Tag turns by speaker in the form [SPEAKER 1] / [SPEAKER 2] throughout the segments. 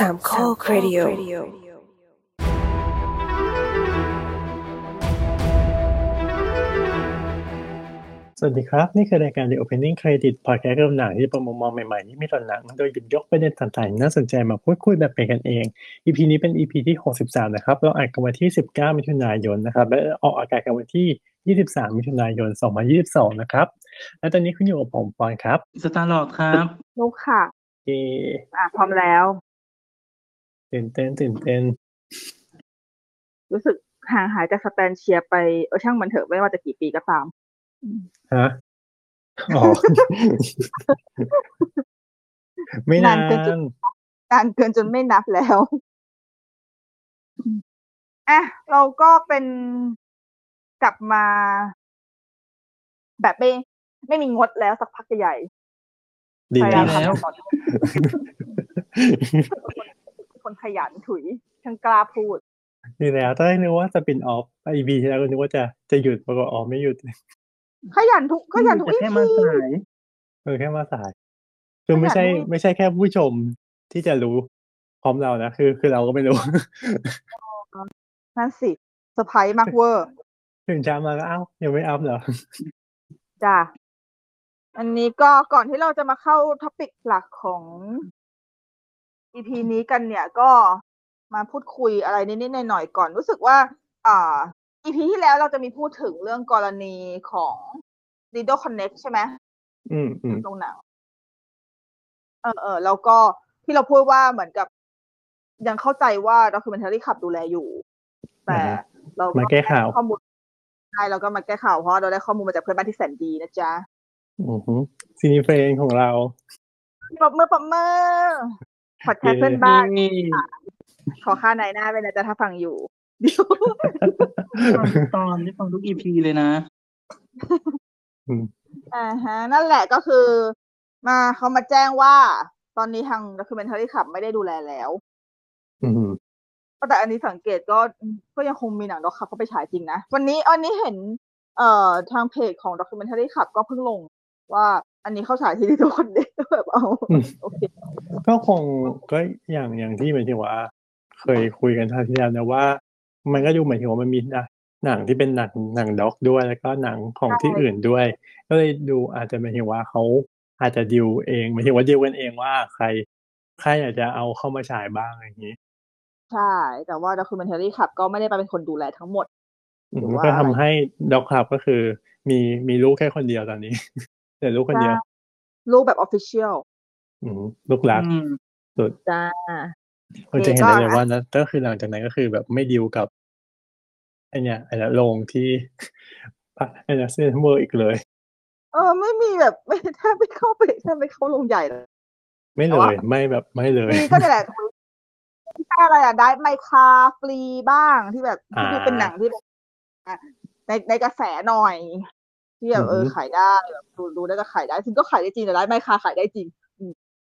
[SPEAKER 1] สามข้อครดิโอ
[SPEAKER 2] สวัสดีครับ นี่คือรายการ The Opening Credit Podcast เรื่องหนังที่ประมุมมองใหม่ๆที่มีต่อหนังโดยหยิบยกประเด็นต่างๆที่น่าสนใจมาพูดคุยแบบเป็นกันเอง EP นี้เป็น EP ที่ 63 นะครับ เราอัดกันวันที่ 19 มิถุนายนนะครับ และออกอากาศกันวันที่ 23 มิถุนายน 2022 นะครับ และตอนนี้คุณอยู่กับผมปอนครับ
[SPEAKER 3] สตาร์ลอดครับ
[SPEAKER 4] นุกค่ะ
[SPEAKER 2] เอ
[SPEAKER 4] อะพร้อมแล้ว
[SPEAKER 2] ตื่นเต้นตื่นเต้น
[SPEAKER 4] รู้สึกห่างหายจากสแตนเชียร์ไปเออช่างมันเถอะไม่ว่าจะกี่ปีก็ตาม
[SPEAKER 2] ฮะอ๋อไม่นานา
[SPEAKER 4] นเกินจุดนานเกินจนไม่นับแล้วอะเราก็เป็นกลับมา แบบไม่ไม่มีงดแล้วสักพักใหญ่
[SPEAKER 2] ดี
[SPEAKER 4] พยายา
[SPEAKER 2] นะ
[SPEAKER 4] ม
[SPEAKER 3] แล้ว
[SPEAKER 4] ทำต่อ คนขยันถุยช่างกล้าพูด
[SPEAKER 2] ดีแล้วตอนแรกนึกว่าจะปินออฟไอบีที่แล้วก็นึกว่าจะจะหยุดปรากฏอ๋อไม่หยุด
[SPEAKER 4] ขยันทุกขยันทุก
[SPEAKER 3] แต่
[SPEAKER 4] อี
[SPEAKER 3] แค่
[SPEAKER 4] พี
[SPEAKER 3] มาสาย
[SPEAKER 2] เออแค่มาสายคือไม่ใช่
[SPEAKER 4] ขนาดนี้
[SPEAKER 2] ไม่ใช่แค่ผู้ชมที่จะรู้พร้อมเรานะคือคือเราก็ไม่รู้
[SPEAKER 4] นั่นสิเซอร์ไพรส์มากเวอร์
[SPEAKER 2] ถึงเช้ามาก็เอ้ายังไม่อัพเหรอ
[SPEAKER 4] จ้ะอันนี้ก็ก่อนที่เราจะมาเข้า topic หลักของ EP นี้กันเนี่ยก็มาพูดคุยอะไรนิดๆหน่อยๆก่อน รู้สึกว่า อ่า EP ที่แล้วเราจะมีพูดถึงเรื่องกรณีของ Lido Connect ใช่ไหม
[SPEAKER 2] อืมอืม
[SPEAKER 4] โรงหนังเออเออแล้วก็ที่เราพูดว่าเหมือนกับ ยังเข้าใจว่า documentary ขับดูแลอยู่ แต่เรา
[SPEAKER 2] มาแก้ข่าว
[SPEAKER 4] ข้อมูลใช่เราก็มาแก้ข่าวเพราะเราได้ข้อมูลมาจากเพื่อนบ้านที่แสนดีนะจ๊ะ
[SPEAKER 2] อือหือ cinefriend ของเรา
[SPEAKER 4] ปรบมือปรบมือ พอดแคสต์เพื่อนบ้าน
[SPEAKER 3] นี่
[SPEAKER 4] ขอค่านายหน้าไปนะจ๊ะถ้าฟังอยู่เดี๋ยว
[SPEAKER 3] ฟังทุกตอนที่ฟังทุก EP เลยนะ
[SPEAKER 4] อ่าฮะ นั่นแหละก็คือ มาเขามาแจ้งว่า ตอนนี้ทาง documentary ขับไม่ได้ดูแลแล้ว
[SPEAKER 2] อืม
[SPEAKER 4] แต่อันนี้สังเกตก็ก็ยังคงมีหนังด็อกขับเข้าไปฉายจริงนะ วันนี้อันนี้เห็น เอ่อทางเพจของ documentary ขับก็เพิ่งลงว่า อันนี้เข้าฉายที่ที่ทุกคนเด็กแบบเอาโอเค
[SPEAKER 2] ก็คงก็อย่างอย่างที่หมายถึงว่า เคยคุยกันท่าที่แล้วนะว่า มันก็ดูหมายถึงว่ามันมีหนังหนังที่เป็นหนังหนังด็อกด้วย แล้วก็หนังของที่
[SPEAKER 4] ใช่
[SPEAKER 2] อื่นด้วย ก็เลยดูอาจจะหมายถึงว่าเขาอาจจะดิวเองหมายถึงว่าดิวกันเองว่าใครใครอยากจะเอาเข้ามาฉายบ้างอะไรอย่างนี้
[SPEAKER 4] ใช่แต่ว่า documentary ขับ ก็ไม่ได้ไปเป็นคนดูแลทั้งหมด
[SPEAKER 2] อืม
[SPEAKER 4] หรือว่า
[SPEAKER 2] ก็ทำให้ด็อกคลับก็คือ มีมีลูกแค่คนเดียวตอนนี้ แต่ลูกคนเดียว
[SPEAKER 4] รูปแบบ official
[SPEAKER 2] อืมลูกรัก
[SPEAKER 3] อืม
[SPEAKER 2] สุด
[SPEAKER 4] จ้า
[SPEAKER 2] เราจะเห็น
[SPEAKER 4] ก็
[SPEAKER 2] ได้เลยว่านะก็คือหลังจากนั้นก็คือแบบไม่ดิวกับไอเนี่ยไอเนี่ยโรงที่ไอเนี่ยเซนเวอร์อีกเลย
[SPEAKER 4] เออ ไม่มีแบบไม่แทบไม่เข้าไปแทบไม่เข้าโรงใหญ่เลย
[SPEAKER 2] ไม่เล
[SPEAKER 4] แต่ว่า
[SPEAKER 2] ยไม่แบบไม่เลย
[SPEAKER 4] มีก็นี่แหละที่อะไรอะได้ไมคาฟรีบ้างที่แบบที่ดู
[SPEAKER 2] อ่า
[SPEAKER 4] เป็นหนังที่แบบอะในในกระแสหน่อย ที่แบบเออ
[SPEAKER 2] อือฮึ
[SPEAKER 4] ขายได้แบบดูดูได้ก็ขายได้ซึ่งก็ขายได้จริงแต่ได้ไมคาขายได้จริง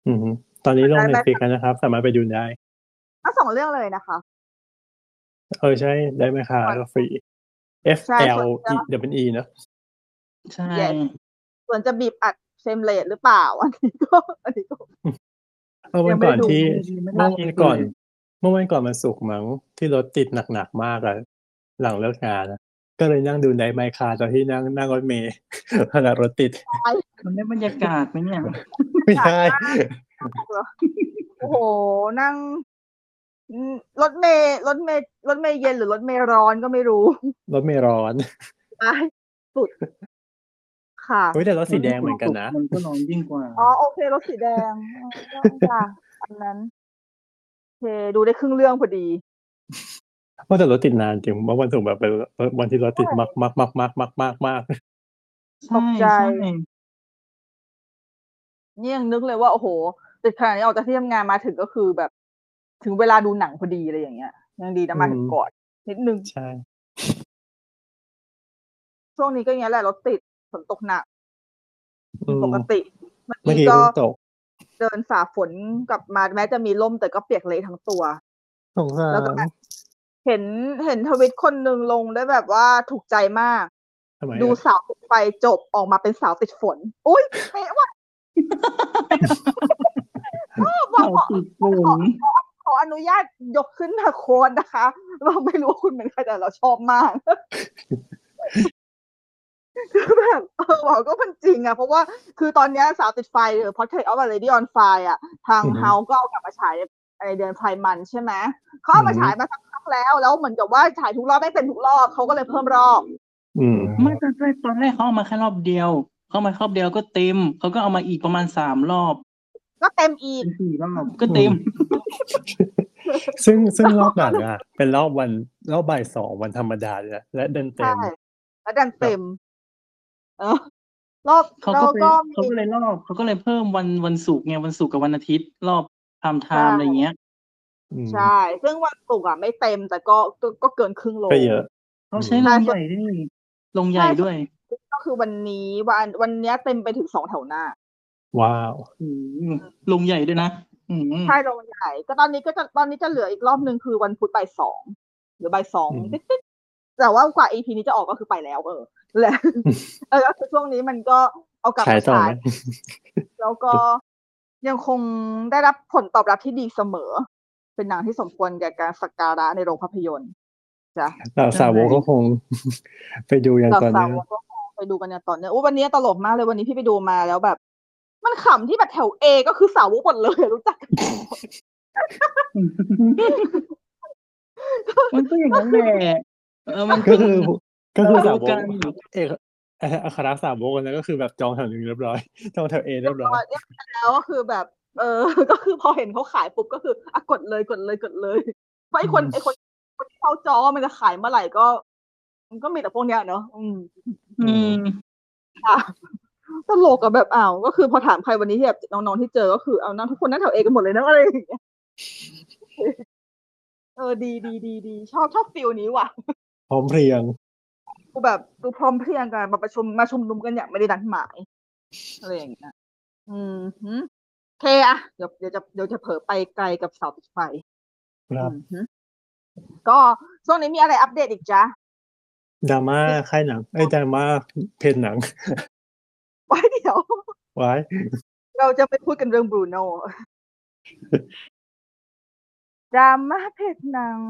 [SPEAKER 2] อืมตอนนี้ลง
[SPEAKER 4] ได้
[SPEAKER 2] ใน
[SPEAKER 4] ไหม
[SPEAKER 2] ฟิกกันนะครับ สามารถไปดูได้
[SPEAKER 4] ทั้งสองเรื่องเลยนะคะ
[SPEAKER 2] เออใช่ได้ไหมคะก็ฟรี F
[SPEAKER 4] ใช่
[SPEAKER 2] L
[SPEAKER 4] ส่วน
[SPEAKER 2] E W E เนอะ
[SPEAKER 3] ใช่
[SPEAKER 4] Yes ส่วนจะบีบอัดเฟรมเรทหรือเปล่า อันนี้ก็อันนี้ก็
[SPEAKER 2] เมื่อวันก่อนที่
[SPEAKER 3] ไม่
[SPEAKER 2] เมื่
[SPEAKER 3] ได้
[SPEAKER 2] อวันก่อน เมื่อวันก่อนมันสุกร์มั้งที่รถติดหนักๆมากอะหลังเลิกงานอะ ก็เลยนั่งดูในไมค์คาตอนที่นั่งนั่งรถเมล์ขณะรถติด
[SPEAKER 3] มันได้บรรยากาศไหมเนี่ย
[SPEAKER 2] ไม่ใช่
[SPEAKER 4] โอ้โหนั่งอืมรถเมย์รถเมย์รถเมย์เย็นหรือรถเมย์ร้อนก็ไม่รู้
[SPEAKER 2] รถเมล์ร้อน
[SPEAKER 4] ตายสุด ค่ะ
[SPEAKER 2] เฮ้ยแต่รถสีแดงเหมือนกันนะ
[SPEAKER 3] มันก็ร้อนยิ่งกว่า
[SPEAKER 4] อ๋อโอเครถสีแดงอ๋อจ้ะอันนั้นโอเคดูได้ครึ่งเรื่องพอดี
[SPEAKER 2] ว่าแต่รถติดนานจริงเมื่อวันศุกร์แบบเป็นวันที่รถติดมากมากมากมากมากมากมาก
[SPEAKER 4] ตกใจ
[SPEAKER 3] ใช่
[SPEAKER 4] นี่ยังนึกเลยว่า โอ้โหติดขนาดนี้ออกจากที่ทำงานมาถึงก็คือแบบ ถึงเวลาดูหนังพอดีอะไรอย่างเงี้ยยังดีนะมาถึงก่อนนิดนึง
[SPEAKER 2] ใช่
[SPEAKER 4] ช่วงนี้ก็อย่างเงี้ยแหละรถติดฝนตกหนัก
[SPEAKER 2] อืม
[SPEAKER 4] ปกติเมื่อ
[SPEAKER 2] เมื่อ
[SPEAKER 4] กี้
[SPEAKER 2] กี้
[SPEAKER 4] ก็
[SPEAKER 2] เพิ่งตก
[SPEAKER 4] เดินฝ่าฝนกลับมาแม้จะมีล่มแต่ก็เปียกเละทั้งตัว
[SPEAKER 2] สงสา
[SPEAKER 4] แล้วก็
[SPEAKER 2] ร
[SPEAKER 4] เห็นเห็นทวิตคนหนึ่งลงได้แบบว่าถูกใจมาก
[SPEAKER 2] ทำไม
[SPEAKER 4] ดู
[SPEAKER 2] อะ
[SPEAKER 4] สาวติดไฟจบออกมาเป็นสาวติดฝน อุ้ยเป๊ะว่ะชอบว่ะ
[SPEAKER 3] เรา
[SPEAKER 4] ขอ
[SPEAKER 3] ติดฝุ่น
[SPEAKER 4] ขออนุญาตยกขึ้นมาโค้ดนะคะ เราไม่รู้ว่าคุณเป็นใครแต่เราชอบมากคือแบบเออบอกก็มันจริงอะเพราะว่าคือตอนเนี้ยสาวติดไฟหรือ Portrait of a Lady on Fire อะทาง
[SPEAKER 2] อือฮึ
[SPEAKER 4] เฮาก็เอากลับมาฉาย ในเดือนไพรมันใช่ไหมเขาเอามา
[SPEAKER 2] อือฮึ
[SPEAKER 4] ฉายมาสักพักแล้ว แล้วเหมือนกับว่าฉายทุกรอบไม่เป็นทุกรอบเขาก็เลยเพิ่มรอบ
[SPEAKER 2] อืม
[SPEAKER 3] ไม่ตอนแรกตอนแรกเขาเอามาแค่รอบเดียวเข้ามารอบเดียวก็เต็มเขาก็เอามาอีกประมาณสามรอบ
[SPEAKER 4] ก็เต็มอีก
[SPEAKER 3] เป็นสี่รอบก็เต็ม
[SPEAKER 2] ซึ่งซึ่งรอบหลังอะ เป็นรอบวันรอบบ่ายสองวันธรรมดาเลยนะและเดินเต็
[SPEAKER 4] ใช่
[SPEAKER 2] ม
[SPEAKER 4] แล้วดันเต็ม เออรอบ
[SPEAKER 3] เขา
[SPEAKER 4] แล้ว
[SPEAKER 3] ก็ไป
[SPEAKER 4] ก็
[SPEAKER 3] เขา
[SPEAKER 4] มี
[SPEAKER 3] ก็เลยรอบเขาก็เลยเพิ่มวันวันศุกร์ไงวันศุกร์กับวันอาทิตย์ รอบ prime time อะไรเงี้ย
[SPEAKER 2] อืม
[SPEAKER 4] ใช่ ซึ่งวันศุกร์อะไม่เต็มแต่ก็ก็ก็เกินครึ่งโรง
[SPEAKER 2] ก็เยอะ
[SPEAKER 3] เขาใช้
[SPEAKER 2] อืม
[SPEAKER 3] โรงใหญ่ด้วยนี่โรงใหญ่ด้วย
[SPEAKER 4] ก็คือวันนี้วันวันเนี้ยเต็มไปถึงสองแถวหน้า
[SPEAKER 2] ว้าว
[SPEAKER 3] อืมโรงใหญ่ด้วยนะอืม
[SPEAKER 4] ใช่โรงใหญ่ ก็ตอนนี้ก็จะตอนนี้จะเหลืออีกรอบหนึ่งคือวันพุธบ่ายสองหรือบ่ายสอง
[SPEAKER 2] อืม
[SPEAKER 4] ติ๊ดๆแต่ว่ากว่า EP นี้จะออกก็คือไปแล้ว เออแหละเออก็คือช่วงนี้มันก็เอากลับ
[SPEAKER 2] ขาย
[SPEAKER 4] มา
[SPEAKER 2] ต่อ
[SPEAKER 4] ฉา
[SPEAKER 2] ไหม
[SPEAKER 4] ยแล้วก็ ยังคงได้รับผลตอบรับที่ดีเสมอ เป็นหนังที่สมควรแก่การสักการะในโรงภาพยนตร์จ้ะ
[SPEAKER 2] เหล่าสาวกก็คง ไปดูอย่าง
[SPEAKER 4] กับ
[SPEAKER 2] ต่อ
[SPEAKER 4] สา
[SPEAKER 2] เนื่อง
[SPEAKER 4] วกก็คงไปดูกันอย่างต่อเนื่องอู้วันนี้ตลกมากเลยวันนี้พี่ไปดูมาแล้วแบบ มันขำที่แบบแถวเอก็คือสาวกหมดเลยรู้จักกันหมด
[SPEAKER 3] มันก็อย่างนั้นแหละเออมัน
[SPEAKER 2] ก็
[SPEAKER 3] เป็น
[SPEAKER 2] คือก็คือสาวก
[SPEAKER 3] กัน
[SPEAKER 2] เอกเอ่ออัครสาวกนั้นก็คือแบบจองแถวหนึ่งเรียบร้อยจองแถวเอเรียบร้อย
[SPEAKER 4] เนี่ยแล้วก็คือแบบ เออ ก็คือพอเห็นเขาขายปุ๊บก็คืออะกดเลยกดเลยกดเลยเพราะไอ้คน
[SPEAKER 2] อืม
[SPEAKER 4] ไอ้คนคนที่เขาจองว่ามันจะขายเมื่อไหร่ก็ มันก็มีแต่พวกเนี้ยเนอะอืม
[SPEAKER 3] อืม
[SPEAKER 4] อะตลกกับแบบอ้าวก็คือพอถามใครวันนี้ที่แบบน้องๆที่เจอก็คือเอานั่งทุกคนนั่งแถวเอกันหมดเลยนะอะไรอย่างเงี้ยเออดีดีดีดีชอบชอบ feel นี้ว่ะ
[SPEAKER 2] พร้อมเพรียง
[SPEAKER 4] กู แบบดูพร้อมเพรียงกันมาประชุมมาชุมนุมกันอย่างไม่ได้นัดหมายอะไรอย่างเงี้ยอืมหืมโอเคอะเดี๋ยวเดี๋ยวจะเดี๋ยวจะเผลอไปไกลกับเสาติดไฟ
[SPEAKER 2] ครับ
[SPEAKER 4] อืมหืมก็ช่วงนี้มีอะไรอัปเดตอีกจ๊ะ
[SPEAKER 2] ดราม่าค่ายหนังเอ้ยดราม่าเพจหนัง
[SPEAKER 4] ไว้เดี๋ยว
[SPEAKER 2] ไว้
[SPEAKER 4] เราจะไปพูดกันเรื่องบรูโน่ดราม่าเพจหนัง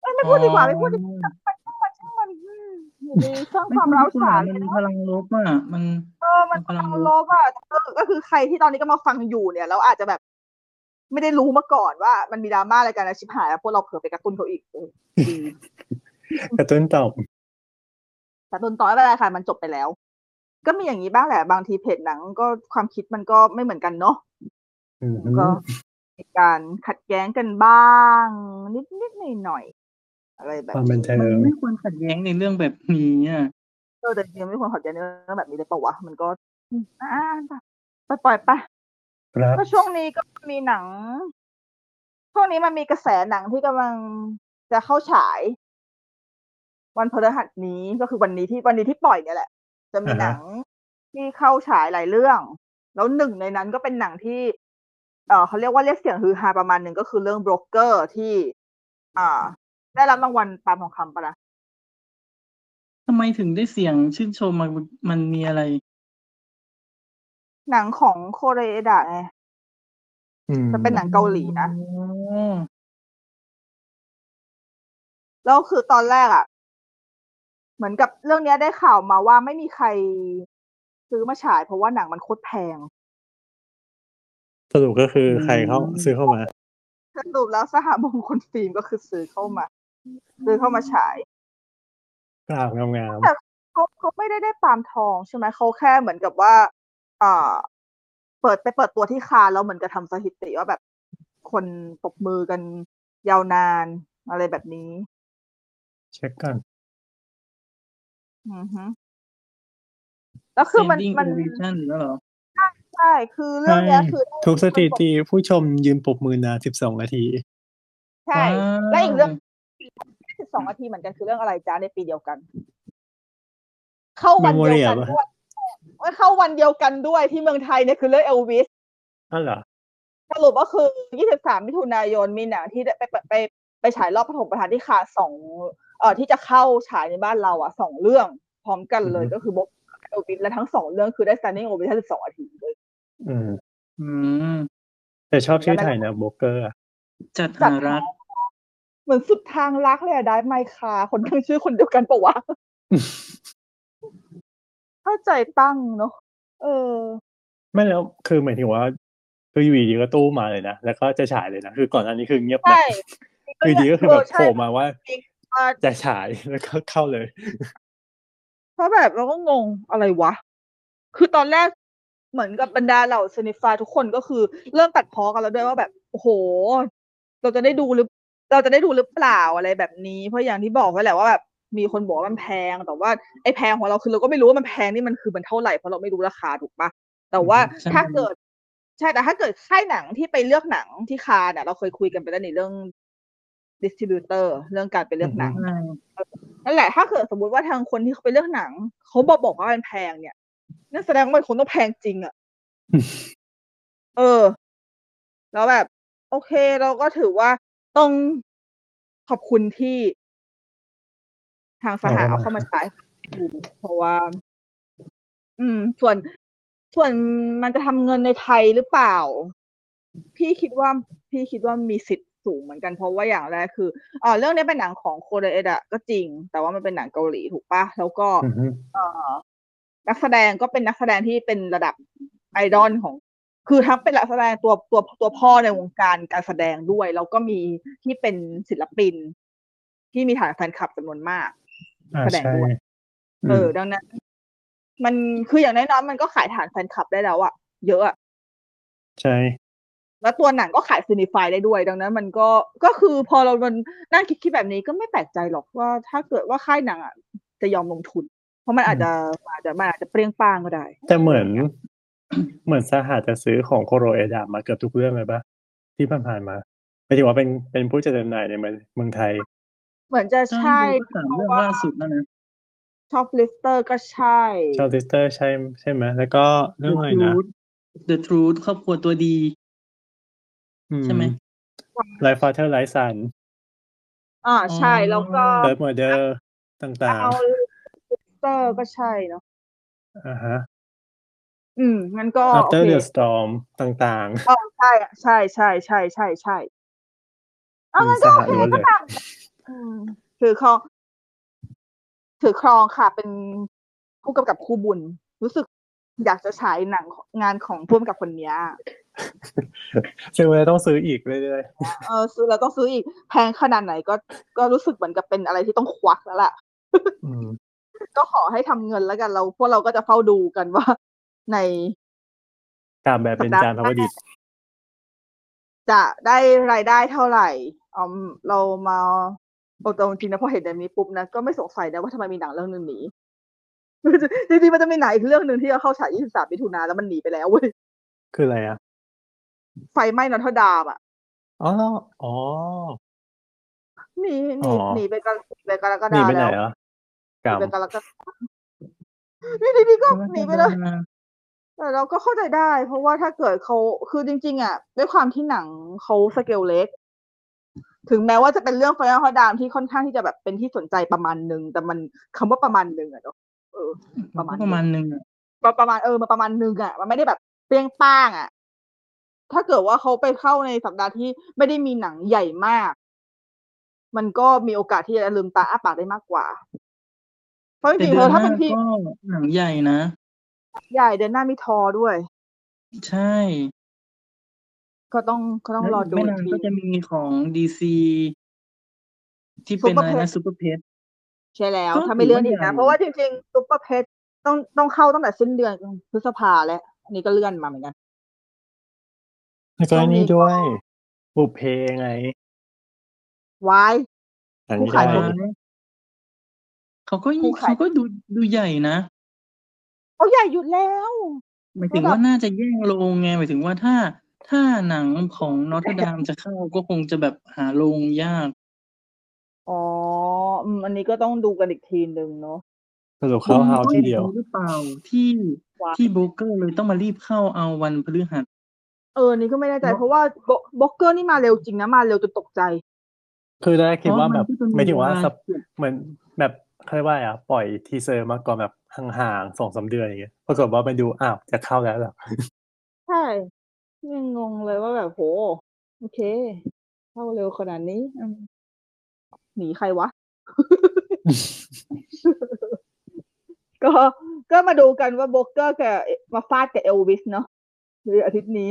[SPEAKER 4] เอ้ยไม่พูดดีกว่าไม่พูดดีกว่าช่าง มันช่างมันช่างมันอืมอยู่ดีสร้างความร้าวฉาน
[SPEAKER 3] มัน
[SPEAKER 4] เลย
[SPEAKER 3] มี
[SPEAKER 4] เน
[SPEAKER 3] พ
[SPEAKER 4] อะ
[SPEAKER 3] ลังลบอะ มัน
[SPEAKER 4] เออมัน
[SPEAKER 3] มันกำลั
[SPEAKER 4] กำลั
[SPEAKER 3] ง
[SPEAKER 4] ง
[SPEAKER 3] ล
[SPEAKER 4] ล
[SPEAKER 3] บ
[SPEAKER 4] บอะก็ก็คือใครที่ตอนนี้ก็มาฟังอยู่เนี่ยแล้วอาจจะแบบ ไม่ได้รู้มาก่อนว่ามันมีดราม่าอะไรกันนะชิบหายแล้วพวกเราเผลอไปกระตุ้นเขาอีกเออดี
[SPEAKER 2] กระตุ้นตอบ
[SPEAKER 4] แต่ต้นต่อไม่เป็นไรค่ะมันจบไปแล้ว ก็มีอย่างนี้บ้างแหละบางทีเพจหนังก็ความคิดมันก็ไม่เหมือนกันเนาะ
[SPEAKER 2] อืม
[SPEAKER 4] ก็มีการขัดแย้งกันบ้าง นิดนิดหน่อยหน่อยๆ อะไรแบบ
[SPEAKER 2] ความบัน
[SPEAKER 4] นี้
[SPEAKER 2] เทิ
[SPEAKER 3] มัน
[SPEAKER 2] ง
[SPEAKER 3] ไม่ควรขัดแย้งในเรื่องแบบนี้อะ
[SPEAKER 4] เออแต่จริงๆไม่ควรขัดแย้งในเรื่องแบบนี้เลยเปล่าวะมันก็อืมอ่าไปปล่อยไป
[SPEAKER 2] ครับ
[SPEAKER 4] ก็ช่วงนี้ก็มีหนัง ช่วงนี้มันมีกระแสหนังที่กำลังจะเข้าฉาย วันพฤหัสนี้ก็คือวันนี้ที่วันนี้ที่ปล่อยเนี่ยแหละ จะมี
[SPEAKER 2] อ่าฮะ
[SPEAKER 4] หนังที่เข้าฉายหลายเรื่อง แล้วหนึ่งในนั้นก็เป็นหนังที่ เออเขาเรียกว่าเรียกเสียงฮือฮาประมาณหนึ่งก็คือเรื่องโบรกเกอร์ที่ อ่า ได้รับรางวัลปาล์มทองคำปะนะ
[SPEAKER 3] ทำไมถึงได้เสียงชื่นชมมันมันมีอะไร
[SPEAKER 4] หนังของโคเรเอดะไง
[SPEAKER 2] อืม
[SPEAKER 4] จะเป็นหนังเกาหลีนะ
[SPEAKER 3] อ๋อ
[SPEAKER 4] แล้วคือตอนแรกอะ่ะ เหมือนกับเรื่องเนี้ยได้ข่าวมาว่าไม่มีใครซื้อมาฉาย เพราะว่าหนังมันโคตรแพง
[SPEAKER 2] สรุปก็คือใครเขาซื้อเข้ามา
[SPEAKER 4] สรุปแล้วสหมงคลฟิล์มก็คือซื้อเข้ามา ซื้อเข้ามาฉาย
[SPEAKER 2] กราบงาม
[SPEAKER 4] แต่เขาเขาไม่ได้ได้ปาล์มทองใช่ไหมเขาแค่เหมือนกับว่าอ่าเปิดไปเปิดตัวที่คานแล้วเหมือนกับทำสถิติว่าแบบคนปรบมือกันยาวนานอะไรแบบนี้
[SPEAKER 2] ๆเช็คก่อน
[SPEAKER 4] อือฮึแล้วคือมัน
[SPEAKER 3] Standing
[SPEAKER 4] มัน
[SPEAKER 3] ovation แล้วเหรอ
[SPEAKER 4] ใช่คือเรื่องเนี้ยคือ
[SPEAKER 2] ทุกสถิติผู้ชมยืนปรบมือนาน12นาที
[SPEAKER 4] ใช่
[SPEAKER 3] ว้าว
[SPEAKER 4] และอีกเรื่องสิ บสองนาทีเหมือนกันคือเรื่องอะไรจ้าในปีเดียวกัน เข้าวันเดียวกัน
[SPEAKER 2] Memoria
[SPEAKER 4] ด้วยว่าเข้าวันเดียวกันด้วยที่เมืองไทยเนี่ยคือเรื่องเอลวิส
[SPEAKER 2] อ้าวเหรอ
[SPEAKER 4] สรุปก็คือ 23 มิถุนายนมีหนังที่ได้ไปไปไปไปฉายรอบปฐมประธานที่คาสองเอ่อที่จะเข้าฉายในบ้านเราอะสองเรื่อง พร้อมกันเลย
[SPEAKER 2] อือฮึ
[SPEAKER 4] ก็คือบอกเอลวิสและทั้งสองเรื่องคือได้ standing ovation 12นาทีเลย
[SPEAKER 2] อืม
[SPEAKER 3] อืม
[SPEAKER 2] แต่ชอบชื่อไทยนะโบรกเกอร์อะ
[SPEAKER 3] จัด
[SPEAKER 4] จัด
[SPEAKER 3] หารัก
[SPEAKER 4] เหมือนสุดทางรักเลยอะได้ไมคาคนตั้งชื่อคนเดียวกันปะวะเข้าใจตั้งเนาะเออ
[SPEAKER 2] ไม่แล้วคือหมายถึงว่า คืออยู่ดีๆก็ตู้มาเลยนะ แล้วก็จะฉายเลยนะ คือก่อนหน้านี้คือเงียบแบ
[SPEAKER 4] ใช่
[SPEAKER 2] บอยู่ดีก็คือแบบ
[SPEAKER 4] เใช่
[SPEAKER 2] โผล่มาว่า
[SPEAKER 4] ว่า
[SPEAKER 2] จะฉายแล้วก็เข้าเลย
[SPEAKER 4] เพราะแบบเราก็งงอะไรวะ คือตอนแรกเหมือนกับบรรดาเหล่าซนิฟายทุกคนก็คือเริ่มตัดพ้อกันแล้วด้วยว่าแบบ โอ้โห เราจะได้ดูหรือ เราจะได้ดูหรือเปล่าอะไรแบบนี้ เพราะอย่างที่บอกไว้แหละว่าแบบมีคนบอกว่ามันแพงแต่ว่าไอ้แพงของเราคือเราก็ไม่รู้ว่ามันแพงนี่มันคือมันเท่าไหร่เพราะเราไม่รู้ราคาถูกปะแต่ว่า
[SPEAKER 3] ใช่
[SPEAKER 4] ถ้าเกิดใช่แต่ถ้าเกิดค่ายหนังที่ไปเลือกหนังที่คานเนี่ยเราเคยคุยกันไปแล้วในเรื่องดิสติบิวเตอร์เรื่องการไปเลือกหนัง
[SPEAKER 3] ใช่
[SPEAKER 4] นั่นแหละ ถ้าเกิดสมมติว่าทางคนที่เขาไปเลือกหนังเขาบอกบอกว่ามันแพงเนี่ยนั่นแสดงว่ามันคงต้องแพงจริงอะ่ะเออ แล้วแบบ โอเค เราก็ถือว่า ต้องขอบคุณที่ทางสหา
[SPEAKER 2] เอา
[SPEAKER 4] เอา
[SPEAKER 2] เข้ามา
[SPEAKER 4] เข้ามาใช้ดูเพราะว่า อืม ส่วนส่วนมันจะทำเงินในไทยหรือเปล่า พี่คิดว่า พี่คิดว่ามีสิทธิ์สูงเหมือนกันเพราะว่าอย่างแรกคืออ่าเรื่องนี้เป็นหนังของโคเรเอดะก็จริง แต่ว่ามันเป็นหนังเกาหลีถูกปะแล้วก็
[SPEAKER 2] อือฮึ
[SPEAKER 4] เอ่อนักแสดงก็เป็นนักแสดงที่เป็นระดับไอดอลของ คือทั้งเป็นนักแสดงตัวตัวตัวพ่อในวงการการแสดงด้วย แล้วก็มีที่เป็นศิลปิน ที่มีฐานแฟนคลับจำนวนมาก
[SPEAKER 2] อ่า
[SPEAKER 4] แสดง
[SPEAKER 2] ใช่
[SPEAKER 4] ด้วยเออดังนั้น มันคืออย่างน้อยๆมันก็ขายฐานแฟนคลับได้แล้วอะเยอะอะ
[SPEAKER 2] ใช่
[SPEAKER 4] แล้วตัวหนังก็ขายซีนิฟายได้ด้วย ดังนั้น มันก็ก็คือพอเรามันนั่งคิดคิดแบบนี้ก็ไม่แปลกใจหรอกว่า ถ้าเกิดว่าค่ายหนังอะจะยอมลงทุน เพราะมันอาจจะอาจจะมันอาจจะเปรี้ยงป้างก็ได้
[SPEAKER 2] แต่เหมือน เหมือนสหาจะซื้อของโคเรเอดะมาเกือบทุกเรื่องเลยปะที่ผ่านๆมาหมายถึงว่าเป็นเป็นผู้จัดจำหน่ายในเมืองเมืองไทย
[SPEAKER 4] เหมือนจะใช่
[SPEAKER 3] สามเรื่องล่าสุดแล้วนะ
[SPEAKER 4] Shoplifters ก็ใช่
[SPEAKER 2] ชาวติสเตอร์ใช่ใช่ไหมแล้วก็เรื่องอะไรนะ
[SPEAKER 3] Truth The Truth ครอบครัวตัวดี ใช่ไหม
[SPEAKER 2] Like Father Like Son
[SPEAKER 4] อ่าใช่แล้วก็
[SPEAKER 2] เบิร์ดมอร์เดอร์ต่าง
[SPEAKER 4] เอาลิสเตอร์ก็ใช่เนาะ
[SPEAKER 2] ๆอ่าฮะ
[SPEAKER 4] อืมงั้นก็
[SPEAKER 2] อั
[SPEAKER 4] โอ
[SPEAKER 2] เตอร์
[SPEAKER 4] เค
[SPEAKER 2] เดอะสตอมต่าง
[SPEAKER 4] อ๋อใช่อะใช่ใช่ใช่ใช่ใช่เอางั้นก็โอเค
[SPEAKER 2] มีสหล้วนเลย
[SPEAKER 4] ก็ตามอืมถือครอง ถือครองค่ะ เป็นผู้กำกับคู่บุญ รู้สึกอยากจะฉายหนังงานของผู้กำกับคนเนี้ย
[SPEAKER 2] ๆซึ่งเราต้องซื้ออีกเรื่อย
[SPEAKER 4] เออซื้อแล้วต้องซื้ออีก แพงขนาดไหนก็ก็รู้สึกเหมือนกับเป็นอะไรที่ต้องควักแล้วล่ะ
[SPEAKER 2] ๆอืม
[SPEAKER 4] ก็ขอให้ทำเงินแล้วกันเราพวกเราก็จะเฝ้าดูกันว่า ใน
[SPEAKER 2] ตามแบบเป็นจานพาวดิต
[SPEAKER 4] จะได้รายได้เท่าไหร่อืมเรามาโอ้แต่จริงๆนะพอเห็นแบบนี้ปุ๊บนะก็ไม่สงสัยนะว่าทำไมมีหนังเรื่องหนึงหนีจริงๆมันจะมีหนังอีกเรื่องหนึ่งที่จะเข้าฉาย 23 มิถุนาแล้วมันหนีไปแล้วเว้ย
[SPEAKER 2] คืออะไรอะ
[SPEAKER 4] ไฟไหม้นอทดามอะ
[SPEAKER 2] อ๋ออ๋อ
[SPEAKER 4] หนีห
[SPEAKER 2] อ๋
[SPEAKER 4] นี
[SPEAKER 2] อ
[SPEAKER 4] หนีไปกันหนีไปกรก
[SPEAKER 2] หนี
[SPEAKER 4] ฎา
[SPEAKER 2] ไปไหน
[SPEAKER 4] แล้ว
[SPEAKER 2] อะ
[SPEAKER 4] หนี
[SPEAKER 2] กำ
[SPEAKER 4] ไปกรกฎานี่ดีๆก็หนีไปเลย แต่เราก็เข้าใจได้ เพราะว่าถ้าเกิดเขาคือจริง ๆ อะ ด้วยความที่หนังเขาสเกลเล็ก ถึงแม้ว่าจะเป็นเรื่องไฟนอลฮอดามที่ค่อนข้างที่จะแบบเป็นที่สนใจประมาณหนึ่งแต่มันคำว่าประมาณหนึ่งอะเนาะเออ ประมาณ
[SPEAKER 3] ประมาณหนึ่งอะ
[SPEAKER 4] ประประมาณเออมาประมาณหนึ่งอะ มันไม่ได้แบบเปรี้ยงป้างอะ ถ้าเกิดว่าเขาไปเข้าในสัปดาห์ที่ไม่ได้มีหนังใหญ่มาก มันก็มีโอกาสที่จะลืมตาอ้าปากได้มากกว่า เพราะจ
[SPEAKER 3] แต่
[SPEAKER 4] ริงๆ
[SPEAKER 3] เดื
[SPEAKER 4] เธ
[SPEAKER 3] อน
[SPEAKER 4] อ
[SPEAKER 3] ห
[SPEAKER 4] ถ้า
[SPEAKER 3] น้า
[SPEAKER 4] เป็นพี่
[SPEAKER 3] ก็หนังใหญ่นะ
[SPEAKER 4] ใหญ่เดือนหน้ามีทอด้วย
[SPEAKER 3] ใช่
[SPEAKER 4] ก็ต้องก็ต้องรอดู
[SPEAKER 3] ไม่
[SPEAKER 4] อี
[SPEAKER 3] นากน
[SPEAKER 4] ที
[SPEAKER 3] ก็จะมีของดีซีที่เป็นอะไรนะ
[SPEAKER 4] Super Pet
[SPEAKER 3] ซูเปอร์เพจ
[SPEAKER 4] ใช่แล้ว
[SPEAKER 3] ก็
[SPEAKER 4] ถ้าไม่เลื่อนอีก
[SPEAKER 3] ถือว่าใหญ่
[SPEAKER 4] นะ เพราะว่าจริงๆซุปเปอร์เพชต้องต้องเข้าตั้งแต่สิ้นเดือนพฤษภาแล้วอันนี้ก็เลื่อนมาเหมือนกัน
[SPEAKER 2] แล้วก็
[SPEAKER 4] ช่วงนี้
[SPEAKER 2] นี่
[SPEAKER 4] ก็
[SPEAKER 2] ด้วยบุพเพไง
[SPEAKER 4] วาย
[SPEAKER 2] อัน
[SPEAKER 4] ผู้
[SPEAKER 2] นี้
[SPEAKER 4] ขาย
[SPEAKER 2] ได้
[SPEAKER 4] ตัว
[SPEAKER 3] เขาก็
[SPEAKER 4] คู่ขาย
[SPEAKER 3] เขาก็ดูดูใหญ่นะ
[SPEAKER 4] เขาใหญ่อยู่แล้ว
[SPEAKER 3] หมายถึง
[SPEAKER 4] ระดับ
[SPEAKER 3] ว่าน่าจะแย่งโรงไงหมายถึงว่าถ้าถ้าหนังของนอตดามจะเข้าก็คงจะแบบหาโรงยาก
[SPEAKER 4] อ๋ออืมอันนี้ก็ต้องดูกันอีกทีหนึ่งเนาะ
[SPEAKER 2] สรุปเข้าเฮาที่เดียว
[SPEAKER 3] หรือเปล่าที่
[SPEAKER 4] ว้าว
[SPEAKER 3] ที่โบรกเกอร์เลยต้องมารีบเข้าเอาวันพฤหัส
[SPEAKER 4] เออนี่ก็ไม่แน่ใจ
[SPEAKER 3] เนอะ
[SPEAKER 4] เพราะว่าบบล็อกเกอร์นี่มาเร็วจริงนะมาเร็วจนตกใจ
[SPEAKER 2] คือได้คิดว่าแบบ
[SPEAKER 3] เพระนก็จะ
[SPEAKER 2] ไม่ถึงว่า
[SPEAKER 3] เวล
[SPEAKER 2] สับเหมือนแบบเขาเรียกว่าอะไรอะปล่อยทีเซอร์มาก่อนแบบ ห่างๆสองสามเดือนอย่างเงี้ยปรากฏว่าไปดูอ้าวจะเข้าแล้วเหรอ
[SPEAKER 4] ใช่ยังงงเลยว่าแบบโห โอเค เข้าเร็วขนาดนี้อืมหนีใครวะ ก็ก็มาดูกันว่าโบรกเกอร์กับมาฟาดกับเอลวิสเนาะในอาทิตย์นี้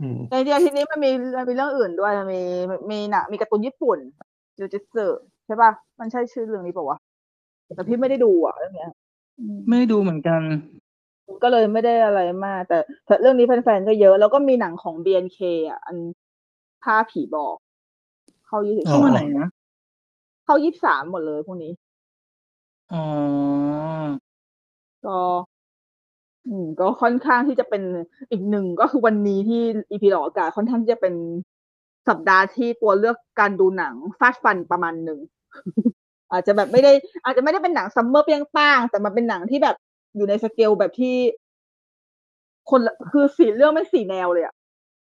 [SPEAKER 2] อืม
[SPEAKER 4] ในอาทิตย์นี้มันมีมันมีเรื่องอื่นด้วยมันมีมีหนังมีการ์ตูนญี่ปุ่นจูจิสึใช่ป่ะ มันใช่ชื่อเรื่องนี้ป่าวะแต่พี่ไม่ได้ดูอะเรื่องเนี้ย อืม
[SPEAKER 3] ไม่ได้ดูเหมือนกัน
[SPEAKER 4] ก็เลยไม่ได้อะไรมาก แต่แต่เรื่องนี้แฟนๆก็เยอะ แล้วก็มีหนังของ BNK อะ อันผ้าผีบอก เข้ายี่สิบ
[SPEAKER 3] เข้ามาไหนนะ
[SPEAKER 4] เข้ายี่สามหมดเลยพวกนี้
[SPEAKER 3] อ๋อ
[SPEAKER 4] ก็ อืม ก็ค่อนข้างที่จะเป็นอีกหนึ่งก็คือวันนี้ที่อีพีหลอกอากาศค่อนข้างที่จะเป็นสัปดาห์ที่ตัวเลือกการดูหนังฟาดฟันประมาณหนึ่ง อาจจะแบบไม่ได้ อาจจะไม่ได้เป็นหนัง summer เปรี้ยงป้าง แต่มันเป็นหนังที่แบบอยู่ในสเกลแบบที่ คนละคือสี่เรื่องไม่สี่แนวเลยอะ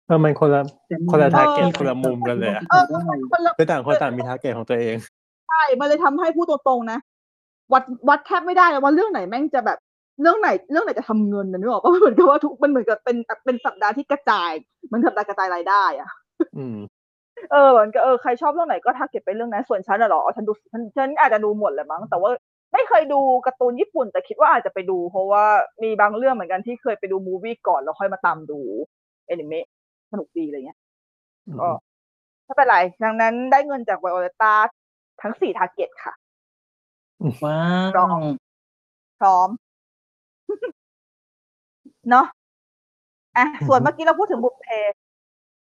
[SPEAKER 2] เออมันคนละ
[SPEAKER 3] แต่
[SPEAKER 2] คนละ
[SPEAKER 4] เออ
[SPEAKER 2] ทาร์เก็ตคนละมุมกันเลยอะ
[SPEAKER 4] เออคนละ
[SPEAKER 2] คือต่างคนต่างมี target ของตัวเอง
[SPEAKER 4] ใช่ มันเลยทำให้พูดตรงๆนะ วัดวัดแทบไม่ได้เลยว่าเรื่องไหนแม่งจะแบบเรื่องไหนเรื่องไหนจะทำเงินนะนึกออกปะเหมือนกับว่าทุกมันเหมือนกับเป็นเป็นสัปดาห์ที่กระจาย มันสัปดาห์กระจายรายได้อะ
[SPEAKER 2] อืม
[SPEAKER 4] เออเหมือนกับเออใครชอบเรื่องไหนก็ target ไปเรื่องนั้นส่วนฉันอะเหรอฉันดูฉันฉันอาจจะดูหมดแหละมั้งแต่ว่าไม่เคยดูการ์ตูนญี่ปุ่น แต่คิดว่าอาจจะไปดู เพราะว่ามีบางเรื่องเหมือนกันที่เคยไปดู movie ก่อนแล้วค่อยมาตามดูแอนิเมะสนุกดีอะไรเงี้ยก็ไม่เป็นไรดังนั้นได้เงินจากไวโอเลตาทั้งสี่ target ค่ะ
[SPEAKER 3] ว้า
[SPEAKER 4] ลอ
[SPEAKER 3] ว
[SPEAKER 4] งพร้อมเนาะอะ
[SPEAKER 2] อือฮึ
[SPEAKER 4] ส่วนเมื่อกี้เราพูดถึงบุพเพ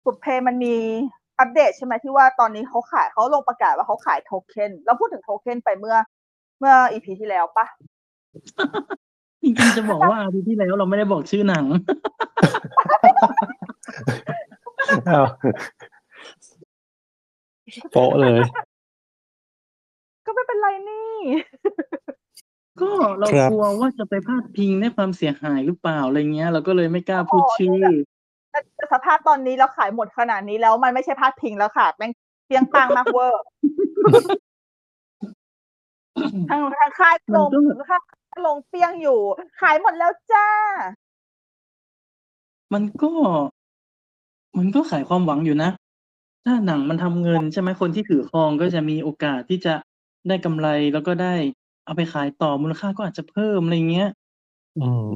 [SPEAKER 4] บุพเพมันมี อัปเดตใช่ไหมที่ว่าตอนนี้เขาขายเขาลงประกาศว่าเขาขายโทเค็นเราพูดถึงโทเค็นไปเมื่อ เมื่ออีพีที่แล้วปะ
[SPEAKER 3] จริงๆจะบอกว่าอาทิตย์ที่แล้วเราไม่ได้บอกชื่อหนัง
[SPEAKER 2] อ้าวโป๊ะเลย
[SPEAKER 4] ก็ไม่เป็นไรนี่
[SPEAKER 3] ก็เรา
[SPEAKER 2] ครับ
[SPEAKER 3] กลัวว่าจะไปพาดพิงในความเสียหายหรือเปล่าอะไรเงี้ย เราก็เลยไม่กล้าพูดชื่อ
[SPEAKER 4] แต่แต่ สภาพตอนนี้เราขายหมดขนาดนี้แล้วมันไม่ใช่พาดพิงแล้วค่ะแม่งเพียงปังมากเวอร์ทางทางค่ายลง
[SPEAKER 3] มันก็
[SPEAKER 4] ค่ายลงเปี้ยงอยู่ ขายหมดแล้วจ้า
[SPEAKER 3] มันก็ มันก็ขายความหวังอยู่นะ ถ้าหนังมันทำเงินใช่ไหมคนที่ถือครองก็จะมีโอกาสที่จะได้กำไรแล้วก็ได้เอาไปขายต่อมูลค่าก็อาจจะเพิ่มอะไรเงี้ย
[SPEAKER 2] อืม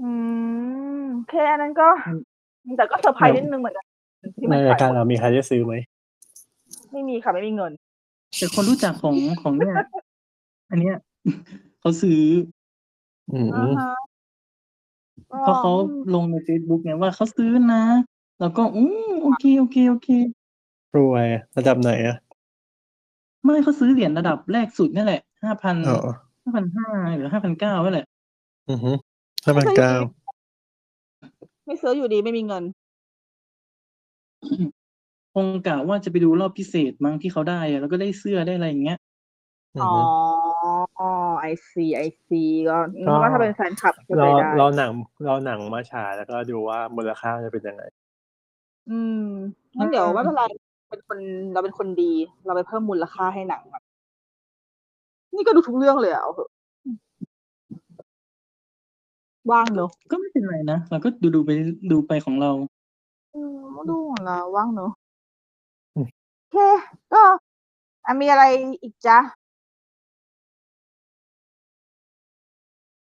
[SPEAKER 4] อืม แค่นั้นก็ แต่ก็เซอร์ไพรส์นิดนึงเหมือนกันที่
[SPEAKER 2] ใน
[SPEAKER 4] มัน
[SPEAKER 2] ราย
[SPEAKER 4] ขาย
[SPEAKER 2] การ
[SPEAKER 4] หมด
[SPEAKER 2] เรามีใครได้ซื้อไหม
[SPEAKER 4] ไม่มีค่ะ ไม่มีเงิน
[SPEAKER 3] แต่คนรู้จักของของเนี่ย อันเนี้ยเขาซื้อ
[SPEAKER 2] อืม
[SPEAKER 4] อ่าฮะ
[SPEAKER 3] เพราะเขาลงใน Facebook ไงว่าเขาซื้อนะ แล้วก็อู้โอเคโอเคโอเค
[SPEAKER 2] รวยระดับไหนอะ
[SPEAKER 3] ไม่เขาซื้อเหรียญระดับแรกสุดนี่แหละห้าพัน
[SPEAKER 2] อ๋อ
[SPEAKER 3] ห้าพันห้าหรือห้าพันเก้านั่นแหละ
[SPEAKER 2] อือฮึห้าพันเก้า
[SPEAKER 4] ไม่ซื้ออยู่ดีไม่มีเงิน
[SPEAKER 3] คงกะว่าจะไปดูรอบพิเศษมั้งที่เขาได้อะแล้วก็ได้เสื้อได้อะไรอย่างเงี้ย
[SPEAKER 2] อื
[SPEAKER 4] อ๋
[SPEAKER 2] อ
[SPEAKER 4] อ
[SPEAKER 2] ฮึ
[SPEAKER 4] ไอซีไอซีก็
[SPEAKER 2] ก็
[SPEAKER 4] ก็ถ้าเป็นแฟนคลับก็
[SPEAKER 2] เรา
[SPEAKER 4] ไปได้
[SPEAKER 2] เราหนังเราหนังมาฉายแล้วก็ดูว่ามูลค่าจะเป็นยังไง
[SPEAKER 4] อืมงั้นเดี๋ยวไม่เป็นไรเป็นคนเราเป็นคนดี เราไปเพิ่มมูลค่าให้หนังอะนี่ก็ดูทุกเรื่องเลยอะเอาเถอะ ว่างเนอะ
[SPEAKER 3] ก็ไม่เป็นไรนะเราก็ดูดูไปดูไปของเรา
[SPEAKER 4] อืมดูของเราว่างเนอะ
[SPEAKER 2] อืม
[SPEAKER 4] โอเคก็อะมีอะไรอีกจ๊ะ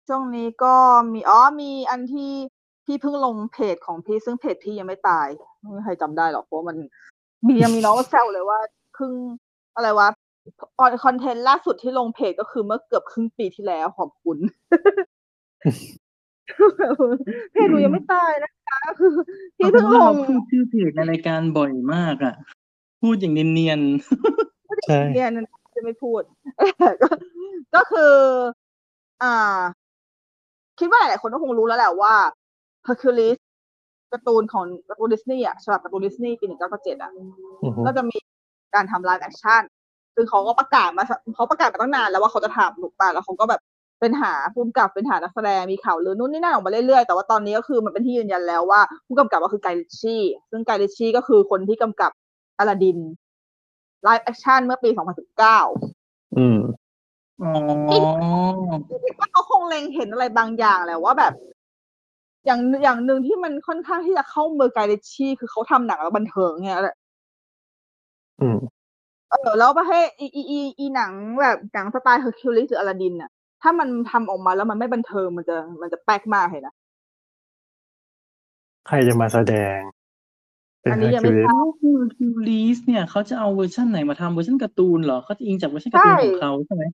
[SPEAKER 4] ช่วงนี้ก็มีอ๋อมีอันที่พี่เพิ่งลงเพจของพี่ซึ่งเพจพี่ยังไม่ตายไม่มีใครจำได้หรอกเพราะว่ามันมียังมีน้องมาแซวเลยว่าเพิ่งอะไรวะคอนเทนต์ล่าสุดที่ลงเพจก็คือเมื่อเกือบครึ่งปีที่แล้วขอบคุณ เพจหนูยังไม่ตายนะคะคือพี่เพิ่งล
[SPEAKER 3] เรา
[SPEAKER 4] ง
[SPEAKER 3] พูดชื่อเพจในรายการบ่อยมากอะ พูดอย่างเนียน
[SPEAKER 2] ใช่
[SPEAKER 4] เนี่ยนั่นจะไม่พูดก็ก็คือ อ่า คิดว่าหลายๆคนก็คงรู้แล้วแหละว่า Hercules การ์ตูนของการ์ตูนดิสนีย์อะฉบับการ์ตูนดิสนีย์ปีหนึ่งเก้าเจ็ดอะ
[SPEAKER 2] อือฮึ
[SPEAKER 4] ก็จะมีการทำ live action คือเขาก็ประกาศมาเขาประกาศมาตั้งนานแล้วว่าเขาจะทำถูกป่ะแล้วเขาก็แบบ เป็นหาผู้กำกับเป็นหานักแสดงมีข่าวลือนู่นนี่นั่นออกมาเรื่อยๆ แต่ว่าตอนนี้ก็คือมันเป็นที่ยืนยันแล้วว่าผู้กำกับก็คือ Guy Ritchie ซึ่ง Guy Ritchie ก็คือคนที่กำกับอลาดิน live action เมื่อปี 2019
[SPEAKER 2] อืม
[SPEAKER 3] ๆอ๋อ
[SPEAKER 4] คิดว่าเขาคงเล็งเห็นอะไรบางอย่างแหละว่าแบบ อย่างอย่างหนึ่งที่มันค่อนข้างที่จะเข้ามือ Guy Ritchie คือเขาทำหนังแล้วบันเทิงเนี่ยแหละ
[SPEAKER 2] อืม
[SPEAKER 4] เออแล้วประเภทอีอีอีอีหนังแบบหนังสไตล์เฮอร์คิวลิสหรืออลาดินน่ะ ถ้ามันทำออกมาแล้วมันไม่บันเทิงมันจะมันจะแป๊กมากเลยนะ
[SPEAKER 2] ใครจะมาแสดงเป็น
[SPEAKER 4] อัน
[SPEAKER 2] เฮ
[SPEAKER 4] นี้
[SPEAKER 2] อร์
[SPEAKER 4] ยัง
[SPEAKER 2] คิ
[SPEAKER 4] ไม่
[SPEAKER 2] วลิส
[SPEAKER 4] ทราบ
[SPEAKER 3] แล้วคือคิวลีสเนี่ยเขาจะเอาเวอร์ชันไหนมาทำเวอร์ชันการ์ตูนเหรอเขาจะอิงจากเวอร์ชันการ์ตูนของเขาใช่ไหม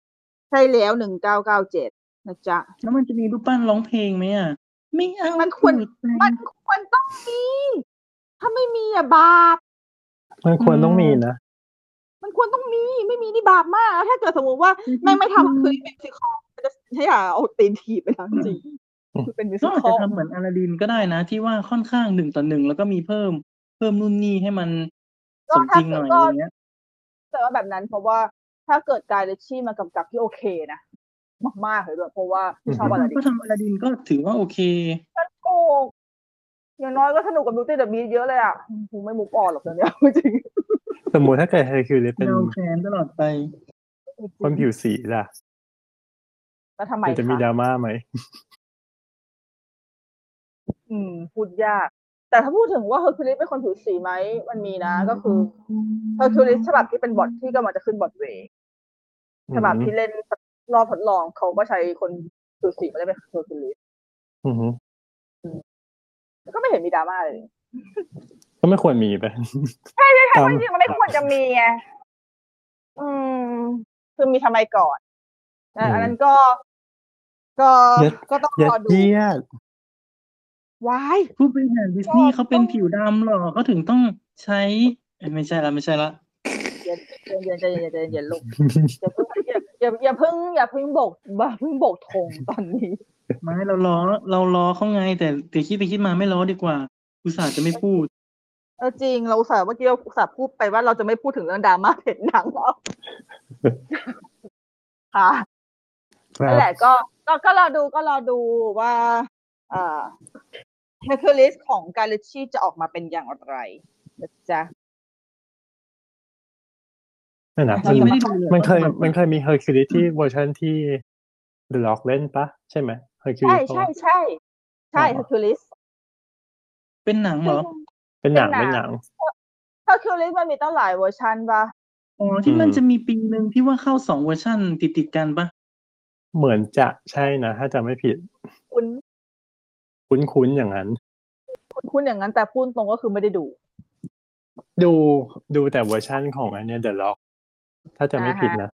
[SPEAKER 4] ใช่แล้วหนึ่งเก้าเก้าเจ็ดนะจ๊ะ
[SPEAKER 3] แล้วมันจะมีรูปปั้นร้องเพลงไหมอะไม่เอา
[SPEAKER 4] มันควร
[SPEAKER 3] ตูดแตง
[SPEAKER 4] มันควรต้องมีถ้าไม่มีอะบาป
[SPEAKER 2] มันควรต้องมีนะ
[SPEAKER 4] มันควรต้องมีไม่มีนี่บาปมาก ถ้าเกิดสมมติว่าแม่งไม่ทำคือเป็นมิวสิคอลมั นจะใช่อะเอาตีนถีบไปแล้วจริง
[SPEAKER 2] อืม
[SPEAKER 4] คือเป็นมิว
[SPEAKER 3] ก็
[SPEAKER 4] สิ
[SPEAKER 3] อาจ
[SPEAKER 4] คอ
[SPEAKER 3] จะ
[SPEAKER 4] ล
[SPEAKER 3] ทำเหมือนอลาดินก็ได้นะ ที่ว่าค่อนข้างหนึ่งต่อหนึ่งแล้วก็มีเพิ่มเพิ่มนู่นนี่ให้มันสมจริงหน่อยอะไรเงี้ย
[SPEAKER 4] แต่ว่าแบบนั้นเพราะว่าถ้าเกิดกายเลชี่มากำกับที่โอเคนะมากๆเลยด้วยเพราะว่าพี่ชอบอะไรดิ
[SPEAKER 3] ก็ทำอลาดินก็ถือว่าโอเค
[SPEAKER 4] ฉันโกกอย่างน้อยก็สนุกกับดูตี้เดอะบีเยอะเลยอะกูไม่มุกออนหรอกเดี๋ยวนี้จริง
[SPEAKER 2] สมมุติถ้าเกิดเฮอร์คิวลิสเป็น
[SPEAKER 3] เราแค้นตลอดไป
[SPEAKER 2] คนผิวสีล่ะ
[SPEAKER 4] แล้วทำไม
[SPEAKER 2] มันจะมีดราม่าไหมคะ
[SPEAKER 4] อืม พูดยาก แต่ถ้าพูดถึงว่าเฮอร์คิวลิสเป็นคนผิวสีไหม มันมีนะ ก็คือเฮอร์คิวลิสฉบับที่เป็นบอทที่กำลังจะขึ้นบอทเวย์ฉบับที่เล่นรอบทดลองเขาก็ใช้คนผิวสีมาเล่นเป็นเฮอร์คิวลิส
[SPEAKER 2] อือฮึ
[SPEAKER 4] ก็ไม่เห็นมีดราม่าเลย
[SPEAKER 2] ก็ไม่ควรมีไป
[SPEAKER 4] ใช่
[SPEAKER 2] ตาม
[SPEAKER 4] จริงๆมันไม่ควรจะมีไงอืม คือมีทำไมก่อนแต่อันนั้นก็ ก็
[SPEAKER 2] เย็ด
[SPEAKER 4] ก็ต้อง
[SPEAKER 2] ยั
[SPEAKER 4] รอ
[SPEAKER 2] ด
[SPEAKER 4] ดู
[SPEAKER 2] เยียด
[SPEAKER 4] วาย
[SPEAKER 3] ผู้บริหารดิสนีย์เขาเป็นผิวดำหรอเขาถึงต้องใช้เอ้ยไม่ใช่ละไม่ใช่ละ
[SPEAKER 4] เย็นเย็นใจเย็นใจเย็นลูกอย่าเพิ่งอย่าอย่าอย่าเพิ่งอย่าเพิ่งโบกอย่าเพิ่งโบกธงตอนนี้
[SPEAKER 3] ไม่เราล้อเราล้อเขาไง แต่แต่คิดไปคิดมาไม่ล้อดีกว่า อุตส่าห์จะไม่พูด
[SPEAKER 4] เออจริงเราอุตส่าห์เมื่อกี้เราอุตส่าห์พูดไปว่าเราจะไม่พูดถึงเรื่องดราม่าเพจหนังแล้วค่ะ
[SPEAKER 2] ครั
[SPEAKER 4] นั่นแหละก็ก็ก็รอดูก็รอดูว่าเอ่อเฮอร์คิวลิสของ Guy Ritchie จะออกมาเป็นอย่างไรนะจ๊ะ
[SPEAKER 2] นั่นนะ
[SPEAKER 4] เรา
[SPEAKER 2] มัน
[SPEAKER 4] ยังไม่
[SPEAKER 3] ได้ดูเลย
[SPEAKER 2] มันเคย
[SPEAKER 3] ว่าแบบ
[SPEAKER 2] มันเคยมีเฮอร์คิวลิสที่เวอร์ชันที่ The Rock เล่นปะใช่ไหมเฮอร์คิวลิ
[SPEAKER 4] ใช่
[SPEAKER 2] ส
[SPEAKER 4] ใช่ใช่ใช่ใช่
[SPEAKER 2] อ๋อ
[SPEAKER 4] เฮอร์คิวลิส
[SPEAKER 3] เป็นหนังเหรอ
[SPEAKER 2] เป็นหนัง
[SPEAKER 4] เป็
[SPEAKER 2] เป็น
[SPEAKER 4] น
[SPEAKER 2] ห
[SPEAKER 4] หนั
[SPEAKER 2] นัง
[SPEAKER 4] งเฮอร์คิวลิสมันมีตั้งหลายเวอร์ชันปะ
[SPEAKER 3] อ๋อที่มัน
[SPEAKER 2] อืม
[SPEAKER 3] จะมีปีหนึ่งที่ว่าเข้าสองเวอร์ชันติดติดๆกันปะ
[SPEAKER 2] เหมือนจะใช่นะ ถ้าจำไม่ผิด
[SPEAKER 4] คุ้น
[SPEAKER 2] คุ้นๆอย่างนั้น
[SPEAKER 4] คุ้นคุ้นอย่างนั้นแต่พูดตรงก็คือไม่ได้ดู
[SPEAKER 2] ดูดูแต่เวอร์ชันของอันเนี้ย The Rock ถ้าจำไม่ผิดนะ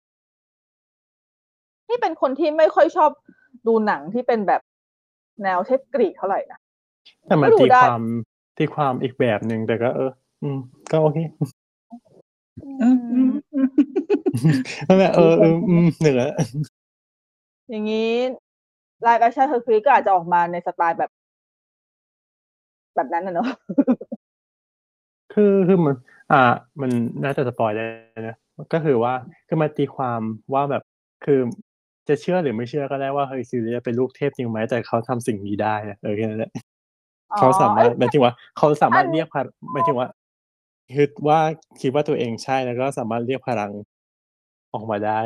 [SPEAKER 4] นี่เป็นคนที่ไม่ค่อยชอบดูหนังที่เป็นแบบแนวเทพกรีกเท่าไหร่นะ
[SPEAKER 2] แต่มัน
[SPEAKER 4] ก็ดูได้ ตี
[SPEAKER 2] ความตีความอีกแบบหนึ่งแต่ก็เออ อืม ก็โอเค
[SPEAKER 3] เอออืมอืม
[SPEAKER 2] นั่นแหละเออเอออืมเหนือ
[SPEAKER 4] อย่างนี้ live action เฮอร์คิวลิสก็อาจจะออกมาในสไตล์แบบ แบบนั้นนะเนอะ
[SPEAKER 2] คือคือมัน อ่า มันน่าจะ spoil ได้นะก็คือว่าคือมาตีความว่าแบบคือจะเชื่อหรือไม่เชื่อก็ได้ว่าเฮอร์คิวลิสเป็นลูกเทพจริงไหมแต่เขาทำสิ่งนี้ได้อะเออแค่นั้นแหละเขาสามารถหมายถึงว่า เขาสามารถ
[SPEAKER 4] อัน
[SPEAKER 2] เรียกพลังหมายถึงว่าคิดว่าคิดว่าตัวเองใช่แล้วก็สามารถเรียกพลังออกมาได้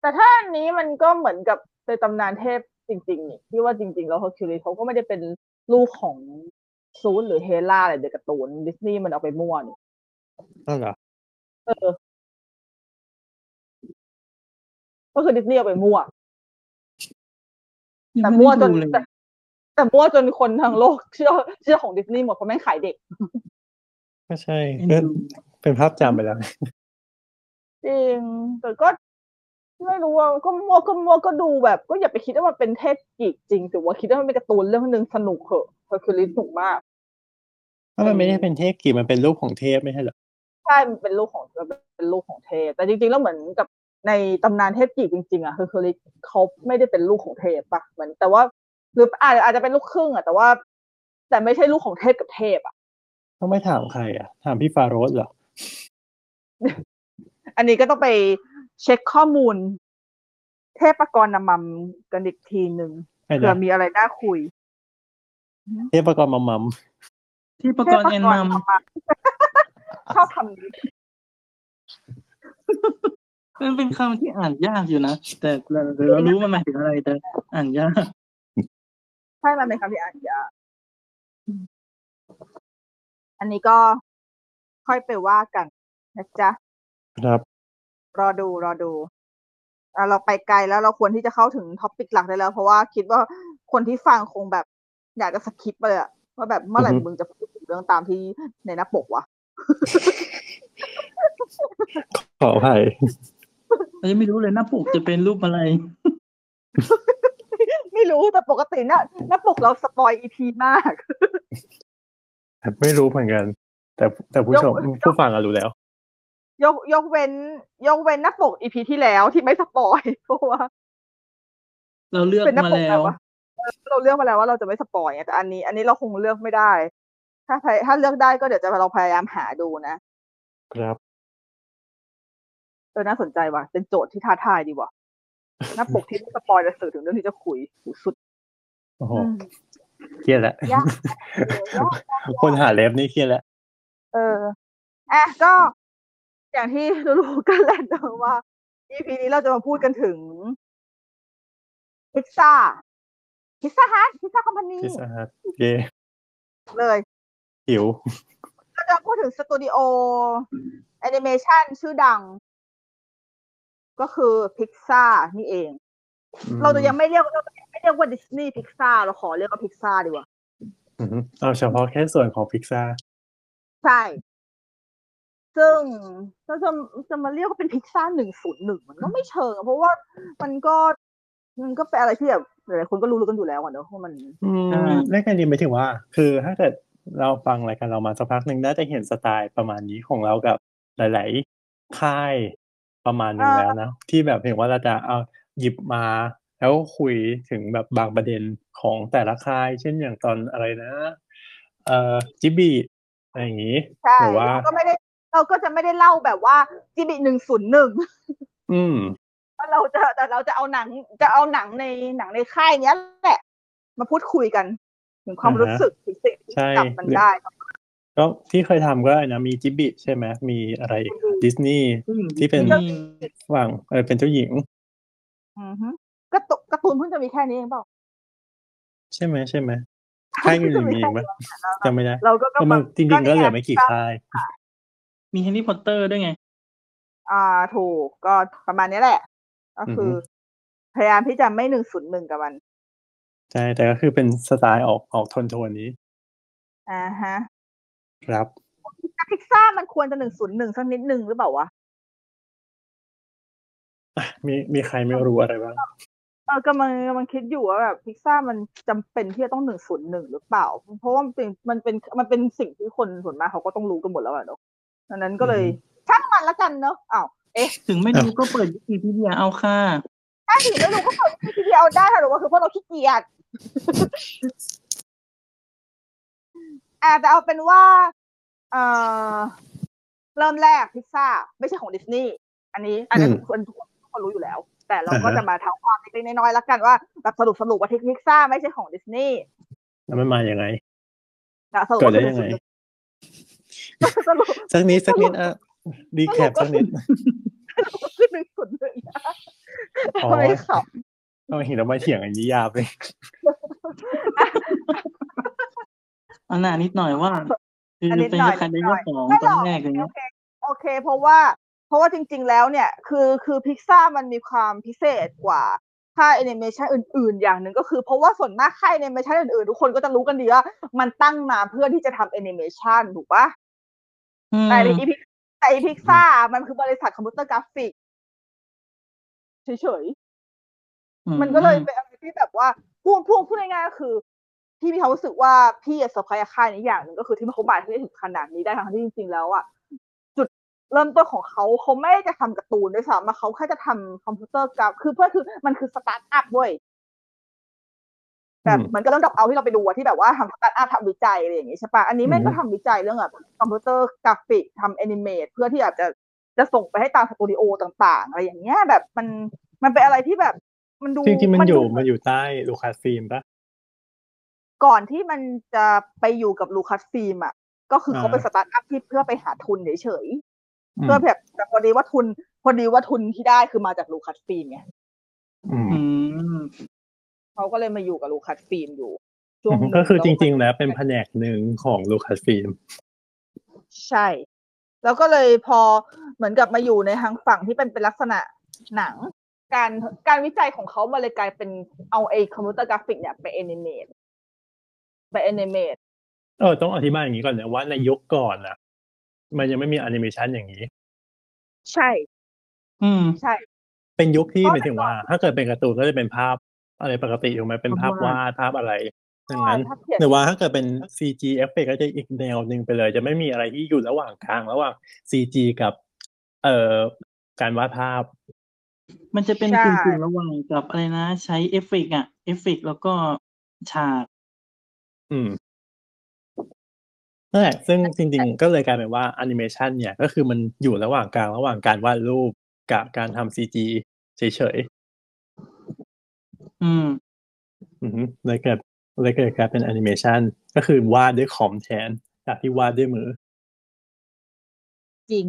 [SPEAKER 4] แต่ถ้าอันนี้มันก็เหมือนกับในตำนานเทพจริงๆนี่ที่ว่าจริง ๆ แล้วเฮอร์คิวลิสเขาก็ไม่ได้เป็นลูกของซุสหรือเฮร่าอะไรเด็กการ์ตูนดิสนีย์มันเอาไปมั่วนี่
[SPEAKER 2] นั่นเหรอ
[SPEAKER 4] เออ ก็คือดิสนีย์เอาไปมั่ว
[SPEAKER 3] ยัง
[SPEAKER 4] แต่
[SPEAKER 3] ไม่
[SPEAKER 4] มั่วจ
[SPEAKER 3] ได้
[SPEAKER 4] น
[SPEAKER 3] ดูเลย
[SPEAKER 4] แต่แต่มั่วจนคนทั้งโลกเชื่อเชื่อของดิสนีย์หมดเพราะแม่งขายเด็ก
[SPEAKER 2] ก็ใช่
[SPEAKER 3] เอ็น
[SPEAKER 2] ก็
[SPEAKER 3] ดู
[SPEAKER 2] เป็นภาพจำไปแล้ว
[SPEAKER 4] จริงแต่ก็ ไม่รู้ว่าก็มั่วก็มั่วก็ดูแบบ ก็อย่าไปคิดว่ามันเป็นเทพกรีกจริงแต่ว่าคิดว่ามันเป็นการ์ตูนเรื่องหนึ่งสนุกเหอะเฮอร์คิวลิสสนุกมาก
[SPEAKER 2] ถ้ามันไม่ได้เป็นเทพกรีกมันเป็นลูกของเทพไม่ใช่เหรอ
[SPEAKER 4] ใช่มันเป็นลูกของมันเป็นลูกของเทพ แต่จริงๆแล้วเหมือนกับในตำนานเทพกรีกจริงๆอะเฮอร์คิวลิสเขาไม่ได้เป็นลูกของเทพปะเหมือนแต่ว่า หรืออาจอาจจะเป็นลูกครึ่งอะแต่ว่า แต่ไม่ใช่ลูกของเทพกับเทพอะ
[SPEAKER 2] ต้องไม่ถามใครอะ ถามพี่ฟาโรสเหรอ
[SPEAKER 4] อันนี้ก็ต้องไป เช็คข้อมูล เทพกรนำมัมกันอีกทีหนึ่ง
[SPEAKER 2] ไอ้
[SPEAKER 4] เผื่อ
[SPEAKER 2] นะ
[SPEAKER 4] มีอะไรน่าคุย
[SPEAKER 2] เทพประกอบมัมมัม
[SPEAKER 3] ที่ประกรณ์แอนมัม
[SPEAKER 4] ชอบคำนี้
[SPEAKER 3] มันเป็นคำที่อ่านยากอยู่นะแต่เราเรารู้มันหมายถึงอะไรแต่อ่านยาก
[SPEAKER 4] ช่มันเป็นคำที่อ่านยากอันนี้ก็ค่อยไปว่ากันนะจ๊ะ
[SPEAKER 2] ครับ
[SPEAKER 4] รอดูรอดูอะเราไปไกลแล้วเราควรที่จะเข้าถึง topic หลักได้แล้ว เพราะว่าคิดว่าคนที่ฟังคงแบบ อยากจะ skip ไปเลยอะว่าแบบเมื่อไหร่
[SPEAKER 2] อือฮึ
[SPEAKER 4] มึงจะพูดถึงเรื่องตามที่ในหน้าปกวะ
[SPEAKER 2] ขออภัย
[SPEAKER 3] เรายังไม่รู้เลยหน้าปกจะเป็นรูปอะไร
[SPEAKER 4] ไม่รู้แต่ปกติเนี่ยหน้าปกเรา spoil EP มาก
[SPEAKER 2] ไม่รู้เหมือนกัน แต่แต่ผู้ชม
[SPEAKER 4] ยก
[SPEAKER 2] ผู้ฟังอะรู้แล้ว
[SPEAKER 4] ยกยกเว้น ยกเว้นหน้าปก EP ที่แล้วที่ไม่ spoil เพราะว่า
[SPEAKER 3] เราเลือกมาแล้วว่า
[SPEAKER 4] เป็นหน้าปก
[SPEAKER 3] แล้
[SPEAKER 4] แบบเออเราเลือกมาแล้วว่าเราจะไม่ spoil ไงแต่อันนี้ อันนี้เราคงเลือกไม่ได้ ถ้าพยถ้าเลือกได้ก็เดี๋ยวจะเราพยายามหาดูนะ ครับเออน่าสนใจว่ะ เป็นโจทย์ที่ท้าทายดีว่ะหน้าปกที่ไม่ spoil จะสื่อถึงเรื่องที่จะคุยหูสุด
[SPEAKER 2] โอ้โห
[SPEAKER 4] อืม
[SPEAKER 2] เครียดแล้ว
[SPEAKER 4] ยากเออยาก
[SPEAKER 2] คนหา ref นี่เครียดแล้ว
[SPEAKER 4] เอออะก็ อย่างที่รู้ๆกันแหละเนอะว่า EP นี้เราจะมาพูดกันถึงพิซซ่าพิซซ่าฮัทพิซซ่าคอมพานี
[SPEAKER 2] พิซซ่าฮัทเย่
[SPEAKER 4] เลย
[SPEAKER 2] หิว
[SPEAKER 4] ก็จะพูดถึงสตูดิโอแอนิเมชันชื่อดัง ก็คือพิกซ่านี่เอง เราจะยังไม่เรียกเราจะไม่เรียกว่าดิสนีย์พิกซ่าเราขอเรียกว่าพิกซ่าดีกว่า
[SPEAKER 2] อืมเอาเฉพาะแค่ส่วนของพิซซ่า
[SPEAKER 4] ใช่ ซึ่งเราจะจะมาเรียกว่าเป็นพิกซ่าหนึ่งศูนย์หนึ่งมันก็ไม่เชิงอะเพราะว่ามันก็มันก็เป็นอะไรที่แบบหลายๆคนก็รู้ๆกันอยู่แล้วอะเนอะว่ามัน
[SPEAKER 2] อืม
[SPEAKER 3] อ่า
[SPEAKER 2] เรียกกันดีหมายถึงว่า คือถ้าเกิดเราฟังรายการเรามาสักพักหนึ่งน่าจะเห็นสไตล์ประมาณนี้ของเรากับหลาย ๆ ค่ายประมาณหนึ่ง
[SPEAKER 4] อ่า
[SPEAKER 2] แล้วนะที่แบบเห็นว่าเราจะเอาหยิบมา แล้วคุยถึงแบบบางประเด็นของแต่ละค่าย เช่นอย่างตอนอะไรนะ เอ่อจิบีอะไรอย่างนี้
[SPEAKER 4] ใช่
[SPEAKER 2] หรือว่า
[SPEAKER 4] เราก็ไม่ได้ เราก็จะไม่ได้เล่าแบบว่าจีบีหนึ่งศูนย์หนึ่ง
[SPEAKER 2] อืม
[SPEAKER 4] เราจะแต่เราจะเอาหนังจะเอาหนังในหนังในค่ายเนี้ยแหละ มาพูดคุยกัน ถึงความ
[SPEAKER 2] อ่าฮะ
[SPEAKER 4] รู้สึกถึงสิ่งที่
[SPEAKER 2] ใช่
[SPEAKER 4] จับมันได้
[SPEAKER 2] ก็ที่เคยทำก็นะมีจิบิใช่ไหมมีอะไรดิสนีย์ที่เป็น
[SPEAKER 3] นี่
[SPEAKER 2] ฝั่งเออเป็นเจ้าหญิง
[SPEAKER 4] อือฮึการ์ตูนการ์ตูนเพิ่งจะมีแค่นี้เองเปล่า
[SPEAKER 2] ใช่ไหมใช่ไหมค่ายอื่นมีอีกไหมจำไม่ได้
[SPEAKER 4] เราก็
[SPEAKER 2] เพราะมันจริงๆก็เหลือไม่กี่ค่าย
[SPEAKER 3] มีแฮร์รี่พอตเตอร์ด้วยไง
[SPEAKER 4] อ่าถูกก็ประมาณนี้แหละ ก็คืออื
[SPEAKER 2] อฮึ
[SPEAKER 4] พยายามที่จะไม่หนึ่งศูนย์หนึ่งกับมัน
[SPEAKER 2] ใช่ แต่ก็คือเป็นสไตล์ออกออกโทนโทนนี้
[SPEAKER 4] อ่าฮะ
[SPEAKER 2] ครับ
[SPEAKER 4] พิกซ่ามันควรจะหนึ่งศูนย์หนึ่งสักนิดหนึ่งหรือเปล่าวะ
[SPEAKER 2] มีมีใครไม่รู้อะไรบ้าง
[SPEAKER 4] เออกำลังกำลังคิดอยู่ว่าแบบพิกซ่ามันจำเป็นที่จะต้องหนึ่งศูนย์หนึ่งหรือเปล่า เพราะว่ามันเป็นมันเป็นมันเป็นสิ่งที่คนส่วนมากเขาก็ต้องรู้กันหมดแล้วอะเนาะ ดังนั้นก็เลย
[SPEAKER 2] อือฮึ
[SPEAKER 4] ช่างมันละกันเนาะอ้าว
[SPEAKER 3] ถึงไม่รู้ก็เปิดวิกิพีเดียเอาค่ะ
[SPEAKER 4] ถ้าถึงไม่รู้ก็เปิดทีเดียวได้ค่ะหรือว่าคือพวกเราขี้เกียจอาจจะเอาเป็นว่า เอ่อเริ่มแรกพิซซ่า ไม่ใช่ของดิสนีย์อันนี้ อันนี้
[SPEAKER 2] อืม
[SPEAKER 4] ทุกคนทุกคนทุกคนรู้อยู่แล้ว แต่เรา
[SPEAKER 2] อ่าฮะ
[SPEAKER 4] ก็จะมาเท้าความเล็กๆน้อยๆแล้วกันว่าแบบสรุปสรุปว่าพิซซ่าไม่ใช่ของดิสนีย์
[SPEAKER 2] แล้วมันมาอย่างไง
[SPEAKER 4] นะสรุป
[SPEAKER 2] เกิด
[SPEAKER 4] ว่า
[SPEAKER 2] ได้
[SPEAKER 4] คือ
[SPEAKER 2] ยังไง
[SPEAKER 4] สรุป
[SPEAKER 2] สักนิดสักนิดอะ recap สักนิด
[SPEAKER 4] คือหนึ่งส่วนหนึ่งนะ
[SPEAKER 2] อ๋อ
[SPEAKER 4] ทำไมข
[SPEAKER 2] ทำไมเห็นเรามาเถียงอย่างนี้ยาวเลย
[SPEAKER 3] เอาหน้านิดหน่อยว่าคือ
[SPEAKER 4] อันนิด
[SPEAKER 3] เป็น
[SPEAKER 4] หน่อย
[SPEAKER 3] ใครเป็น
[SPEAKER 4] นิดหน่
[SPEAKER 3] เจ้า
[SPEAKER 4] อย
[SPEAKER 3] ของ
[SPEAKER 4] ไม่
[SPEAKER 3] ต
[SPEAKER 4] หร
[SPEAKER 3] อน
[SPEAKER 4] อก
[SPEAKER 3] แรกอย่างเงี้
[SPEAKER 4] โอยเคโอเค เพราะว่าเพราะว่าจริง ๆ แล้วเนี่ย คือคือพิกซ่ามันมีความพิเศษกว่าค่ายแอนิเมชันอื่น ๆ อย่างหนึ่งก็คือ เพราะว่าส่วนมากค่ายแอนิเมชันอื่น ๆ ทุกคนก็จะรู้กันดีว่ามันตั้งมาเพื่อที่จะทำแอนิเมชันถูกปะ
[SPEAKER 3] อืม
[SPEAKER 4] แต่ในอีพิแต่อีพิกซ่ามันคือบริษัทคอมพิวเตอร์กราฟิกเฉยๆ มันก็เลยเป็นอะไรที่แบบว่าพูดพูดพูดง่ายๆก็คือ พี่มีความรู้สึกว่าพี่อะเซอร์ไพรส์ค่ายนี้อย่างหนึ่งก็คือที่เขาบาดที่ถึงขนาดนี้ได้ทั้งที่จริงๆแล้วอะจุดเริ่มต้นของเขาเขาไม่ได้จะทำการ์ตูนด้วยซ้ำอะเขาแค่จะทำคอมพิวเตอร์กราฟคือเพื่อคือมันคือสตาร์ทอัพเว้ย แบบ
[SPEAKER 2] อืม
[SPEAKER 4] เหมือนก็ต้องดับเอาที่เราไปดูอะที่แบบว่าทำสตาร์ทอัพทำวิจัยอะไรอย่างงี้ใช่ปะอันนี้แม่ง
[SPEAKER 2] อือฮึ
[SPEAKER 4] ก็ทำวิจัยเรื่องแบบคอมพิวเตอร์กราฟิกทำ animate เพื่อที่แบบจะจะส่งไปให้ตามสตูดิโอต่าง ๆ อะไรอย่างเงี้ยแบบมันมันเป็นอะไรที่แบบมันดู
[SPEAKER 2] จริงๆมันอยู่
[SPEAKER 4] ดู
[SPEAKER 2] มันอยู่ใต้ Lucasfilm ปะ
[SPEAKER 4] ก่อนที่มันจะไปอยู่กับ Lucasfilm อะก็คือเขา
[SPEAKER 2] อ่า
[SPEAKER 4] เป็นสตาร์ทอัพที่เพื่อไปหาทุนเฉย
[SPEAKER 2] อื
[SPEAKER 4] ๆ
[SPEAKER 2] ม
[SPEAKER 4] เพื่อแบบแต่พอดีว่าทุนพอดีว่าทุนที่ได้คือมาจาก Lucasfilm ไง
[SPEAKER 2] อืม
[SPEAKER 3] อืม
[SPEAKER 4] เขาก็เลยมาอยู่กับ Lucasfilm อยู่ช่วงหนึ่
[SPEAKER 2] ก็คือจ
[SPEAKER 4] แล้ว
[SPEAKER 2] ริง ๆ แล้วเป็นแผนกหนึ่งของลูคัสฟิล์ม
[SPEAKER 4] ใช่ แล้วก็เลยพอเหมือนกับมาอยู่ในทางฝั่งที่เป็นเป็นลักษณะหนัง การการวิจัยของเขามาเลยกลายเป็นเอาไอ้คอมพิวเตอร์กราฟิกเนี่ยไป animate ไป animateเอ
[SPEAKER 2] อต้องอธิบายอย่างนี้ก่อนนะว่าในยุคก่อนอะมันยังไม่มีแอนิเมชันอย่างนี้
[SPEAKER 4] ใช่
[SPEAKER 3] อืม
[SPEAKER 4] ใช่
[SPEAKER 2] เป็นยุคที่
[SPEAKER 4] เพราะ
[SPEAKER 2] หมายถึงว่า ถ้าเกิดเป็นการ์ตูนก็จะเป็นภาพ อะไรปกติถูกไหมเป็นภาพ
[SPEAKER 3] ภาพวาด
[SPEAKER 2] วาดภาพอะไรดังนั้น
[SPEAKER 4] ถ้าเขียน
[SPEAKER 2] หรือว่าถ้าเกิดเป็น CG เอฟเฟกก็จะอีกแนวหนึ่งไปเลย จะไม่มีอะไรที่อยู่ระหว่างกลางระหว่าง CG กับ เอ่อการวาดภาพ
[SPEAKER 3] มันจะเป็น
[SPEAKER 4] ใช่
[SPEAKER 3] กึ่งๆระหว่างกับอะไรนะ ใช้เอฟเฟกต์อะเอฟเฟกต์แล้วก็ฉาก
[SPEAKER 2] อืมนั่นแหละซึ่งจริงๆ ก็เลยกลายเป็นว่าแอนิเมชันเนี่ย ก็คือมันอยู่ระหว่างกลางระหว่างการวาดรูปกับการทำ CG เฉย
[SPEAKER 3] อืม
[SPEAKER 2] ๆอือฮึเลยเกิดเลยเกิดกลายเป็นแอนิเมชันก็คือวาดด้วยคอมแทนจากที่วาดด้วยมือ
[SPEAKER 4] จริง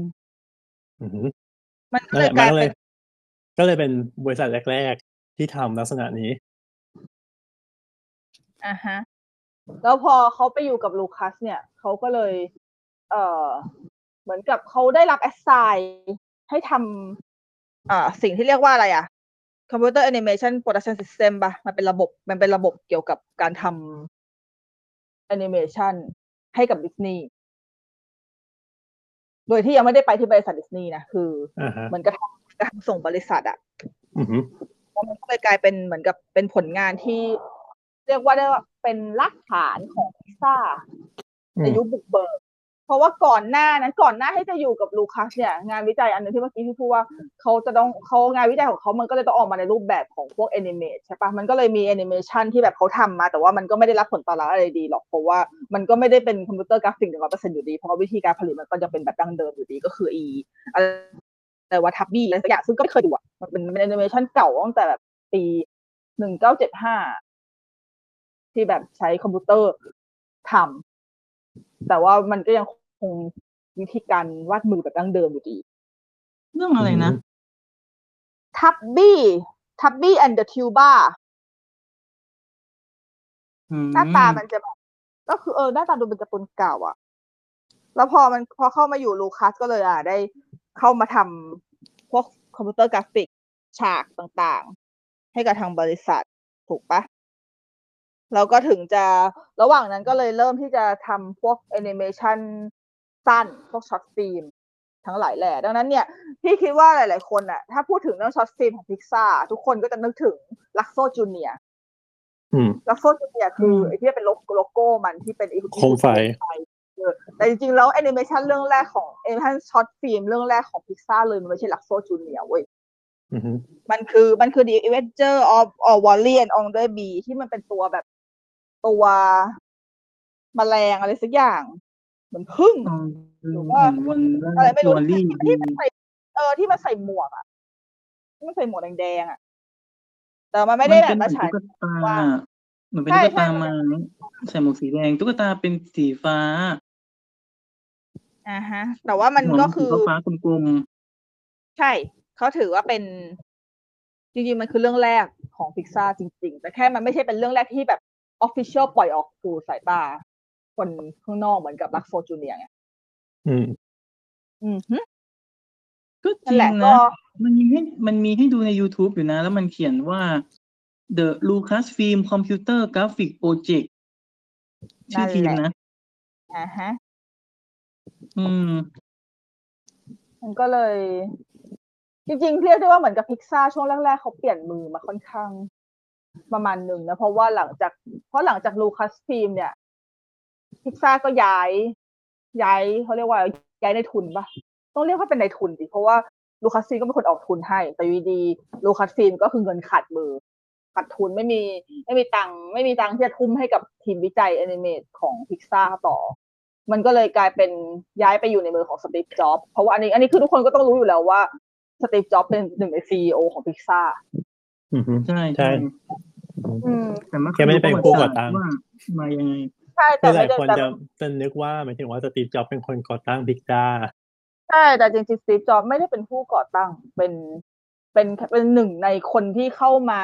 [SPEAKER 2] อือฮึ
[SPEAKER 4] มันก็
[SPEAKER 2] นั่น
[SPEAKER 4] เล
[SPEAKER 2] แห
[SPEAKER 4] ย
[SPEAKER 2] ละ
[SPEAKER 4] กลายเป็น
[SPEAKER 2] มันก็เลยก็เลยเป็นบริษัทแรก ๆ ที่ทำลักษณะนี้
[SPEAKER 4] อ่าฮะ แล้วพอเขาไปอยู่กับลูคัส เนี่ยเขาก็เลย เอ่อ เหมือนกับเขาได้รับแอสไซน์ให้ทำอ่าสิ่งที่เรียกว่าอะไรอะ Computer Animation Production System ปะมันเป็นระบบมันเป็นระบบเกี่ยวกับการทำแอนิเมชันให้กับดิสนีย์โดยที่ยังไม่ได้ไปที่บริษัทดิสนีย์นะ คือ
[SPEAKER 2] อ่าฮะ
[SPEAKER 4] เหมือนกับทำการส่งบริษัทอะ
[SPEAKER 2] อือฮึ
[SPEAKER 4] แล้วมันก็เลยกลายเป็นเหมือนกับเป็นผลงานที่ เรียกว่าได้ว่าเป็นรากฐานของพิซซ่า
[SPEAKER 2] อืม
[SPEAKER 4] ในยุคบุกเบิก เพราะว่าก่อนหน้านั้นก่อนหน้าที่จะอยู่กับ Lucas เนี่ยงานวิจัยอันหนึงที่เมื่อกี้ที่พูดว่าเขาจะต้องเขางานวิจัยของเขามันก็เลยต้องออกมาในรูปแบบของพวกแอนิเมชันใช่ปะมันก็เลยมีแอนิเมชันที่แบบเขาทำมา แต่ว่ามันก็ไม่ได้รับผลตอบรับอะไรดีหรอกเพราะว่ามันก็ไม่ได้เป็นคอมพิวเตอร์กราฟิกหนึ่งร้อยเปอร์เซ็นต์อยู่ดี เพราะว่าวิธีการผลิตมันก็จะเป็นแบบดั้งเดิมอยู่ดีก็คืออีอะไรแต่ว่า Tubby อะไรสักอย่างซึ่งก็ไม่เคยดูอะมันเป็นแอนิเมชันเก่าตั้งแต่แบบปีหนึ่งเก้าเจ็ดห้าที่แบบใช้คอมพิวเตอร์ทำแต่ว่ามันก็ยังค งวิธีการวาดมือแบบดั้งเดิมอยู่ดี
[SPEAKER 3] เรื่องอะไรนะ
[SPEAKER 4] Tubby Tubby and the Tubaอื
[SPEAKER 3] ม
[SPEAKER 4] หน้าตามันจะแบบก็คือเออหน้าตาดูเป็นการ์ตูนเก่าอะแล้วพอมันพอเข้ามาอยู่ Lucas ก็เลยอะ ได้เข้ามาทำพวกคอมพิวเตอร์กราฟิกฉากต่างๆ ให้กับทางบริษัทถูกปะแล้วก็ถึงจะระหว่างนั้นก็เลยเริ่มที่จะทำพวกแอนิเมชัน สั้น พวก short film ทั้งหลายแหล่ดังนั้นเนี่ยพี่คิดว่าหลาย ๆ คนอะ ถ้าพูดถึงเรื่อง short film ของพิกซ่าทุกคนก็จะนึกถึง Luxo Junior
[SPEAKER 2] อืม
[SPEAKER 4] Luxo Junior คือไอ้ที่เป็นโลโก้โลโก้มันที่เป็นอีก
[SPEAKER 2] โคมไฟ
[SPEAKER 4] เออแต่จริง ๆ แล้วแอนิเมชันเรื่องแรกของแอนิเมชัน short film เรื่องแรกของพิกซ่าเลยมันไม่ใช่ลักโซจูเนียเว้ย
[SPEAKER 2] อือฮึ
[SPEAKER 4] มันคือมันคือ The Avenger of of Wally and on the Bee ที่มันเป็นตัวแบบตัวแมลงอะไรสักอย่าง เหมือนพึ่ง
[SPEAKER 3] อ๋อ
[SPEAKER 4] หรือว่า
[SPEAKER 3] วัน
[SPEAKER 4] อะไรไม่รู้
[SPEAKER 3] วอลลี่
[SPEAKER 4] ที่มันใส่เออที่มันใส่หมวกอะที่มันใส่หมวกแดงๆอะแต่มันไม่ได้แบบมาฉาย
[SPEAKER 3] ตุ๊กตา
[SPEAKER 4] ว่า
[SPEAKER 3] เหมือนเป็น
[SPEAKER 4] ใช่
[SPEAKER 3] ตุ๊กตา
[SPEAKER 4] ใช่
[SPEAKER 3] ไม้ใส่หมวกสีแดงตุ๊กตาเป็นสีฟ้า
[SPEAKER 4] อ่าฮะ แต่ว่ามันก็คือ
[SPEAKER 3] หัวสีฟ้าๆกลม
[SPEAKER 4] ใช่เขาถือว่าเป็นจริงๆ มันคือเรื่องแรกของพิกซ่าจริง ๆ แต่แค่มันไม่ใช่เป็นเรื่องแรกที่แบบออฟฟิเชียลปล่อยออกสู่สายตา คนข้างนอกเหมือนกับลักโซจูเนียไง
[SPEAKER 2] อืม
[SPEAKER 4] อืมฮึ
[SPEAKER 3] ๆก็จ
[SPEAKER 4] นั่
[SPEAKER 3] ริ
[SPEAKER 4] น
[SPEAKER 3] ง
[SPEAKER 4] แหละก็
[SPEAKER 3] นะมันมีให้มันมีให้ดูใน YouTube อยู่นะ แล้วมันเขียนว่า The Lucasfilm Computer Graphic Project ชื่อทีมนะ
[SPEAKER 4] อ่าฮะ
[SPEAKER 3] อืม
[SPEAKER 4] มันก็เลย จริงๆ เรียกได้ว่าเหมือนกับพิกซ่าช่วงแรกๆ เขาเปลี่ยนมือมาค่อนข้างประมาณหนึ่งนะ เพราะว่าหลังจาก เพราะหลังจาก Lucasfilm เนี่ย พิกซ่าก็ย้าย ย้ายเขาเรียกว่าย้ายนายทุนปะต้องเรียกว่าเป็นนายทุนสิเพราะว่า Lucasfilm ก็เป็นคนออกทุนให้ แต่อยู่ดี Lucasfilm ก็คือเงินขาดมือขาดทุนไม่มีไม่มีตังค์ไม่มีตังค์ที่จะทุ่มให้กับทีมวิจัย animate ของพิกซ่าต่อ มันก็เลยกลายเป็นย้ายไปอยู่ในมือของ Steve Jobs เพราะว่าอันนี้ อันนี้คือทุกคนก็ต้องรู้อยู่แล้วว่า Steve Jobs เป็นหนึ่งใน CEO ของพิกซ่า
[SPEAKER 2] อือฮึ
[SPEAKER 3] ใช่
[SPEAKER 2] ใช่
[SPEAKER 4] อืม
[SPEAKER 3] แต่ไม่
[SPEAKER 2] แกไม่ได้เป็นผู้ก่อตั้ง
[SPEAKER 3] ว่ามายังไง
[SPEAKER 4] ใช่แต่
[SPEAKER 2] คือห
[SPEAKER 4] ไม่
[SPEAKER 2] ลาย
[SPEAKER 4] ได้
[SPEAKER 2] คน
[SPEAKER 4] แต่
[SPEAKER 2] จะจะนึกว่าหมายถึงว่า Steve Jobs เป็นคนก่อตั้งพิกซ่า
[SPEAKER 4] ใช่แต่จริงๆ Steve Jobs ไม่ได้เป็นผู้ก่อตั้งเป็นเป็นเป็นหนึ่งในคนที่เข้ามา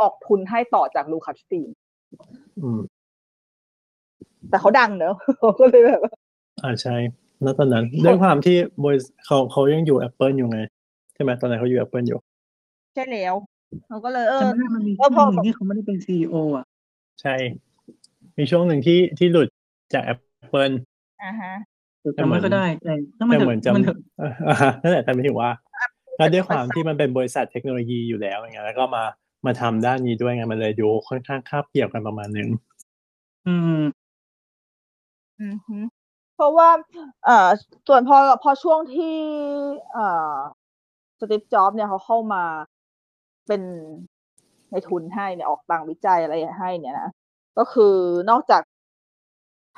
[SPEAKER 4] ออกทุนให้ต่อจากลูคัสฟิล์ม
[SPEAKER 2] อืม
[SPEAKER 4] แต่เขาดังเนอะเขาก็เลยแบบว่า
[SPEAKER 2] อ่าใช่แล้วตอนนั้นด้วยความที่บริษัทเขาเขายังอยู่ Apple อยู่ไง ใช่ไหมตอนนั้นเขาอยู่ Apple อยู่
[SPEAKER 4] ใช่แล้วเขาก็เลยเออ
[SPEAKER 3] จำไม่ได้มันมี
[SPEAKER 4] เออพ
[SPEAKER 3] ช่
[SPEAKER 4] อ
[SPEAKER 3] วงหนึ่งที่เขาไม่ได้เป็นซีออะ
[SPEAKER 2] ใช่ มีช่วงหนึ่งที่ที่หลุดจาก Apple
[SPEAKER 4] อ่าฮะ
[SPEAKER 3] แต่จำไม่ก็ได้แต่ถ้ามัน
[SPEAKER 2] แต่
[SPEAKER 3] เถ
[SPEAKER 2] เหมือน
[SPEAKER 3] อะ
[SPEAKER 2] จะ
[SPEAKER 3] มันเถอะ
[SPEAKER 2] เอ่อนั่นแหละแต่ไม่ถึงว่าแล้วด้วยความที่มันเป็นบริษัทเทคโนโลยีอยู่แล้วอย่างเงี้ยแล้วก็มามาทำด้านนี้ด้วยไงมันเลยดูค่อนข้างคาบเกี่ยวกันประมาณหนึ่ง
[SPEAKER 3] อืม
[SPEAKER 4] อือฮึเพราะว่า เอ่อ ส่วนพอพอช่วงที่ เอ่อสตีฟจ็อบเนี่ยเขาเข้ามาเป็นในทุนให้เนี่ยออกตังค์วิจัยอะไรให้เนี่ยนะ ก็คือนอกจาก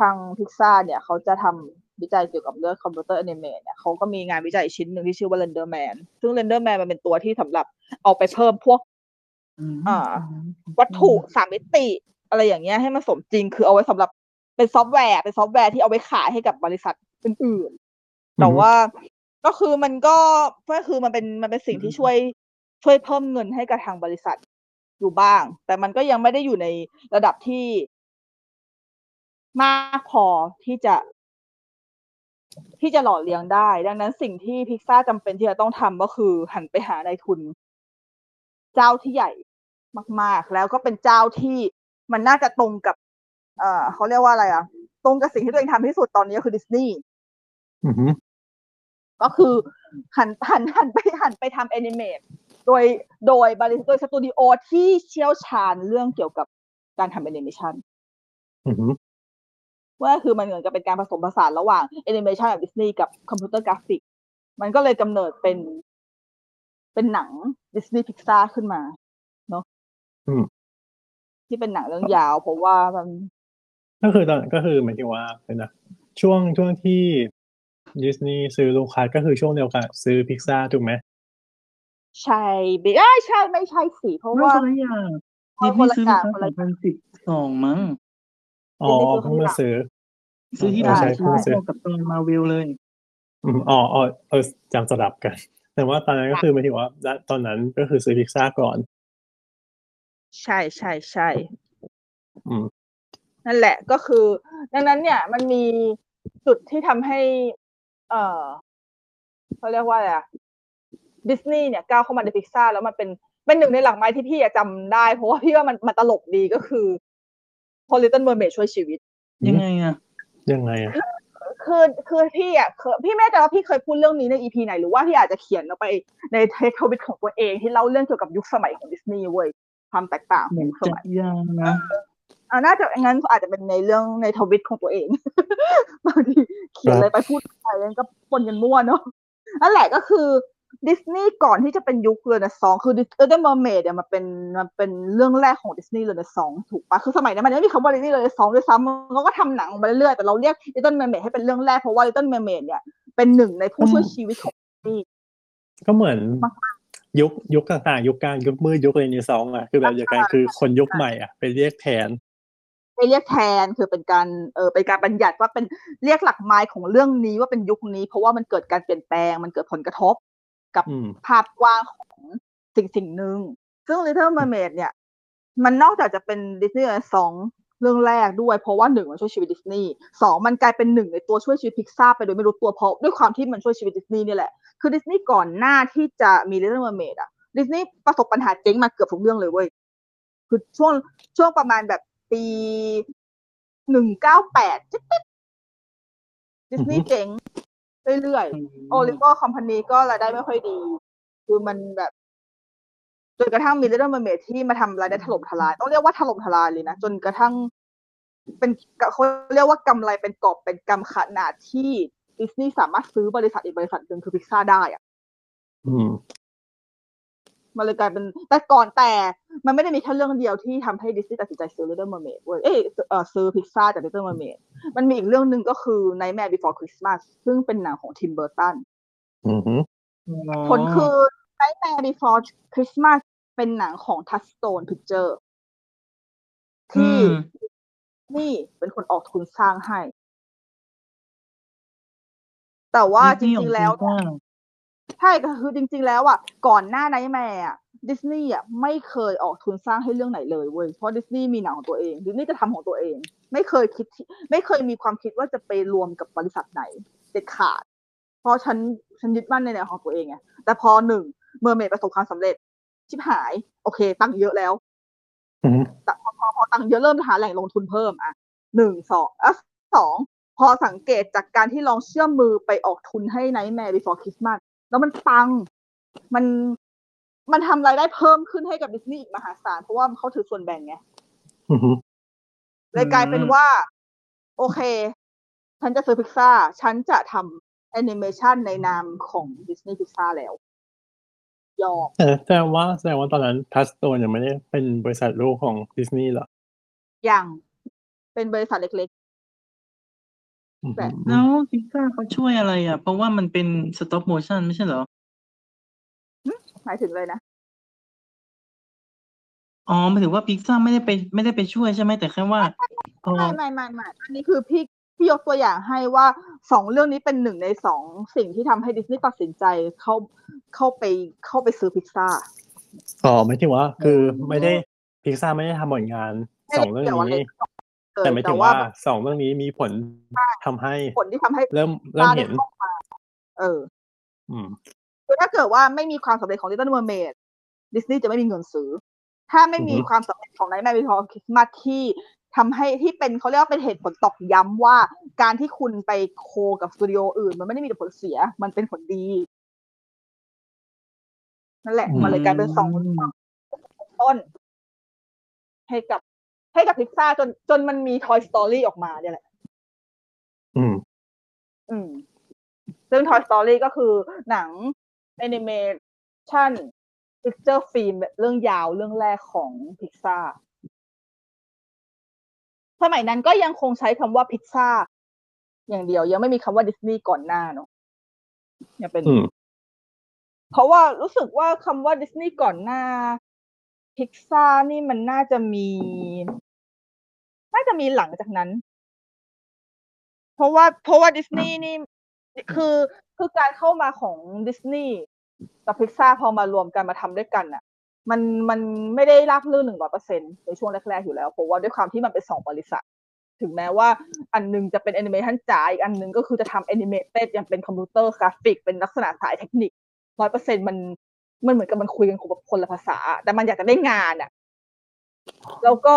[SPEAKER 4] ทางพิกซ่าเนี่ย เขาจะทำวิจัยเกี่ยวกับเรื่อง computer animate เนี่ยเขาก็มีงานวิจัยอีกชิ้นหนึ่งที่ชื่อว่า RenderMan ซึ่ง RenderMan มันเป็นตัวที่สำหรับเอาไปเพิ่มพวก
[SPEAKER 3] อืม
[SPEAKER 4] อ่าวัตถุสามมิติ อะไรอย่างเงี้ยให้มันสมจริง คือเอาไว้สำหรับเป็นซอฟต์แวร์ เป็นซอฟต์แวร์ที่เอาไว้ขายให้กับบริษัทอื่นๆแต่ว่าก็คือมันก็ก็คือมันเป็นมันเป็นสิ่งที่ช่วยช่วยเพิ่มเงินให้กับทางบริษัท อยู่บ้าง แต่มันก็ยังไม่ได้อยู่ในระดับที่มากพอที่จะ ที่จะหล่อเลี้ยงได้ ดังนั้นสิ่งที่พิกซ่าจำเป็นที่จะต้องทำก็คือหันไปหาในายทุน เจ้าที่ใหญ่มาก ๆ แล้วก็เป็นเจ้าที่มันน่าจะตรงกับ เอ่อเขาเรียกว่าอะไรอะ ตรงกับสิ่งที่ตัวเองทำที่สุดตอนนี้ก็คือดิสนีย์
[SPEAKER 2] อือฮึ
[SPEAKER 4] ก็คือหันหันหันไปหันไปทำ animate โดยโดยบริษัทโดยสตูดิโอที่เชี่ยวชาญเรื่องเกี่ยวกับการทำแอนิเมชัน
[SPEAKER 2] อือฮึ
[SPEAKER 4] ว่าคือมันเหมือนกับเป็นการผสมผสานระหว่างแอนิเมชันแบบดิสนีย์กับคอมพิวเตอร์กราฟิก มันก็เลยกำเนิดเป็น เป็นหนังดิสนีย์พิกซาร์ขึ้นมา เนาะ
[SPEAKER 2] อืม
[SPEAKER 4] ที่เป็นหนังเรื่องยาวเพราะว่ามัน
[SPEAKER 2] ก็คือตอนก็คือหมายถึงว่าเป็นนะช่วงช่วงที่ดิสนีย์ซื้อลูคัสก็คือช่วงเดียวกันซื้อพิกซ่าถูกไหม
[SPEAKER 4] ใช่ไม่ใช่ใช่ไม่ใช่สิเพราะ
[SPEAKER 3] ไม่
[SPEAKER 4] ว่า
[SPEAKER 3] คนละอย่าง
[SPEAKER 4] เอา
[SPEAKER 3] ดิส
[SPEAKER 4] คน
[SPEAKER 3] นีย์
[SPEAKER 4] ละ
[SPEAKER 3] ซื้อ
[SPEAKER 4] อย่าง
[SPEAKER 3] มา
[SPEAKER 4] คน
[SPEAKER 3] ส
[SPEAKER 4] ละ
[SPEAKER 3] องพันสิบสองมั้ง
[SPEAKER 2] อ๋อ
[SPEAKER 4] ดิสนีย์ซื้อ
[SPEAKER 2] เพิ่งมาซื้อ
[SPEAKER 3] ซื้อที่
[SPEAKER 2] เอ
[SPEAKER 3] ร้า
[SPEAKER 2] อนใช่
[SPEAKER 3] ซื้อ
[SPEAKER 2] เพิ่งซื้อ
[SPEAKER 3] เท่ากับตอนมาวิลเลย
[SPEAKER 2] อืมอ๋ออ๋อเออจำสลับกัน แต่ว่าตอนนั้นก็คือหมายถึงว่าณตอนนั้นก็คือซื้อพิกซ่าก่อน
[SPEAKER 4] ใช่ใช่ใช่
[SPEAKER 2] อืม
[SPEAKER 4] นั่นแหละก็คือ ดังนั้นเนี่ยมันมีจุดที่ทำให้ เออเขาเรียกว่าอะไรอะ ดิสนีย์เนี่ยก้าวเข้ามาในพิกซ่าแล้วมันเป็นเป็นหนึ่งในหลักไมล์ที่พี่อะจำได้ เพราะว่าพี่ว่ามันมันตลกดีก็คือพอ Little Mermaid ช่วยชีวิต
[SPEAKER 3] ยังไงอะ
[SPEAKER 2] ยังไงอะ
[SPEAKER 4] คือคือพี่อะเคยพี่ไม่แน่ใจว่าพี่เคยพูดเรื่องนี้ใน EP ไหนหรือว่าพี่อาจจะเขียนออกไปใน thread tweet ของตัวเองที่เล่าเรื่องเกี่ยวกับยุคสมัยของดิสนีย์เว้ยความแตกต่างข
[SPEAKER 3] เห
[SPEAKER 4] อ
[SPEAKER 3] มื
[SPEAKER 4] ง
[SPEAKER 3] อน
[SPEAKER 4] ยุคส
[SPEAKER 3] จะ
[SPEAKER 4] มัย
[SPEAKER 3] ยังนะ
[SPEAKER 4] อ่าน่าจะงั้นอาจจะเป็นในเรื่องในทวิตของตัวเองบางทีเขียนอะไรไปพูดไปแล้วก็ปนกันมั่วเนาะนั่นแหละก็คือ ดิสนีย์ก่อนที่จะเป็นยุคเรเนซองส์คือ Little Mermaid เนี่ยมันเป็นมันเป็นเรื่องแรกของดิสนีย์เรเนซองส์ถูกปะคือสมัยนั้นมันยังไม่มีคำว่าดิสนีย์เรเนซองส์ด้วยซ้ำเขาก็ทำหนังมาเรื่อยๆแต่เราเรียก Little Mermaid ให้เป็นเรื่องแรกเพราะว่า Little Mermaid เนี่ยเป็นหนึ่งในผู้ช่วยชีวิตของ
[SPEAKER 2] ก็เหมือน
[SPEAKER 4] มาก
[SPEAKER 2] ยุคยุคต่างๆยุคกลางยุคมืดยุคเรเนซองส์อะคือแบบเดียวกันคือคนยุคใหม่อะไปเรียกแทน
[SPEAKER 4] ไปเรียกแทนคือเป็นการเออเป็นการบัญญัติว่าเป็นเรียกหลักไมล์ของเรื่องนี้ว่าเป็นยุคนี้ เพราะว่ามันเกิดการเปลี่ยนแปลงมันเกิดผลกระทบ กับ
[SPEAKER 2] อืม
[SPEAKER 4] ภาพกว้างของสิ่งสิ่งหนึ่ง ซึ่ง Little Mermaid เนี่ย มันนอกจากจะเป็นดิสนีย์สองเรื่องแรกด้วย เพราะว่าหนึ่งมันช่วยชีวิตดิสนีย์สองมันกลายเป็นหนึ่งในตัวช่วยชีวิตพิกซ่าไปโดยไม่รู้ตัวเพราะด้วยความที่มันช่วยชีวิตดิสนีย์นี่แหละ คือดิสนีย์ก่อนหน้าที่จะมี Little Mermaid อะดิสนีย์ประสบปัญหาเจ๊งมาเกือบทุกเรื่องเลยเว้ยคือช่วงช่วงประมาณแบบปีหนึ่งเก้าแปดดิสนีย์เจ๊ง เรื่อยๆ Oliver Company ก็รายได้ไม่ค่อยดี คือมันแบบจนกระทั่งมีเรื่อง Mermaid ที่มาทำรายได้ถล่มทลาย ต้องเรียกว่าถล่มทลายเลยนะ จนกระทั่งเป็นเขาเรียกว่ากำไรเป็นกอบเป็นกำขนาดที่ดิสนีย์สามารถซื้อบริษัทอีกบริษัทหนึ่งคือพิกซ่าได้อะ
[SPEAKER 2] อื ม
[SPEAKER 4] มันเลยกลายเป็นแต่ก่อนแต่มันไม่ได้มีแค่เรื่องเดียวที่ทำให้ดิสนีย์ตัดสินใจซื้อ Little Mermaid เว้ยเอ้ยเออซื้อพิกซ่าจาก Little Mermaid มันมีอีกเรื่องหนึ่งก็คือ Nightmare Before Christmas ซึ่งเป็นหนังของทิมเบอร์ตัน
[SPEAKER 2] อืมฮึ
[SPEAKER 4] ผลคือ Nightmare Before Christmas เป็นหนังของ Touchstone Picture ที่
[SPEAKER 3] อืม
[SPEAKER 4] นี่เป็นคนออกทุนสร้างให้ แต่ว่าจ
[SPEAKER 3] ดิสนีย์
[SPEAKER 4] ริงๆแล้ว ใช่ก็คือจริง ๆ แล้วอะก่อนหน้า Nightmare อะดิสนีย์อะไม่เคยออกทุนสร้างให้เรื่องไหนเลยเว้ยเพราะดิสนีย์มีหนังของตัวเองดิสนีย์จะทำของตัวเอง ไม่เคยคิดที่ไม่เคยมีความคิดว่าจะไปรวมกับบริษัทไหนเด็ดขาด เพราะฉันฉันยึดมั่นในแนวของตัวเองไงแต่พอหนึ่ง Mermaid ประสบความสำเร็จ ชิบหาย โอเค ตังค์เยอะแล้ว
[SPEAKER 2] อืม
[SPEAKER 4] แต่พอพอพอตังค์เยอะเริ่มหาแหล่งลงทุนเพิ่มอะหนึ่งสองอะสองพอสังเกตจากการที่ลองเชื่อมมือไปออกทุนให้ Nightmare Before Christmas แล้วมันปัง มันมันทำรายได้เพิ่มขึ้นให้กับดิสนีย์อีกมหาศาล เพราะว่าเขาถือส่วนแบ่งไง
[SPEAKER 2] อืม
[SPEAKER 4] เลยกลายเป็นว่า โอเค ฉันจะซื้อพิกซ่า ฉันจะทำแอนิเมชันในนามของดิสนีย์พิกซ่าแล้ว ยอม
[SPEAKER 2] แต่แสดงว่าแสดงว่าตอนนั้นทัสโตนยังไม่ได้เป็นบริษัทลูกของดิสนีย์เหรอ
[SPEAKER 4] อย่างเป็นบริษัทเล็ก
[SPEAKER 2] อืม
[SPEAKER 4] แต่
[SPEAKER 3] แล้วพิกซ่าเขาช่วยอะไรอะ เพราะว่ามันเป็นสต็อปโมชั่นไม่ใช่เหรอ
[SPEAKER 4] ๆหมายถึงเลยนะ
[SPEAKER 3] อ๋อหมายถึงว่าพิกซ่าไม่ได้ไปไม่ได้ไปช่วยใช่ไหมแต่แค่ว่าพอ
[SPEAKER 4] ไม่ไม่ไม่ไม่อันนี้คือพี่พี่ยกตัวอย่างให้ว่าสองเรื่องนี้เป็นหนึ่งในสองสิ่งที่ทำให้ดิสนีย์ตัดสินใจเข้าเข้าไปเข้าไปซื้อพิกซ่า
[SPEAKER 2] อ๋อไม่ถึงว่า คือไม่ได้พิกซ่าไม่ได้ทำผลงาน
[SPEAKER 4] ไม่
[SPEAKER 2] ส
[SPEAKER 4] ได้
[SPEAKER 2] องเรื่อง
[SPEAKER 4] เกี่ยวอะไร
[SPEAKER 2] นี้
[SPEAKER 4] เลย
[SPEAKER 2] แต่ไม่ถึง
[SPEAKER 4] ว่า
[SPEAKER 2] ว่าสองเรื่องนี้มีผลทำให้
[SPEAKER 4] ผลที่ทำให้
[SPEAKER 2] เริ่มเริ่มเห็น
[SPEAKER 4] พิกซ่าได้เข้ามาเออ
[SPEAKER 2] อืม
[SPEAKER 4] คือถ้าเกิดว่าไม่มีความสำเร็จของ Little Mermaid ดิสนีย์จะไม่มีเงินซื้อ ถ้าไม่มี
[SPEAKER 2] อือฮึ
[SPEAKER 4] ความสำเร็จของ Nightmare Before Christmas ที่ทำให้ที่เป็นเขาเรียกว่าเป็นเหตุผลตอกย้ำว่า การที่คุณไป co กับสตูดิโออื่น มันไม่ได้มีแต่ผลเสีย มันเป็นผลดีนั่นแหละ มันเลยกลายเป็นสองต้น ให้กับ ให้กับพิกซ่าจนจนมันมี Toy Story ออกมาเนี่ยแหละ
[SPEAKER 2] อืม
[SPEAKER 4] อืม ซึ่ง Toy Story ก็คือหนังแอนิเมชัน feature film แบบเรื่องยาวเรื่องแรกของพิกซ a าสมัยนั้นก็ยังคงใช้คำว่าพิกซ a าอย่างเดียว ยังไม่มีคำว่าดิสนีย์ก่อนหน้าเนอะยังเป็น
[SPEAKER 2] อืม
[SPEAKER 4] เพราะว่ารู้สึกว่าคำว่าดิสนีย์ก่อนหน้าพิกซ a านี่มันน่าจะมี น่าจะมีหลังจากนั้น เพราะว่า เพราะว่าดิสนีย์นี่คือคือการเข้ามาของดิสนีย์กับพิกซ a าพอมารวมกันมาทำด้วยกันอะมันมันไม่ได้ราบรื่นหนึ่งร้อยเปอร์เซ็นในช่วงแรกๆอยู่แล้วเพราะว่าด้วยความที่มันเป็นสองบริษัท ถึงแม้ว่าอันหนึงจะเป็นแอนิเมชันจ๋าอีกอันหนึงก็คือจะทำ animated ยังเป็นคอมพิวเตอร์กราฟิก เป็นลักษณะสายเทคนิคร้อยเปอร์เซ็นมันมันเหมือนกับมันคุยกันคนละภาษา แต่มันอยากจะได้งานอะแล้วก็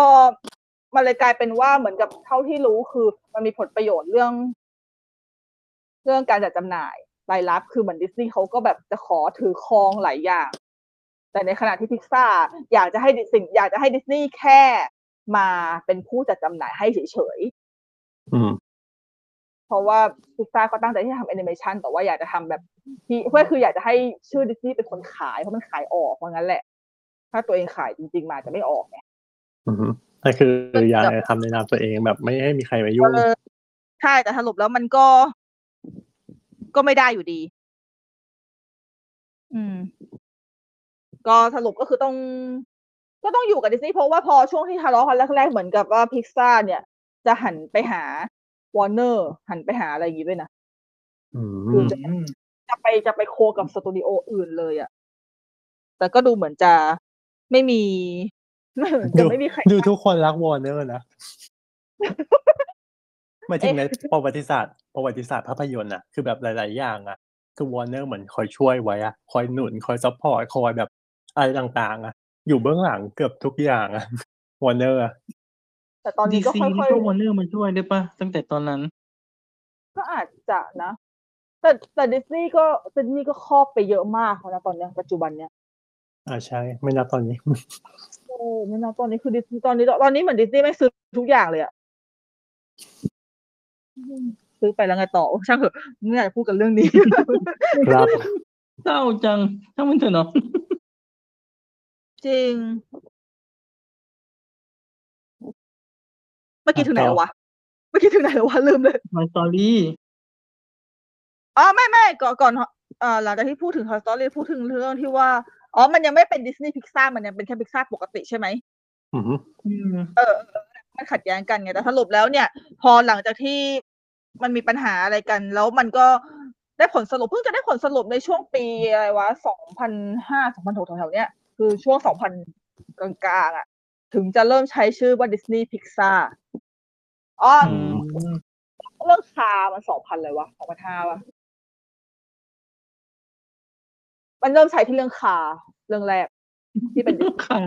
[SPEAKER 4] มันเลยกลายเป็นว่าเหมือนกับเท่าที่รู้คือ มันมีผลประโยชน์เรื่อง เรื่องการจัดจำหน่ายรายรับ คือเหมือนดิสนีย์เขาก็แบบจะขอถือครองหลายอย่าง แต่ในขณะที่พิกซ่าอยากจะให้ดิสิ่ง อยากจะให้ดิสนีย์แค่มาเป็นผู้จัดจำหน่ายให้เฉย
[SPEAKER 2] อืม
[SPEAKER 4] ๆเพราะว่าพิกซ่าก็ตั้งใจที่จะทำแอนิเมชันแต่ว่าอยากจะทำแบบที่เพื่อคืออยากจะให้ชื่อดิสนีย์เป็นคนขายเพราะมันขายออกเพราะงั้นแหละ ถ้าตัวเองขายจริง ๆ มาจะไม่ออกไง
[SPEAKER 2] อืมแต่คืออยากจะทำในนามตัวเองแบบไม่ให้มีใครมายุ่ง
[SPEAKER 4] เออใช่แต่สรุปแล้วมันก็ ก็ไม่ได้อยู่ดี อืม ก็สรุปก็คือต้อง ก็ต้องอยู่กับดิสนีย์เพราะว่าพอช่วงที่ทะเลาะกันแรกๆเหมือนกับว่าพิกซ่าเนี่ย จะหันไปหาวอร์เนอร์หันไปหาอะไรอย่างงี้ด้วยนะ
[SPEAKER 2] อื
[SPEAKER 4] คือ
[SPEAKER 2] ม
[SPEAKER 4] จะจะไปจะไปโคกับสตูดิโออื่นเลยอะแต่ก็ดูเหมือนจะไม่มีไม่เหมือน จะไม่มีใคร
[SPEAKER 2] ดูทุกคนรักวอร์เนอร์นะหมายถึงในประวัติศาสตร์ประวัติศาสตร์ภาพยนตร์อะคือแบบหลาย ๆ อย่างอะคือวอร์เนอร์เหมือนคอยช่วยไว้อะคอยหนุนคอย support คอยแบบอะไรต่างๆอะอยู่เบื้องหลังเกือบทุกอย่างอะวอร์เนอร์
[SPEAKER 4] แต่ตอน
[SPEAKER 3] นี้ DC
[SPEAKER 4] นี่ก็ค่อย
[SPEAKER 3] ก็วอร์เนอร์มาช่วยด้วยปะตั้งแต่ตอนนั้น
[SPEAKER 4] ๆก็อาจจะนะ แต่แต่ดิสนีย์ก็ดิสนีย์ก็ครอบไปเยอะมากแล้วนะตอนเนี้ยปัจจุบันเนี้ย
[SPEAKER 2] อ่าใช่ ไม่นับตอนนี้
[SPEAKER 4] โอ้ไม่นะตอนนี้คือดิสนีย์ตอนนี้ตอนนี้เหมือนดิสนีย์ไม่ซื้อทุกอย่างเลยอะอืมซื้อไปแล้วไงต่อโอ้ช่างเถอะไม่อยากจะพูดกันเรื่องนี้
[SPEAKER 2] ครับ
[SPEAKER 3] เศร้าจังช่างมันเถอะเนาะ
[SPEAKER 4] จริง เมื่อกี้ถึงไหนแล้ววะเมื่อกี้ถึงไหนแล้ววะลืมเลย
[SPEAKER 3] My Story
[SPEAKER 4] อ๋อไม่ไม่ก่อนก่อนเอ่อหลังจากที่พูดถึง Toy Story พูดถึงเรื่องที่ว่า อ๋อ มันยังไม่เป็นดิสนีย์พิกซ่ามันยังเป็นแค่พิกซ่าปกติใช่ไหม
[SPEAKER 2] อืม
[SPEAKER 3] อืม
[SPEAKER 4] เออเออมันขัดแย้งกันไงแต่สรุปแล้วเนี่ย พอหลังจากที่มันมีปัญหาอะไรกัน แล้วมันก็ได้ผลสรุปเพิ่งจะได้ผลสรุปในช่วงปีอะไรวะสองพันห้าสองพันหกแถวๆเนี้ยคือช่วง2000กลางๆอะ ถึงจะเริ่มใช้ชื่อว่าดิสนีย์พิกซาอ๋อ
[SPEAKER 3] อืม
[SPEAKER 4] เรื่องคามัน2000เลยวะ2005วะ มันเริ่มใช้ที่เรื่องคาเรื่องแรก ที่เป็น
[SPEAKER 3] ค่ะ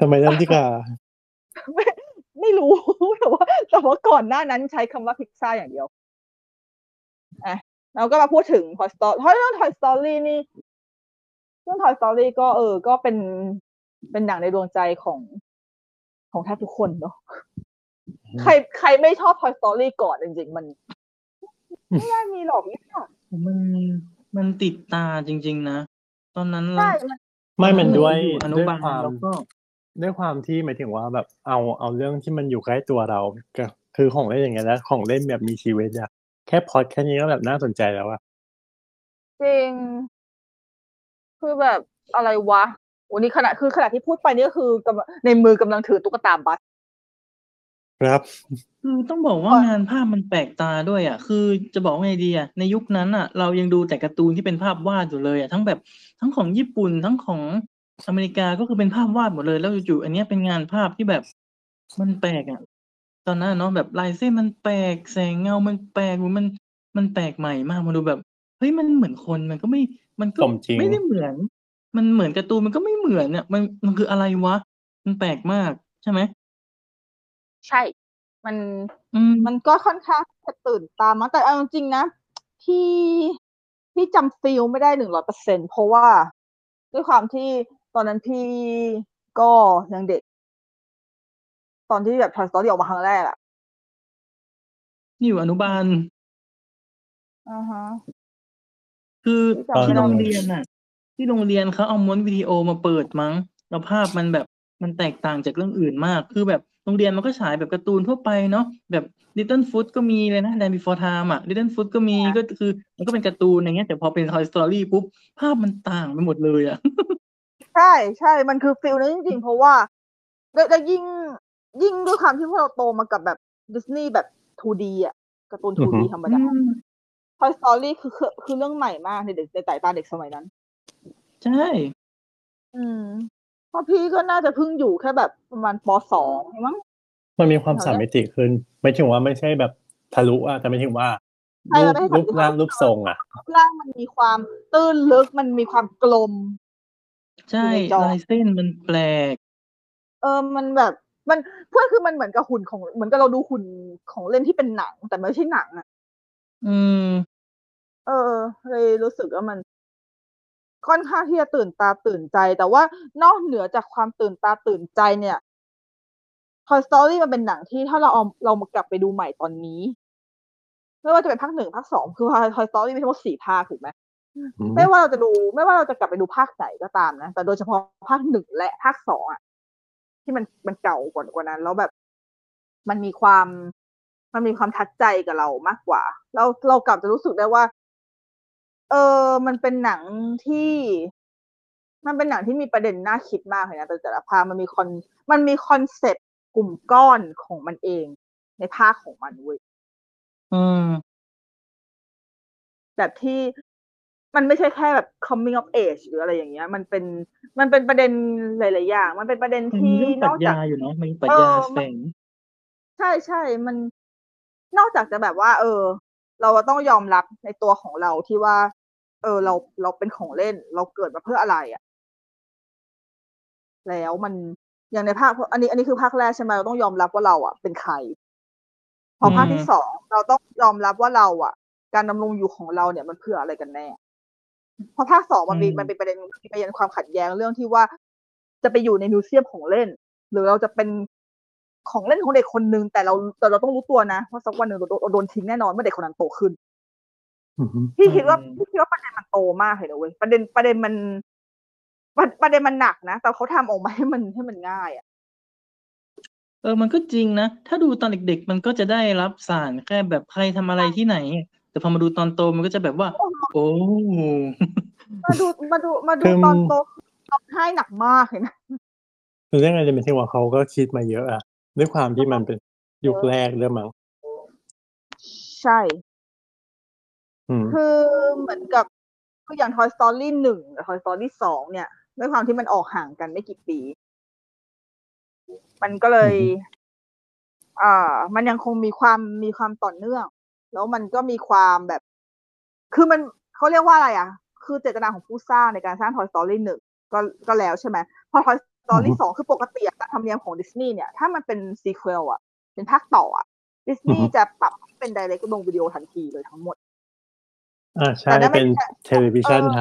[SPEAKER 2] ทำไมนั่นที่กา
[SPEAKER 4] ไม่ไม่รู้แต่ว่าแต่ว่าก่อนหน้านั้นใช้คำว่าพิกซาอย่างเดียวอะเราก็มาพูดถึง Toy Story เพราะเรื่อง Toy Story นี่เรื่อง Toy Story ก็เออ ก็เป็นเป็นหนังในดวงใจของของแทบทุกคนเนาะใครใครไม่ชอบ Toy Story ก่อนจริง ๆ มัน ไม่ได้มีหรอกเนี่ย
[SPEAKER 3] มันมันติดตาจริง ๆ นะ ตอนนั้นเรา
[SPEAKER 4] ใช่มัน
[SPEAKER 2] ไม่มันด้วย
[SPEAKER 3] อยู่อนุ
[SPEAKER 2] ด้วย
[SPEAKER 3] บาล
[SPEAKER 2] ความ
[SPEAKER 3] แล้วก็
[SPEAKER 2] ด้วยความที่หมายถึงว่าแบบเอาเอาเรื่องที่มันอยู่ใกล้ตัวเราก็คือของเล่นอย่างเงี้ยแล้วของเล่นแบบมีชีวิตอะแค่พล็อดแค่นี้ก็แบบน่าสนใจแล้วอะ
[SPEAKER 4] จริง คือแบบอะไรวะโอ้นี่ขณะคือขณะที่พูดไปนี่ก็คือกำลังในมือกำลังถือตุ๊กตาบัส
[SPEAKER 2] ครับ
[SPEAKER 3] คือต้องบอกว่า
[SPEAKER 4] อะ
[SPEAKER 3] งานภาพมันแปลกตาด้วยอะคือจะบอกว่าไงดีอะในยุคนั้นอะ เรายังดูแต่การ์ตูนที่เป็นภาพวาดอยู่เลยอะทั้งแบบ ทั้งของญี่ปุ่น ทั้งของอเมริกา ก็คือเป็นภาพวาดหมดเลย แล้วจู่ ๆ อันเนี้ยเป็นงานภาพที่แบบ มันแปลกอะตอนนั้นเนาะ แบบลายเส้นมันแปลก แสงเงามันแปลกมัน มันแปลกใหม่มาก มันดูแบบ เฮ้ย มันเหมือนคน มันก็ไม่ มันก็
[SPEAKER 2] สมจริง
[SPEAKER 3] ไม่ได้เหมือน มันเหมือนการ์ตูน มันก็ไม่เหมือนเนี่ยมัน มันคืออะไรวะ มันแปลกมาก ใช่ไหม
[SPEAKER 4] ใช่ มัน
[SPEAKER 3] อืม
[SPEAKER 4] มันก็ค่อนข้างจะตื่นตามากแต่เอาจริงๆนะ ที่ที่จำฟิลไม่ได้หนึ่งร้อยเปอร์เซ็นเพราะว่า ด้วยความที่ตอนนั้นพี่ก็ยังเด็ก ตอนที่แบบ Toy Story ออกมาครั้งแรกอะ
[SPEAKER 3] นี่อยู่อนุบาล
[SPEAKER 4] อ่าฮะ
[SPEAKER 3] คือ
[SPEAKER 4] ตอน
[SPEAKER 3] ที่
[SPEAKER 4] นั้น
[SPEAKER 3] โรงเรียนน่ะที่โรงเรียนเขาเอาม้วนวิดีโอมาเปิดมั้ง แล้วภาพมันแบบมันแตกต่างจากเรื่องอื่นมาก คือแบบ โรงเรียนมันก็ฉายแบบการ์ตูนทั่วไปเนาะแบบ Little Foot ก็มีเลยนะ Land Before Time อะ Little Foot ก็มีก็คือ มันก็เป็นการ์ตูนอย่างเงี้ยแต่พอเป็น Toy Story ปุ๊บ ภาพมันต่างไปหมดเลยอะ
[SPEAKER 4] ใช่ใช่มันคือฟิลนั้นจริงๆ เพราะว่าแล้วแล้วยิ่งยิ่งด้วยความที่พวกเราโตมากับแบบดิสนีย์แบบ 2D อะการ์ตูน
[SPEAKER 2] อือ
[SPEAKER 4] 2D
[SPEAKER 2] ฮึ
[SPEAKER 4] ธรรมดา Toy Story คือคือคือเรื่องใหม่มากในเด็กในสายตาเด็กสมัยนั้น
[SPEAKER 3] ใช่
[SPEAKER 4] อืม เพราะพี่ก็น่าจะเพิ่งอยู่แค่แบบประมาณปสองมั้ง
[SPEAKER 2] มันมีความสามมิติขึ้น ไม่ถึงว่าไม่ใช่แบบทะลุอะแต่ไม่ถึงว่า
[SPEAKER 4] ใช่
[SPEAKER 2] รู
[SPEAKER 4] มัน
[SPEAKER 2] ป
[SPEAKER 4] ไม่ใช่
[SPEAKER 2] รูปร่างรูปทรงอะ
[SPEAKER 4] ร่างมันมีความตื้นลึกมันมีความกลม
[SPEAKER 3] ใช่
[SPEAKER 4] อยู่ในจอ
[SPEAKER 3] ลายเส้นมันแปลก
[SPEAKER 4] เออมันแบบมันเพื่อคือมันเหมือนกับหุ่นของเหมือนกับเราดูหุ่นของเล่นที่เป็นหนัง แต่ไม่ใช่หนังอะ
[SPEAKER 3] อืม
[SPEAKER 4] เออเลยรู้สึกว่ามัน ค่อนข้างที่จะตื่นตาตื่นใจ แต่ว่านอกเหนือจากความตื่นตาตื่นใจเนี่ย Toy Story มันเป็นหนังที่ถ้าเราเอาเรามากลับไปดูใหม่ตอนนี้ไม่ว่าจะเป็นภาคหนึ่งภาคสองคือ Toy Story มีทั้งหมดสี่ภาคถูกไหม
[SPEAKER 2] อืม
[SPEAKER 4] ไม่ว่าเราจะดู ไม่ว่าเราจะกลับไปดูภาคไหนก็ตามนะแต่โดยเฉพาะภาคหนึ่งและภาคสองอะที่มันมันเก่ากว่ากว่านั้น แล้วแบบมันมีความมันมีความทัดใจกับเรามากกว่า เราเรากลับจะรู้สึกได้ว่า เออ มันเป็นหนังที่ มันเป็นหนังที่มีประเด็นน่าคิดมากเลยนะแต่แต่ละภาคมันมีคอนมันมีคอนเซปต์กลุ่มก้อนของมันเอง ในภาคของมันเว้ย
[SPEAKER 3] อืม
[SPEAKER 4] แบบที่มันไม่ใช่แค่แบบ coming of age หรืออะไรอย่างเงี้ย มันเป็น มันเป็นประเด็นหลายๆอย่าง มันเป็นประเด็น
[SPEAKER 3] มัน
[SPEAKER 4] ที่
[SPEAKER 3] มีเรื่องป
[SPEAKER 4] น
[SPEAKER 3] รั
[SPEAKER 4] อ
[SPEAKER 3] ช
[SPEAKER 4] กจาก
[SPEAKER 3] ญาอยู่เนาะมันมีปรัช
[SPEAKER 4] เอ
[SPEAKER 3] ญา
[SPEAKER 4] อ
[SPEAKER 3] แฝ
[SPEAKER 4] มัน
[SPEAKER 3] ง
[SPEAKER 4] ใช่ใช่มันนอกจากจะแบบว่า เออ เราต้องยอมรับในตัวของเราที่ว่า เออเราเราเป็นของเล่น เราเกิดมาเพื่ออะไรอะ่ะ แล้วมันอย่างในภาคอันนี้ อันนี้คือภาคแรกใช่ไหมเราต้องยอมรับว่าเราอะ เป็นใคร พอภาค
[SPEAKER 3] อืม
[SPEAKER 4] ที่สองเราต้องยอมรับว่าเราอะ การดำรงอยู่ของเราเนี่ยมันเพื่ออะไรกันแน่เพราะภาคสองมันมีมันเป็นประเด็นมีประเด็นความขัดแย้งเรื่องที่ว่า จะไปอยู่ในมิวเซียมของเล่น หรือเราจะเป็น ของเล่นของเด็กคนนึงแต่เราแต่เราต้องรู้ตัวนะว่าสักวันหนึ่งเราโดนเราโดนทิ้งแน่นอนเมื่อเด็กคนนั้นโตขึ้น
[SPEAKER 2] อืม
[SPEAKER 4] พี่คิดว่า
[SPEAKER 3] อืม
[SPEAKER 4] พี่คิดว่าประเด็นมันโตมากเลยนะเว้ยประเด็นประเด็นมันประประเด็นมันหนักนะแต่เขาทำออกมาให้มันให้มันง่ายอะ
[SPEAKER 3] เออมันก็จริงนะถ้าดูตอนเด็ก ๆ มันก็จะได้รับสารแค่แบบใครทำอะไรที่ไหน แต่พอมาดูตอนโตมันก็จะแบบว่า โอ้
[SPEAKER 4] มาดูมาดูมาดู
[SPEAKER 2] คือ
[SPEAKER 4] ตอนโตร้องไห้หนักมากเลยนะ
[SPEAKER 2] คือเรื่องอะไรเป็นที่ว่าเขาก็คิดมาเยอะอะ ด้วยความที่มันเป็นยุคแรกเรื่องมั้ง
[SPEAKER 4] ใช่
[SPEAKER 2] อืม
[SPEAKER 4] คือเหมือนกับคืออย่าง Toy Story หนึ่งกับ Toy Story สองเนี่ย ด้วยความที่มันออกห่างกันไม่กี่ปี มันก็เลย อ่า มันยังคงมีความมีความต่อเนื่อง แล้วมันก็มีความแบบ คือมันเขาเรียกว่าอะไรอะ คือเจตนาของผู้สร้างในการสร้าง Toy Story หนึ่งก็ก็แล้วใช่ไหมพอ Toy Story สองคือปกติการ ธรรมเนียมของดิสนีย์เนี่ย ถ้ามันเป็นซีควลอะ เป็นภาคต่ออะดิสนีย์จะปรับให้เป็น direct ลงวิดีโอทันทีเลยทั้งหมด
[SPEAKER 2] อ่าใช่
[SPEAKER 4] แต่นั่นไม่
[SPEAKER 2] เป็น
[SPEAKER 4] ใช่
[SPEAKER 2] television เอ
[SPEAKER 4] อ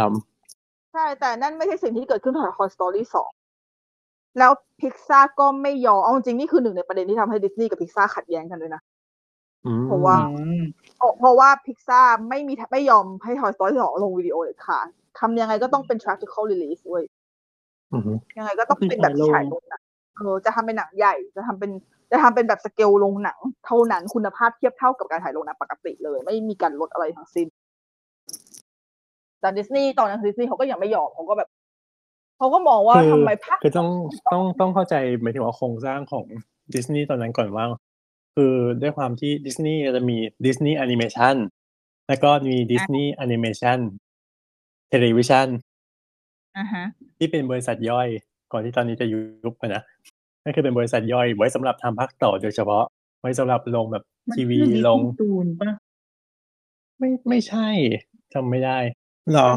[SPEAKER 4] ใช่ แต่นั่นไม่ใช่สิ่งที่เกิดขึ้นของ Toy Story สองแล้วพิกซ่าก็ไม่ยอมเอาจริงๆนี่คือหนึ่งในประเด็นที่ทำให้ดิสนีย์กับพิกซ่าขัดแย้งกันด้วยนะ
[SPEAKER 2] อืม
[SPEAKER 4] เพราะว่า
[SPEAKER 3] อืม
[SPEAKER 4] เพราะเพราะว่าพิกซ่าไม่มีไม่ยอมให้ Toy Story สองลงวิดีโอเลยค่ะทำยังไงก็ต้องเป็น theatrical release เว้ย
[SPEAKER 2] อืม
[SPEAKER 4] ยังไงก็ต้องเป็นแบบที่ฉายลงหนัง เออจะทำเป็นหนังใหญ่จะทำเป็นจะทำเป็นแบบสเกลลงหนัง เท่านั้นคุณภาพเทียบเท่ากับการถ่ายลงหนังปกติเลย ไม่มีการลดอะไรทั้งสิ้นแต่ดิสนีย์ตอนนั้นดิสนีย์เขาก็ยังไม่ยอมเขาก็แบบเขาก็มองว่า
[SPEAKER 2] คือ
[SPEAKER 4] ทำไมภาค
[SPEAKER 2] คืคือต้องต้องต้องเข้าใจหมายถึงว่าโครงสร้างของดิสนีย์ตอนนั้นก่อนว่า คือด้วยความที่ดิสนีย์จะมีดิสนีย์แอนิเมชันแล้วก็มีดิสนีย์แอนิเมชันเทเลวิชัน
[SPEAKER 4] อ่าฮะ
[SPEAKER 2] ที่เป็นบริษัทย่อย ก่อนที่ตอนนี้จะยุบไปนะนั่นคือเป็นบริษัทย่อยไว้สำหรับทำภาคต่อโดยเฉพาะ ไว้สำหรับลงแบบ
[SPEAKER 3] มัน
[SPEAKER 2] ทีวี
[SPEAKER 3] คือ
[SPEAKER 2] ลง
[SPEAKER 3] Disney ตูนปะ
[SPEAKER 2] ไม่ไม่ใช่จำไม่ได้หรอ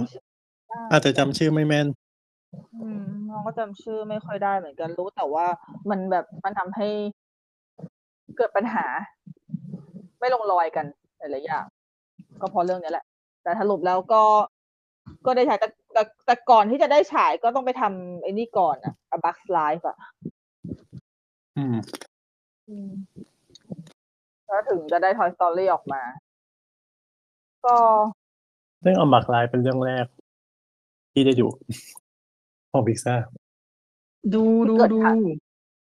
[SPEAKER 2] อาจจะจำชื่อไม่แม่น
[SPEAKER 4] อืมน้องก็จำชื่อไม่ค่อยได้เหมือนกันรู้แต่ว่ามันแบบมันทำให้เกิดปัญหา ไม่ลงรอยกันหลายๆอย่างก็เพราะเรื่องนี้แหละ แต่สรุปแล้วก็ก็ได้ฉายแต่ แต่แต่ก่อนที่จะได้ฉายก็ต้องไปทำไอ้นี่ก่อนอะ A Bug's Life อะ
[SPEAKER 2] อืม
[SPEAKER 4] อืมแล้วถึงจะได้ Toy Story ออกมา ก็
[SPEAKER 2] เรื่องเอาหมักลายเป็นเรื่องแรก ที่ได้ดูของพิกซ่า
[SPEAKER 3] ดูดู
[SPEAKER 4] เกิด
[SPEAKER 3] ดู
[SPEAKER 4] ทัน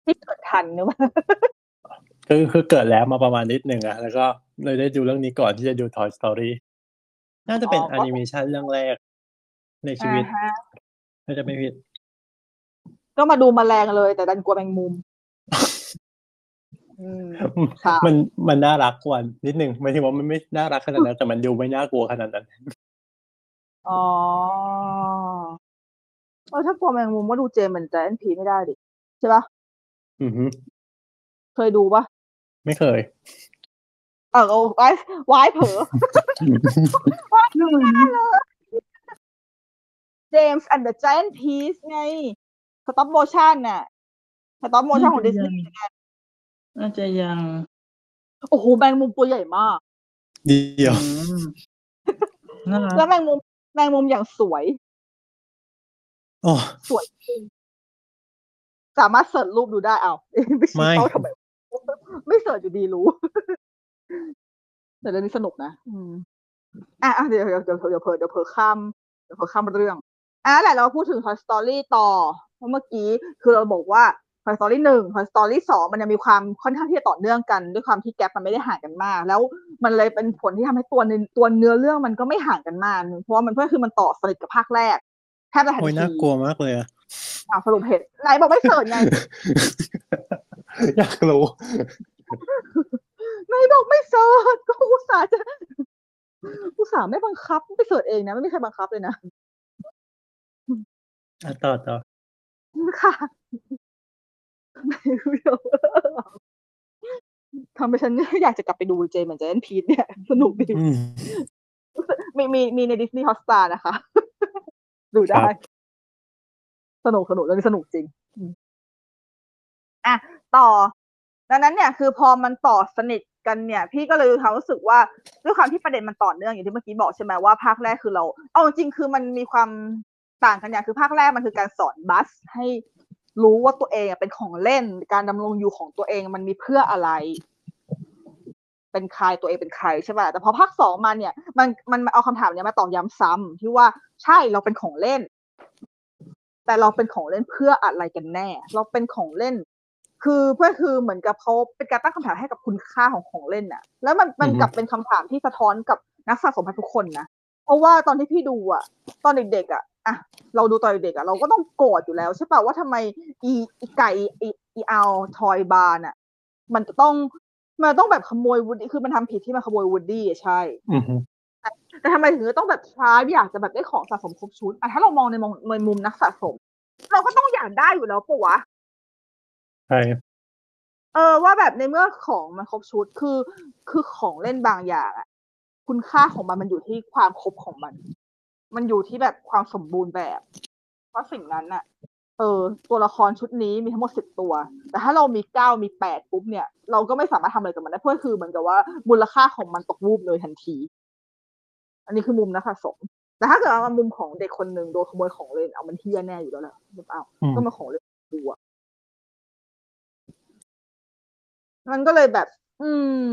[SPEAKER 4] ที่เกิดทันหรือเปล่า
[SPEAKER 2] คือคือเกิดแล้วมาประมาณนิดหนึ่งอะแล้วก็เลยได้ดูเรื่องนี้ก่อนที่จะดู Toy Story น่าจะเป็นแอนิเมชันเรื่องแรก ในชีวิต
[SPEAKER 4] อ่าฮะ
[SPEAKER 2] ถ้าจะไม่ผิด
[SPEAKER 4] ก็มาดูแมลงเลย แต่ดันกลัวแมงมุมอืมค่ะ
[SPEAKER 2] มัมันน่ารักกว่านิดหนึ่งหมายถึงว่ามันไม่น่ารักขนาดนั้นแต่มันดูไม่น่ากลัวขนาดนั้น
[SPEAKER 4] อ๋อเออถ้ากลัวแมงมุมก็ดู James and the Giant Peach ไม่ได้ดิใช่ปะ
[SPEAKER 2] อือฮึ
[SPEAKER 4] เคยดูปะ
[SPEAKER 2] ไม่เคย
[SPEAKER 4] เออเอาไว้ไว้เผลอเจมส์ and the Giant Peach ไงสต็อปโมชั่นน่ะสต็อปโมชั่นของดิสนีย์
[SPEAKER 3] น่าจะยัง
[SPEAKER 4] โอ้โหแมงมุมตัวใหญ่มาก
[SPEAKER 2] เดียว
[SPEAKER 3] อืมน่ารัก
[SPEAKER 4] แล้วแมงมุมแมงมุมอย่างสวย
[SPEAKER 2] โอ้
[SPEAKER 4] สวยจริงสามารถเสิร์ชรูปดูได้เอาไม่ชี้
[SPEAKER 2] ไม่
[SPEAKER 4] เขาทำไมไม่เสิร์ชอยู่ดีรู้แต่เรื่องนี้สนุกนะ อืมอะอะเดี๋ยวเดี๋ยวเดี๋ยวเดี๋ยวเผลอเดี๋ยวเผลอข้ามเดี๋ยวเผลอข้ามเรื่อง อะแหละเราพูดถึง Toy Story ต่อ เพราะเมื่อกี้คือเราบอกว่า Toy Story หนึ่ง Toy Story สองมันยังมีความค่อนข้างที่จะต่อเนื่องกัน ด้วยความที่แกลมันไม่ได้ห่างกันมาก แล้วมันเลยเป็นผลที่ทำให้ตัวเนื้อตัวเนื้อเรื่องมันก็ไม่ห่างกันมาก เพราะว่ามันเพื่อคือมันต่อสนิทกับภาคแรกแทบจะทัน
[SPEAKER 2] โอ้ย
[SPEAKER 4] ที
[SPEAKER 2] น่ากลัวมากเลยอะ
[SPEAKER 4] อะสรุปเหตุไหนบอกไม่เสิร์ชไง
[SPEAKER 2] อยากรู้
[SPEAKER 4] ไม่บอกไม่เสิร์ชก็อุตส่าห์จะอุตส่าห์ไม่บังคับไปเสิร์ชเองนะไม่มีใครบังคับเลยนะ
[SPEAKER 2] อะต่อต่อ
[SPEAKER 4] ค่ะไม่รู้เดี๋ยวทำให้ฉันอยากจะกลับไปดูเจมส์เหมือนเจนพีทเนี่ย สนุกดี
[SPEAKER 2] อืม
[SPEAKER 4] มีมีมีในดิสนีย์ฮอสตานะคะ ดูได้
[SPEAKER 2] ครับ
[SPEAKER 4] สนุกสนุกเรื่องนี้สนุกจริงอืมอะต่อ ดังนั้นเนี่ย คือพอมันต่อสนิทกันเนี่ย พี่ก็เลยมีความรู้สึกว่าด้วยความที่ประเด็นมันต่อเนื่องอย่างที่เมื่อกี้บอกใช่ไหมว่าภาคแรกคือเรา เอาจริงๆคือมันมีความ ต่างกันอย่างคือภาคแรกมันคือการสอนบัสให้รู้ว่าตัวเองเป็นของเล่น การดำรงอยู่ของตัวเองมันมีเพื่ออะไร เป็นใครตัวเองเป็นใครใช่ป่ะแต่พอภาคสองมาเนี่ย มันมันเอาคำถามเนี้ยมาตอกย้ำซ้ำที่ว่าใช่เราเป็นของเล่น แต่เราเป็นของเล่นเพื่ออะไรกันแน่ เราเป็นของเล่น คือเพื่อคือเหมือนกับเขาเป็นการตั้งคำถามให้กับคุณค่าของของเล่นน่ะ แล้วมันมันกลับเป็นคำถามที่สะท้อนกับนักสะสมพันทุกคนนะ เพราะว่าตอนที่พี่ดูอะตอนเด็กๆอะอะเราดูตอนเด็กๆอะเราก็ต้องโกรธอยู่แล้วใช่ป่ะว่าทำไมอีอีไก่อีอี Al Toy Barn น่ะมันจะต้องมันต้องแบบขโมยวูดดี้คือมันทำผิดที่มันขโมยวูดดี้อะใช่
[SPEAKER 2] อือฮึ
[SPEAKER 4] แต่ทำไมถึงจะต้องแบบทรายอยากจะแบบได้ของสะสมครบชุดอะถ้าเรามองในมองในมุมนักสะสม เราก็ต้องอยากได้อยู่แล้วปะวะ
[SPEAKER 2] ใช่
[SPEAKER 4] เออว่าแบบในเมื่อของมันครบชุดคือคือของเล่นบางอย่างอะ คุณค่าของมันมันอยู่ที่ความครบของมัน มันอยู่ที่แบบความสมบูรณ์แบบเพราะสิ่งนั้นอะเออ ตัวละครชุดนี้มีทั้งหมดสิบตัว แต่ถ้าเรามีเก้ามีแปดปุ๊บเนี่ย เราก็ไม่สามารถทำอะไรกับมันได้เพราะคือเหมือนกับว่ามูลค่าของมันตกวูบเลยทันที อันนี้คือมุมนักสะสมแต่ถ้าเกิดเอามุมของเด็กคนหนึ่งโดนขโมยของเล่นเอามันเที่ยแน่อยู่แล้วแหละหรือเปล่า
[SPEAKER 2] อืม
[SPEAKER 4] ก็มาของเล่นดูอะมันก็เลยแบบ อืม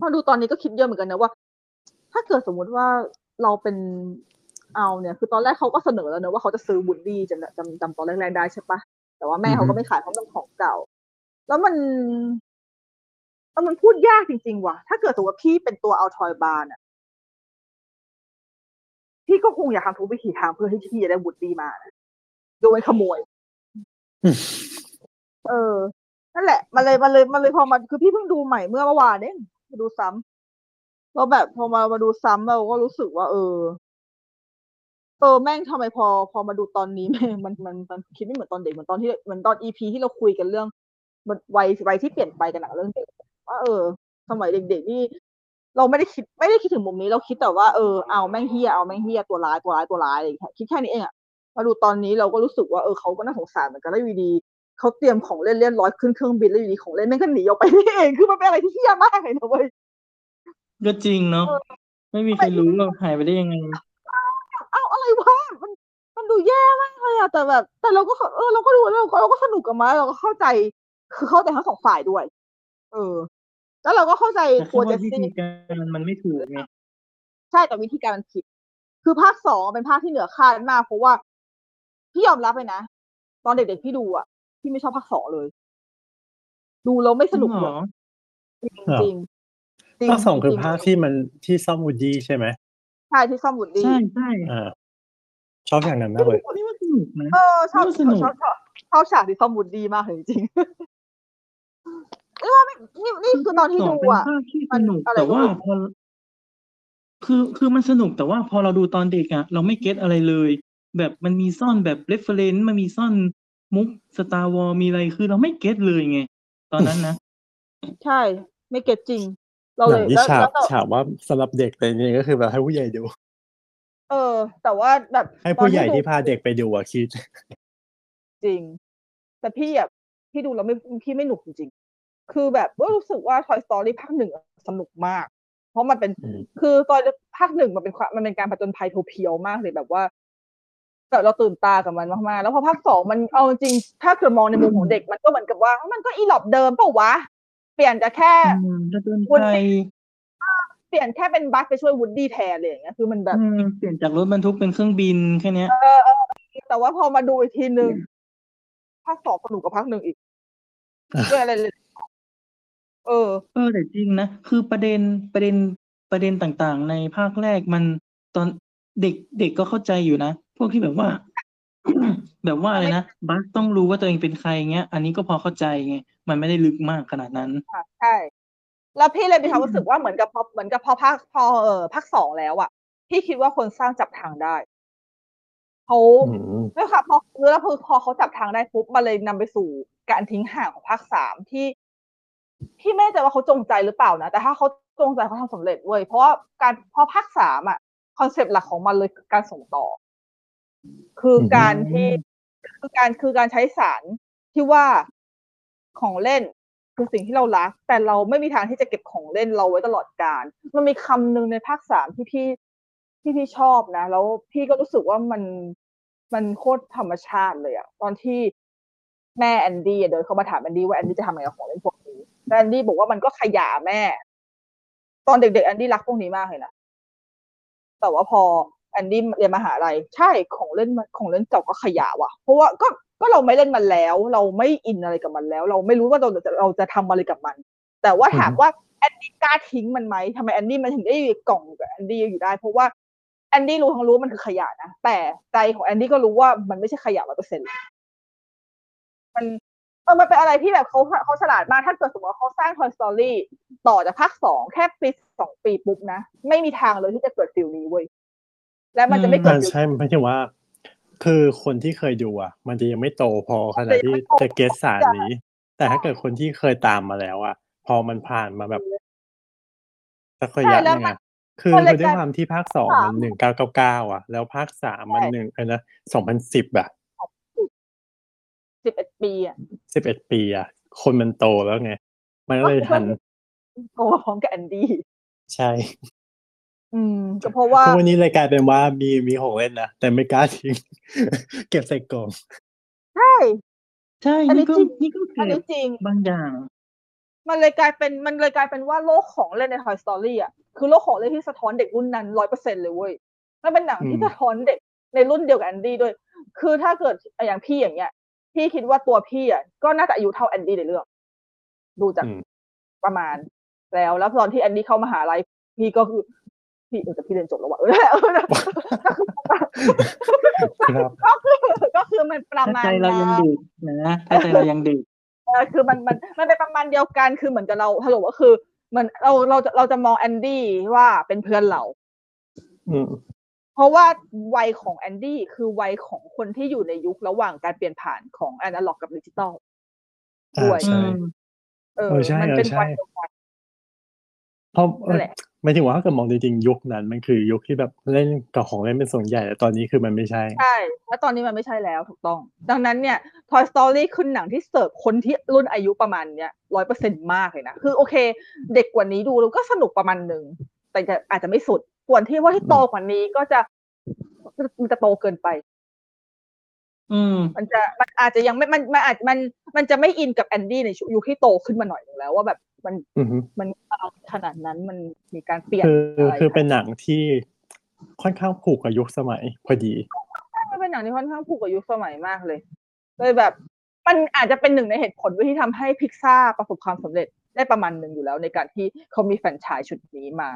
[SPEAKER 4] พอดูตอนนี้ก็คิดเยอะเหมือนกันนะว่า ถ้าเกิดสมมุติว่าเราเป็นเอาเนี่ย คือตอนแรกเขาก็เสนอแล้วนะว่าเขาจะซื้อวูดดี้จำจำจำตอนแรกๆได้ใช่ปะแต่ว่าแม่เขาก็ไม่ขายเพราะมันของเก่า แล้วมันแล้วมันพูดยากจริง ๆ ว่ะ ถ้าเกิดสมมติว่าพี่เป็นตัว Al Toy Barn น่ะพี่ก็คงอยากทำทุกวิถีทางเพื่อให้พี่จะได้วูดดี้มานะโดยขโมย เออ นั่นแหละ มันเลยมันเลยมันเลยพอมันคือพี่เพิ่งดูใหม่เมื่อเมื่อวานเอง มาดูซ้ำแล้วแบบพอมามาดูซ้ำเราก็รู้สึกว่า เออ เออแม่งทำไมพอ พอมาดูตอนนี้แม่งมันมันมันคิดไม่เหมือนตอนเด็กเหมือนตอนที่เหมือนตอนอีพีที่เราคุยกันเรื่อง มันวัยวัยที่เปลี่ยนไปกันหนังเรื่องเด็กว่าเออ สมัยเด็กๆนี่เราไม่ได้คิดไม่ได้คิดถึงมุมนี้เราคิดแต่ว่าเออเอาแม่งเฮียเอาแม่งเฮียตัวร้ายตัวร้ายตัวร้ายอะไรอย่างเงี้ยคิดแค่นี้เองอะมาดูตอนนี้เราก็รู้สึกว่าเออเขาก็น่าสงสารเหมือนกันแล้วอยู่ดี เขาเตรียมของเล่นเล่นร้อยขึ้นเครื่องบินแล้วอยู่ดีของเล่นแม่งก็หนีออกไปนี่เองคือมันเป็นอะไรที่เฮียมากเลยนะเว้ย
[SPEAKER 3] ก็จริงเนาะไม่มีใครรู้เราหายไปได้ยังไง
[SPEAKER 4] เอ้าอะไรวะมันมันดูแย่มากเลยอะแต่แบบ แต่เราก็เออเราก็ดูแล้วเราก็เราก็สนุกกับมันเราก็เข้าใจ คือเข้าใจทั้งสองฝ่ายด้วย เออ แล้วเราก็เข้าใจ
[SPEAKER 3] แต่
[SPEAKER 4] ครัว
[SPEAKER 3] แค่
[SPEAKER 4] เจ
[SPEAKER 3] ว่า
[SPEAKER 4] ส
[SPEAKER 3] วิ
[SPEAKER 4] ซี่
[SPEAKER 3] ธีการมันไม่ถูกไง
[SPEAKER 4] ใช่แต่วิธีการมันผิด คือภาคสองเป็นภาคที่เหนือคาดมากเพราะว่าพี่ยอมรับเลยนะ ตอนเด็กๆพี่ดูอะ พี่ไม่ชอบภาคสองเลย ดูแล้วไม่สนุก
[SPEAKER 3] จริง
[SPEAKER 4] เล
[SPEAKER 3] เหร
[SPEAKER 4] ย
[SPEAKER 3] อ
[SPEAKER 4] จริงจริงจริ
[SPEAKER 2] ภาคสองคือ
[SPEAKER 4] จริ
[SPEAKER 2] ภาคที่มันที่ซ่อมวูดดี้ใช่ไหม
[SPEAKER 4] ใช่ที่ซ่อมบุดดี้
[SPEAKER 3] ใช่ใช่
[SPEAKER 2] อ่าชอบอย่างนั้นมากเลย
[SPEAKER 3] นี่ว่าสนุกนะ
[SPEAKER 4] เออชอบ
[SPEAKER 3] ก็
[SPEAKER 4] ช
[SPEAKER 3] ส
[SPEAKER 4] อบ
[SPEAKER 3] นุก
[SPEAKER 4] ชอบชอบชอบฉากที่ซ่อมบุดดี้มากเลยจริงๆนี่ว่าไม่นี่นี่คือตอนที่
[SPEAKER 3] ส
[SPEAKER 4] ดู
[SPEAKER 3] งเป็น
[SPEAKER 4] อะ
[SPEAKER 3] ภาคที่
[SPEAKER 4] มั
[SPEAKER 3] ส
[SPEAKER 4] น
[SPEAKER 3] นุก
[SPEAKER 4] อะไร
[SPEAKER 3] แต่ว่า
[SPEAKER 4] ก็ไม่รู้
[SPEAKER 3] พอคือคือมันสนุกแต่ว่าพอเราดูตอนเด็กอะเราไม่เก็ตอะไรเลย แบบมันมีซ่อนแบบเรฟเฟรนซ์มันมีซ่อน มุกสตาร์วอลมีอะไรคือเราไม่เก็ตเลยไง ตอนนั้นนะ
[SPEAKER 4] ใช่ ไม่เก็ตจริง เรา
[SPEAKER 2] ห
[SPEAKER 4] เล
[SPEAKER 2] นัง
[SPEAKER 4] ย
[SPEAKER 2] ที่
[SPEAKER 4] แล้ว
[SPEAKER 2] ฉาบ
[SPEAKER 4] แล้วแต่
[SPEAKER 2] ฉาบว่าสำหรับเด็กเลยนี่ก็คือแบบให้ผู้ใหญ่ดู
[SPEAKER 4] เออ แต่ว่าแบบ
[SPEAKER 2] ให้
[SPEAKER 4] ตอ
[SPEAKER 2] ผู้
[SPEAKER 4] น
[SPEAKER 2] ใหญ่
[SPEAKER 4] ดู
[SPEAKER 2] ที่พาเด็กไปดูอะคิด
[SPEAKER 4] จริง แต่พี่อะพี่ดูแล้วไม่พี่ไม่หนุกจริงๆคือแบบว่ารู้สึกว่า Toy Story ภาคหนึ่งอะสนุกมาก เพราะมันเป็น
[SPEAKER 2] อืม
[SPEAKER 4] คือตอนภาคหนึ่งมันเป็นความมันเป็นการผจญภัยเพียวๆมากเลยแบบว่า แบบเราตื่นตากับมันมากๆ แล้วพอภาคสองมันเอาจริงๆถ้าเกิดมองในมุมของเด็กมันก็เหมือนกับว่า มันก็อีหลอบเดิมเปล่าวะ เปลี่ยนจะแค่
[SPEAKER 3] อืมจะเดิน
[SPEAKER 4] วุ้น
[SPEAKER 3] ไป
[SPEAKER 4] เปลี่ยนแค่เป็นบัสไปช่วยวูดดี้แทนเลยอย่างเงี้ยคือมันแบบ
[SPEAKER 3] อืมเปลี่ยนจากรถบรรทุกเป็นเครื่องบินแค่เนี้ย
[SPEAKER 4] เออเออแต่ว่าพอมาดูอีกทีหนึ่งภาคสองสนุกกว่าภาคหนึ่งอีกด้วยอะไรเลยเออ
[SPEAKER 3] เออแต่จริงนะคือประเด็นประเด็นประเด็นต่างๆ ในภาคแรกมันตอนเด็กเด็กก็เข้าใจอยู่นะ พวกที่แบบว่า แบบว่าอะไรนะบัสต้องรู้ว่าตัวเองเป็นใครเงี้ย อันนี้ก็พอเข้าใจไงมันไม่ได้ลึกมากขนาดนั้น
[SPEAKER 4] ค่ะใช่แล้วพี่เลยมีความรู้สึกว่าเหมือนกับพอเหมือนกับพอภาคพอเออภาคสองแล้วอะ พี่คิดว่าคนสร้างจับทางได้เขา
[SPEAKER 2] อืม
[SPEAKER 4] ด้วยค่ะพอแล้วพอพอเขาจับทางได้ปุ๊บมันเลยนำไปสู่การทิ้งห่างของภาคสามที่พี่ไม่แน่ใจว่าเขาจงใจหรือเปล่านะ แต่ถ้าเขาจงใจเขาทำสำเร็จเว้ยเพราะว่าการเพราะภาคสามอะคอนเซปต์หลักของมันเลยคือการส่งต่อ คือการที่คือการคือการใช้สารที่ว่าของเล่นคือสิ่งที่เรารัก แต่เราไม่มีทางที่จะเก็บของเล่นเราไว้ตลอดกาลมันมีคำหนึ่งในภาคสามที่พี่ที่พี่ชอบนะ แล้วพี่ก็รู้สึกว่ามันมันโคตรธรรมชาติเลยอะตอนที่แม่แอนดี้อะเดินเข้ามาถามแอนดี้ว่าแอนดี้จะทำอะไรกับของเล่นพวกนี้แล้วแอนดี้บอกว่ามันก็ขยะแม่ ตอนเด็กๆแอนดี้รักพวกนี้มากเลยนะแต่ว่าพอ แอนดี้เรียนมหาลัยใช่ของเล่นมันของเล่นเก่าก็ขยะว่ะ เพราะว่าก็ก็เราไม่เล่นมันแล้ว เราไม่อินอะไรกับมันแล้ว เราไม่รู้ว่าเราจะเราจะทำอะไรกับมัน แต่ว่าถามว่าแอนดี้กล้าทิ้งมันไหมทำไมแอนดี้มันถึงได้อยู่ในกล่องกับแอนดี้อยู่ได้เพราะว่าแอนดี้รู้ทั้งรู้ว่ามันคือขยะนะแต่ใจของแอนดี้ก็รู้ว่ามันไม่ใช่ขยะร้อยเปอร์เซ็นต์มันเออมันเป็นอะไรที่แบบเขาเขาฉลาดมากถ้าเกิดสมมติว่าเขาสร้าง Toy Story ต่อจากภาคสองแค่ปีสองปีปุ๊บนะ ไม่มีทางเลยที่จะเกิด feel นี้เว้ย และมันจะไม่เกิด
[SPEAKER 2] มั
[SPEAKER 4] น feel
[SPEAKER 2] ใช่ไม่ใช่ว่า คือคนที่เคยดูอะ มันจะยังไม่โตพอขนาดที่จะเก็ตสารนี้ แต่ถ้าเกิดคนที่เคยตามมาแล้ว อะ พอมันผ่านมาแบบสักระยะหนึงอะคือคือด้วยความที่ภาคสองมันหนึ่งเก้าเก้าเก้าอะ แล้วภาคสามมันหนึ่งอะไรนะสองพันสิบอะ
[SPEAKER 4] สิบเอ็ดปีอะ
[SPEAKER 2] สิบเอ็ดปีอะ คนมันโตแล้วไง มันก็เลยทัน
[SPEAKER 4] โตพร้อมกับแอนดี้
[SPEAKER 2] ใช่
[SPEAKER 4] อืมก็เพราะว่า
[SPEAKER 2] ทุกวันนี้เลยกลายเป็นว่ามีมีของเล่นนะแต่ไม่กล้าทิ้งเก็บใส่กล่อง
[SPEAKER 4] ใช่
[SPEAKER 3] ใช่
[SPEAKER 4] อันนี้
[SPEAKER 3] นี่ก็
[SPEAKER 4] จริง
[SPEAKER 3] นี่ก็
[SPEAKER 4] อัน
[SPEAKER 3] เกิด
[SPEAKER 4] นี้จริง
[SPEAKER 3] บางอย่าง
[SPEAKER 4] มันเลยกลายเป็นมันเลยกลายเป็นว่าโลกของเล่นใน Toy Story อะคือโลกของเล่นที่สะท้อนเด็กรุ่นนั้นร้อยเปอร์เซ็นเลยเว้ยมันเป็นหนังที่
[SPEAKER 2] อืม
[SPEAKER 4] สะท้อนเด็กในรุ่นเดียวกับแอนดี้ด้วย คือถ้าเกิดอย่างพี่อย่างเงี้ย พี่คิดว่าตัวพี่อะก็น่าจะอายุเท่าแอนดี้ในเรื่อง ดูจาก
[SPEAKER 2] อืม
[SPEAKER 4] ประมาณ แล้วแล้วตอนที่แอนดี้เข้ามหาลัยพี่ก็คือ พี่เออแต่พี่เรียนจบแล้วว่ะเออเออ
[SPEAKER 2] ครับ
[SPEAKER 4] ก็คือก็คือมันประ
[SPEAKER 3] ถ้า
[SPEAKER 4] มาณ
[SPEAKER 3] ใจเรายัง
[SPEAKER 4] นั้น
[SPEAKER 3] เด็กนะถ้าใจเรายังเด็ก
[SPEAKER 4] เออคือมันมันมันเป็นประมาณเดียวกันคือเหมือนกับเราฮัลโหลก็คือเหมือนเราเราจะเราจะมองแอนดี้ว่าเป็นเพื่อนเรา
[SPEAKER 2] อืม
[SPEAKER 4] เพราะว่าวัยของแอนดี้คือวัยของคนที่อยู่ในยุคระหว่างการเปลี่ยนผ่านของแอนะล็อกกับดิจิตอล
[SPEAKER 2] อ่า
[SPEAKER 4] ด้วย
[SPEAKER 2] ใช่
[SPEAKER 4] เออ
[SPEAKER 2] เออใช่
[SPEAKER 4] มันเป็น
[SPEAKER 2] เออใช่
[SPEAKER 4] วัยเดียวกัน
[SPEAKER 2] เพราะ เอ
[SPEAKER 4] นั่
[SPEAKER 2] อน
[SPEAKER 4] แหละ
[SPEAKER 2] หมายถึงว่าถ้าเกิดมองจริงๆยุคนั้นมันคือยุคที่แบบเล่นกับของเล่นเป็นส่วนใหญ่แต่ตอนนี้คือมันไม่ใช่
[SPEAKER 4] ใช่แล้วตอนนี้มันไม่ใช่แล้วถูกต้อง ดังนั้นเนี่ย Toy Story คือหนังที่เสิร์ฟคนที่รุ่นอายุประมาณเนี้ยร้อยเปอร์เซ็นมากเลยนะ คือโอเค เด็กกว่านี้ดูแล้วก็สนุกประมาณหนึ่ง แต่จะอาจจะไม่สุดส่วนที่ว่าที่โตกว่านี้ก็จะมันจะโตเกินไป
[SPEAKER 3] อืม
[SPEAKER 4] มันจะมันอาจจะยังไม่มันมันอาจมันมันจะไม่อินกับแอนดี้ในยุคที่โตขึ้นมาหน่อยหนึงแล้วว่าแบบ มัน
[SPEAKER 2] อือฮึ
[SPEAKER 4] มันอะไรขนาดนั้นมันมีการเปลี่ยน
[SPEAKER 2] คือ
[SPEAKER 4] อะไร
[SPEAKER 2] คือเป็นหนังที่ค่อนข้างผูกกับยุคสมัย พอดี
[SPEAKER 4] มันเป็นหนังที่ค่อนข้างผูกกับยุคสมัยมากเลยเลยแบบ มันอาจจะเป็นหนึ่งในเหตุผลด้วยที่ทำให้พิกซ่าประสบความสำเร็จได้ประมาณหนึ่งอยู่แล้ว ในการที่เขามีแฟรนไชส์ชุดนี้มา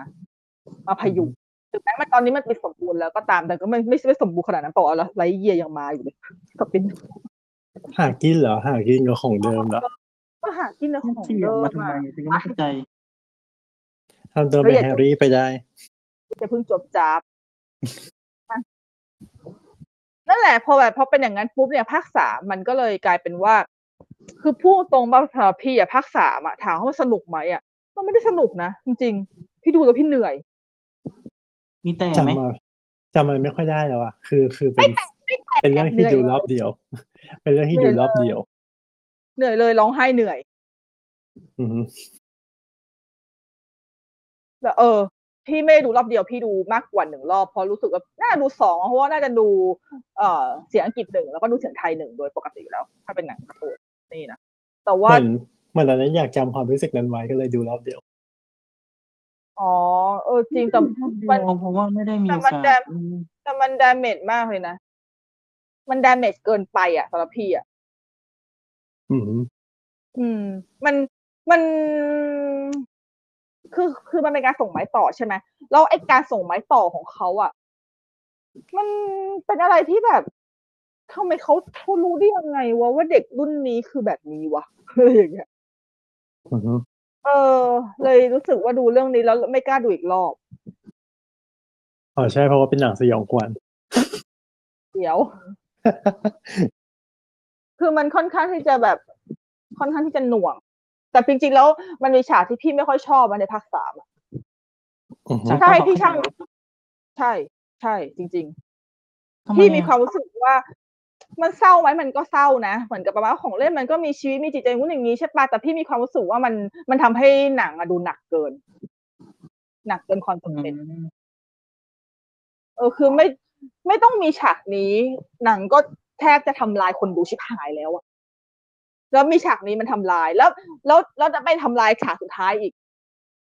[SPEAKER 4] มาพยุงถึงแม้มันตอนนี้มันเป็นสมบูรณ์แล้วก็ตามแต่ก็ไม่ไม่ไม่สมบูรณ์ขนาดนั้นเปล่าวะแล้วไรเยียยังมาอยู่เลยก็เป็น
[SPEAKER 2] หากินเหรอหากินกับของเดิมเหรอ
[SPEAKER 4] ก็หากินในของ
[SPEAKER 3] เสี่ย
[SPEAKER 4] เดิ
[SPEAKER 3] ง
[SPEAKER 4] ม
[SPEAKER 3] มาทำไม
[SPEAKER 4] อะ
[SPEAKER 3] ถึงไม่เข้าใจ
[SPEAKER 2] ทำตัวเป็นแฮร์รี่ไปได้
[SPEAKER 4] จะเพิ่งจบจับนั่นแหละพอแบบพอเป็นอย่างนั้นปุ๊บเนี่ยภาคสามมันก็เลยกลายเป็นว่า คือพูดตรงบ้าสำหรับพี่อะภาคสามอะถามว่าสนุกไหมอะมันไม่ได้สนุกนะจริงๆพี่ดูแล้วพี่เหนื่อย
[SPEAKER 3] มีแต่ไหม
[SPEAKER 2] จำมาจำมันไม่ค่อยได้แล้วอะคือคือเป็นเป็นเรื่องที่ดูรอบเดียว เป็นเรื่องที่ดูรอบเดียว
[SPEAKER 4] เหนื่อยเลยร้องไห้เหนื่อย
[SPEAKER 2] อือฮึ
[SPEAKER 4] แต่เออ พี่ไม่ได้ดูรอบเดียวพี่ดูมากกว่าหนึ่งรอบเพราะรู้สึกว่าน่าจะดูสองเพราะว่าน่าจะดู เอ่อเสียงอังกฤษหนึ่งแล้วก็ดูเสียงไทยหนึ่งโดยปกติอยู่แล้ว ถ้าเป็นหนังการ์ตูนนี่นะแต่
[SPEAKER 2] เห
[SPEAKER 4] ว่า
[SPEAKER 2] มือนเหมือนตอนนั้นอยากจำความรู้สึกนั้นไว้ก็เลยดูรอบเดียว
[SPEAKER 4] อ๋อเออจริงแต่มัน
[SPEAKER 3] เพราะว่าไม่ได้มี
[SPEAKER 4] แต่
[SPEAKER 3] โอ
[SPEAKER 4] มัน
[SPEAKER 3] กา
[SPEAKER 4] จะ
[SPEAKER 3] สอืม
[SPEAKER 4] แต่มันดาเมจมากเลยนะ มันดาเมจเกินไปอะสำหรับพี่อะ
[SPEAKER 2] อืม
[SPEAKER 4] อืม มัน มัน คือ คือมันเป็นการส่งไม้ต่อใช่ไหม แล้วไอ้การส่งไม้ต่อของเขาอะมันเป็นอะไรที่แบบ ทำไมเขา เขารู้ได้ยังไงวะว่า เด็กรุ่นนี้คือแบบนี้วะ อะไรอย่างเงี้ย
[SPEAKER 2] อือฮึ
[SPEAKER 4] เออ เลยรู้สึกว่าดูเรื่องนี้แล้วไม่กล้าดูอีกรอบ
[SPEAKER 2] อ๋อ ใช่ เพราะว่าเป็นหนังสยองขวัญ
[SPEAKER 4] เดี๋ยว คือมันค่อนข้างที่จะแบบค่อนข้างที่จะหน่วง แต่จริงๆแล้วมันมีฉากที่พี่ไม่ค่อยชอบมาในภาคสามอะ
[SPEAKER 2] อือฮึ
[SPEAKER 4] ใช่พี่ช่าง ใช่ ใช่ จริง
[SPEAKER 3] ทำไๆ
[SPEAKER 4] พี่มี
[SPEAKER 3] อะ
[SPEAKER 4] ความรู้สึกว่า มันเศร้าไหมมันก็เศร้านะเหมือนกับประมาณว่าของเล่นมันก็มีชีวิตมีจิตใจงู้นอย่างนี้ใช่ปะแต่พี่มีความรู้สึกว่ามันมันทำให้หนังอะดูหนักเกิน หนักเกินความ
[SPEAKER 3] อื
[SPEAKER 4] จำเป็น
[SPEAKER 3] ม
[SPEAKER 4] เออคือไม่ไม่ต้องมีฉากนี้ หนังก็ แทบจะทำลายคนดูชิบหายแล้วอะแล้วมีฉากนี้มันทำลายแล้ว แล้วแล้วจะไปทำลายฉากสุดท้ายอีก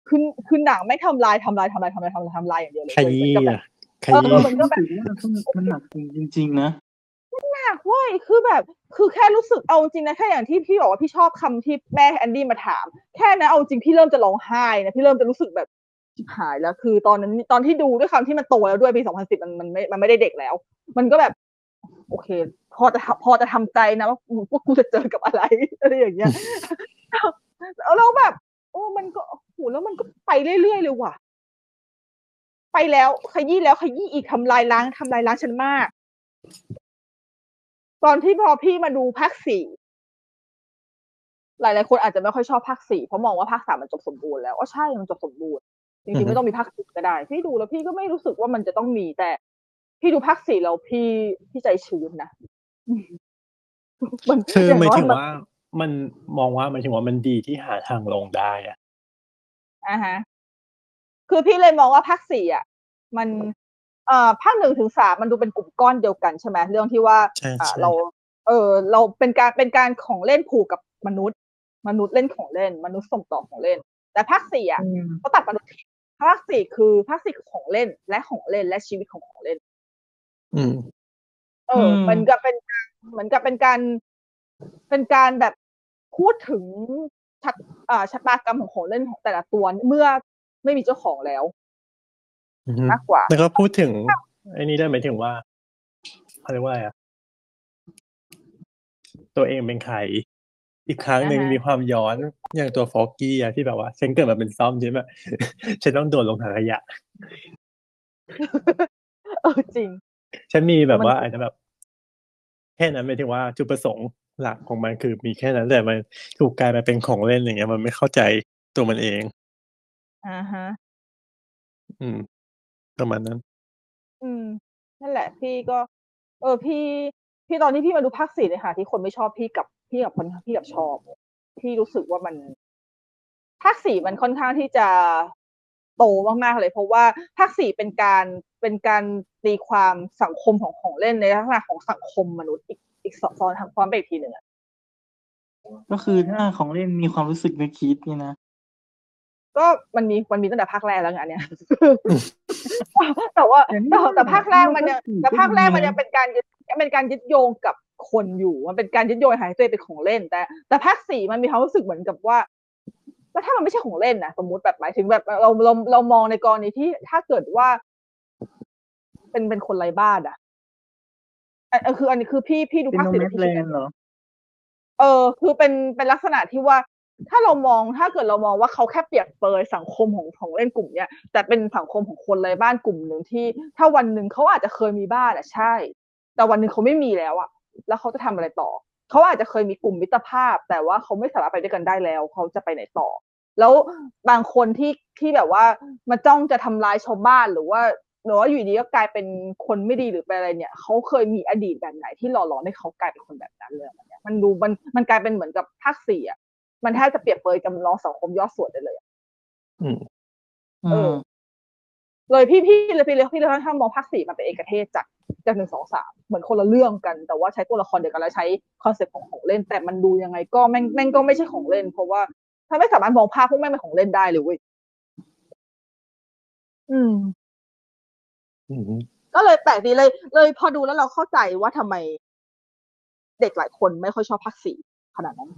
[SPEAKER 4] คือคือหนังไม่ทำลายทำลายทำลายทำลายทำลายทำลายอย่างเดียวเลย
[SPEAKER 2] ขยี้
[SPEAKER 4] เหมือนกับแบบ
[SPEAKER 2] อะข
[SPEAKER 4] เอ
[SPEAKER 2] ยี้
[SPEAKER 4] อมันก็แบบ
[SPEAKER 3] รู้สึว่ามันหนักจริงๆนะ
[SPEAKER 4] หนักเว้ยคือแบบ คือแค่รู้สึกเอาจริงนะแค่อย่างที่พี่บอกว่าพี่ชอบคำที่แม่แอนดี้มาถาม แค่นั้นเอาจริงพี่เริ่มจะร้องไห้นะพี่เริ่มจะรู้สึกแบบชิบหายแล้ว คือตอนนั้นตอนที่ดูด้วยคำที่มันโตแล้วด้วยปี 2010 มันมันไม่มันไม่ได้เด็กแล้ว มันก็แบบ โอเค พอจะพอจะทำใจนะว่าว่ากูจะเจอกับอะไรอะไรอย่างเงี้ยแล้วเราแบบ โอ้มันก็โหแล้วมันก็ไปเรื่อยๆเลยว่ะ ไปแล้วขยี้แล้วขยี้อีกทำลายล้างทำลายล้างฉันมาก ตอนที่พอพี่มาดูภาคสี่หลายๆคนอาจจะไม่ค่อยชอบภาคสี่เพราะมองว่าภาคสามมันจบสมบูรณ์แล้วอ๋อใช่มันจบสมบูรณ์จริงๆไม่ต้องมีภาคสี่ก็ได้ พี่ดูแล้วพี่ก็ไม่รู้สึกว่ามันจะต้องมีแต่ พี่ดูภาคสี่แล้วพี่พี่ใจชื้นนะมัน
[SPEAKER 2] คือ
[SPEAKER 4] อย่าง
[SPEAKER 2] หมาย
[SPEAKER 4] น้อย
[SPEAKER 2] ถึง
[SPEAKER 4] มัน
[SPEAKER 2] ว่ามันมองว่าหมายถึงว่ามันดีที่หาทางลงได้อะ
[SPEAKER 4] อ่าฮะคือพี่เลยมองว่าภาคสี่อะ มัน เอ่อภาคหนึ่งถึงสามมันดูเป็นกลุ่มก้อนเดียวกันใช่ไหมเรื่องที่ว่า
[SPEAKER 2] ใช่
[SPEAKER 4] อ่า
[SPEAKER 2] ใช่
[SPEAKER 4] เรา เออเราเป็นการเป็นการของเล่นผูกกับมนุษย์ มนุษย์เล่นของเล่น มนุษย์ส่งต่อของเล่น แต่ภาคสี่อะ
[SPEAKER 3] อืม
[SPEAKER 4] เขาตัดมนุษย์ทิ้งภาคสี่คือภาคสี่คือของเล่นและของเล่นและชีวิตของของเล่น
[SPEAKER 2] อืม
[SPEAKER 4] เอออ
[SPEAKER 3] ม
[SPEAKER 4] มันก็เป็นการเหมือนกับเป็นการเป็นการแบบพูดถึงชะอ่าชะตากรรมของของเล่นของแต่ละตัวเมื่อไม่มีเจ้าของแล้ว
[SPEAKER 2] อือฮึ
[SPEAKER 4] มากกว่า
[SPEAKER 2] แล้วก็พูดถึงไอ้นี้ได้หมายถึงว่าเขาเรียกว่าอะไรอะตัวเองเป็นใครอีกครั้งหนึ่ง
[SPEAKER 4] อ่าฮะ
[SPEAKER 2] มีความย้อนอย่างตัวฟอกกี้อะที่แบบว่าฉันเกิดมาเป็นซ่อมใช่ไหมฉันต้องโดนลงถังขยะ
[SPEAKER 4] เออจริง
[SPEAKER 2] ฉันมีแบบ
[SPEAKER 4] มัน
[SPEAKER 2] ว่าอาจจะแบบ แค่นั้นหมายถึงว่าจุดประสงค์หลักของมันคือมีแค่นั้นแต่มันถูกกลายมาเป็นของเล่นอย่างเงี้ย มันไม่เข้าใจตัวมันเอง
[SPEAKER 4] อ่าฮะ
[SPEAKER 2] อืมประมาณนั้น
[SPEAKER 4] อืม นั่นแหละ พี่ก็ เออ พี่ พี่ตอนที่พี่มาดูภาคสี่เลยค่ะ ที่คนไม่ชอบพี่กับพี่กับคนพี่กับชอบ พี่รู้สึกว่ามันภาคสี่มันค่อนข้างที่จะโตมากๆเลย เพราะว่าภาคสี่เป็นการ เป็นการตีความสังคมของของเล่นในลักษณะของสังคมมนุษย์อีกอีกซ้อนทำซ้อนไปอีกทีหนึ่งอะ
[SPEAKER 3] ก็คือถ้าของเล่นมีความรู้สึกนึกคิดนี่นะ
[SPEAKER 4] ก็มันมีมันมีตั้งแต่ภาคแรกแล้วไงอันเนี้ยแต่ว่า
[SPEAKER 3] แต่นี่
[SPEAKER 4] แต่แต่ภาคแรกมันยัง
[SPEAKER 3] ภาคสี่
[SPEAKER 4] แต่ภาคแรก
[SPEAKER 3] ก็ดีนะ
[SPEAKER 4] มันยังเป็นการยึดเป็นการยึดโยงกับคนอยู่มันเป็นการยึดโยงหายตัวเองเป็นของเล่น แต่ แต่ภาคสี่มันมีความรู้สึกเหมือนกับว่าแล้วถ้ามันไม่ใช่ของเล่นนะสมมุติแบบหมายถึงแบบเราเราเรามองในกรณีที่ถ้าเกิดว่า เป็นเป็นคนไร้บ้านอะอันอันคือ อันนี้คือพี่พี่ดู
[SPEAKER 3] เป็น
[SPEAKER 4] ภาค
[SPEAKER 3] โน
[SPEAKER 4] สี่
[SPEAKER 3] แม
[SPEAKER 4] แล้ว
[SPEAKER 3] ส
[SPEAKER 4] พี่
[SPEAKER 3] แล
[SPEAKER 4] คิด
[SPEAKER 3] น
[SPEAKER 4] อย่าง
[SPEAKER 3] ด์
[SPEAKER 4] นั้น
[SPEAKER 3] เหรอ
[SPEAKER 4] เออ คือเป็นเป็นลักษณะที่ว่า ถ้าเรามองถ้าเกิดเรามองว่าเขาแค่เปรียบเปยสังคมของของเล่นกลุ่มเนี้ยแต่เป็นสังคมของคนไร้บ้านกลุ่มหนึ่งที่ ถ้าวันหนึ่งเขาอาจจะเคยมีบ้านอะใช่ แต่วันหนึ่งเขาไม่มีแล้วอะ แล้วเขาจะทำอะไรต่อเขาอาจจะเคยมีกลุ่มมิตรภาพ แต่ว่าเขาไม่สามารถไปด้วยกันได้แล้วเขาจะไปไหนต่อ แล้วบางคนที่ที่แบบว่ามาจ้องจะทำร้ายชาวบ้านหรือว่า หรือว่าอยู่ดีก็กลายเป็นคนไม่ดีหรือเป็นอะไรเนี่ยเขาเคยมีอดีตแบบไหนที่หล่อหลอมให้เขากลายเป็นคนแบบนั้นเลยอะเนี่ยมันดูมันมันกลายเป็นเหมือนกับภาคสี่อะมันแทบจะเปรียบเปรยจำลองสังคมยอดสวดได้เลยอะ
[SPEAKER 2] อืม
[SPEAKER 3] อืม
[SPEAKER 4] เออเลยพี่พี่เลยพี่เลยพี่เลยค่อนข้างมองภาคสี่มันเป็นเอกเทศจากจากหนึ่งสองสามเหมือนคนละเรื่องกัน แต่ว่าใช้ตัวละครเดียวกันแล้วใช้ concept ของของเล่น แต่มันดูยังไงก็แม่งแม่งก็ไม่ใช่ของเล่น เพราะว่าถ้าไม่สามารถมองภาพพวกแม่งเป็นของเล่นได้เลยเว้ยอืม
[SPEAKER 2] อืม
[SPEAKER 4] ก็เลยแปลกดีเลย เลยพอดูแล้วเราเข้าใจว่าทำไม เด็กหลายคนไม่ค่อยชอบภาคสี่ขนาดนั้น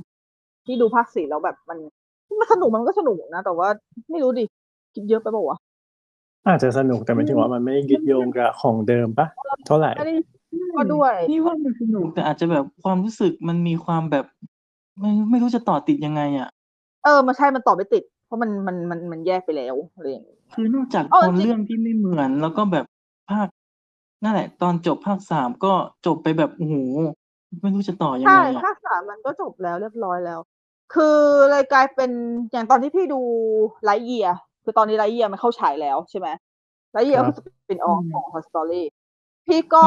[SPEAKER 4] ที่ดูภาคสี่แล้วแบบมันมันสนุกมันก็สนุกนะ แต่ว่าไม่รู้ดิคิดเยอะไปเปล่าวะ
[SPEAKER 2] อาจจะสนุกแต่หมายถึงว่ามันไม่ได้ยึดโยงกับของเดิมปะเท่าไหร่
[SPEAKER 4] ไม่ได้ก็ด้วย
[SPEAKER 3] นี่ว่ามันสนุกแต่อาจจะแบบความรู้สึกมันมีความแบบไม่ไม่รู้จะต่อติดยังไงอะ
[SPEAKER 4] เออมันใช่มันต่อไม่ติด เพราะมันมันมันมันแยกไปแล้วอะไรอย่างเงี้ย
[SPEAKER 3] คือนอกจาก
[SPEAKER 4] เออ
[SPEAKER 3] โทน
[SPEAKER 4] จริง
[SPEAKER 3] เรื่องที่ไม่เหมือน แล้วก็แบบ ภาค นั่นแหละ ตอนจบภาคสามก็จบไปแบบโอ้โหไม่รู้จะต่อยังไงอะ ใช่
[SPEAKER 4] ภาคสามมันก็จบแล้วเรียบร้อยแล้ว คือเลยกลายเป็นอย่างตอนที่พี่ดู Lightyear คือตอนนี้ Lightyear มันเข้าฉายแล้วใช่ไหม
[SPEAKER 2] ครับ Lightyear ก็
[SPEAKER 4] คือเป็น off ของ Toy Story พี่ก็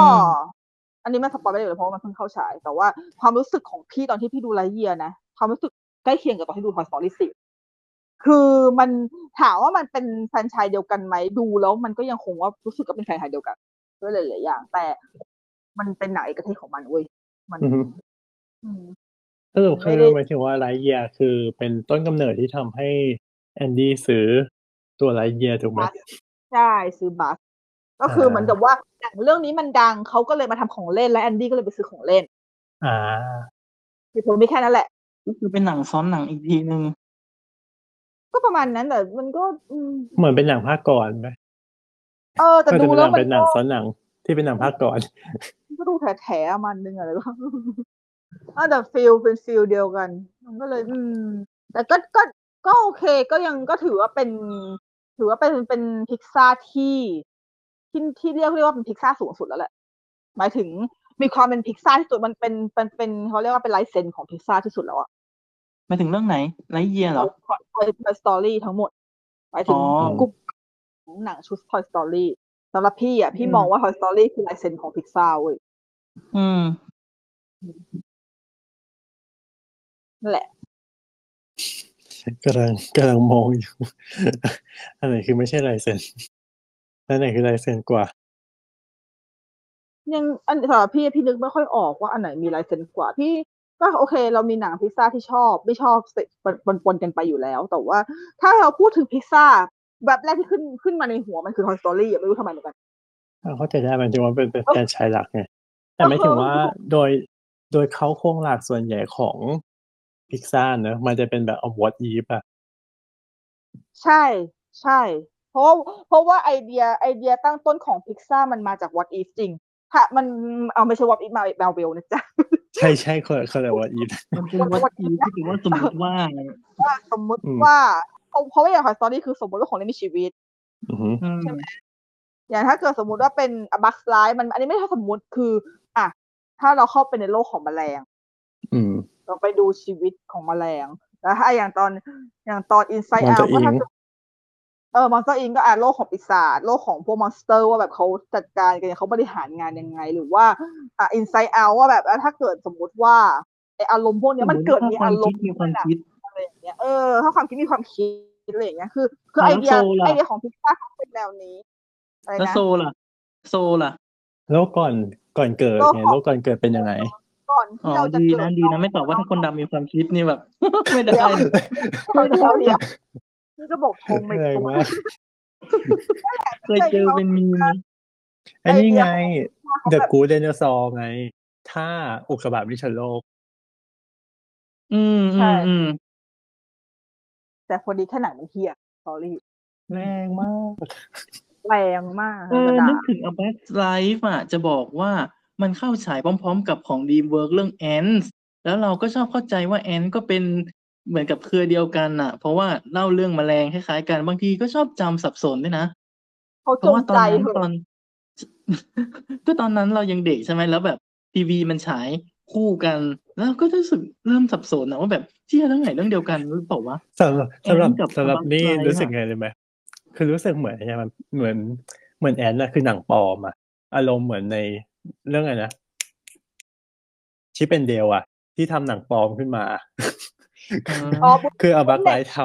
[SPEAKER 4] อันนี้ไม่ spoil ไม่ได้เลยเพราะว่ามันเพิ่งเข้าฉาย แต่ว่าความรู้สึกของพี่ตอนที่พี่ดู Lightyear นะความรู้สึกใกล้เคียงกับตอนที่ดู Toy Story 4 คือมันถามว่ามันเป็นแฟรนไชส์เดียวกันไหมดูแล้วมันก็ยังคงว่ารู้สึกว่าเป็นแฟรนไชส์เดียวกันด้วยหลายๆอย่าง แต่มันเป็นหนังเอกเทศของมันเว้ยมัน
[SPEAKER 2] อืม
[SPEAKER 4] อืม
[SPEAKER 2] สรุปคื
[SPEAKER 4] ไม่ได้
[SPEAKER 2] หมายถึงว่า Lightyear คือเป็นต้นกำเนิดที่ทำให้แอนดี้ซื้อตัว Lightyear ถูกไหม
[SPEAKER 4] Buzzใช่ซื้อ Buzz ก็คือ
[SPEAKER 2] อ่า
[SPEAKER 4] เหมือนกับว่าหนังเรื่องนี้มันดังเขาก็เลยมาทำของเล่นและแอนดี้ก็เลยไปซื้อของเล่น
[SPEAKER 2] อ่า
[SPEAKER 4] คือผมมีแค่นั้นแหละ
[SPEAKER 3] ก็คือเป็นหนังซ้อนหนังอีกทีหนึ่ง
[SPEAKER 4] ก็ประมาณนั้นแต่มันก็อืม
[SPEAKER 2] เหมือนเป็นหนังภาคก่อนไหม
[SPEAKER 4] เออ แต่
[SPEAKER 2] ก็
[SPEAKER 4] ดู
[SPEAKER 2] จะเป็นหนั
[SPEAKER 4] ก็
[SPEAKER 2] งซ้อนหนังที่เป็นหนังภาคก่อน
[SPEAKER 4] ก็ดูแถๆมันนึงอะไรก็อะแต่ feel เป็น feel เดียวกัน มันก็เลย อืม แต่ก็ก็ก็โอเคก็ยังก็ถือว่าเป็น ถือว่าเป็นเป็นพิกซ่าที่ที่ที่เรียกเรียกว่าเป็นพิกซ่าสูงสุดแล้วแหละ หมายถึงมีความเป็นพิกซ่าที่สุดมันเป็นเป็นเป็นเขาเรียกว่าเป็น license ของพิกซ่าที่สุดแล้วอะ
[SPEAKER 3] ห มายถึงเรื่องไหนไลท์เยียเหรอ
[SPEAKER 4] Toy Story ทั้งหมดหมายถึง
[SPEAKER 3] อ๋อ
[SPEAKER 4] กลุ่มของหนังชุด Toy Story สำหรับพี่อะพี่
[SPEAKER 3] อืม
[SPEAKER 4] มองว่า Toy Story คือลายเซ็นของพิกซ่าเว้ย
[SPEAKER 3] อืม
[SPEAKER 4] นั่นแหละ
[SPEAKER 2] กำลังกำลังมองอยู่ อันไหนคือไม่ใช่ลายเซ็นอันไหนคือลายเซ็นกว่า
[SPEAKER 4] ยังอันสำหรับพี่พี่นึกไม่ค่อยออกว่าอันไหนมีลายเซ็นกว่าพี่ ก็โอเค เรามีหนังพิกซ่าที่ชอบ ไม่ชอบปนปนปนกันไปอยู่แล้ว แต่ว่า ถ้าเราพูดถึงพิกซ่าแบบแรกที่ขึ้นขึ้นมาในหัวมันคือ Toy Story อะไม่รู้ทำไมเหมือนกัน
[SPEAKER 2] เข้าใจได้หมายถึงว่ามันเป็นเป็นแฟรนไชส์หลักไงแต่หมายถึงว่าโดยโดยเค้าโครงหลักส่วนใหญ่ของพิกซ่าเนอะมันจะเป็นแบบเอา What If อะ
[SPEAKER 4] ใช่ใช่ เพราะว่าเพราะว่าไอเดียไอเดียตั้งต้นของพิกซ่ามันมาจาก What If จริงถ้ามันเอาไม่ใช่ What If มาแบลเบลนะจ๊ะ
[SPEAKER 2] ใช่ใช่เขาเขาเรียกวอตอีฟ
[SPEAKER 3] มันเป็นวัตถุที่ถือว่าสมมติว่า
[SPEAKER 4] ว่าสมมติ
[SPEAKER 2] อืม
[SPEAKER 4] ว่าเพราะเพราะว่าอย่าง Toy Story คือสมมติว่าของเล่นมีชีวิต
[SPEAKER 2] อือหือ
[SPEAKER 3] อืม
[SPEAKER 4] อย่างถ้าเกิดสมมุติว่าเป็นบัคไลมันอันนี้ไม่ใช่สมมุติคือ อะ ถ้าเราเข้าไปในโลกของแมลง
[SPEAKER 2] อืม
[SPEAKER 4] เราไปดูชีวิตของแมลงแล้วถ้าอย่างตอนอย่างตอน Inside
[SPEAKER 2] Monster
[SPEAKER 4] Out ก็ถ้า
[SPEAKER 2] Inc.
[SPEAKER 4] เกิด เออมอนสเตอร์อิงก็อะโลกของปีศาจโลกของพวกมอนสเตอร์ว่าแบบเขาจัดการกันยังเขาบริหารงานยังไง หรือว่าอะ Inside Out ว่าแบบอะถ้าเกิดสมมุติว่าไออารมณ์พวกเนี้ยมันเกิดมี
[SPEAKER 3] ควา
[SPEAKER 4] อามร
[SPEAKER 3] คิ
[SPEAKER 4] ม
[SPEAKER 3] ด
[SPEAKER 4] ณ์
[SPEAKER 3] มีความคิด
[SPEAKER 4] อะไรอย่างเงี้ยเออถ้าความคิดมีความคิดอะไรอย่างเงี้ยคือ คือ
[SPEAKER 3] อะ
[SPEAKER 4] ไอ
[SPEAKER 3] แล้ว
[SPEAKER 4] เดีย
[SPEAKER 3] โซล่ะ
[SPEAKER 4] ไอเดียของพิซซ่าเขาเป็นแนวนี้อะไร
[SPEAKER 3] แล้ว
[SPEAKER 4] นะ
[SPEAKER 3] โซล่ะ โซล่ะ
[SPEAKER 2] โลกก่อนก่อนเกิด
[SPEAKER 4] โลก
[SPEAKER 2] ไง
[SPEAKER 4] ของ
[SPEAKER 2] โลกก่อนเกิดเป็นยังไง
[SPEAKER 4] ก่อน
[SPEAKER 3] อ๋อ
[SPEAKER 4] ที่เราจะ
[SPEAKER 3] ดี
[SPEAKER 4] เกิด
[SPEAKER 3] นะดีนะไม่ตอบว่าถ้าคนดำมีความคิดนี่แบบ ไม่ได้
[SPEAKER 4] เดี๋ยวเดี๋ยวเดี๋ยว นี่ก็บอกทงไม่
[SPEAKER 2] แรง
[SPEAKER 4] ถูก
[SPEAKER 2] มาก
[SPEAKER 3] เคยเจอเป็นมีม
[SPEAKER 2] อันนี้ไง
[SPEAKER 4] เขา
[SPEAKER 2] The
[SPEAKER 4] แบบ
[SPEAKER 2] Good Dinosaur ไง ถ้าอุกกาบาตไม่ชนโลก
[SPEAKER 3] อืมอืมอืม
[SPEAKER 4] แต่พอดีแค่หนังมันเฮียสอรี่
[SPEAKER 2] แรงมาก
[SPEAKER 4] แรงมาก
[SPEAKER 3] เออ
[SPEAKER 4] ระดั
[SPEAKER 3] นึ
[SPEAKER 4] บ
[SPEAKER 3] กถึง A Best Life อะ จะบอกว่ามันเข้าฉายพร้อมๆกับของ Dreamworks เรื่อง Ants แล้วเราก็ชอบเข้าใจว่า Ants ก็เป็น เหมือนกับเครือเดียวกันน่ะเพราะว่าเล่าเรื่องแมลงคล้ายๆกันบางทีก็ชอบจำสับสนด้วยนะ
[SPEAKER 4] เขา
[SPEAKER 3] เพ
[SPEAKER 4] จ
[SPEAKER 3] ราะ
[SPEAKER 4] ง
[SPEAKER 3] ว่าตอ
[SPEAKER 4] ใจ
[SPEAKER 3] นนั้น
[SPEAKER 4] เถ
[SPEAKER 3] ตอ
[SPEAKER 4] อะ
[SPEAKER 3] นก็ตอนนั้นเรายังเด็กใช่ไหมแล้วแบบทีวีมันฉายคู่กัน แล้วก็รู้สึกเริ่มสับสนนะว่าแบบเที่ยเรื่องไหนเรื่องเดียวกันหรือเปล่าวะ
[SPEAKER 2] สำหรับสำหรับ
[SPEAKER 3] แอนกับ
[SPEAKER 2] สำหรับ
[SPEAKER 3] Bugs
[SPEAKER 2] นี่
[SPEAKER 3] Life
[SPEAKER 2] รู้สึก
[SPEAKER 3] อะ
[SPEAKER 2] ไงเลยไหมคือรู้สึกเหมือนไงมันเหมือนเหมือนแอนนะคือหนังปลอมอะอารมณ์เหมือนในเรื่องอะไรนะชิปเป็นเดลอะที่ทำหนังปลอมขึ้นมา
[SPEAKER 4] อ๋อ
[SPEAKER 2] คืออาบักไลท์ท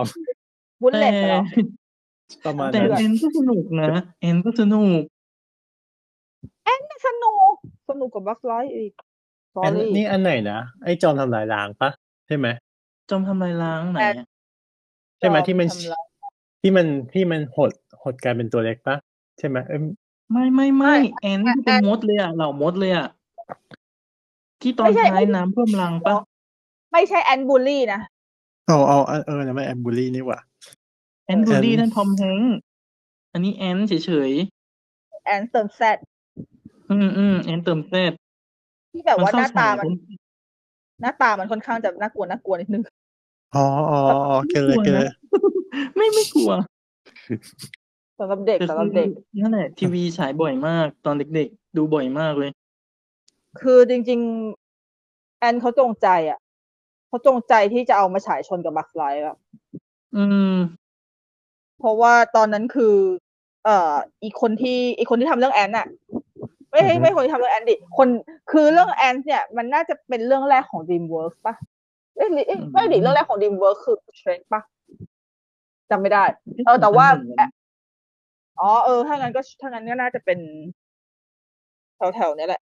[SPEAKER 4] บุลเลตเหรอำ
[SPEAKER 2] ประมาณ
[SPEAKER 3] แต่
[SPEAKER 2] นั้น
[SPEAKER 3] เอ็นก็สนุกนะ เอ็นก็สนุก
[SPEAKER 4] สนุก สนุกกว่าบัคไลท์อีกสอ
[SPEAKER 2] อัน
[SPEAKER 4] รี่
[SPEAKER 2] นี่อันไหนนะ ไอ้จอมทำลายล้างปะใช่ไหม
[SPEAKER 3] จอมทำลายล้างไหนอะ
[SPEAKER 2] ใช่ไหมที่มัน
[SPEAKER 4] ทำลาย
[SPEAKER 2] ที่มันที่มันหดหดกลายเป็นตัวเล็กปะใช่ไหมเอ้ย
[SPEAKER 3] ไม่ไม่ไม่
[SPEAKER 4] ไม่
[SPEAKER 3] แอนที่เป็นมดเลยอะเหล่ามดเลยอะที่ตอน
[SPEAKER 4] ไม่ใช่
[SPEAKER 3] ท้ายน้ำท่วมรังปะ
[SPEAKER 4] ไม่ใช่ Ant Bully นะ
[SPEAKER 2] เอาเอาเอาเออนะไม่ Ant Bully นี่หว่า
[SPEAKER 3] Ant
[SPEAKER 2] Bully อัน
[SPEAKER 3] นั้น Tom Hanks อันนี้ Ant เฉย
[SPEAKER 4] Ant เติม Z
[SPEAKER 3] ๆอืมอืมแอนเติมเซต
[SPEAKER 4] ที่แบบว่าหน้าตา
[SPEAKER 3] มั
[SPEAKER 4] มัน
[SPEAKER 3] เข้ฉย
[SPEAKER 4] หน้าตามันค่อนข้างจะน่ากลัวน่ากลัวนิดนึง
[SPEAKER 2] อ๋ออ๋ออ๋อเกเลยเกเลย
[SPEAKER 3] ไม่ไม่กลัว
[SPEAKER 4] สำหรับเด็ก
[SPEAKER 3] แต่
[SPEAKER 4] สำหรับ
[SPEAKER 3] คือ
[SPEAKER 4] เด็ก
[SPEAKER 3] นั่นแหละทีวีฉายบ่อยมาก ตอนเด็กๆ ดูบ่อยมากเลย
[SPEAKER 4] คือจริง ๆ แอนเขาจงใจอะ เขาจงใจที่จะเอามาฉายชนกับบัคไลท์อะ
[SPEAKER 3] อืม
[SPEAKER 4] เพราะว่าตอนนั้นคือ เอ่อ อีกคนที่อีกคนที่ทำเรื่องแอนน่ะไม่ใช่ไม่คนที่ทำเรื่องแอนดิคนคือเรื่องแอนเนี่ย มันน่าจะเป็นเรื่องแรกของ DreamWorks ปะเอ้ยหรือเอ้ยไม่ดิเรื่องแรกของ DreamWorks คือ Shrek ปะจำไม่ได้ เออแต่ว่าอ๋อเออถ้างั้นก็ถ้างั้นก็น่าจะเป็นแถวๆเนี้ยแหละ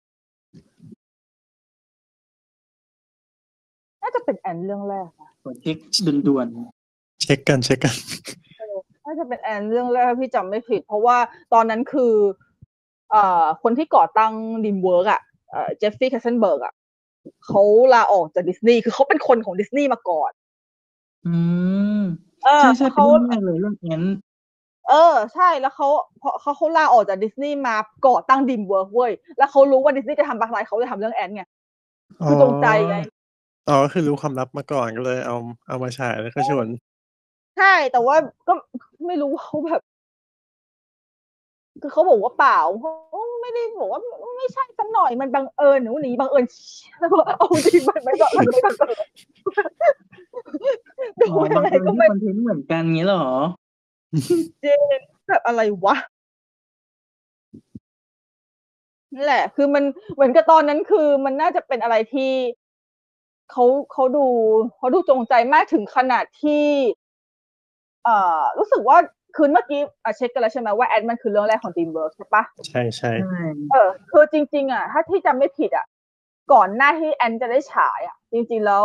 [SPEAKER 4] น่าจะเป็นแอนเรื่องแรกนะ
[SPEAKER 3] ขอเช็คด่วน
[SPEAKER 2] เช็คกันเช็คกัน
[SPEAKER 4] น่าจะเป็นแอนเรื่องแรกพี่จำไม่ผิด เพราะว่าตอนนั้นคือ เอ่อ คนที่ก่อตั้งDreamWorks อะเอ่อ Jeffrey Katzenberg อะเขาลาออกจากดิสนีย์คือเขาเป็นคนของดิสนีย์มาก่อน
[SPEAKER 3] ๆอืม
[SPEAKER 4] เออ
[SPEAKER 3] ใช่ใช่เป็น
[SPEAKER 4] เขา
[SPEAKER 3] เรื่องแรกเลยเรื่องแอน
[SPEAKER 4] เออ ใช่แล้วเขาเพราะเขาเขาลาออกจากดิสนีย์มาก่อตั้ง DreamWorks เว้ยแล้วเขารู้ว่าดิสนีย์จะทำ Bug's Life เขาเลยทำเรื่อง Antz ไงคือจงใจไง
[SPEAKER 2] อ๋อ ก็คือรู้ความลับมาก่อน ก็เลยเอา เอามาฉาย แล้วก็ชวน
[SPEAKER 4] ใช่ แต่ว่าก็ ไม่รู้ว่าเขาแบบ คือเขาบอกว่าเปล่า เขาไม่ได้บอกว่า ไม่ใช่สักหน่อย มันบังเอิญหนูหนีบังเอิญ แล้วก็เอาจริงมันไม่บังมันไม่บังเอิญดู
[SPEAKER 3] อ๋อ
[SPEAKER 4] ยั
[SPEAKER 3] บาง
[SPEAKER 4] งไง
[SPEAKER 3] คน
[SPEAKER 4] ก็
[SPEAKER 3] ที่
[SPEAKER 4] ไม่
[SPEAKER 3] คอนเทนต์เหมือนกันงี้เหรอ
[SPEAKER 4] จริงแบบอะไรวะนี่แหละ คือมันเหมือนกับตอนนั้นคือมันน่าจะเป็นอะไรที่ เขาเขาดูเขาดูจงใจมากถึงขนาดที่ เอ่อ รู้สึกว่าคืนเมื่อกี้อะเช็คกันแล้วใช่ไหมว่า Antz มันคือเรื่องแรกของ DreamWorks ใช่ปะ
[SPEAKER 2] ใช่ใช่
[SPEAKER 3] ใช่
[SPEAKER 4] เออคือจริง ๆ อะ ถ้าที่จำไม่ผิดอะ ก่อนหน้าที่แอนจะได้ฉายอะ จริง ๆ แล้ว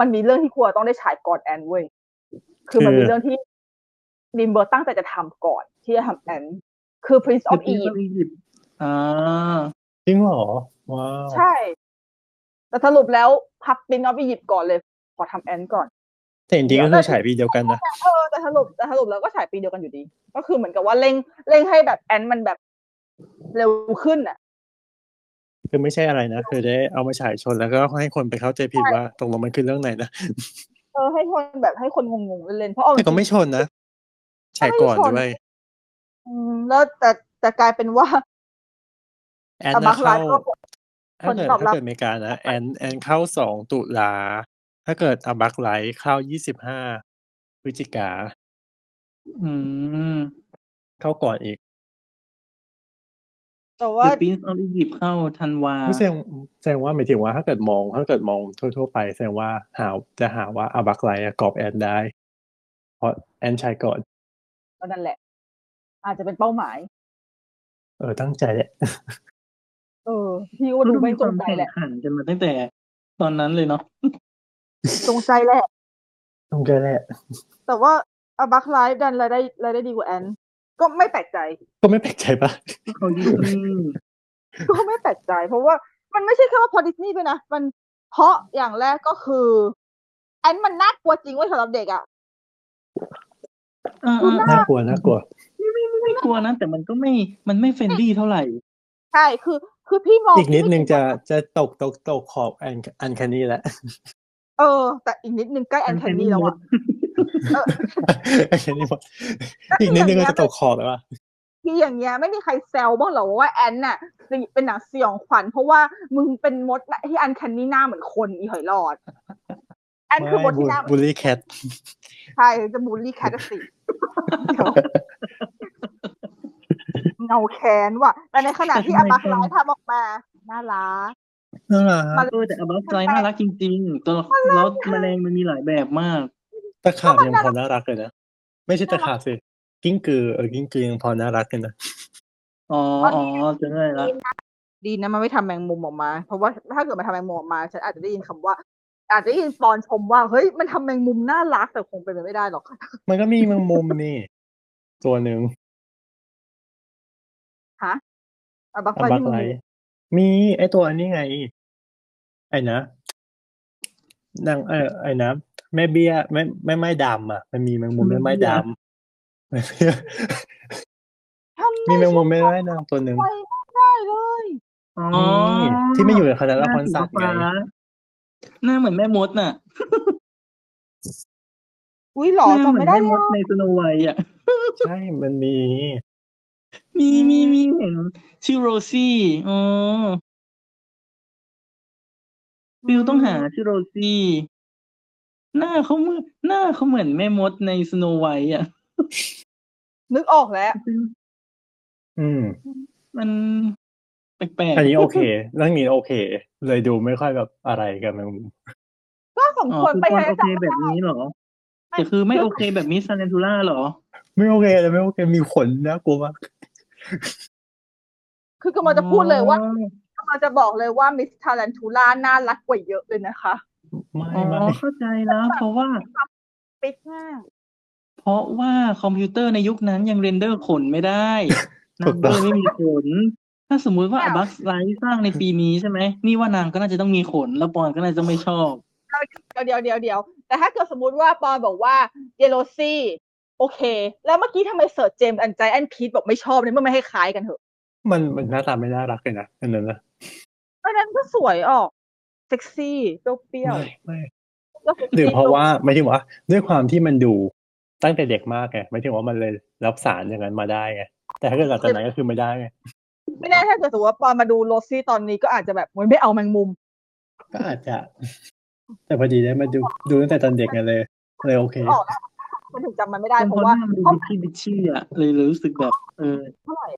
[SPEAKER 4] มันมีเรื่องที่ควรต้องได้ฉายก่อนแอนเว้ยคือมันมีเรื่องที่ดิมเบอร์ตั้งใจจะทำก่อนที่จะทำแอนคือ Prince
[SPEAKER 3] คือ
[SPEAKER 4] of
[SPEAKER 3] พี่
[SPEAKER 4] Egypt
[SPEAKER 3] อียิปต์อ่า
[SPEAKER 2] จริงเหรอว้าว
[SPEAKER 4] ใช่ แต่สรุปแล้วพัก Prince of Egypt ก่อนเลย ขอทำแอนก่อน
[SPEAKER 2] แต่จริงๆก็คือฉายปีเดียวกันนะ
[SPEAKER 4] เออแต่สรุปแต่สรุปแล้วก็ฉายปีเดียวกันอยู่ดี ก็คือเหมือนกับว่าเร่งเร่งให้แบบแอนมันแบบเร็วขึ้นอะ
[SPEAKER 2] คือไม่ใช่อะไรนะคือได้เอามาฉายชนแล้วก็ให้คนไปเข้าใจผิดว่าตกลงมันคือเรื่องไหนนะ
[SPEAKER 4] เออให้คนแบบให้คนงงๆเล่นๆเพราะเอาจ
[SPEAKER 2] แต่
[SPEAKER 4] ริ
[SPEAKER 2] ก็
[SPEAKER 4] ง
[SPEAKER 2] ไม่ชนนะฉายก่อนด้วย
[SPEAKER 4] อืมแล้วแต่แต่กลายเป็นว่า
[SPEAKER 2] แอน
[SPEAKER 4] อะ
[SPEAKER 2] นะ
[SPEAKER 4] บัคไล
[SPEAKER 2] เข้า
[SPEAKER 4] ฟ์ก็
[SPEAKER 2] ถ้าเกิด
[SPEAKER 4] ผลตอบรับ
[SPEAKER 2] ถ้าเกิดอเมริกานะแอนแอนเข้าสองตุลา ถ้าเกิดอบักไลท์เข้ายี่สิบห้าพฤศจิกา
[SPEAKER 3] อืม
[SPEAKER 2] เข้าก่อนอีก
[SPEAKER 4] แต่ว่า
[SPEAKER 3] The Prince of Egypt เข้าธันวา
[SPEAKER 2] ไม่แสดงแสดงว่าหมายถึงว่าถ้าเกิดมอง ถ้าเกิดมองทั่วๆไปแสดงว่าหาจะหาว่าอบักไลท์กรอบแอนได้ เพราะแอนใช้ก่อน
[SPEAKER 4] ก็นั่นแหละ อาจจะเป็นเป้าหมาย
[SPEAKER 2] เออตั้งใจแหละ
[SPEAKER 4] เออ พี่ก็ดูไม่จงใจ
[SPEAKER 3] แข่ง
[SPEAKER 4] แหละ
[SPEAKER 3] ขันกันมาตั้งแต่ ตอนนั้นเลยเนาะ
[SPEAKER 4] จงใจแหละ
[SPEAKER 2] ตั้งใจแหละ
[SPEAKER 4] แต่ว่าอบัคไลฟ์ดันรายได้รายได้ดีกว่าแอน ก็ไม่แปลกใจ
[SPEAKER 2] ก็ไม่แปลกใจปะ
[SPEAKER 3] เขาดิสนีย์
[SPEAKER 4] ก็ไม่แปลกใจ เพราะว่ามันไม่ใช่แค่ว่าพอดิสนีย์ด้วยนะ มันเพราะอย่างแรกก็คือแอนมันน่ากลัวจริงเว้ยสำหรับเด็กอะ
[SPEAKER 3] อ่า
[SPEAKER 4] คุณน่
[SPEAKER 2] น่ากลัวน่ากลัว
[SPEAKER 3] ไม่กลัวนะแต่มันก็ไม่มันไม่ friendly เท่าไหร่
[SPEAKER 4] ใช่คือ คือพี่มอง
[SPEAKER 2] อีกนิดนึงจะ
[SPEAKER 4] พี่
[SPEAKER 2] จะตกตกตกขอบอัน uncanny แหละ
[SPEAKER 4] เออ แต่อีกนิดนึงใกล้ uncanny แล้วอะเออ
[SPEAKER 2] uncanny หมดอีกนิดนึงก็จะตกขอบแล้วอะ
[SPEAKER 4] ที่อย่างเงี้ยไม่มีใครแซวบ้างเหรอว่าแอนน่ะเป็นหนังสยองขวัญเพราะว่ามึงเป็นมดที่อันแคนนี่หน้าเหมือนคนอีหอยหลอด แอนคือมดที่หน้าเหมือน
[SPEAKER 2] บูลลี่แคท
[SPEAKER 4] ใช่จะบูลลี่แคทสิ เดี๋ยวเงาแคนว่ะ แต่ในขณะที่อาบักไลท์ทำออกมาน่ารัก
[SPEAKER 2] น่ารัก
[SPEAKER 4] มัน
[SPEAKER 3] เออแต่อบัสไลน่ารักจริง ๆ ตัวละแล้วแมลงมันมีหลายแบบมาก
[SPEAKER 2] ตะขาบยังพอน่ารักเลยนะไม่ใช่ตะขาบสิกิ้งกือเออกิ้งกือยังพอน่ารักกันนะ
[SPEAKER 3] อ๋ออ๋อจะได้ละ
[SPEAKER 4] ดีนะมันไม่ทำแมงมุมออกมา เพราะว่าถ้าเกิดมันทำแมงมุมออกมาฉันอาจจะได้ยินคำว่า อาจจะได้ยินปอนชมว่าเฮ้ยมันทำแมงมุมน่ารักแต่คงเป็นไปไม่ได้หรอก
[SPEAKER 2] มันก็มีแมงมุมนี่ ตัวหนึ่ง
[SPEAKER 4] ฮะอาบัก
[SPEAKER 2] อั
[SPEAKER 4] ไล
[SPEAKER 2] บั
[SPEAKER 4] ท์
[SPEAKER 2] ก
[SPEAKER 4] ที่มึง
[SPEAKER 2] ไล
[SPEAKER 4] มี
[SPEAKER 2] ท์มีไอตัวอันนี้ไง ไอ้นะนางเออไอ้นะแม่เบี้ยแม่แม่ไม้ดำอะ มันมีแมงมุมแม่ไม้ดำ
[SPEAKER 4] ทำไมี
[SPEAKER 2] แมงมุมแม่ไม้ดำตัวหนึ่ง
[SPEAKER 4] ไปไม่ได้เลย
[SPEAKER 3] อ๋อ
[SPEAKER 2] นี่ที่ไม่อยู่ในคณะละครสัตว์
[SPEAKER 3] ห
[SPEAKER 2] ไง
[SPEAKER 3] น้าสีฟ้าหน้าเหมือนแม่มดน่ะ
[SPEAKER 4] อุ้ยหรอ
[SPEAKER 3] หน้า
[SPEAKER 4] จำ
[SPEAKER 3] เหมือ
[SPEAKER 4] ไม่
[SPEAKER 3] น
[SPEAKER 4] ได้
[SPEAKER 3] แม่
[SPEAKER 4] เล
[SPEAKER 3] ม
[SPEAKER 4] ย
[SPEAKER 3] ดในสโนไวท์อะ
[SPEAKER 2] ใช่มันมี
[SPEAKER 3] มีมีมีเห็นชื่อโรซี่อ๋อฟิลต้องหาชื่อโรซี่ หน้าเขาเหมือนหน้าเขาเหมือนแม่มดในสโนไวท์อะ
[SPEAKER 4] นึกออกแล้ว
[SPEAKER 2] อืม
[SPEAKER 3] มันแปลกๆ
[SPEAKER 2] อันนี้โอเคเรื่องนี้โอเค เลยดูไม่ค่อยแบบอะไรกับแมงมุม
[SPEAKER 4] ก็สม
[SPEAKER 3] อ๋อ
[SPEAKER 4] ควร
[SPEAKER 3] คือ
[SPEAKER 4] ไป
[SPEAKER 3] ปอน
[SPEAKER 4] ทะเล
[SPEAKER 3] โอเคแบบนี้เหรอ แต่คือไม่โอเคแบบ Miss Tarantula เหรอ
[SPEAKER 2] ไม่โอเคเลยไม่โอเคมีขนนะกลัวมาก
[SPEAKER 4] คือกำลังจะพูดเลยว่ากำลังจะบอกเลยว่า Miss Tarantula น่ารักกว่าเยอะเลยนะคะ
[SPEAKER 2] ไม่
[SPEAKER 3] อ๋อ
[SPEAKER 2] ไม่
[SPEAKER 3] เข้าใจแล้วเพราะว่า
[SPEAKER 4] ปิ๊กมาก
[SPEAKER 3] เพราะว่าคอมพิวเตอร์ในยุคนั้นยัง render ขนไม่ได้นางก็เลยไม่มีขน ถ้าสมมุติว่า Bug's Life สร้างในปีนี้ใช่ไหม นี่ว่านางก็น่าจะต้องมีขน แล้วปอนก็น่าจะต้องไม่ชอบ
[SPEAKER 4] เดี๋ยวเดี๋ยวเดี๋ยวเดี๋ยวแต่ถ้าเกิดสมมติว่าปอนบอกว่าเย Rosie โอเค แล้วเมื่อกี้ทำไม search James and the Giant Peach บอกไม่ชอบเนี่ยมันไม่ให้คล้ายกันเถอะ
[SPEAKER 2] มันมันหน้าตาไม่น่ารักเลยนะอันนั้นนะ
[SPEAKER 4] อันนั้นก็สวยออกเซ็กซี่เปรี้ยว
[SPEAKER 2] ไม่ไม่
[SPEAKER 4] ๆแล้ว
[SPEAKER 2] หรือเพราะว่าไม่ถึงว่า ด้วยความที่มันดูตั้งแต่เด็กมากไงไม่ถึงว่ามันเลยรับสารอย่างนั้นมาได้ไงแต่ถ้าเกิดหลังจากนั้นก็คือไม่ได้ไง
[SPEAKER 4] ไม่แน่ถ้าเกิดสมมติว่าปอนมาดูโรซี่ตอนนี้ก็อาจจะแบบมันไม่เอาแมงมุม
[SPEAKER 2] ก็อาจจะ แต่พอดีได้มาดูดูตั้งแต่ตอนเด็กไงเลยเลยโอเค
[SPEAKER 4] ออกแล้ว มันถึงจำมันไม่ได้
[SPEAKER 3] เป็น
[SPEAKER 4] เพ
[SPEAKER 3] เพราะ
[SPEAKER 4] ราะว่า
[SPEAKER 3] หน้ามันดู
[SPEAKER 4] เขา
[SPEAKER 3] บิชชี่บิชชี่อะเลยเลยรู้สึกแบบเออ
[SPEAKER 4] เท่าไหร่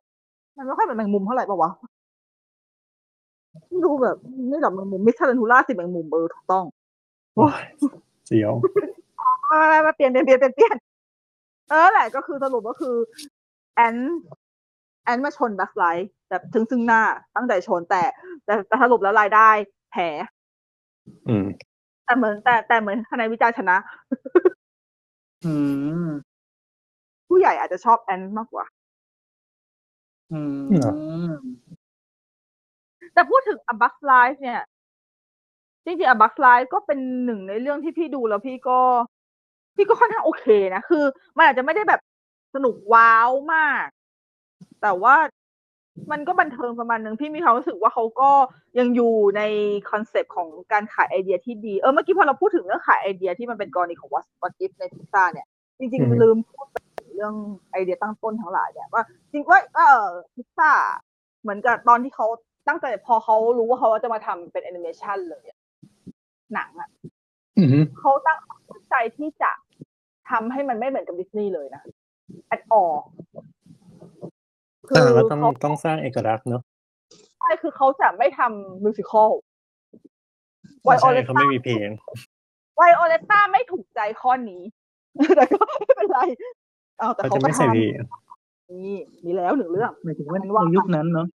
[SPEAKER 4] มันไม่ค่อยเป็นแมงมุมเท่าไหร่ปะวะดูแบบไม่แบบแมงมุม Miss Tarantula สิแมงมุมเออถูกต้อง
[SPEAKER 2] โอ้ยเสียว
[SPEAKER 4] มามาเปลี่ยนเปลี่ยนเปลี่ยนเปลี่ยนเปลี่ยนเออแหละก็คือสรุปก็คือ Antz Antz มาชน Bug's Life แบบถึงซึ่งหน้าตั้งใจชนแต่ แต่แต่สรุปแล้วรายได้แพ้
[SPEAKER 2] อืม
[SPEAKER 4] แต่เหมือนแต่แต่เหมือนคะแนนวิจัยชนะ
[SPEAKER 3] อืม
[SPEAKER 4] ผู้ใหญ่อาจจะชอบแอนมากกว่า
[SPEAKER 3] อืม
[SPEAKER 2] เหรอ
[SPEAKER 4] แต่พูดถึง A Bug's Life เนี่ย จริงๆ A Bug's Life ก็เป็นหนึ่งในเรื่องที่พี่ดูแล้วพี่ก็ พี่ก็ค่อนข้างโอเคนะ คือมันอาจจะไม่ได้แบบสนุกว้าวมาก แต่ว่า มันก็บันเทิงประมาณนึงพี่มีความรู้สึกว่าเขาก็ยังอยู่ใน concept ของการขายไอเดียที่ดีเออเมื่อกี้พอเราพูดถึงเรื่องขายไอเดียที่มันเป็นกรณีของ What What If ในพิซซ่าเนี่ย จริง
[SPEAKER 2] อืม
[SPEAKER 4] ๆลืมพูดไปเรื่องไอเดียตั้งต้นทั้งหลายเนี่ยว่าจริงว่าเออพิซซ่าเหมือนกับตอนที่เขาตั้งแต่พอเขารู้ว่าเขาจะมาทำเป็นแอนิเมชันเลยอะหนังอะ
[SPEAKER 2] อืม
[SPEAKER 4] เขาตั้งใจที่จะทำให้มันไม่เหมือนกับดิสนีย์เลยนะ at all
[SPEAKER 2] แต่ก็ต้อง
[SPEAKER 4] เขา
[SPEAKER 2] ต้องสร้างเอกลักษณ์เนอะ
[SPEAKER 4] ใช่คือเขาจะไม่ทำมิวสิควลไวโอ
[SPEAKER 2] ใช่
[SPEAKER 4] เล
[SPEAKER 2] เขา
[SPEAKER 4] ต้า
[SPEAKER 2] ไม่มีเพลง
[SPEAKER 4] ไวโอเลต้าไม่ถูกใจข้อนี้ แต่ก็ไม่เป็นไรเอาแต่
[SPEAKER 2] เขา
[SPEAKER 4] เขา
[SPEAKER 2] จะ
[SPEAKER 4] ก็
[SPEAKER 2] ไม่ใส่เพลง
[SPEAKER 4] ทำนี่มีแล้วหนึ่งเรื่อง
[SPEAKER 3] หมายถึงว่า
[SPEAKER 4] มันว่า
[SPEAKER 3] ในยุคนั้นเนาะ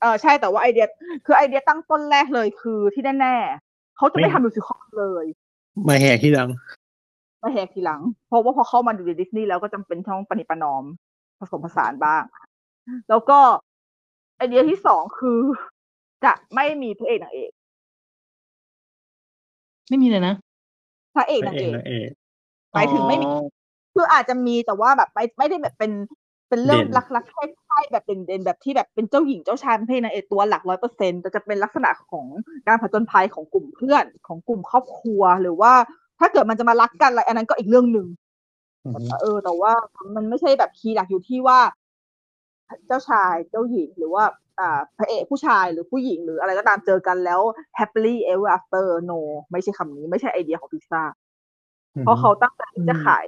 [SPEAKER 4] เออใช่แต่ว่าไอเดีย คือไอเดียตั้งต้นแรกเลยคือที่แน่ๆเขาจะไม่
[SPEAKER 2] ไม่
[SPEAKER 4] ทำ musical เลย
[SPEAKER 2] มาแหกที่หลัง
[SPEAKER 4] มาแหกทีหลัง เพราะว่าพอเข้ามาดูดิสนีย์แล้วก็จำเป็นต้องประนีประนอมผสมผสานบ้าง แล้วก็ไอเดียที่สองคือจะไม่มีพระเอกนางเอก
[SPEAKER 3] ไม่มีเลยนะ
[SPEAKER 4] พระเอก
[SPEAKER 2] พระ
[SPEAKER 4] นาง
[SPEAKER 2] เอ
[SPEAKER 4] เอกก
[SPEAKER 2] นางเอก
[SPEAKER 4] หมายถึงไม่มี
[SPEAKER 3] อ๋อ
[SPEAKER 4] คืออาจจะมีแต่ว่าแบบไม่ไม่ได้แบบเป็นเป็นเรื่อง
[SPEAKER 2] เด่น
[SPEAKER 4] รักรักใคร่ๆแบบเด่นๆแบบที่แบบเป็นเจ้าหญิงเจ้าชายเป็นพระเอกนางเอกตัวหลักร้อยเปอร์เซ็นแต่จะเป็นลักษณะของการผจญภัยของกลุ่มเพื่อนของกลุ่มครอบครัวหรือว่า ถ้าเกิดมันจะมารักกันอะไรอันนั้นก็อีกเรื่องหนึ่ง
[SPEAKER 2] อืม
[SPEAKER 4] เออ แต่ว่ามันไม่ใช่แบบคีย์หลักอยู่ที่ว่า เจ้าชายเจ้าหญิงหรือว่าอ่าพระเอกผู้ชายหรือผู้หญิงหรืออะไรก็ตามเจอกันแล้ว happily ever after no ไม่ใช่คำนี้ไม่ใช่ไอเดียของพิซซ่าเพราะเขาตั้งใจที่จะขาย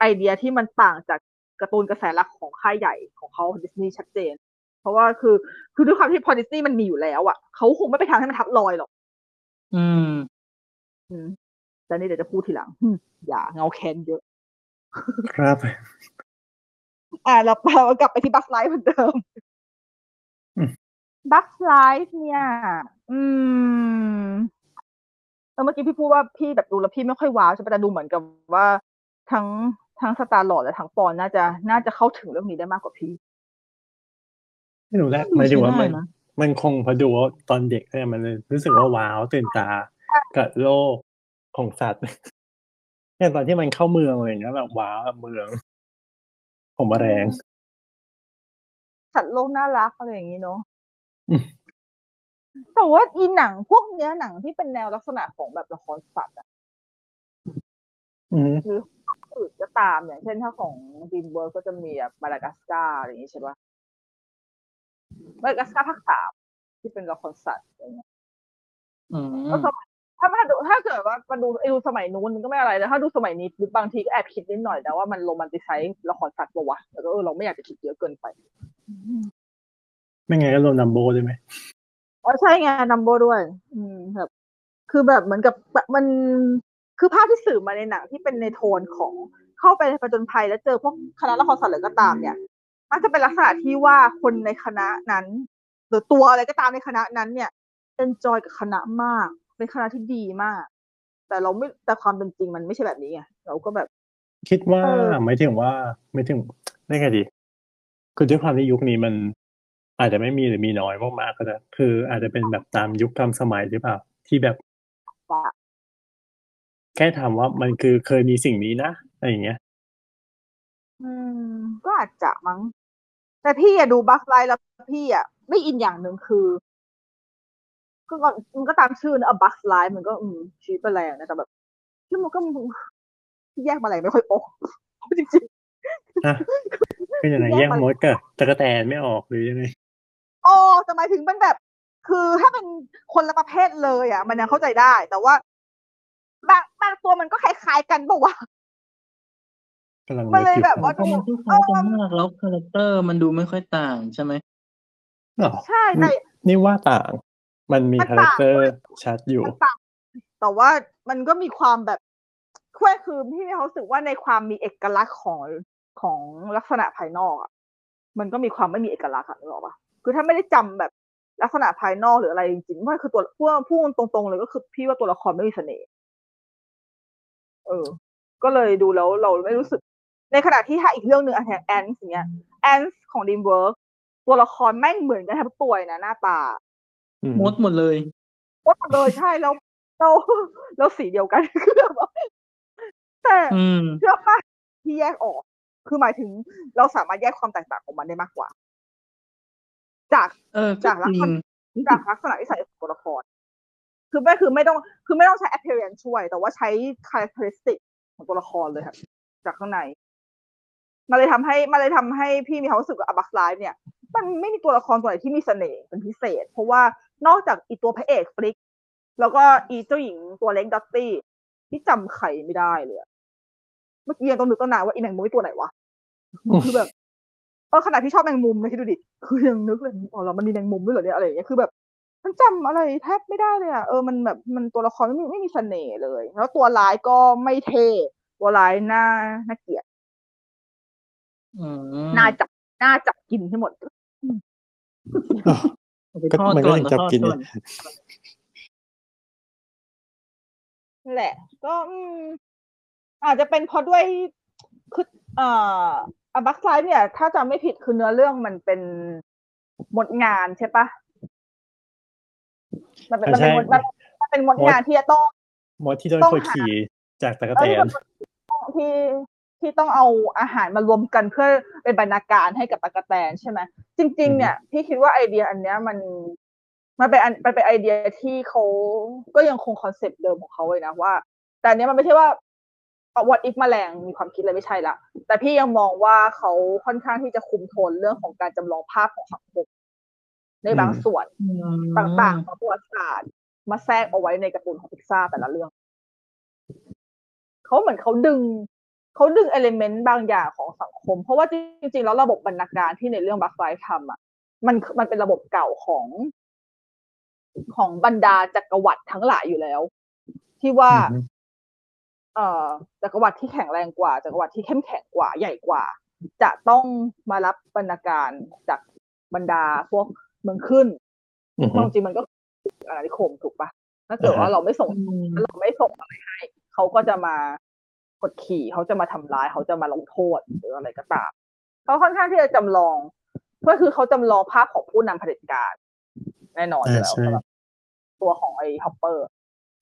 [SPEAKER 4] ไอเดียที่มันต่างจากการ์ตูนกระแสหลักของค่ายใหญ่ของเขาดิสนีย์ชัดเจน เพราะว่าคือคือด้วยความที่พอดิสนีย์มันมีอยู่แล้วอะเขาคงไม่ไปทำให้มันทับรอยหรอก
[SPEAKER 3] อืม
[SPEAKER 4] อืมแต่นี่เดี๋ยวจะพูดทีหลังหึอย่าเงาแคนเยอะ
[SPEAKER 2] ครับ
[SPEAKER 4] อ่าเราเรากลับไปที่ Bug's Life เหมือนเดิม
[SPEAKER 2] อืม
[SPEAKER 4] Bug's Life เนี่ย อืมเออเมื่อกี้พี่พูดว่าพี่แบบดูแล้วพี่ไม่ค่อยว้าวใช่ปะแต่ดูเหมือนกับว่าทั้งทั้ง Star-Lord และทั้งปอนน่าจะน่าจะเข้าถึงเรื่องนี้ได้มากกว่าพี่
[SPEAKER 2] ไม่รู้แหละหมายถึงว่ามัน
[SPEAKER 3] ใช้ได้นะ
[SPEAKER 2] มันคงพอดูว่าตอนเด็กเนี่ยมันเลยรู้สึกว่าว้าวตื่นตากับโลกของสัตว์อย่างตอนที่มันเข้าเมืองอะไรอย่างเงี้ยแบบว้าวเมือง ผมมาแรง
[SPEAKER 4] สัตว์โลกน่ารักอะไรอย่างนี้เนาะ
[SPEAKER 2] อืม
[SPEAKER 4] แต่ว่าอีหนังพวกเนี้ยหนังที่เป็นแนวลักษณะของแบบละครสัตว์อะ
[SPEAKER 2] อืม
[SPEAKER 4] อื่นก็ตามอย่างเช่นถ้าของดีมเวิร์ก็จะมีแบบมาดากัสการ์อะไรอย่างนี้ใช่ปะมาดากัสการ์ภาคสามที่เป็นละครสัตว์อะไรเงี้ย
[SPEAKER 3] อืม
[SPEAKER 4] ก็สมัย ถ้ามาดูถ้าเกิดว่ามาดูดูสมัยนู้นมันก็ไม่อะไรแต่ถ้าดูสมัยนี้บางทีก็แอบคิดนิดหน่อยแต่ว่ามันโรแมนติไซส์ละครสัตว์ปะวะแล้วก็เออเราไม่อยากจะคิดเยอะเกินไป
[SPEAKER 2] ไม่ไงนก็รวมนัมโบด้วยไหม
[SPEAKER 4] อ๋อใช่ไงนัมโบด้วย อืมแบบ คือแบบเหมือนกับมันคือภาพที่สื่อมาในหนังที่เป็นในโทนของเข้าไปในประจนภัยแล้วเจอพวกคณะละครสัตว์หรือก็ตามเนี่ยมันจะเป็นลักษณะที่ว่าคนในคณะนั้น หรือตัวอะไรก็ตามในคณะนั้นเนี่ย enjoy กับคณะมาก เป็นคณะที่ดีมาก แต่เราไม่แต่ความเป็นจริงมันไม่ใช่แบบนี้ไงเราก็แบบ
[SPEAKER 2] คิดว่า
[SPEAKER 4] เออ
[SPEAKER 2] ไม่ถึงว่าไม่ถึงได้ไงดีคือด้วยความที่ยุคนี้มัน อาจจะไม่มีหรือมีน้อยมากๆก็ได้คืออาจจะเป็นแบบตามยุคตามสมัยหรือเปล่า ที่แบบ
[SPEAKER 4] ว่า
[SPEAKER 2] แค่ถามว่ามันคือเคยมีสิ่งนี้นะอะไรอย่างเงี้ย
[SPEAKER 4] อืม ก็อาจจะมั้งแต่พี่อะดู Bug's Life แล้วพี่อะไม่อินอย่างหนึ่งคือ ก็ก็มันก็ตามชื่อนะ Bug's Life มันก็อืมชีวิตแมลงนะแต่แบบที่มันก็แยกแมลงไม่ค่อยออกจริง
[SPEAKER 2] อะคืออย่างไรแยกมดกับตั๊กแตนไม่ออกหรือยังไง
[SPEAKER 4] ๆอ๋อแต่หมายถึงมันแบบ คือถ้าเป็นคนละประเภทเลย อะ มันยังเข้าใจได้ แต่ว่าบางบางตัวมันก็คล้ายๆกันปะวะ
[SPEAKER 2] กำลัง
[SPEAKER 4] มันเลย
[SPEAKER 2] นึกอยู่
[SPEAKER 4] แบบว่า
[SPEAKER 3] เพราะมันคล้ายกันมากแล้ว characterมันดูไม่ค่อยต่างใช่ไหม
[SPEAKER 2] หรอ
[SPEAKER 4] ใช่แต่
[SPEAKER 2] นี่ว่าต่าง มันมี
[SPEAKER 4] มัน
[SPEAKER 2] คาแร
[SPEAKER 4] ต่าง
[SPEAKER 2] คเตอร์ชัดอยู่
[SPEAKER 4] มันต่างแต่ว่ามันก็มีความแบบคือคือพี่มีความรู้สึกว่าในความมีเอกลักษณ์ของของลักษณะภายนอกอะมันก็มีความไม่มีเอกลักษณ์อะนึกออกปะคือถ้าไม่ได้จำแบบลักษณะภายนอกหรืออะไรจริงๆว่าคือตัวพูดพูดตรงๆเลยก็คือพี่ว่าตัวละครไม่มีเสน่ห์เออ ก็เลยดูแล้วเราไม่รู้สึก ในขณะที่ถ้าอีกเรื่องหนึ่งอะอย่าง Antz อย่างเงี้ย Antz ของ DreamWorks ตัวละครแม่งเหมือนกันทั้งตัวเลยนะหน้าตา
[SPEAKER 2] อื ม
[SPEAKER 3] มดหมดเลย
[SPEAKER 4] โคตรเลยใช่แล้วแล้วแล้วสีเดียวกันคือแบบว่าแต่
[SPEAKER 3] อืม
[SPEAKER 4] เชื่อป่ะที่แยกออก คือหมายถึงเราสามารถแยกความแตกต่างของมันได้มากกว่า จาก
[SPEAKER 3] เออ
[SPEAKER 4] จาก
[SPEAKER 3] จริง
[SPEAKER 4] จากลักษณะนิสัยของตัวละคร คือไม่คือไม่ต้อง คือไม่ต้องใช้ appearance ช่วย แต่ว่าใช้ characteristic ของตัวละครเลยครับจากข้างใน มันเลยทำให้มันเลยทำให้พี่มีความรู้สึกว่าอบักไลฟ์เนี่ย มันไม่มีตัวละครตัวไหนที่มีเสน่ห์เป็นพิเศษ เพราะว่านอกจากอีตัวพระเอกฟลิก แล้วก็อีเจ้าหญิงตัวเล็กดัตตี้ที่จำไข่ไม่ได้เลยอะเมื่อกี้ยังต้องนึกตั้งนานว่าอีแมงมุมตัวไหนวะคือแบบเออขนาดที่ชอบแมงมุมนะคิดดูดิคือยังนึกเลยอ๋อแล้วมันมีแมงมุมด้วยเหรอเนี่ยอะไรอย่างเงี้ยคือแบบมันจำอะไรแทบไม่ได้เลยอะเออมันแบบมันตัวละครไม่มีไม่มีเสน่ห์เลย แล้วตัวร้ายก็ไม่เท่ตัวร้ายหน้าน่าเกลียด
[SPEAKER 3] ๆอืม
[SPEAKER 4] น่าจับน่าจับกินให้หมด
[SPEAKER 3] เอาไป
[SPEAKER 2] ก็
[SPEAKER 3] ทอด
[SPEAKER 2] มันก็
[SPEAKER 3] ก่อน
[SPEAKER 2] ยัง
[SPEAKER 3] มา
[SPEAKER 2] จับ
[SPEAKER 3] ทอด
[SPEAKER 2] กิน
[SPEAKER 3] ก่อน
[SPEAKER 4] นั่นแหละ ก็อืมอาจจะเป็นเพราะด้วยคือเอ่ออบักไซด์เนี่ย ถ้าจำไม่ผิดคือเนื้อเรื่องมันเป็นหมดงานใช่ปะมันเป็นมันเป็นมดมันมันเป็นมดงานที่จะต้อง
[SPEAKER 2] มดที่โดน
[SPEAKER 4] ต้อง
[SPEAKER 2] กด
[SPEAKER 4] หา
[SPEAKER 2] ขี่จากตะก
[SPEAKER 4] เอ
[SPEAKER 2] แต
[SPEAKER 4] อนที่ ที่ต้องเอาอาหารมารวมกันเพื่อเป็นบรรณาการให้กับตั๊กแตนใช่ไหมจริง ๆ เนี่ย พี่คิดว่าไอเดียอันเนี้ยมันมันเป็นอันมันเป็นไอเดียที่เขาก็ยังคง concept เดิมของเขาเลยนะว่า แต่อันเนี้ยมันไม่ใช่ว่า what if แมลงมีความคิดอะไรไม่ใช่ละแต่พี่ยังมองว่าเขาค่อนข้างที่จะคุมโทนเรื่องของการจำลองภาพของสังคมในบางส่วน
[SPEAKER 3] อืม
[SPEAKER 4] ต่างๆของประวัติศาสตร์ มาแทรกเอาไว้ในการ์ตูนของพิกซ่าแต่ละเรื่องเขาเหมือนเขาดึง เขาดึงเอลิเมนต์บางอย่างของสังคม เพราะว่าจริง ๆ แล้วระบบบรรณาการที่ในเรื่องบัคไลท์ทำอะมันมันเป็นระบบเก่าของของบรรดาจักรวรรดิทั้งหลายอยู่แล้ว ที่ว่า
[SPEAKER 2] อืม
[SPEAKER 4] เอ่อจักรวรรดิที่แข็งแรงกว่าจักรวรรดิที่เข้มแข็งกว่าใหญ่กว่า จะต้องมารับบรรณาการจากบรรดาพวกเมืองขึ้น
[SPEAKER 2] อืม
[SPEAKER 4] เพราะจริงๆมันก็คืออาณานิคมถูกปะถ้าเกิดว่า
[SPEAKER 2] อ่าฮะ
[SPEAKER 4] เราไม่ส่ง
[SPEAKER 3] อืม
[SPEAKER 4] เราไม่ส่งอะไรให้เขาก็จะมา กดขี่เขาจะมาทำร้ายเขาจะมาลงโทษหรืออะไรก็ตามเขาค่อนข้างที่จะจำลองก็คือเขาจำลองภาพของผู้นำเผด็จการแน่นอนอยู่แล้ว
[SPEAKER 2] อ่าใช่
[SPEAKER 4] สำหรับตัวของไอ้ Hopper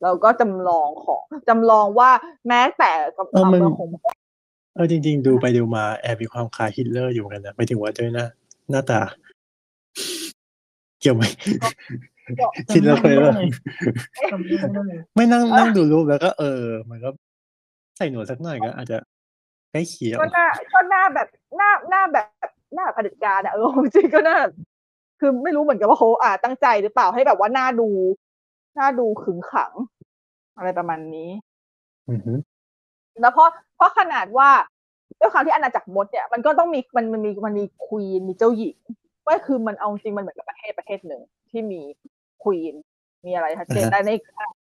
[SPEAKER 4] แล้วก็จำลองของจำลองว่าแม้แต่กับ
[SPEAKER 2] เออมัน
[SPEAKER 4] เมืองของ
[SPEAKER 2] เออจริง ๆ ดูไปดูมาแอบมีความคล้ายฮิตเลอร์อยู่เหมือนกันนะไม่ถึงว่าด้วยหน้าหน้าตา เกี่ยวไหมฮิตเลอร์เคยว่า
[SPEAKER 3] จำไม่ได้
[SPEAKER 2] ไม่นั่งนั่งดูรูปแล้วก็เออ มันก็ ใส่หนวดสักหน่อยก็อาจจะใกล้เคียง
[SPEAKER 4] ก็หน้าก็หน้าแบบหน้าหน้าแบบหน้าเผด็จการอะเออจริงๆก็หน้า คือไม่รู้เหมือนกันว่าเขาอ่าตั้งใจหรือเปล่าให้แบบว่าหน้าดู หน้าดูขึงขัง อะไรประมาณนี้
[SPEAKER 2] อือฮึ
[SPEAKER 4] แล้วเพราะเพราะขนาดว่าด้วยความที่อาณาจักรมดเนี่ยมันก็ต้องมีมันมันมีมันมีควีนมีเจ้าหญิงก็คือมันเอาจริงมันเหมือนกับประเทศประเทศหนึ่งที่มี queen มีอะไรชัดเจนแต่ใน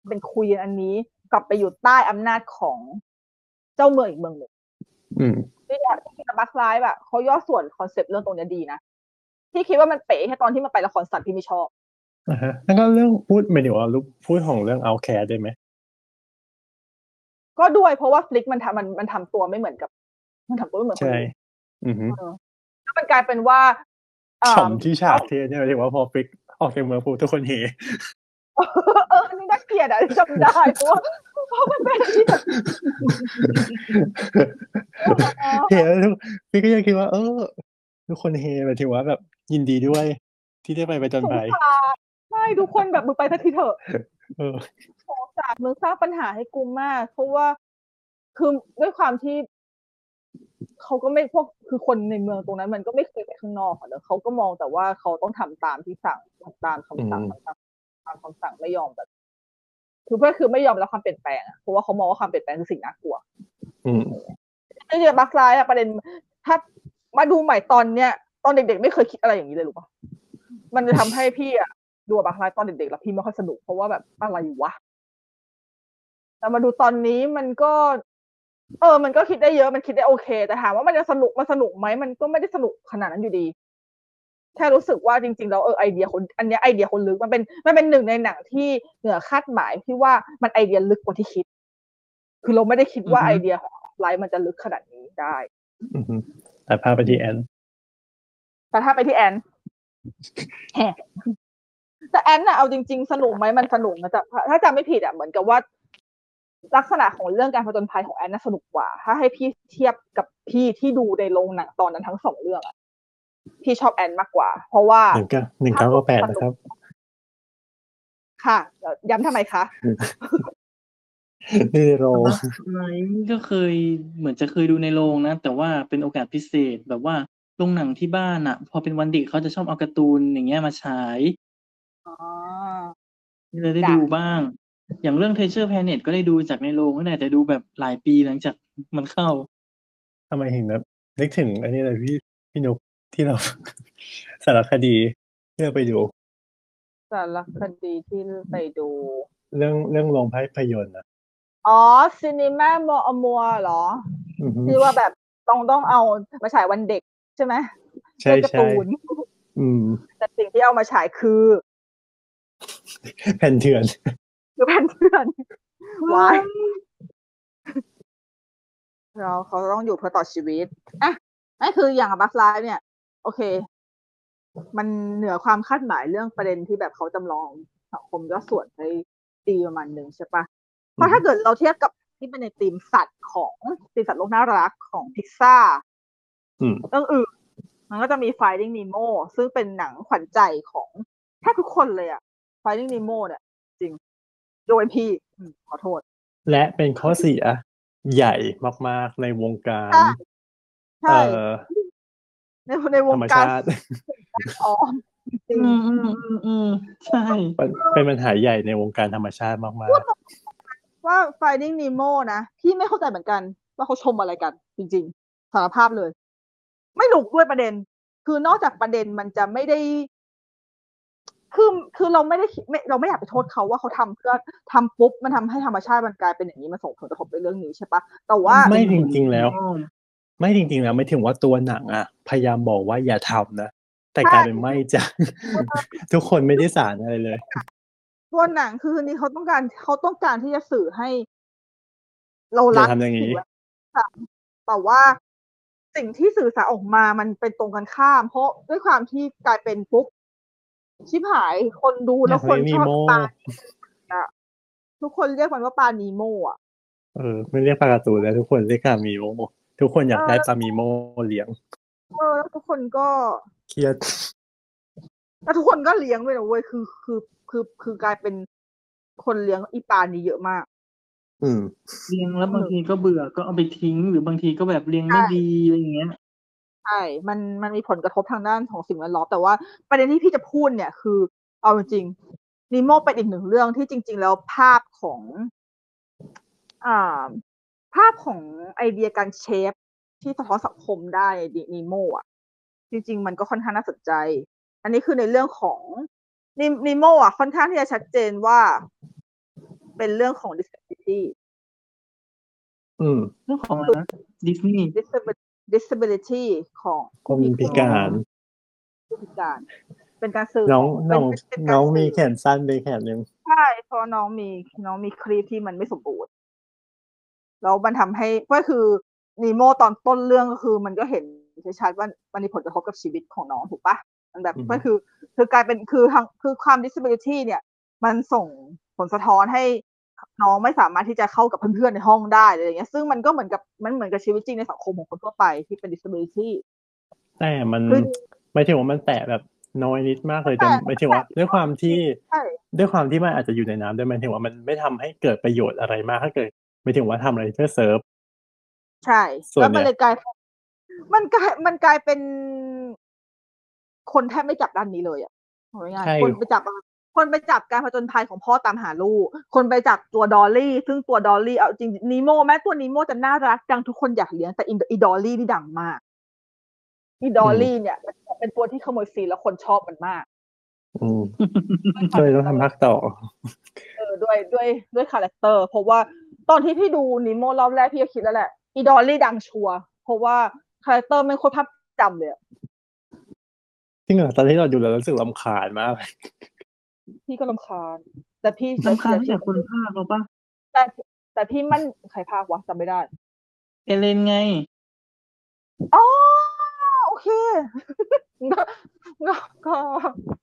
[SPEAKER 4] เป็น queen อันนี้กลับไปอยู่ใต้อำนาจของ เจ้าเมืองอีกเมืองหนึ่ง
[SPEAKER 2] อืม
[SPEAKER 4] ที่ที่ Bug's Life อะเขาย่อส่วน concept เรื่องตรงเนี้ยดีนะที่คิดว่ามันเป๋แค่ตอนที่มันไปละครสัตว์ที่ไม่ชอบ
[SPEAKER 2] อ่าฮะแล้วก็เรื่องพูดหมายถึงว่าลูกพูดของเรื่องเอาแคร์ได้ไหม
[SPEAKER 4] ก็ด้วยเพราะว่า Flik มันทำมันมันทำตัวไม่เหมือนกับ มันทำตัวไม่เหมือนคน
[SPEAKER 2] ใช่
[SPEAKER 4] อื่น
[SPEAKER 2] อือฮึ
[SPEAKER 4] เออแล้วมันกลายเป็นว่าเอ่อ
[SPEAKER 2] ขำที่ฉากเทเนี่ยหมายถึงว่าพอฟิกออกจากเมืองพูทุกคนเฮ
[SPEAKER 4] เอออันนี้น่าเกลียดอะจำได้เพราะว่าเพราะมันเป็นที่แบบ
[SPEAKER 2] เฮแล้วทุกพี่ก็ยังคิดว่า เออ ทุกคนเฮหมายถึงว่าแบบยินดีด้วย ที่ได้ไปไปจน
[SPEAKER 4] สง
[SPEAKER 2] ภัย
[SPEAKER 4] สารใช่ทุกคนแบบมึงไปสักทีเถอะ
[SPEAKER 2] เออ
[SPEAKER 4] สงสารมึงสร้างปัญหาให้กูมาก เพราะว่าคือด้วยความที่เขาก็ไม่พวกคือคนในเมืองตรงนั้น มันก็ไม่เคยไปข้างนอกอะเนอะเขาก็มองแต่ว่าเขาต้องทำตามที่สั่งทำตามคำสั่ง
[SPEAKER 2] อืม
[SPEAKER 4] ทำตาม ตามคำสั่งไม่ยอมแบบคือเพื่อคือไม่ยอมรับความเปลี่ยนแปลงอะเพราะว่าเขามองว่าความเปลี่ยนแปลงคือสิ่งน่ากลัว
[SPEAKER 2] อืม
[SPEAKER 4] จริงๆบัคไลท์อะประเด็นถ้ามาดูใหม่ตอนเนี้ยตอนเด็กๆ ไม่เคยคิดอะไรอย่างนี้เลยหรือปะมันจะทำให้พี่อะดูบัคไลท์ตอนเด็กๆแล้วพี่ไม่ค่อยสนุกเพราะว่าแบบอะไรวะแต่มาดูตอนนี้มันก็ เออ มันก็คิดได้เยอะมันคิดได้โอเค แต่ถามว่ามันจะสนุกมันสนุกไหมมันก็ไม่ได้สนุกขนาดนั้นอยู่ดี แค่รู้สึกว่าจริงๆแล้วเออไอเดียคนอันเนี้ยไอเดียคนลึกมันเป็นมันเป็นหนึ่งในหนังที่เหนือคาดหมายที่ว่ามันไอเดียลึกกว่าที่คิด คือเราไม่ได้คิดว่า
[SPEAKER 3] อือฮึ
[SPEAKER 4] ไอเดียของไลฟ์มันจะลึกขนาดนี้ได้
[SPEAKER 2] อืมแต่พาไปที่แอน
[SPEAKER 4] แต่ถ้าไปที่แอนแฮะแต่แอนน่ะเอาจริง ๆ สนุกไหมมันสนุกนะแต่ถ้าจำไม่ผิดอะเหมือนกับว่าลักษณะของเรื่องการผจญภัยของแอนน่ะสนุกกว่า ถ้าให้พี่เทียบกับพี่ที่ดูในโรงหนังตอนนั้นทั้งสองเรื่องอะ พี่ชอบแอนมากกว่า เพราะว่า
[SPEAKER 2] หนึ่งเก้าหนึ่งเก้าก็แปดนะครับ
[SPEAKER 4] ค่ะเดี๋ยวย้ำทำไมคะ
[SPEAKER 2] นี่โร
[SPEAKER 3] ไลฟ์ก็เคยเหมือนจะเคยดูในโรงนะ แต่ว่าเป็นโอกาสพิเศษแบบว่าโรงหนังที่บ้านอะพอเป็นวันเด็กเขาจะชอบเอาการ์ตูนอย่างเงี้ยมาฉาย
[SPEAKER 4] อ๋อ
[SPEAKER 3] นี่เลยได้
[SPEAKER 4] จ้ะ
[SPEAKER 3] ดูบ้าง อย่างเรื่อง Treasure Planet ก็ได้ดูจากในโรงก็ได้แต่ดูแบบหลายปีหลังจากมันเข้า
[SPEAKER 2] ทำไมถึงแบบนึกถึงอันนี้เลยพี่พี่นุก ที่เราสารคดีที่เราไปดู
[SPEAKER 4] สารคดีที่ไปดู
[SPEAKER 2] เรื่องเรื่องโรงภาพยนตร์อะ
[SPEAKER 4] อ๋อซีนีมาโมอมัวเหรอ
[SPEAKER 2] อือฮึ
[SPEAKER 4] ที่ว่าแบบต้องต้องเอามาฉายวันเด็กใช่ไหม
[SPEAKER 2] ใช่
[SPEAKER 4] เป็นการ์
[SPEAKER 2] ใช่
[SPEAKER 4] ตูน
[SPEAKER 2] อืม
[SPEAKER 4] แต่สิ่งที่เอามาฉายคือ
[SPEAKER 2] แผ่นเถื่อน
[SPEAKER 4] คือแผ่นเถื่อนวายเราเขาต้องอยู่เพื่อต่อชีวิตอะนั่นคืออย่างบัคไลฟ์เนี่ย โอเค มันเหนือความคาดหมายเรื่องประเด็นที่แบบเขาจำลองสังคมย่อส่วนไปตีประมาณหนึ่งใช่ปะเพราะถ้าเกิดเราเทียบกับที่เป็นในธีมสัตว์ของธีมสัตว์โลกน่ารักของพิซซ่า
[SPEAKER 2] อืม
[SPEAKER 4] เรื่องอื่นมันก็จะมี Finding Nemo ซึ่งเป็นหนังขวัญใจของแทบทุกคนเลยอะ Finding Nemo เนี่ย จริงโดยพี่อืมขอโทษ
[SPEAKER 2] และเป็นข้อเสียใหญ่มาก ๆ ในวงการ
[SPEAKER 4] ใช่ ใช่
[SPEAKER 2] เอ่อ
[SPEAKER 4] ในในว
[SPEAKER 2] ธรงรม
[SPEAKER 4] การ
[SPEAKER 2] ชาติ
[SPEAKER 4] ออมจริง
[SPEAKER 3] อืมอืมอืมอืมใช่
[SPEAKER 2] เป็นเป็นปัญหาใหญ่ในวงการธรรมชาติมาก
[SPEAKER 4] ว่า Finding Nemo นะพี่ไม่เข้าใจเหมือนกัน ว่าเขาชมอะไรกัน จริง ๆสารภาพเลย ไม่หนุกด้วยประเด็น คือนอกจากประเด็นมันจะไม่ได้คือคือเราไม่ได้คิดไม่เราไม่อยากไปโทษเขาว่าเขาทำเพื่อทำปุ๊บมันทำให้ธรรมชาติมันกลายเป็นอย่างนี้มันส่งผลกระทบในเรื่องนี้ใช่ปะแต่ว่า
[SPEAKER 2] ๆไม่จริง ๆ แล้ว
[SPEAKER 3] อ้อม
[SPEAKER 2] ไม่จริงๆแล้วไม่ถึงว่าตัวหนังอะ พยายามบอกว่าอย่าทำนะแต่
[SPEAKER 4] ใช่
[SPEAKER 2] กลายเป็นไม่จ้ะทุกคนไม่ได้สารอะไรเลย
[SPEAKER 4] ตัวหนังคือนี่เขาต้องการเขาต้องการที่จะสื่อให้ เรา
[SPEAKER 2] อย่า
[SPEAKER 4] รัก
[SPEAKER 2] ทำอย่างนี้
[SPEAKER 4] สิ่แวดล้อมแต่ว่าสิ่งที่สื่อสารออกมามันเป็นตรงกันข้าม เพราะด้วยความที่กลายเป็นปุ๊บชิบหายคนดูแล้วคนชอบ
[SPEAKER 2] อยากเรียกนีโม่
[SPEAKER 4] ปลาอะทุกคนเรียกมันว่าปลานีโมอะ
[SPEAKER 2] เออไม่เรียกปลาการ์ตูนแล้วทุกคนเรียกปลามีโม ทุกคนอยากได้ปลามีโมเลี้ยง
[SPEAKER 4] เออแล้วทุกคนก็
[SPEAKER 2] เครียด
[SPEAKER 4] แล้วทุกคนก็เลี้ยงด้วยนะเว้ยคือคือคือคือกลายเป็นคนเลี้ยงอีปลานี้เยอะมาก
[SPEAKER 2] อืม
[SPEAKER 3] เลี้ยงแล้วบางทีก็เบื่อก็เอาไปทิ้ง หรือบางทีก็แบบเลี้ยงไม่ดีอะไรอย่างเงี้ย
[SPEAKER 4] ใช่มันมันมีผลกระทบทางด้านของสิ่งแวดล้อมแต่ว่าประเด็นที่พี่จะพูดเนี่ย คือ เอาจริงนีโมเป็นอีกหนึ่งเรื่องที่จริง ๆ แล้วภาพของ อ่า ภาพของไอเดียการเชฟที่สะท้อนสังคมได้นีโมอะ จริง ๆ มันก็ค่อนข้างน่าสนใจ อันนี้คือในเรื่องของนีโมอะ ค่อนข้างที่จะชัดเจนว่าเป็นเรื่องของ disability
[SPEAKER 2] อืม
[SPEAKER 3] เรื่องของอะไรนะดิสนีย์
[SPEAKER 4] disability disability ของ
[SPEAKER 2] คนพิการ
[SPEAKER 4] ผู้พิการ เป็นการสื่อ
[SPEAKER 2] น้อง
[SPEAKER 4] เป็
[SPEAKER 2] น้อง
[SPEAKER 4] เป็นการ
[SPEAKER 2] น้องมี
[SPEAKER 4] สื่
[SPEAKER 2] แขนสั้นไปแขนหนึ่ง
[SPEAKER 4] ใช่เพราะน้องมีน้องมีคลิปที่มันไม่สมบูรณ์ แล้วมันทำให้ก็คือนีโมตอนต้นเรื่องก็คือมันก็เห็นชัดๆว่ามันมีผลกระทบกับชีวิตของน้องถูกปะมันแบบก็คือคือกลายเป็นคือทางคือความ disability เนี่ย มันส่งผลสะท้อนให้น้องไม่สามารถที่จะเข้ากับเพื่อนๆในห้องได้อะไรอย่างเงี้ย ซึ่งมันก็เหมือนกับมันเหมือนกับชีวิตจริงในสังคมของคนทั่วไปที่เป็น disability
[SPEAKER 2] แต่มัน
[SPEAKER 4] คือ
[SPEAKER 2] หมายถึงว่ามันแตะแบบน้อยนิดมากเลยแต่
[SPEAKER 4] แต่
[SPEAKER 2] หมายถึงว่า ด้วยความที่
[SPEAKER 4] ใช่
[SPEAKER 2] ด้วยความที่มันอาจจะอยู่ในน้ำด้วยหมายถึงว่ามันไม่ทำให้เกิดประโยชน์อะไรมากถ้าเกิด หมายถึงว่าทำอะไรเพื่อเซิร์ฟ
[SPEAKER 4] ใช่
[SPEAKER 2] ส่วน
[SPEAKER 4] แล้วมัน
[SPEAKER 2] เนี่ย
[SPEAKER 4] เลยกลายเป็นมันกลายมันกลายเป็น คนแทบไม่จับด้านนี้เลยอะเอาง่าย
[SPEAKER 2] ใช่
[SPEAKER 4] ๆคนไปจับคนไปจับการผจญภัยของพ่อตามหาลูก คนไปจับตัวดอลลี่ ซึ่งตัวดอลลี่เอาจริงนีโมแม้ตัวนีโมจะน่ารักจังทุกคนอยากเลี้ยงแต่อีอีดอลลี่นี่ดังมากอีดอลลี่เนี่ยเป็นตัวที่ขโมยซีนแล้วคนชอบมันมาก
[SPEAKER 2] อืมก็เลยต้องทำภาคต่อ
[SPEAKER 4] เออด้วยด้วยด้วย character เพราะว่า ตอนที่พี่ดูนิโมรอบแรกพี่ก็คิดแล้วแหละอีดอลลี่ดังชัวร์เพราะว่า character แม่งโคตรภาพจำเลยอะ
[SPEAKER 2] จริงเหรอตอนที่เราดูเรารู้สึกรำคาญมากเลย
[SPEAKER 4] พี่ก็รำคาญ แต่ที่
[SPEAKER 3] สำคัญไม่ใช่คนพากย์เราปะ
[SPEAKER 4] แต่แต่พี่มันใครพากย์วะจำไม่ได้
[SPEAKER 3] เอเลนไง
[SPEAKER 4] อ๋อโอเคก็ก็ก็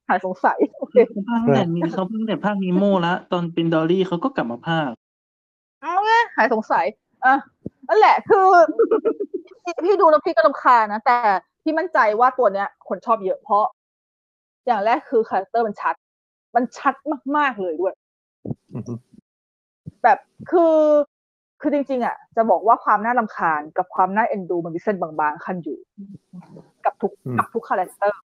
[SPEAKER 4] หายสงสัยโอเค
[SPEAKER 3] เขาพากย์ตั้งแต่มีเขาตั้งแต่ภาคนีโมแล้วตอนเป็นดอลลี่เขาก็กลับมาพากย์
[SPEAKER 4] เอาไงหายสงสัยอะนั่นแหละคือพี่พี่ดูแล้วพี่ก็รำคาญนะ แต่พี่มั่นใจว่าตัวเนี้ย คนชอบเยอะเพราะ อย่างแรกคือ character มันชัด มันชัดมาก ๆ เลยด้วย
[SPEAKER 2] อือฮึ
[SPEAKER 4] แบบคือคือจริง ๆ อะ จะบอกว่าความน่ารำคาญกับความน่าเอ็นดูมันมีเส้นบาง ๆ คั่นอยู่ กับทุกกับทุก character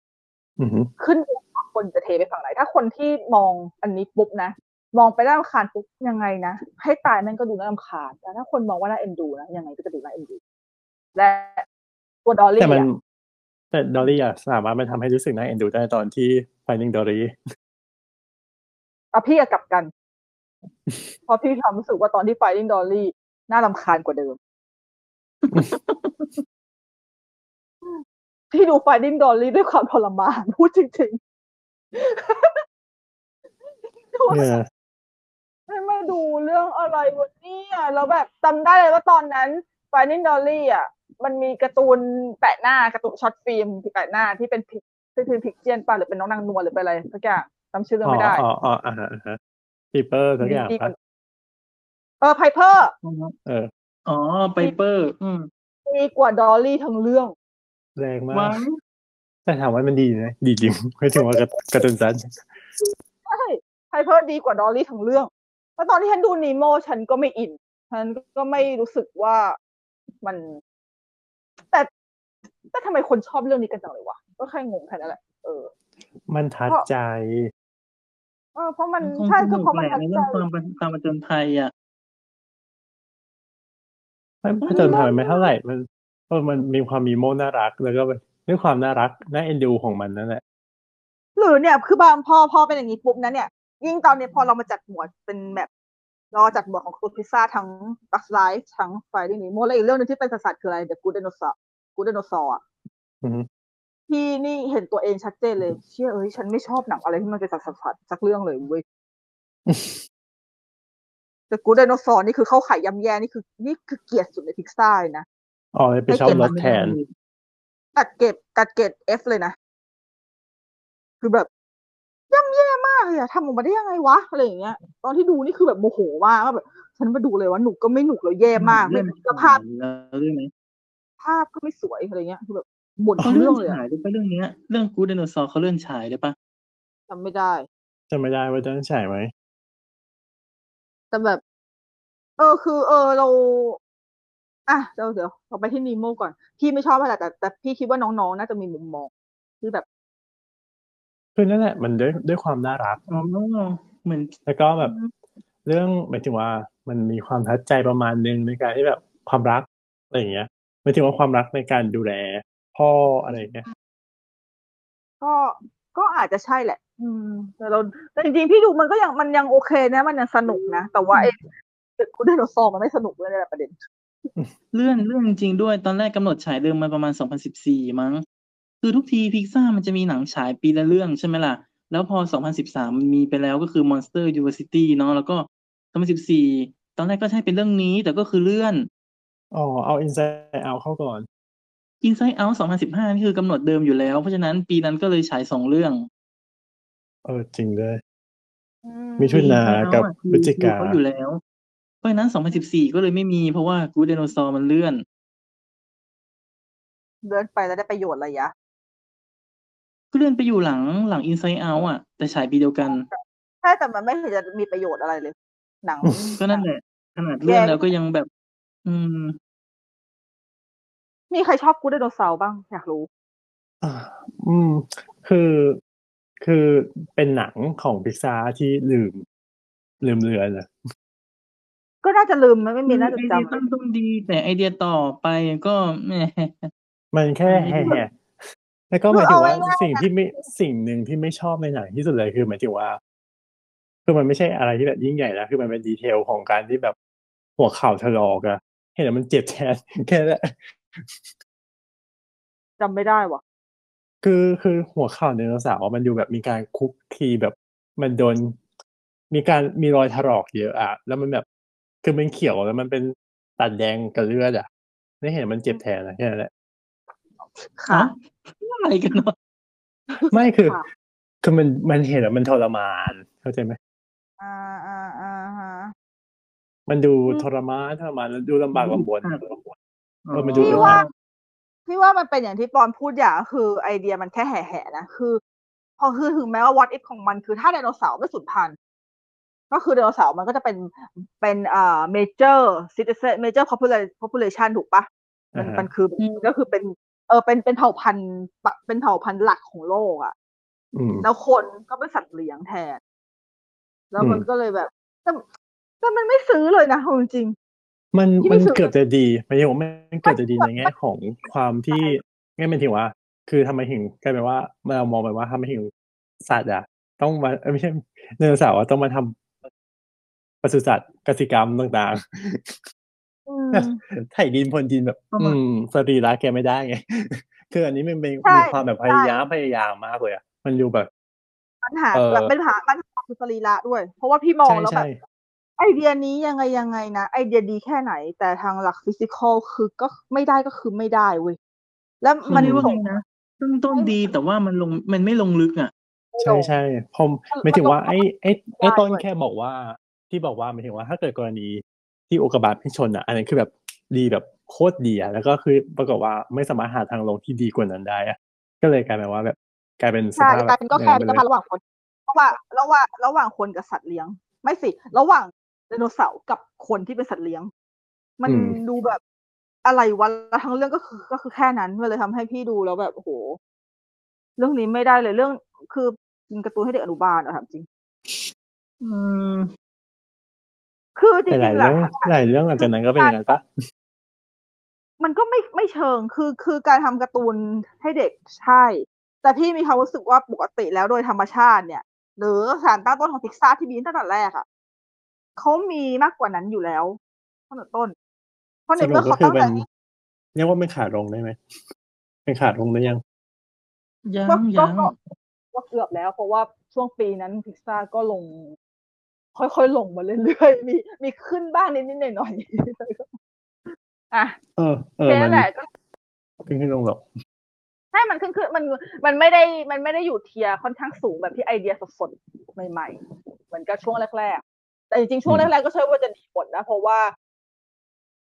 [SPEAKER 4] อื
[SPEAKER 2] อฮึ
[SPEAKER 4] ขึ้นอยู่ว่าคนจะเทไปฝั่งไหน ถ้าคนที่มองอันนี้ปุ๊บนะ มองไปน่ารำคาญปุ๊บยังไงนะ ให้ตายแม่งก็ดูน่ารำคาญแต่ถ้าคนมองว่าน่าเอ็นดูนะยังไงก็จะดูน่าเอ็นดูและตัวดอลลี่
[SPEAKER 2] แต่มัน
[SPEAKER 4] อะ
[SPEAKER 2] แต่ดอลลี่อะสามารถมันทำให้รู้สึกน่าเอ็นดูได้ตอนที่ Finding Dory
[SPEAKER 4] อะพี่อะกลับกัน เพราะพี่ทำรู้สึกว่าตอนที่ Finding Dory น่ารำคาญกว่าเดิมพี่ดู Finding Dory ด้วยความทรมานพูดจริงๆ ดู
[SPEAKER 2] เนี่ย
[SPEAKER 4] ให้มาดูเรื่องอะไรวะเนี่ยแล้วแบบจำได้เลยว่าตอนนั้น Finding Dory อะมันมีการ์ตูนแปะหน้าการ์ตูนช็อตฟิล์มที่แปะหน้าที่เป็นพิกที่เป็นพิกเจียนป่ะหรือเป็นน้องนางนวลหรือเป็นอะไรสักอย่างจำชื่อเรื่อง
[SPEAKER 2] อ๋อ
[SPEAKER 4] ไม่ได้
[SPEAKER 2] อ๋ออ๋ออ่าฮะอ่าฮะปีเปอร์ทุกอย่าง
[SPEAKER 4] ดีก
[SPEAKER 2] ปะ
[SPEAKER 4] ว่าเออไพเพอร์
[SPEAKER 2] เออ
[SPEAKER 3] อ๋อไปเปอร์อืม
[SPEAKER 4] ดีกว่าดอลลี่ทั้งเรื่อง
[SPEAKER 2] แรงมา
[SPEAKER 3] ว้ากว
[SPEAKER 2] แต่ถามว่ามันดีนะดีจริงไม่ถึงว่ากระกระตุนซัน
[SPEAKER 4] ใช่ไพเพอร์ดีกว่าดอลลี่ทั้งเรื่อง แล้วตอนที่ฉันดูนีโมฉันก็ไม่อิน ฉันก็ไม่รู้สึกว่ามัน แต่แต่ทำไมคนชอบเรื่องนี้กันจังเลยวะก็แค่งงแค่นั้นแหละเออ
[SPEAKER 2] มันทัดใจ
[SPEAKER 4] เออเพราะมัน
[SPEAKER 3] คง
[SPEAKER 4] ใช่
[SPEAKER 3] ส
[SPEAKER 4] คื
[SPEAKER 3] นุ
[SPEAKER 4] อกเพราะ
[SPEAKER 3] แห
[SPEAKER 4] มัน
[SPEAKER 3] ละในเรื่องความความประจนภัยอะ
[SPEAKER 2] ไม่ผจญภัยมันไม่เท่าไหร่ มันเออมันมีความมีโมน่ารัก แล้วก็ด้วยความน่ารักน่าเอ็นดูของมันนั่นแหละ
[SPEAKER 4] หรือเนี่ย คือบางพอพอเป็นอย่างนี้ปุ๊บนะเนี่ย ยิ่งตอนเนี้ยพอเรามาจัดหมวดเป็นแบบเราจัดหมวดของตัวพิกซาร์ทั้ง Bug's Life ทั้ง Finding Nemo และอีกเรื่องหนึ่งที่เป็นสัตว์คืออะไร The Good Dinosaur Good Dinosaur อะ
[SPEAKER 2] อือฮึ
[SPEAKER 4] ทีนี้เห็นตัวเองชัดเจนเลย เชื่อเอ้ยฉันไม่ชอบหนังอะไรที่มันเป็นสัตว์สัตว์สัตว์สักเรื่องเลยเว้ยแต่กูไดโนเสาร์นี่คือเข้าขายยำแย่นี่คือ นี่คือเกลียดสุดในพิกซาร์เลยนะ
[SPEAKER 2] อ๋อเลยไปชอบรถแทน
[SPEAKER 4] ตัดเก็บตัดเกรด F เลยนะ คือแบบย่ำแย่ มากเลยอะทำออกมาได้ยังไงวะอะไรอย่างเงี้ย ตอนที่ดูนี่คือแบบโมโหมากว่าแบบฉันมาดูเลยว่าหนุกก็ไม่หนุกแล้วแย่มากไม่
[SPEAKER 3] เล่น
[SPEAKER 4] แล้วภาพ
[SPEAKER 3] แล้วเรื่องไหม
[SPEAKER 4] ภาพก็ไม่สวยอะไรเงี้ยคือแบบบ่น
[SPEAKER 3] เขา
[SPEAKER 4] ทั้ง
[SPEAKER 3] เลื่
[SPEAKER 4] เรื่
[SPEAKER 3] อ
[SPEAKER 4] อนงเลย
[SPEAKER 3] ฉา
[SPEAKER 4] อะ
[SPEAKER 3] ยด้วยปะเรื่องเนี้ย เรื่องกูดไดโนเสาร์เขาเลื่อนฉายด้วยปะ
[SPEAKER 4] จำไม่ได้
[SPEAKER 2] จะไม่ได้ว่าจะใช่ไหม
[SPEAKER 4] แต่แบบ เออ คือ เออเราอะเดี๋ยวเดี๋ยวเราไปที่นีโมก่อน พี่ไม่ชอบอะไรแต่แต่พี่คิดว่าน้องๆน่าจะมีมุมมองที่แบบ
[SPEAKER 2] คือนั่นแหละมันด้วยด้วยความน่ารัก
[SPEAKER 3] อ๋อเหมือน
[SPEAKER 2] แล้วก็แบบ เรื่องหมายถึงว่ามันมีความทัดใจประมาณนึงในการที่แบบความรักอะไรอย่างเงี้ยหมายถึงว่าความรักในการดูแล พ่ออะไรอย่างเงี้ย
[SPEAKER 4] ก็ก็อาจจะใช่แหละ อืม แต่เราแต่จริงๆพี่ดูมันก็ยังมันยังโอเคนะ มันยังสนุกนะ แต่ว่าไอ้ตึกกูไดโนเสาร์มันไม่สนุกเลยในประเด็น
[SPEAKER 3] เลื่อนเรื่องจริงๆด้วยตอนแรกกำหนดฉายเดิมมาประมาณ2014มั้ง คือทุกทีพิกซ่ามันจะมีหนังฉายปีละเรื่องใช่ไหมล่ะ แล้วพอ 2013 มันมีไปแล้วก็คือ Monster University เนาะแล้วก็ 2014 ตอนแรกก็ใช่เป็นเรื่องนี้ แต่ก็คือเลื่อน
[SPEAKER 2] อ๋อ เอา Inside Out เข้าก่อน
[SPEAKER 3] Inside Out 2015 นี่คือกำหนดเดิมอยู่แล้ว เพราะฉะนั้นปีนั้นก็เลยฉายสองเรื่อง
[SPEAKER 2] เออ จริงเลย
[SPEAKER 4] อืม
[SPEAKER 2] มิถุนากับ
[SPEAKER 3] อะคือ
[SPEAKER 2] พฤศจิกา
[SPEAKER 3] คือเขาอยู่แล้ว เพราะฉะนั้น 2014 ก็เลยไม่มีเพราะว่ากูดไดโนเสาร์มันเลื่อน
[SPEAKER 4] เลื่อนไปแล้วได้ประโยชน์อะไรยะ
[SPEAKER 3] ก็ เลื่อนไปอยู่หลังหลัง Inside Out อะ แต่ฉายปีเดียวกัน
[SPEAKER 4] ใช่แต่มันไม่เห็นจะมีประโยชน์อะไรเลย หนัง
[SPEAKER 3] ก็นั่นแหละขนาดเลื่อนแล้วก็ยังแบบ อืม
[SPEAKER 4] มีใครชอบกูดไดโนเสาร์บ้าง อยากรู้
[SPEAKER 2] อ่าอืม คือคือเป็นหนังของพิซซ่าที่ลืม ลืมเลือนอะ
[SPEAKER 4] ก็น่าจะลืมมันไม่มีน่าจะ
[SPEAKER 3] ไอเดีย
[SPEAKER 4] จำ
[SPEAKER 3] ต้นต้นดี แต่ไอเดียต่อไปก็แหม
[SPEAKER 2] มันแค่
[SPEAKER 3] ไม่
[SPEAKER 2] แห่
[SPEAKER 3] ได้
[SPEAKER 2] แห่แล้วก็หมายถึงว่าสิ่งที่ไม่สิ่งหนึ่งที่ไม่ชอบในหนังที่สุดเลยคือหมายถึงว่า คือมันไม่ใช่อะไรที่แบบยิ่งใหญ่นะคือมันเป็นดีเทลของการที่แบบหัวเข่าถลอกอะเห็นแล้วมันเจ็บแทนแค่นั้นแหละ
[SPEAKER 4] จำไม่ได้ว่ะ
[SPEAKER 2] คือคือหัวเข่าไดโนเสาร์มันดูแบบมีการคุกคีแบบ มันโดน มีการมีรอยถลอกเยอะอะแล้วมันแบบคือมันเขียวแล้วมันเป็นตัดแดงกับเลือดอะไม่เห็นมันเจ็บแทนนะแค่นั้นแหละ
[SPEAKER 4] ค่ะ
[SPEAKER 3] อะไรกันเนาะ
[SPEAKER 2] ไม่คือ
[SPEAKER 4] ค่ะ
[SPEAKER 2] คือมันมันเห็นแล้วมันทรมาน เข้าใจไหม
[SPEAKER 4] อ่าอ่าอ่าฮะ
[SPEAKER 2] มันดู
[SPEAKER 4] อืม
[SPEAKER 2] ทรมานทรมานแล้วดูลำบากลำบน
[SPEAKER 3] ครับ
[SPEAKER 2] เออมันดู
[SPEAKER 4] พี่ว่าพี่ว่ามันเป็นอย่างที่ปอนพูดอย่างก็คือไอเดียมันแค่แห่ๆนะคือ พอคือถึงแม้ว่า what if ของมันคือถ้าไดโนเสาร์ไม่สูญพันธุ์ก็คือไดโนเสาร์มันก็จะเป็นเป็นอ่า major citizen major population population ถูกปะมัน
[SPEAKER 2] อ่าฮะ
[SPEAKER 4] มันคืออก็คือเป็น เออเป็นเป็นเผ่าพันธุ์ปะเป็นเผ่าพันธุ์หลักของโลกอะ
[SPEAKER 2] อืม
[SPEAKER 4] แล้วคนก็เป็นสัตว์เลี้ยงแทน แล้วมัน
[SPEAKER 2] อืม
[SPEAKER 4] ก็เลยแบบแต่แต่มันไม่ซื้อเลยนะเอาจริง
[SPEAKER 2] มัน
[SPEAKER 4] ที่ไม่
[SPEAKER 2] มัน
[SPEAKER 4] สุด
[SPEAKER 2] เกือบจะดีหมายถึงว่ามันเกือบจะดี
[SPEAKER 4] มัน
[SPEAKER 2] ในแง่ของความที่ง่ายเป็นถึงว่า คือทำไมถึงกลายเป็นว่าเรามองไปว่าทำไมถึงสัตว์อะต้องมาเอ้ยไม่ใช่ไดโนเสาร์อะต้องมาทำปศุสัตว์กสิกรรมต่าง
[SPEAKER 4] ๆอืม
[SPEAKER 2] ๆ ไถดินพรวนดินแบบ
[SPEAKER 3] ประ
[SPEAKER 2] อื
[SPEAKER 3] มาณ
[SPEAKER 2] มสรีระแกไม่ได้ไงคืออันนี้มันเป็น
[SPEAKER 4] ใช่
[SPEAKER 2] มีความแบบ
[SPEAKER 4] ใช่
[SPEAKER 2] พยายามพยายามมากเลยอะมันดูแบบ
[SPEAKER 4] ปัญหา
[SPEAKER 2] เออ
[SPEAKER 4] แบบเป็นปัญหาปัญหาคือสรีระด้วย เพราะว่าพี่มอง
[SPEAKER 2] ใช่
[SPEAKER 4] แล้วแบ
[SPEAKER 2] ใช่
[SPEAKER 4] บไอเดียนี้ยังไงยังไงนะไอเดียดีแค่ไหน แต่ทางหลักฟิสิกอลคือก็ไม่ได้ก็คือไม่ได้เว้ยแล้ว
[SPEAKER 3] มั
[SPEAKER 4] มันน
[SPEAKER 3] ว่า
[SPEAKER 4] ส่
[SPEAKER 3] ไง
[SPEAKER 4] ง
[SPEAKER 3] นะต้นต้นดีแต่ว่ามันลงมันไม่ลงลึกอะ
[SPEAKER 4] ไม่ล
[SPEAKER 2] ใช่
[SPEAKER 4] ง
[SPEAKER 2] ใช่ผม
[SPEAKER 4] มัน
[SPEAKER 2] หมายถึงว่า
[SPEAKER 4] มัน
[SPEAKER 2] ไอ้ไอ้ไอ้
[SPEAKER 4] ได้
[SPEAKER 2] ต้น
[SPEAKER 4] ด้วย
[SPEAKER 2] แค่บอกว่าที่บอกว่าหมายถึงว่าถ้าเกิดกรณี ที่อุกกาบาตไม่ชนอะ อันนั้นคือแบบดีแบบโคตรดีอะแล้วก็คือปรากฏว่าไม่สามารถหาทางลงที่ดีกว่านั้นได้อะก็เลยกลายเป็นว่าแบบกลายเป็นส
[SPEAKER 4] ใช่
[SPEAKER 2] ภาพ
[SPEAKER 4] กลายเป็นก็
[SPEAKER 2] อ
[SPEAKER 4] แค่
[SPEAKER 2] ย่าง
[SPEAKER 4] มิ
[SPEAKER 2] นั้น
[SPEAKER 4] ต
[SPEAKER 2] ไป
[SPEAKER 4] ร
[SPEAKER 2] เล
[SPEAKER 4] ภาพ
[SPEAKER 2] ย
[SPEAKER 4] ระหว่างคนระหว่างระหว่างระหว่างคนกับสัตว์เลี้ยง ไม่สิ ระหว่างไดโนเสาร์กับคนที่เป็นสัตว์เลี้ยง มัน
[SPEAKER 2] อืม
[SPEAKER 4] ดูแบบอะไรวะแล้วทั้งเรื่องก็คือก็คือแค่นั้นมันเลยทำให้พี่ดูแล้วแบบโอ้โห เรื่องนี้ไม่ได้เลยเรื่องคือกินการ์ตูนให้เด็กอนุบาลอะถามจริง
[SPEAKER 3] อืม
[SPEAKER 4] คือจ
[SPEAKER 2] แต่ห
[SPEAKER 4] ริ
[SPEAKER 2] ลาย
[SPEAKER 4] งๆแห
[SPEAKER 2] เรื่
[SPEAKER 4] ละ
[SPEAKER 2] องหลายเรื่องหลังจากนั้นก็เป็นอย่างนั้นปะ
[SPEAKER 4] มันก็ไม่ไม่เชิงคือคือการทำการ์ตูนให้เด็กใช่ แต่พี่มีความรู้สึกว่าปกติแล้วโดยธรรมชาติเนี่ย หรือสารตั้งต้นของพิกซ่าที่มีตั้งแต่แรกอะเขามีมากกว่านั้นอยู่แล้วตั้งแต่ต้นเพราะใน
[SPEAKER 2] สรุ
[SPEAKER 4] เมื่
[SPEAKER 2] ป
[SPEAKER 4] อ
[SPEAKER 2] ก็
[SPEAKER 4] เขา
[SPEAKER 2] คือ
[SPEAKER 4] ตั้ง
[SPEAKER 2] เป็
[SPEAKER 4] ใจ
[SPEAKER 2] น
[SPEAKER 4] ให้
[SPEAKER 2] เรียกว่าเป็นขาลงได้ไหมเป็นขาลงได้ยัง
[SPEAKER 3] ยั
[SPEAKER 4] ก็
[SPEAKER 3] ง
[SPEAKER 4] ก็
[SPEAKER 3] ยัง
[SPEAKER 4] ก็ก็เกือบแล้ว เพราะว่าช่วงปีนั้นพิกซ่าก็ลง ค่อยๆลงมาเรื่อยๆ มีมีขึ้นบ้างนิดๆหน่อยๆอะ
[SPEAKER 2] เออเออ
[SPEAKER 4] แค่
[SPEAKER 2] มั
[SPEAKER 4] นั้นนแหละก็
[SPEAKER 2] ขึ้นขึ้นลงหรอก
[SPEAKER 4] ใช่มันขึ้นขึ้นมันมันไม่ได้มันไม่ได้อยู่เทียร์ค่อนข้างสูงแบบที่ไอเดียสดๆใหม่ๆเหมือนกับช่วงแรกๆ แต่จริงๆช่วงแรกๆก็ใช่ว่าจะดีหมดนะเพราะว่า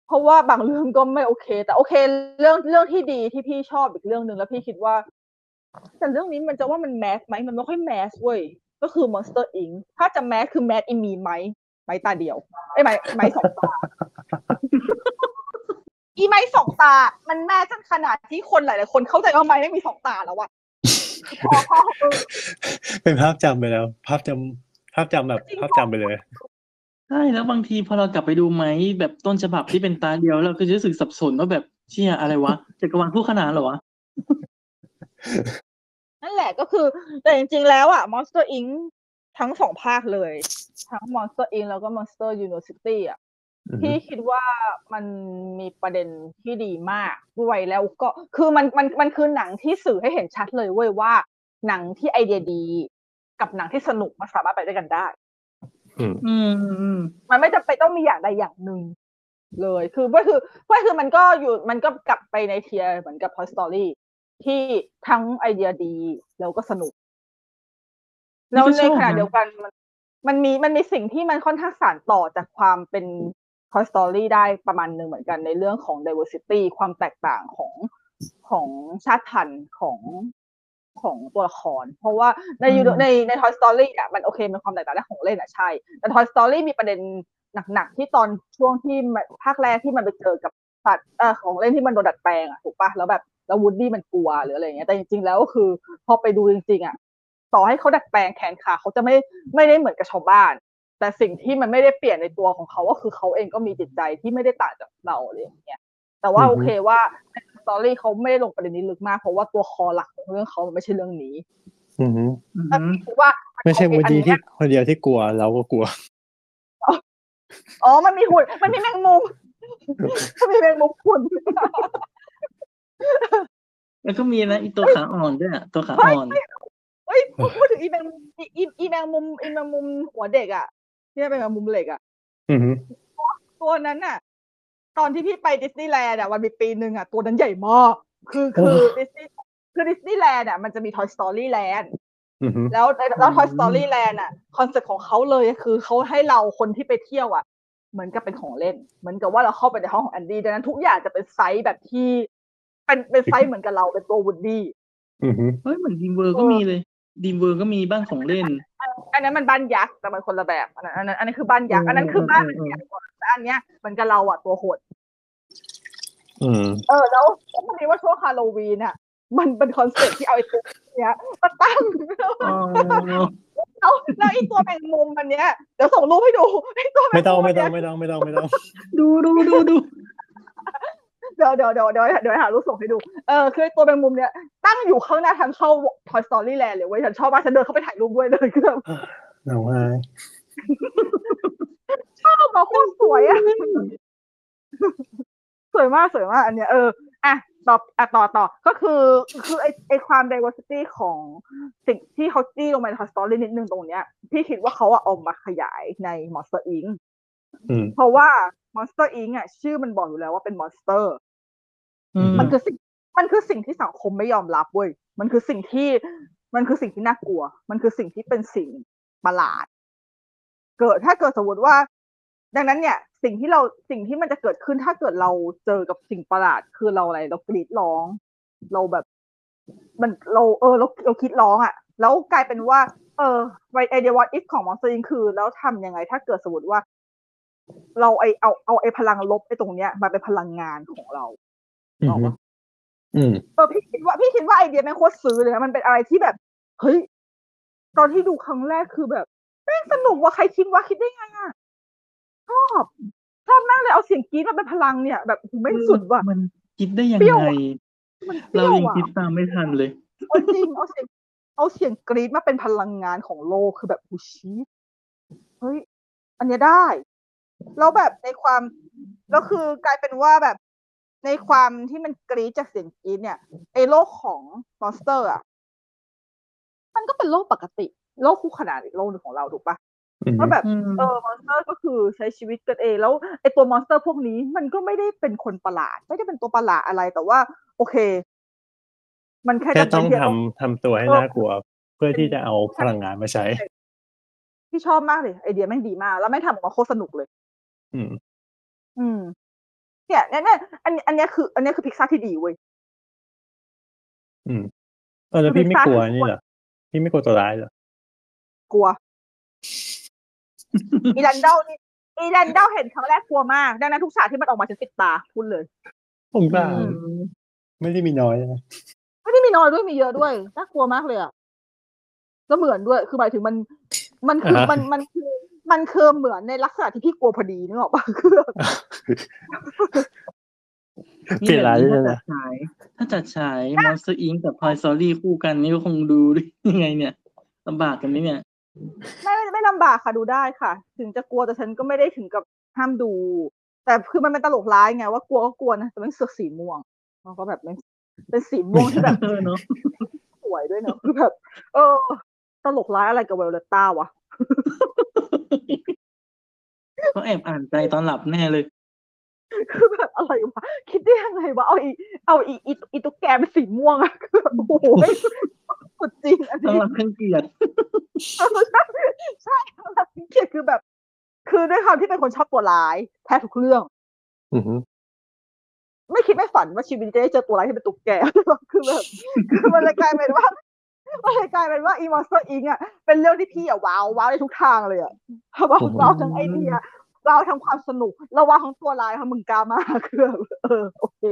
[SPEAKER 4] เพราะว่าบางเรื่องก็ไม่โอเค แต่โอเค เรื่องเรื่องที่ดีที่พี่ชอบอีกเรื่องหนึ่งแล้วพี่คิดว่า แต่เรื่องนี้มันจะว่ามันแมสไหมมันไม่ค่อยแมสเว้ย ก็คือ Monster Inc ถ้าจะแมสคือแมสอิมีไหมไม้ตาเดียวไอ้ยไม้ไม้สองตาอีไม้สองตา มันแม่จนขนาดที่คนหลาย ๆ คนเข้าใจว่าไม้ไม่มีสองตาแล้วอะพอพอเออ
[SPEAKER 2] เป็นภาพจำไปแล้ว ภาพจำภาพจำแบบ
[SPEAKER 4] จริง
[SPEAKER 2] ภาพจำไปเลย
[SPEAKER 3] ใช่ แล้วบางทีพอเรากลับไปดูไหมแบบต้นฉบับที่เป็นตาเดียวเราก็จะรู้สึกสับสนว่าแบบเชี่ยอะไรวะจักรวาลคู่ขนานเหรอวะ
[SPEAKER 4] นั่นแหละก็คือ แต่จริงๆแล้วอะ Monster Inc ทั้งสองภาคเลย ทั้ง Monster Inc แล้วก็ Monster University อะ
[SPEAKER 2] อือฮึ
[SPEAKER 4] พี่คิดว่ามันมีประเด็นที่ดีมากด้วยแล้วก็คือมันมันมันคือหนังที่สื่อให้เห็นชัดเลยเว้ยว่า หนังที่ไอเดียดี กับหนังที่สนุกมันสามารถไปด้วยกันได้
[SPEAKER 2] อืม
[SPEAKER 3] อืมอืม
[SPEAKER 4] มันไม่จำเป็นต้องมีอย่างใดอย่างหนึ่งเลยคือก็คือก็คือมันก็อยู่มันก็กลับไปในเทียร์เหมือนกับ Toy Story ที่ทั้งไอเดียดีแล้วก็สนุกแล้วในขณะเดียวกันมันมันมีมันมีสิ่งที่มันค่อนข้างสานต่อจากความเป็น Toy Story ได้ประมาณหนึ่งเหมือนกันในเรื่องของ diversity ความแตกต่างของของชาติพันธุ์ของของตัวละคร เพราะว่าใน
[SPEAKER 3] อืม
[SPEAKER 4] ในใน Toy Story อะมันโอเคมันความแตกต่างด้านของเล่นอะใช่ แต่ Toy Story มีประเด็นหนักๆที่ตอนช่วงที่มันภาคแรกที่มันไปเจอกับสัตว์เอ่อของเล่นที่มันโดนดัดแปลงอะถูกปะแล้วแบบ แล้ววูดดี้มันกลัวหรืออะไรอย่างเงี้ยแต่จริงๆแล้วก็คือพอไปดูจริงๆอะต่อให้เขาดัดแปลงแขนขาเขาจะไม่ไม่ได้เหมือนกับชาวบ้าน แต่สิ่งที่มันไม่ได้เปลี่ยนในตัวของเขาก็คือเขาเองก็มีจิตใจที่ไม่ได้ต่างจากเราอะไรอย่างเงี้ยแต่ว่า
[SPEAKER 2] อือฮึ
[SPEAKER 4] โอเคว่าใน story เขาไม่ได้ลงประเด็นนี้ลึกมาก เพราะว่าตัว core หลักของเรื่องเขามันไม่ใช่เรื่องนี้
[SPEAKER 2] อือฮึ
[SPEAKER 3] อืม
[SPEAKER 4] แต่คิดว่า
[SPEAKER 2] ไม่ใช่
[SPEAKER 4] โอเค
[SPEAKER 2] วูดดี้
[SPEAKER 4] อันเนี้
[SPEAKER 2] ที่
[SPEAKER 4] ย
[SPEAKER 2] คนเดียวที่กลัวเราก็กลัว
[SPEAKER 4] อ๋อ มันมีหุ่น มันมีแมงมุมมันมีแมงมุมหุ่น
[SPEAKER 3] แล้วก็มีนะอีตัวขาอ่อนด้วยอะตัวขาอ่อน
[SPEAKER 4] เฮ้ยพูดพูดถึงอีแมงมุมอีอีอีแมงมุมอีแมงมุมหัวเด็กอะที่เป็นแมงมุมเหล็กอะ
[SPEAKER 2] อือฮึ
[SPEAKER 4] ตัวนั้นน่ะ ตอนที่พี่ไปดิสนีย์แลนด์อะวันมีปีหนึ่งอะตัวนั้นใหญ่มากคือคือดิสนีย์คือดิสนีย์แลนด์อะมันจะมี Toy Story Land
[SPEAKER 2] อือฮึ
[SPEAKER 4] แล้วแล้ว Toy Story Land อะ concept ของเขาเลยคือเขาให้เราคนที่ไปเที่ยวอะ เหมือนกับเป็นของเล่น เหมือนกับว่าเราเข้าไปในห้องของแอนดี้ดังนั้นทุกอย่างจะเป็นไซส์แบบที่ เป็นเป็นไซส์เหมือนกับเราเป็นตัววูดดี้
[SPEAKER 2] อือฮึ
[SPEAKER 3] เฮ้ยเหมือน Dream World ก็มีเลย Dream World ก็มีบ้านของเล่น
[SPEAKER 4] อันนั้นมันบ้านยักษ์แต่มันคนละแบบอันนั้นอันนั้นอันนั้นคือบ้านยักษ์อันนั้นคือบ้านยักษ์แต่อันเนี้ยเหมือนกับเราอะตัวหด
[SPEAKER 2] อืม
[SPEAKER 4] เออแล้วพอดีว่าช่วงฮาโลวีนอะ มันเป็น concept ที่เอาไอ้ตัวเนี้ยมาตั้ง
[SPEAKER 3] อ๋อ
[SPEAKER 4] แล้วแล้วไอ้ตัวแมงมุมมันเนี้ยเดี๋ยวส่งรูปให้ดูไอ้ตัวแม
[SPEAKER 2] ไม่
[SPEAKER 4] ง
[SPEAKER 2] ต้อง
[SPEAKER 4] มุม
[SPEAKER 2] ไม่
[SPEAKER 4] น
[SPEAKER 2] ต้อง
[SPEAKER 4] เนี้ย
[SPEAKER 2] ไม่ต้องไม่ต้องไม่ต้อง
[SPEAKER 3] ดูดูดูดู
[SPEAKER 4] เดี๋ยวเดี๋ยวเดี๋ยวเดี๋ยวเดี๋ยวหารูปส่งให้ดู เออคือไอ้ตัวแมงมุมเนี้ยตั้งอยู่ข้างหน้าทางเข้า Toy Story Land เลยเว้ยฉันชอบมากฉันเดินเข้าไปถ่ายรูปด้วยเลยคือแบบ
[SPEAKER 2] หนาวหาย
[SPEAKER 4] ชอบมาโคตรสวยอะสวยมากสวยมากอันเนี้ยเอออะต่ออะต่อต่อก็คือคือไอไอความ diversity ของสิ่งที่เขาจี้ลงมาใน Toy Story นิดนึงตรงเนี้ยพี่คิดว่าเขาอะเอามาขยายใน Monster Inc
[SPEAKER 2] อืม
[SPEAKER 4] เพราะว่า Monster Inc อะชื่อมันบอกอยู่แล้วว่าเป็น monster
[SPEAKER 3] อืม
[SPEAKER 4] มันคือสิ่งมันคือสิ่งที่สังคมไม่ยอมรับเว้ยมันคือสิ่งที่มันคือสิ่งที่น่ากลัว มันคือสิ่งที่เป็นสิ่งประหลาด เกิดถ้าเกิดสมมติว่า ดังนั้นเนี่ย สิ่งที่เราสิ่งที่มันจะเกิดขึ้นถ้าเกิดเราเจอกับสิ่งประหลาด คือเราอะไร เรากรีดร้อง เราแบบ มันเราเออเราเรากรีดร้องอะ แล้วกลายเป็นว่า เออไอเดีย what if ของมอนสเตอร์คือ แล้วทำยังไง ถ้าเกิดสมมติว่า เราไอเอาเอาไอพลังลบไอตรงเนี้ยมาเป็นพลังงานของเรา
[SPEAKER 2] อื
[SPEAKER 4] บอก
[SPEAKER 2] ม
[SPEAKER 4] ว่า
[SPEAKER 2] อืม
[SPEAKER 4] เออพี่คิดว่าพี่คิดว่าไอเดียแม่งโคตรซื้อเลยนะมันเป็นอะไรที่แบบ เฮ้ย ตอนที่ดูครั้งแรกคือแบบแม่งสนุกว่าใครคิดว่าคิดได้ไงอะชอบชอบมากเลยเอาเสียงกรี๊ดมาเป็นพลังเนี่ย แบบโอ้โหแม่งสุดว่ะ
[SPEAKER 3] มันคิดได้ยัง
[SPEAKER 4] เปรี้ยว
[SPEAKER 3] ไง
[SPEAKER 4] อะมันเป
[SPEAKER 3] เรา
[SPEAKER 4] รี้ยว
[SPEAKER 3] ยัง
[SPEAKER 4] อะ
[SPEAKER 3] คิดตามไม่ทันเลย
[SPEAKER 4] เอาจริงเอาเสียงเอาเสียงกรี๊ดมาเป็นพลังงานของโลกคือแบบหูชีเฮ้ย อันเนี้ยได้ แล้วแบบในความแล้วคือกลายเป็นว่าแบบในความที่มันกรี๊ดจากเสียงกรี๊ดเนี่ยไอโลกของ monster อะมันก็เป็นโลกปกติ โลกคู่ขนานอีกโลกหนึ่งของเราถูกปะ
[SPEAKER 2] อืม
[SPEAKER 4] ว่าแบบ
[SPEAKER 3] อืม
[SPEAKER 4] เออ monster ก็คือใช้ชีวิตกันเอง แล้วไอตัว monster พวกนี้มันก็ไม่ได้เป็นคนประหลาด ไม่ได้เป็นตัวประหลาดอะไรแต่ว่า โอเค มันแค่
[SPEAKER 2] แค่
[SPEAKER 4] จำเป็
[SPEAKER 2] ต้อง
[SPEAKER 4] ที่จะ
[SPEAKER 2] ทำ
[SPEAKER 4] ต้อง
[SPEAKER 2] ทำตัวให้น่ากลัว เพื่อที่จะเอาพลังงานมาใช้
[SPEAKER 4] ที่ชอบมากเลย ไอเดียแม่งดีมาก แล้วแม่งทำออกมาโคตรสนุกเลย
[SPEAKER 2] อืม
[SPEAKER 4] อืม เนี่ยเนี่ยเนี่ยอันอันเนี้ยคือ อันเนี้ยคือพิกซ่าที่ดีเว้ย
[SPEAKER 2] อืมเออแล้วพี่ไม่กลัวนี่เหรอพี่ไม่กลัวตัวร้ายเหรอก
[SPEAKER 4] ลัว อีแลนเดลนี่อีแลนเดลเห็นครั้งแรกกลัวมาก ดังนั้นทุกฉากที่มันออกมาฉันปิดตาพูดเลย
[SPEAKER 2] ผมก็
[SPEAKER 3] อืม
[SPEAKER 2] ไม่ได้มีน้อยนะ
[SPEAKER 4] ไม่ได้มีน้อยด้วยมีเยอะด้วยน่ากลัวมากเลยอะแล้วเหมือนด้วย คือหมายถึงมัน มันคือมันมันคือ มันคือเหมือนในลักษณะที่พี่กลัวพอดีนึกออกปะคือแบบ
[SPEAKER 2] เปลี่ยนร้าย
[SPEAKER 3] นี่
[SPEAKER 2] เล
[SPEAKER 3] แบ
[SPEAKER 2] ย
[SPEAKER 3] บ
[SPEAKER 2] นะ
[SPEAKER 3] นี้ถ้าจัดฉายถ้าจัดฉาย Monster Inc กับ Toy Story คู่กันนี่ก็คงดูได้ยังไงเนี่ยลำบากกันไหมเนี่ย
[SPEAKER 4] ไม่ไม่ไม่ลำบากค่ะดูได้ค่ะ ถึงจะกลัวแต่ฉันก็ไม่ได้ถึงกับห้ามดู แต่คือมันเป็นตลกร้ายไงว่ากลัวก็กลัวนะแต่มันเสือกสีม่วงมันก็แบบมันเป็นสีม่วงที่แบบ
[SPEAKER 3] เออเนาะ
[SPEAKER 4] สวยด้วยเนอะคือแบบ เออ ตลกร้ายอะไรกับเวลเลต้าวะ
[SPEAKER 3] เขาแอบอ่านใจตอนหลับแน่เลย
[SPEAKER 4] คือแบบอะไรวะ คิดได้ยังไงวะ เอาอี เอาอีอีอีตุ๊กแกเป็นสีม่วงอะคือแบบโอ้โหสุดจริงอัน
[SPEAKER 3] ต้อง
[SPEAKER 4] นี้
[SPEAKER 3] รับเครื่องเกียรติ
[SPEAKER 4] ใช่เกลียดคือแบบ คือด้วยความที่เป็นคนชอบตัวร้าย แทบทุกเรื่อง
[SPEAKER 2] อือฮึ
[SPEAKER 4] ไม่คิดไม่ฝันว่าชีวิตจะได้เจอตัวร้ายที่เป็นตุ๊กแก คือแบบ คือมันเลยกลายเป็นว่า มันเลยกลายเป็นว่าอี Monsters, Inc. อะเป็นเรื่องที่พี่อะว้าวว้าวในทุกทางเลยอะว้าวว้าวทั้งไอเดียว้าวทั้งความสนุกแล้วว้าวทั้งตัวร้ายทั้งมึงกล้ามากคือแบบเออโอเค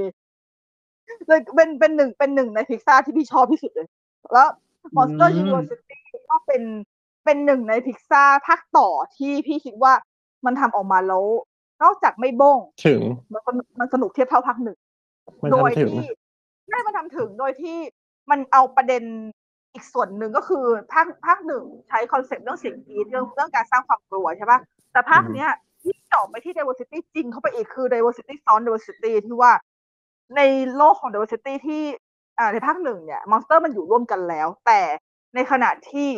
[SPEAKER 4] เลยเป็นเป็นหนึ่งเป็นหนึ่งในพิกซาร์ที่พี่ชอบที่สุดเลย แล้ว Monster
[SPEAKER 3] อืม
[SPEAKER 4] University ก็เป็นเป็นหนึ่งในพิกซ่าภาคต่อที่พี่คิดว่ามันทำออกมาแล้วนอกจากไม่บ้ง
[SPEAKER 2] ถึง
[SPEAKER 4] มันสนุกมันสนุกเทียบเท่าภาคหนึ่ง
[SPEAKER 2] มัน
[SPEAKER 4] โดย
[SPEAKER 2] ทำถึง
[SPEAKER 4] ที่ได้มันทำถึงโดยที่มันเอาประเด็น อีกส่วนหนึ่งก็คือภาคภาคหนึ่งใช้คอนเซ็ปต์เรื่องเสียงกรี๊ดเรื่องเรื่องการสร้างความกลัวใช่ปะแต่ภาคเนี้ยที่เจาะไปที่ diversity จริงเข้าไปอีกคือ diversity ซ้อน diversity ที่ว่า ในโลกของ diversity ที่อ่าในภาคหนึ่งเนี่ยมอนสเตอร์มันอยู่ร่วมกันแล้ว แต่ในขณะที่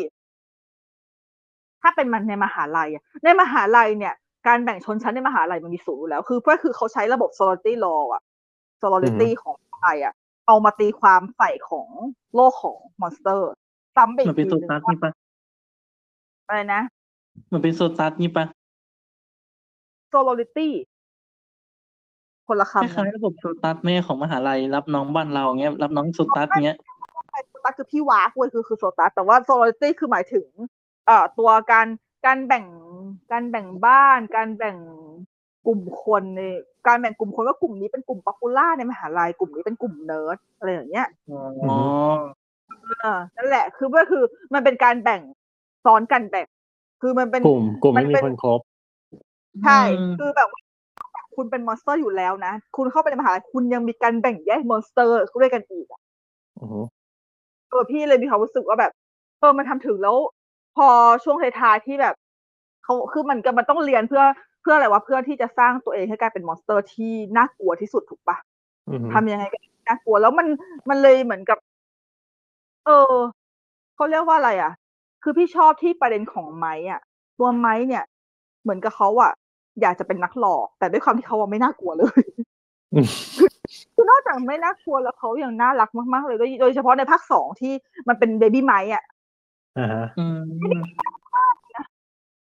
[SPEAKER 4] ถ้าเป็นมันในมหาลัยอะในมหาลัยเนี่ย การแบ่งชนชั้นในมหาลัยมันมีสูงอยู่แล้ว คือเพื่อคือเขาใช้ระบบ sorority law อะ sorority ของไทยอะ เอามาตีความใส่ของโลกของมอนสเตอร์ซ้ำไปอีกทีหนึ่ง
[SPEAKER 3] มัน
[SPEAKER 4] ก็
[SPEAKER 3] เป็นโซตัส
[SPEAKER 4] ว่า
[SPEAKER 3] นี่ปะ
[SPEAKER 4] อะไรนะ
[SPEAKER 3] มันเป็นโซตัสนี่ปะ
[SPEAKER 4] sorority คนละ
[SPEAKER 3] คำ
[SPEAKER 4] ค
[SPEAKER 3] ล้ายๆระบบโซตัสแม่ของมหาลัยรับน้องบ้านเราเงี้ย รับน้องโซตัสเงี้ย
[SPEAKER 4] โซตัสคือพี่ว้ากเว้ยคือคือโซตัสแต่ว่า sorority คือหมายถึง เอ่อตัวการการแบ่งการแบ่งบ้าน การแบ่งกลุ่มคนใน การแบ่งกลุ่มคนว่ากลุ่มนี้เป็นกลุ่ม popular ในมหาลัยกลุ่มนี้เป็นกลุ่มเนิร์ดอะไรอย่างเงี้ย
[SPEAKER 3] อ๋อ
[SPEAKER 4] เออนั่นแหละ คือก็คือมันเป็นการแบ่งซ้อนกันแบ่ง คือมันเป็น
[SPEAKER 2] กลุ่มกลุ่มไม่
[SPEAKER 4] มัน
[SPEAKER 2] มี
[SPEAKER 4] เป็น
[SPEAKER 2] คนครบ
[SPEAKER 4] ใช่คือแบบว่าคุณเป็นมอนสเตอร์อยู่แล้วนะ คุณเข้าไปในมหาลัยคุณยังมีการแบ่งแยกมอนสเตอร์ด้วยกันอีกอะ
[SPEAKER 2] อือฮึ
[SPEAKER 4] เออพี่เลยมีความรู้สึกว่าแบบเออมันทำถึงแล้ว พอช่วงท้ายๆที่แบบเขาคือมันก็มันต้องเรียนเพื่อ เพื่ออะไรวะเพื่อที่จะสร้างตัวเองให้กลายเป็นมอนสเตอร์ที่น่ากลัวที่สุดถูกปะ
[SPEAKER 2] อือฮึ
[SPEAKER 4] ทำยังไงก็ได้น่ากลัวแล้วมันมันเลยเหมือนกับ เออเขาเรียกว่าอะไรอะ คือพี่ชอบที่ประเด็นของไม้อะ ตัวไม้เนี่ย เหมือนกับเขาอะ อยากจะเป็นนักหลอก แต่ด้วยความที่เขาอะไม่น่ากลัวเลย
[SPEAKER 2] อืม
[SPEAKER 4] คือนอกจากไม่น่ากลัวแล้วเขายังน่ารักมาก ๆ เลยโดยโดยเฉพาะในภาคสองที่มันเป็นเบบี้ไม้อะ
[SPEAKER 2] อ่าฮะ
[SPEAKER 3] อืม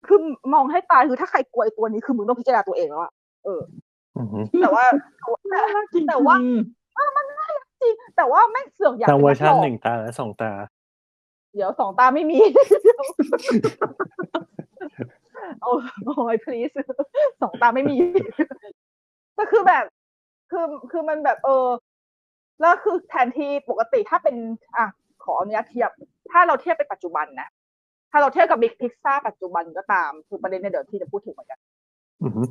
[SPEAKER 4] คือมองให้ตายคือถ้าใครกลัวไอ้ตัวนี้คือมึงต้องพิจารณาตัวเองแล้วอะเออ
[SPEAKER 2] อือฮึ
[SPEAKER 4] แต่ว่า
[SPEAKER 3] น่ารักจริงๆ
[SPEAKER 4] แต่ว่าจริงแต่ว่าแม่งเสือกอยาก
[SPEAKER 2] ทาง
[SPEAKER 4] เป็น
[SPEAKER 2] เวอ
[SPEAKER 4] นั
[SPEAKER 2] ร์
[SPEAKER 4] ก
[SPEAKER 2] ชั
[SPEAKER 4] ห
[SPEAKER 2] น
[SPEAKER 4] ลอก
[SPEAKER 2] หนึ่งตาและสองตา
[SPEAKER 4] เดี๋ยวสองตาไม่มีโอ้โอ้ย please สองตาไม่มี ก็คือแบบ คือคือมันแบบ เออ แล้วคือแทนที่ปกติถ้าเป็น อะ ขออนุญาตเทียบ ถ้าเราเทียบเป็นปัจจุบันนะ ถ้าเราเทียบกับบิ๊กพิกซ่าปัจจุบันก็ตาม คือประเด็นเนี่ยเดี๋ยวที่จะพูดถึงเหมือนกัน
[SPEAKER 2] อือฮึ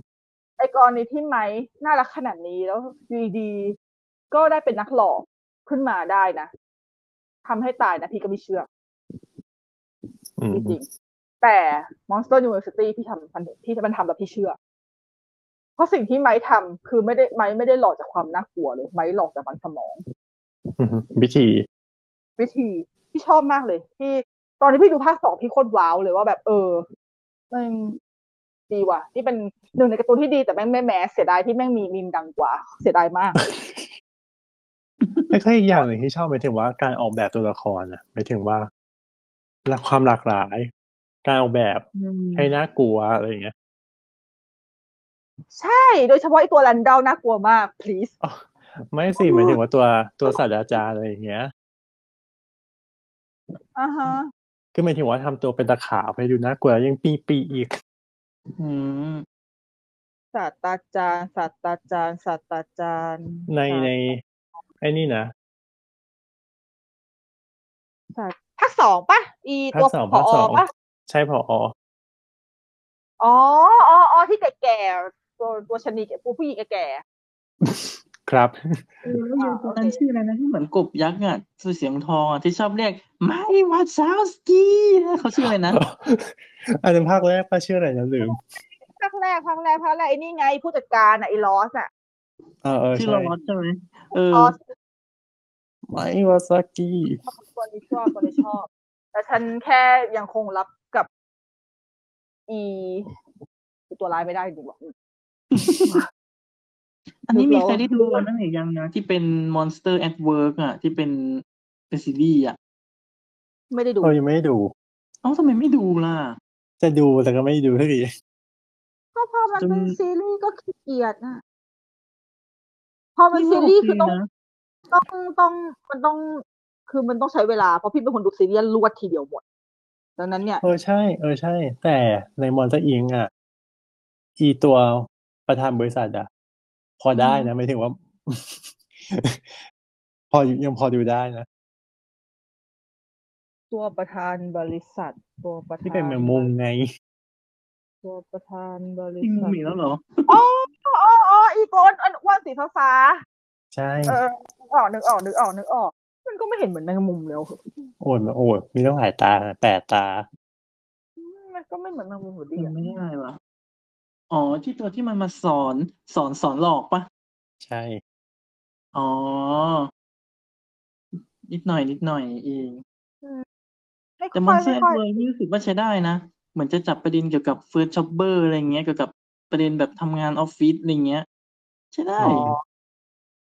[SPEAKER 4] ไอ้กรณีที่ไม้น่ารักขนาดนี้แล้วอยู่ดีๆก็ได้เป็นนักหลอกขึ้นมาได้นะทำให้ตายนะพี่ก็ไม่เชื่อ
[SPEAKER 2] อืม
[SPEAKER 4] จริงๆแต่ Monster University พี่ทำมันพี่มันทำแล้วพี่เชื่อ เพราะสิ่งที่ไม้ทำคือไม่ได้ไม้ไม่ได้หลอกจากความน่ากลัวเลย ไม้หลอกจากมันสมอง
[SPEAKER 2] อือฮึวิธี
[SPEAKER 4] วิธี พี่ชอบมากเลย ที่ ตอนที่พี่ดูภาคสองพี่โคตรว้าวเลยว่าแบบเออมันดีว่ะที่เป็นหนึ่งในการ์ตูนที่ดีแต่แม่งไม่แมสเสียดายที่แม่งมีมีมดังกว่า เสียดายมาก
[SPEAKER 2] แล้วก็อีกอย่างหนึ่งที่ชอบหมายถึงว่าการออกแบบตัวละครอะหมายถึงว่าและความหลากหลาย การออกแบบให้น่ากลัวอะไรอย่างเงี้ย
[SPEAKER 4] ใช่ โดยเฉพาะไอ้ตัวแรนดอลน่ากลัวมาก please
[SPEAKER 2] อ๋อไม่สิหมายถึงว่าตัวตัวศาสตราจารย์อะไรอย่างเงี้ย
[SPEAKER 4] อ่าฮะ
[SPEAKER 2] คือหมายถึงว่าทำตัวเป็นตะขาบให้ดูน่ากลัวแล้วยังปีปีอีก
[SPEAKER 3] อืม
[SPEAKER 4] ศาสตราจารย์ศาสตราจารย์ศาสตราจารย์
[SPEAKER 2] ในในไอ้นี่นะ
[SPEAKER 4] ศาสตร์ภาคสองปะอี
[SPEAKER 2] ภา
[SPEAKER 4] ตัว
[SPEAKER 2] คสอง
[SPEAKER 4] ผ
[SPEAKER 2] ภาค
[SPEAKER 4] อ
[SPEAKER 2] สอง
[SPEAKER 4] ปะ
[SPEAKER 2] ใช่พอ
[SPEAKER 4] อ๋ออ๋ออ๋อที่แก่ๆตัวตัวชะนีแก่ผู้ผู้หญิงแก่
[SPEAKER 2] ครับ
[SPEAKER 3] เออแล้วยังตัวนั้นชื่ออะไรนะที่เหมือนกบยักษ์อะชื่อเสียงทองอะที่ชอบเรียกไม่วัดซาวสกี้เขาชื่ออะไรนะ
[SPEAKER 2] อันนั้นภาคแรกป้าชื่ออะไรนะลืม
[SPEAKER 4] ๆภาคแรกภาคแรกภาคแรกไอ้นี่ไงผู้จัดการอะไอ้ลอสอะ
[SPEAKER 2] เออเออ
[SPEAKER 3] ชื่อ
[SPEAKER 2] ใช่
[SPEAKER 3] ลอสใช่ไหมเออ
[SPEAKER 4] ลอส
[SPEAKER 2] ไมวาซากิ
[SPEAKER 4] ตัวนี้ชอบตัวนี้ชอบ แต่ฉันแค่ยังคงรับกับ อีตัวร้ายไม่ได้จริงๆว่ะ
[SPEAKER 3] อันนี้มี
[SPEAKER 4] ดูแล้ว
[SPEAKER 3] ใครได้ดูอันนั้นหรือยังนะที่เป็น Monster at Work อะ ที่เป็นเป็นซีรีส์อะ
[SPEAKER 4] ไม่ได้ดู
[SPEAKER 2] เออยังไม่ได้ดู
[SPEAKER 3] เอ้าทำไมไม่ดูล่ะ
[SPEAKER 2] จะดูแต่ก็ไม่ดูสักที
[SPEAKER 4] ก็พอมัน
[SPEAKER 3] จน
[SPEAKER 4] เป็นซีรีส์ก็ขี้เกียจนะพอมัน
[SPEAKER 3] นี่
[SPEAKER 4] ซี
[SPEAKER 3] ว่าโอ
[SPEAKER 4] รีส์
[SPEAKER 3] เค
[SPEAKER 4] คือต้อง
[SPEAKER 3] นะ
[SPEAKER 4] ต้องต้องมันต้องคือมันต้องใช้เวลา เพราะพี่เป็นคนดูซีรีส์รวดทีเดียวหมดดังนั้นเนี่ย
[SPEAKER 2] เออใช่ เออใช่ แต่ในมอน s ต e r อิงอะ อีตัวประธานบริษัทอะ พอได้นะหมายถึงว่า พอยังพอดูได้นะ
[SPEAKER 4] ตัวประธานบริษัท ตัวประธาน
[SPEAKER 2] ที่เป็นแมงมุมไง
[SPEAKER 4] ตัวประธานบริ
[SPEAKER 3] จริง
[SPEAKER 4] ษัท
[SPEAKER 3] มีแล้วเหรอ
[SPEAKER 4] อ๋ออ๋ออ๋ออีโกนอันอ้วนสีฟ้า
[SPEAKER 2] ใช่
[SPEAKER 4] ๆเออนึกออกนึกออกนึกออกนึกออก มันก็ไม่เห็นเหมือนแมงมุมแล้ว
[SPEAKER 2] โอดโอดมีต้องหลายตาแปดตา
[SPEAKER 4] มันก็ไม่เหมือนแมงมุมอยู่ดี
[SPEAKER 3] ยั
[SPEAKER 4] อะ
[SPEAKER 3] งไม่ได้ว่ะ อ๋อ ที่ตัวที่มันมาสอน สอน สอนหลอกปะ
[SPEAKER 2] ใช่
[SPEAKER 3] อ๋อ นิดหน่อย นิดหน่อยเอง
[SPEAKER 4] ไม่
[SPEAKER 3] แต่
[SPEAKER 4] ค่
[SPEAKER 3] มอ
[SPEAKER 4] อนย
[SPEAKER 3] เซ
[SPEAKER 4] ไม่
[SPEAKER 3] อร์
[SPEAKER 4] ค่อย
[SPEAKER 3] เวอร์นี่รู้สึกว่าใช้ได้นะ เหมือนจะจับประเด็นเกี่ยวกับเฟิร์สช็อปเบอร์อะไรเงี้ย เกี่ยวกับประเด็นแบบทำงานออฟฟิศอะไรเงี้ย ใช้ได้
[SPEAKER 4] อ๋อ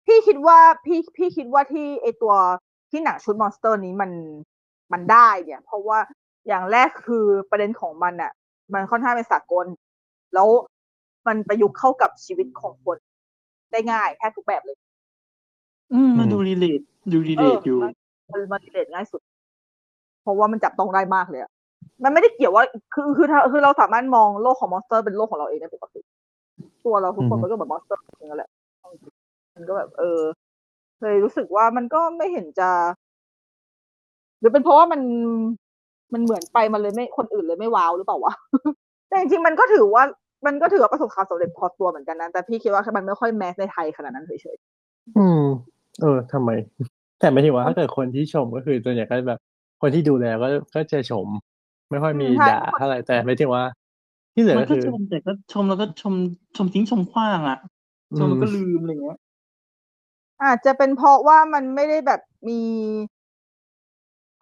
[SPEAKER 4] พี่คิดว่าพี่พี่คิดว่าที่ไอตัวที่หนังชุดมอนสเตอร์นี้มันมันได้เนี่ย เพราะว่าอย่างแรกคือประเด็นของมันอะมันค่อนข้างเป็นสากล แล้ว มันประยุกต์เข้ากับชีวิตของคน ได้ง่ายแทบทุกแบบเลย
[SPEAKER 3] อืมมาดู relate ดู relate อยู่
[SPEAKER 4] มันมันเด็ดง่ายสุด เพราะว่ามันจับต้องได้มากเลยอะมันไม่ได้เกี่ยวว่าคือคือถ้าคือเราสามารถมองโลกของมอนสเตอร์เป็นโลกของเราเองได้ปกติตัวเราทุกคน
[SPEAKER 2] อือฮึ
[SPEAKER 4] มันก็เหมือนมอนสเตอร์อย่างนั้นแหละมันก็แบบ เออเลยรู้สึกว่ามันก็ไม่เห็นจะ หรือเป็นเพราะว่ามันมันเหมือนไปมันเลยไม่คนอื่นเลยไม่ว้าวหรือเปล่าวะแต่จริงๆมันก็ถือว่า มันก็ถือว่าประสบความสำเร็จพอตัวเหมือนกันนะแต่พี่คิดว่าแค่มันไม่ค่อยแมสในไทยขนาดนั้นเฉย
[SPEAKER 2] อืม เออทำไม แต่ไม่ถึงว่าถ้าเกิดคนที่ชมก็คือส่วนใหญ่ก็แบบ คนที่ดูแลก็ก็จะชม ไม่ค่อยมีด่าเท่าไหร่แต่ไม่ถึงว่า ที่เหลือ
[SPEAKER 3] มัน
[SPEAKER 2] ก็
[SPEAKER 3] ก็
[SPEAKER 2] คือ
[SPEAKER 3] ชมแต่ก็ชมแล้วก็ชมชมทิ้งชมขว้างอะชมแล้วก็
[SPEAKER 2] อืม
[SPEAKER 3] ลืมอะไรเงี้ย
[SPEAKER 4] ๆอาจจะเป็นเพราะว่ามันไม่ได้แบบมี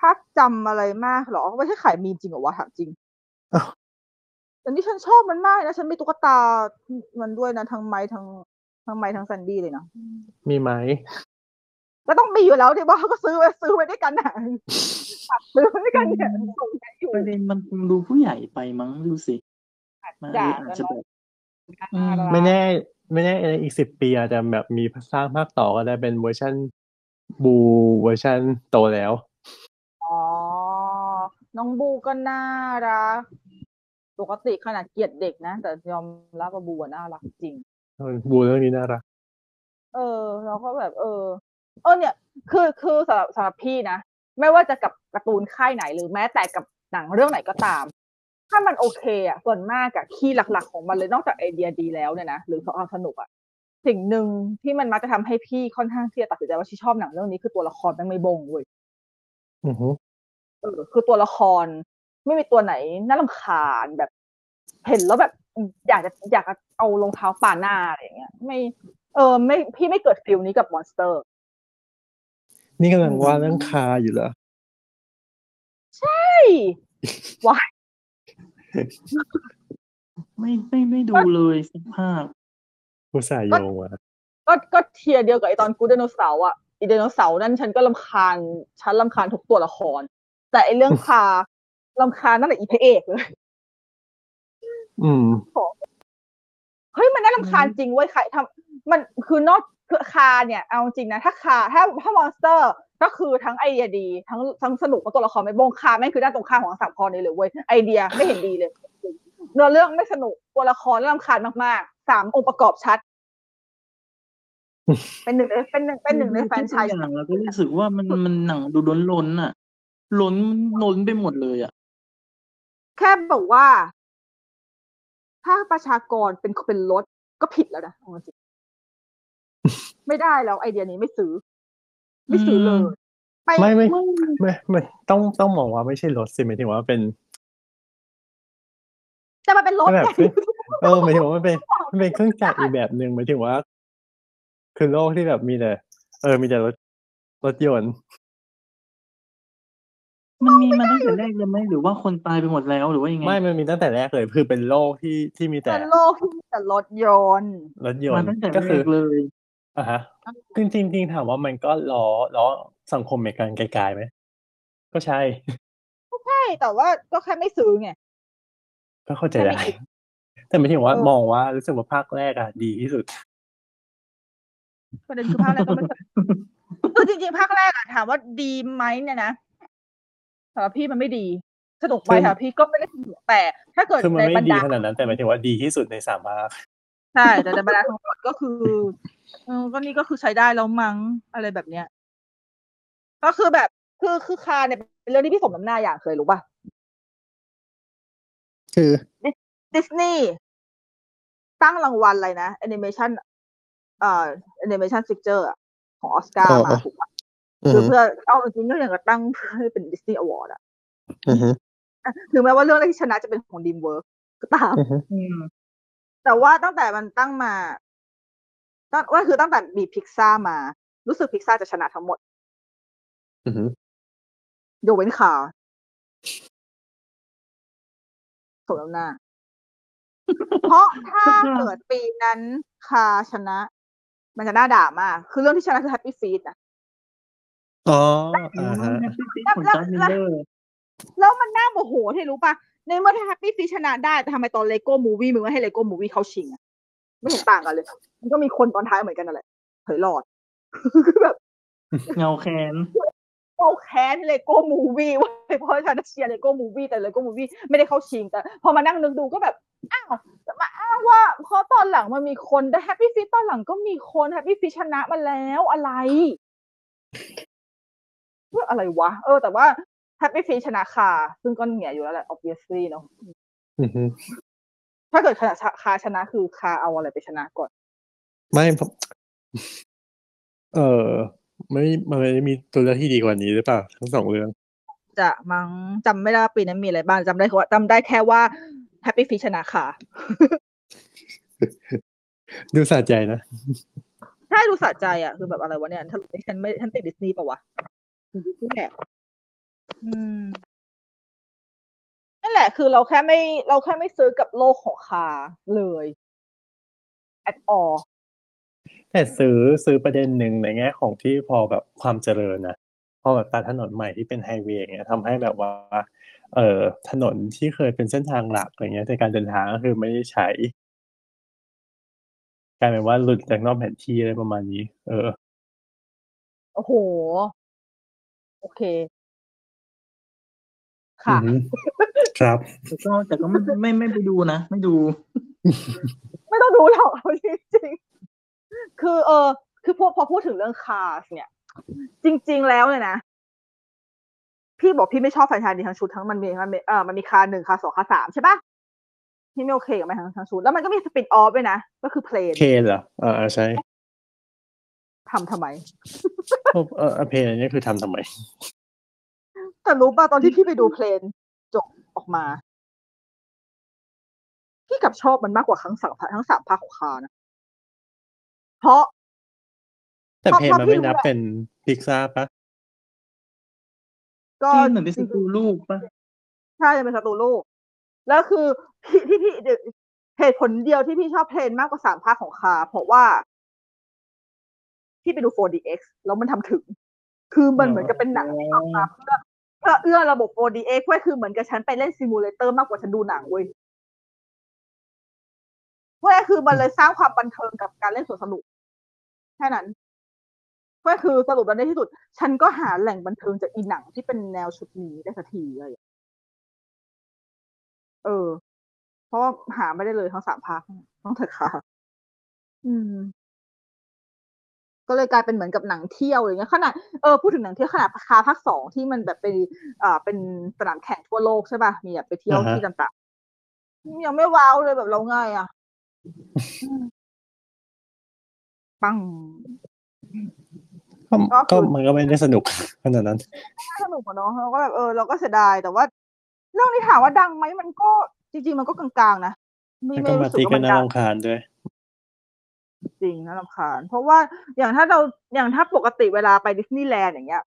[SPEAKER 4] ภาพจำอะไรมากหรอไม่ใช่ขายมีมจริงเหรอวะถามจริง
[SPEAKER 2] อ้าว
[SPEAKER 4] แต่นี่ฉันชอบมันมากนะ ฉันมีตุ๊กตา มันด้วยนะ ทั้งไม้ทั้งทั้งไม้ทั้งแซนดี้เลยนะ
[SPEAKER 2] มีไหม
[SPEAKER 4] ก็ต้องมีอยู่แล้วที่ว่าเขาก็ซื้อไว้ซื้อไว้ด้วยกันนะซื้อไว้ด้วยกันเนี่ยส่งกันอยู่
[SPEAKER 3] ประเด็นมันคงดูผู้ใหญ่ไปมั้งดูสิมันเลยอาจจะแบบอืม
[SPEAKER 2] ไม่แน่ ไม่แน่ในอีกสิบปีอาจจะแบบมีสร้างภาคต่อก็ได้เป็นเวอร์ชันบูเวอร์ชันโตแล้ว
[SPEAKER 4] อ๋อ น้องบูก็น่ารัก ปกติขนาดเกลียดเด็กนะ แต่ยอมรับว่าบูอะน่ารักจริง
[SPEAKER 2] บูเรื่องนี้น่ารัก
[SPEAKER 4] เออ เราก็แบบ เออ เออเนี่ย คือคือสำหรับสำหรับพี่นะ ไม่ว่าจะกับการ์ตูนค่ายไหนหรือแม้แต่กับหนังเรื่องไหนก็ตาม ถ้ามันโอเคอะส่วนมากอะคีย์หลัก ๆ ของมันเลยนอกจากไอเดียดีแล้วเนี่ยนะหรือความสนุกอะสิ่งหนึ่งที่มันมักจะทำให้พี่ค่อนข้างที่จะตัดสินใจว่าที่ชอบหนังเรื่องนี้คือตัวละครแม่งไม่บงเว้ย
[SPEAKER 2] อือฮึ
[SPEAKER 4] เออคือตัวละคร ไม่มีตัวไหนน่ารำคาญแบบ เห็นแล้วแบบ อยากจะอยากจะเอารองเท้าปาหน้าอะไรอย่างเงี้ย ไม่ เออ ไม่พี่ไม่เกิด feel นี้กับมอนสเตอร์
[SPEAKER 2] นี่กำลังว่าเรื่องคาอยู่เหรอ
[SPEAKER 4] ใช่ว้าย
[SPEAKER 3] ไม่ไม่ไม่ดูเลยสักภาค
[SPEAKER 2] ผู้สายโยงว่ะ
[SPEAKER 4] ก็ก็ tier เดียวกับไอตอน Good Dinosaur อะอีไดโนเสาร์นั่นฉันก็รำคาญฉันรำคาญทุกตัวละคร แต่ไอเรื่อง Cars รำคาญนั่นแหละอีพระเอกเลย
[SPEAKER 2] อืม
[SPEAKER 4] เฮ้ยมันน่ารำคาญจริงเว้ยใครทำมันคือนอกคือคาเนี่ยเอาจริงนะ ถ้าคาถ้าถ้ามอนสเตอร์ ก็คือทั้งไอเดียดี ทั้งทั้งสนุกและตัวละครไม่บ้ง Cars แม่งคือด้านตรงข้ามของทั้งสามข้อนี้เลยเว้ยไอเดียไม่เห็นดีเลยเนื้อเรื่องไม่สนุกตัวละครรำคาญมากๆสามองค์ประกอบชัด เป็นหนึ่งในเป็นหนึ่งเป็นหนึ่งในแฟรนไชาย
[SPEAKER 3] ทุกอย่างแล้วก็รู้สึกว่ามันมันหนังดูล้นล้นๆอะ ล้นล้นไปหมดเลยอะ
[SPEAKER 4] แค่บอกว่า ถ้าประชากรเป็นเป็นรถก็ผิดแล้วนะเอาจริงไม่ได้แล้วไอเดียนี้ไม่ซื้อ ไม่ซื้อเลยไป
[SPEAKER 2] ไม่ไม่ไม่ไม่ต้องต้องมองว่าไม่ใช่รถสิหมายถึงว่าเป็น
[SPEAKER 4] แต่มันเป็นรถ
[SPEAKER 2] แบบ
[SPEAKER 4] ไง
[SPEAKER 2] เออหมายถึงว่ามันเป็นมันเป็นเครื่องจักรอีกแบบหนึ่งหมายถึงว่า คือโลกที่แบบมีแต่เออ มีแต่รถรถยนต์
[SPEAKER 3] มันมีมาตั้งแต่แรกเลยไหมหรือว่าคนตายไปหมดแล้วหรือว่ายังไง
[SPEAKER 2] ไม่ มันมีตั้งแต่แรกเลยคือเป็นโลกที่ที่มีแต่
[SPEAKER 4] เป็นโลกที่มีแต่รถยนต์
[SPEAKER 2] รถยน
[SPEAKER 3] มา
[SPEAKER 2] ต์
[SPEAKER 3] ตั้งแต่
[SPEAKER 2] ก็
[SPEAKER 3] แร
[SPEAKER 2] คือก
[SPEAKER 3] เลย
[SPEAKER 2] อะฮะจริงจริงจริงถามว่ามันก็ล้อล้อสังคมอเมริกันไกลๆไหมก็ใช่
[SPEAKER 4] ใช่แต่ว่าก็แค่ไม่ซื้อไง
[SPEAKER 2] ก็เข้าใจ
[SPEAKER 4] แค่
[SPEAKER 2] ได้
[SPEAKER 4] ไม่คิด
[SPEAKER 2] แต่ไม่ถึงว่า
[SPEAKER 4] เออ
[SPEAKER 2] มองว่ารู้สึกว่าภาคแรกอะดีที่สุด
[SPEAKER 4] ประเด็นคือภาคแรกก็ไม่คือจริงๆภาคแรกอะถามว่าดีไหมเนี่ยนะสำหรับพี่มันไม่ดีสนุกไป
[SPEAKER 2] คือ
[SPEAKER 4] ค่ะพี่ก็ไม่ได้สนุกแต่ ถ้าเกิด
[SPEAKER 2] คือมัน
[SPEAKER 4] ใน
[SPEAKER 2] ไม่
[SPEAKER 4] บรร
[SPEAKER 2] ดี
[SPEAKER 4] ดา
[SPEAKER 2] ขนาดนั้นแต่หมายถึงว่าดีที่สุดในสามภาค
[SPEAKER 4] ใช่แต่ในบรรดาทั้งหมดก็คือเออก็นี่ก็คือใช้ได้แล้วมั้งอะไรแบบเนี้ยก็คือแบบคือคือคาเนี่ยเป็นเรื่องที่พี่สมน้ำหน้าอย่างเคยรู้ป่ะ
[SPEAKER 2] คือ
[SPEAKER 4] ดิสนีย์ตั้งรางวัลอะไรนะแอนิเมชันเอ่อ animation feature ของออสการ์
[SPEAKER 2] อ๋อ
[SPEAKER 4] มาถูกปะ คือเพื่อเอาจริงๆก็อย่างกับตั้งเพื่อให้เป็น Disney award อะ
[SPEAKER 2] อือฮึ
[SPEAKER 4] ถึงแม้ว่าเรื่องแรกที่ชนะจะเป็นของ DreamWorks ก็ตาม
[SPEAKER 2] อือฮึ
[SPEAKER 3] อืม
[SPEAKER 4] แต่ว่าตั้งแต่มันตั้งมาตั้งว่าคือตั้งแต่มีพิกซ่ามา รู้สึกพิกซ่าจะชนะทั้งหมด
[SPEAKER 2] อือฮึ
[SPEAKER 4] ยกเว้นคาสมน้ำหน้า เพราะถ้าเกิดปีนั้นคาชนะ มันจะน่าด่ามาก คือเรื่องที่ชนะคือ Happy Feet นะ
[SPEAKER 2] อ๋อ
[SPEAKER 3] อ๋อ
[SPEAKER 2] อ่าฮะ
[SPEAKER 3] Happy Feet ของจอร์จ มิลเลอร์
[SPEAKER 4] แล้วมันน่าโมโหที่รู้ปะในเมื่อถ้า Happy Feet ชนะได้แต่ทำไมตอน Lego Movie มึงไม่ให้ Lego Movie เข้าชิงอะไม่เห็นต่างกันเลย มันก็มีคนตอนท้ายเหมือนกันนั่นแหละเผยหลอดคือแบบ
[SPEAKER 3] เอาแค้น
[SPEAKER 4] เอาแค้น Lego Movie ว่าเพราะฉันเชียร์ Lego Movie แต่ Lego Movie ไม่ได้เข้าชิงแต่พอมานั่งนึกดูก็แบบอ้าวจะมาอ้างว่าเพราะตอนหลังมันมีคนแต่ Happy Feet ตอนหลังก็มีคน Happy Feet ชนะมาแล้วอะไร เพื่ออะไรวะ เออ แต่ว่า Happy Feet ชนะ Cars ซึ่งก็เหนียอยู่แล้วแหละ obviously เนาะ
[SPEAKER 2] อือฮึ
[SPEAKER 4] ถ้าเกิดคาคาชนะคือคาเอาอะไรไปชนะก่อน
[SPEAKER 2] ไม่ผมเออไม่มันไม่ได้มีตัวเลือกที่ดีกว่านี้หรือเปล่าทั้งสองเรื่อง
[SPEAKER 4] จะมั้งจำไม่ได้ว่าปีนั้นมีอะไรบ้างจำได้แค่ว่าจำได้แค่ว่า Happy Feet ชนะ Cars
[SPEAKER 2] ดูสะใจนะ
[SPEAKER 4] ใช่ดูสะใจอะ คือแบบอะไรวะเนี่ยฉันฉันไม่ฉันติดดิสนีย์ปะวะดิส นีย์แหละ อืม นั่นแหละ คือเราแค่ไม่ เราแค่ไม่ซื้อกับโลกของคาเลย at all
[SPEAKER 2] แต่ซื้อซื้อประเด็นหนึ่งในแง่ของที่พอแบบความเจริญนะพอแบบตัดถนนใหม่ที่เป็นไฮเวย์อย่างเงี้ยทำให้แบบว่า เอ่อถนนที่เคยเป็นเส้นทางหลักอะไรเงี้ยในการเดินทางก็คือไม่ได้ใช้กลายเป็นว่าหลุดจากนอกแผนที่อะไรประมาณนี้ เออ
[SPEAKER 4] โอ้โห โอเคค่ะ
[SPEAKER 2] อือฮึ ครับ
[SPEAKER 3] แต่ก็ แต่ก็ไม่ ไม่ ไม่ไปดูนะ ไม่ดู
[SPEAKER 4] ไม่ต้องดูหรอก เอาจริง ๆ คือ เออ คือพอ พอพูดถึงเรื่อง Cars เนี่ย จริง ๆ แล้วเนี่ยนะ พี่บอกพี่ไม่ชอบแฟรนไชส์นี้ทั้งชุดทั้งมันมีมันมีเออมันมีคาหนึ่งคาสองคาสามใช่ปะพี่ไม่โอเคกับมันทั้ง ทั้งชุด แล้วมันก็มี spin-off ด้วยนะ ก็คือ Planesน
[SPEAKER 2] เหรอ เออเออใช่
[SPEAKER 4] ทำทำไม
[SPEAKER 2] เออเออ Planes อันนี้คือทำทำไม
[SPEAKER 4] แต่รู้ป่ะตอนที่พี่ไปดูเพลนจบออกมา พี่กลับชอบมันมากกว่าทั้งสามภาคทั้งสามภาคของคานะเพราะ
[SPEAKER 2] แต่
[SPEAKER 4] เพราะ
[SPEAKER 2] เพน
[SPEAKER 4] เพราะ
[SPEAKER 2] มัน
[SPEAKER 4] พี่
[SPEAKER 2] ไม่นับ
[SPEAKER 4] รู้แหละ
[SPEAKER 2] เป็นพิกซ่าปะ
[SPEAKER 4] ก็
[SPEAKER 3] ที่เหมือนเป็นสตูลูกปะ
[SPEAKER 4] ใช่จะเป็นสตูลูก แล้วคือพี่ที่พี่เหตุผลเดียวที่พี่ชอบเพลนมากกว่าสามภาคของคา เพราะว่า พี่ไปดู 4DX แล้วมันทำถึง คือมันเหมือนกับเป็นหนังที่ทำมาเพื่อเพื่อเอื้อระบบ 4DX เว้ยคือเหมือนกับฉันไปเล่น simulator มากกว่าฉันดูหนังเว้ยเว้ยคือมันเลยสร้างความบันเทิงกับการเล่นสวนสนุกแค่นั้นเว้ยคือสรุปแล้วในที่สุด ฉันก็หาแหล่งบันเทิงจากอีหนังที่เป็นแนวชุดนี้ได้สักทีเลยอะเออ เพราะว่าหาไม่ได้เลยทั้งสามภาคต้องเถิดค่ะ อืม ก็เลยกลายเป็นเหมือนกับหนังเที่ยวอะไรเงี้ยขนาดเออพูดถึงหนังเที่ยวขนาดคาภาคสองที่มันแบบเป็นอ่าเป็นสนามแข่งทั่วโลกใช่ป่ะมีแบบไปเที่ยว
[SPEAKER 2] อ่าฮะ
[SPEAKER 4] ที่ต่างๆยังไม่ว้าวเลยแบบเราง่ายอะอืมปัง
[SPEAKER 2] ก็
[SPEAKER 4] ก็คือ
[SPEAKER 2] ก็มันก็ไม่ได้สนุกขนาดนั้น
[SPEAKER 4] สนุกอะเนาะเราก็แบบเออเราก็เสียดายแต่ว่าเรื่องนี้ถามว่าดังไหมมันก็จริง ๆ มันก็กลางๆนะไม่
[SPEAKER 2] แล้ว
[SPEAKER 4] ไม่
[SPEAKER 2] ก็มา
[SPEAKER 4] รู้สึก
[SPEAKER 2] ตี
[SPEAKER 4] ว่า
[SPEAKER 2] กั
[SPEAKER 4] มันน
[SPEAKER 2] น่า
[SPEAKER 4] ดัง
[SPEAKER 2] รำคาญด้วย
[SPEAKER 4] จริงน่ารำคาญ เพราะว่าอย่างถ้าเราอย่างถ้าปกติเวลาไปดิสนีย์แลนด์อย่างเงี้ย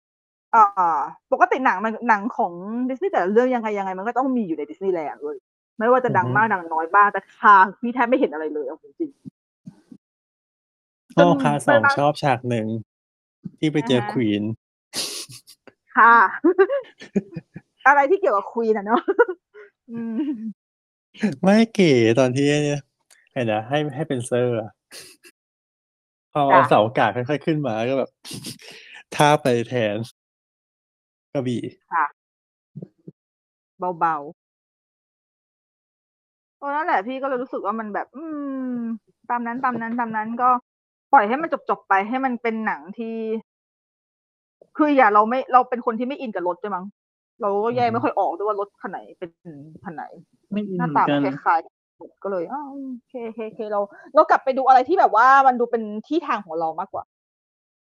[SPEAKER 4] อ่าปกติหนังมันหนังของดิสนีย์แต่ละเรื่องยังไงยังไงมันก็ต้องมีอยู่ในดิสนีย์แลนด์เลยไม่ว่าจะดัง
[SPEAKER 2] อือฮึ
[SPEAKER 4] มากดังน้อยบ้างแต่คาพี่แทบไม่เห็นอะไรเลยเอาจริง
[SPEAKER 2] ก็
[SPEAKER 4] จน
[SPEAKER 2] คาสอง
[SPEAKER 4] ไปบาง
[SPEAKER 2] ชอบฉากหนึ่ง ที่ไปเจอ
[SPEAKER 4] อ่าฮะ
[SPEAKER 2] ควีน
[SPEAKER 4] ๆค่ะ อะไรที่เกี่ยวกับควีนอะเนาะอืม
[SPEAKER 2] ไม่เก๋ตอนที่เนี่ยไอ้นะให้ให้เป็นเซอร์ อะพอ
[SPEAKER 4] จ้ะ
[SPEAKER 2] เสาอากาศค่อยๆขึ้นมาก็แบบท่าไปแทนกระบี่
[SPEAKER 4] ค่ะ เบาๆเพราะนั่นแหละพี่ก็เลยรู้สึกว่ามันแบบ อืม ตามนั้นตามนั้นตามนั้นก็ปล่อยให้มันจบๆไปให้มันเป็นหนังที่ คืออย่าเราไม่เราเป็นคนที่ไม่อินกับรถด้วยมั้งเราก็แยกไม่ค่อยออกด้วยว่ารถคันไหนเป็นคันไหน
[SPEAKER 3] ไม่อิน
[SPEAKER 4] หน้า
[SPEAKER 3] เหมือ
[SPEAKER 4] ตาน
[SPEAKER 3] กั
[SPEAKER 4] มันนคล้ายๆ กันก็เลยอ้าวโอเคโอเคโอเคเราเรากลับไปดูอะไรที่แบบว่ามันดูเป็นที่ทางของเรามากกว่า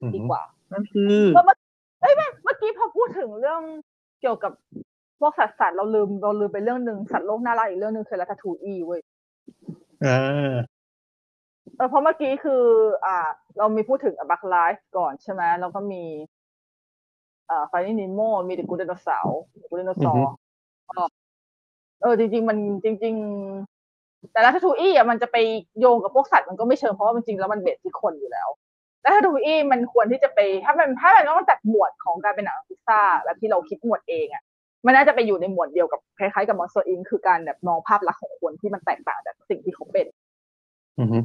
[SPEAKER 2] อือ
[SPEAKER 4] ดี
[SPEAKER 2] ฮึ
[SPEAKER 4] กว่า
[SPEAKER 3] นั่นคือ
[SPEAKER 4] เมื่อเมื่อเอ้ยไม่เมื่อกี้พอพูดถึงเรื่องเกี่ยวกับพวกสัตว์สัตว์เราลืมเราลืมไปเรื่องหนึ่งสัตว์โลกน่ารักอีกเรื่องหนึ่งคือลัททูอีเว้ย
[SPEAKER 2] อ่า
[SPEAKER 4] เออเพราะเมื่อกี้คือ อ่า เรามีพูดถึง Bug's Life ก่อนใช่ไหมแล้วก็มีอ่า Finding Nemo มีเดกูเดโนเสาร์กูเดโนซอร์เออจริง ๆ มันจริงๆ แต่ Ratatouille อะมันจะไปโยงกับพวกสัตว์มันก็ไม่เชิงเพราะว่ามันจริงแล้วมัน base ที่คนอยู่แล้วแล้วถ้าดูอีมันควรที่จะไป ถ้ามันถ้ามันต้องจัดหมวดของการเป็นหนังพิซซ่าแบบที่เราคิดหมวดเองอะมันน่าจะไปอยู่ในหมวดเดียวกับคล้ายๆกับ Monster Inc คือการแบบมองภาพลักษณ์ของคนที่มันแตกต่างจากสิ่งที่เขาเป็น
[SPEAKER 2] อือฮึ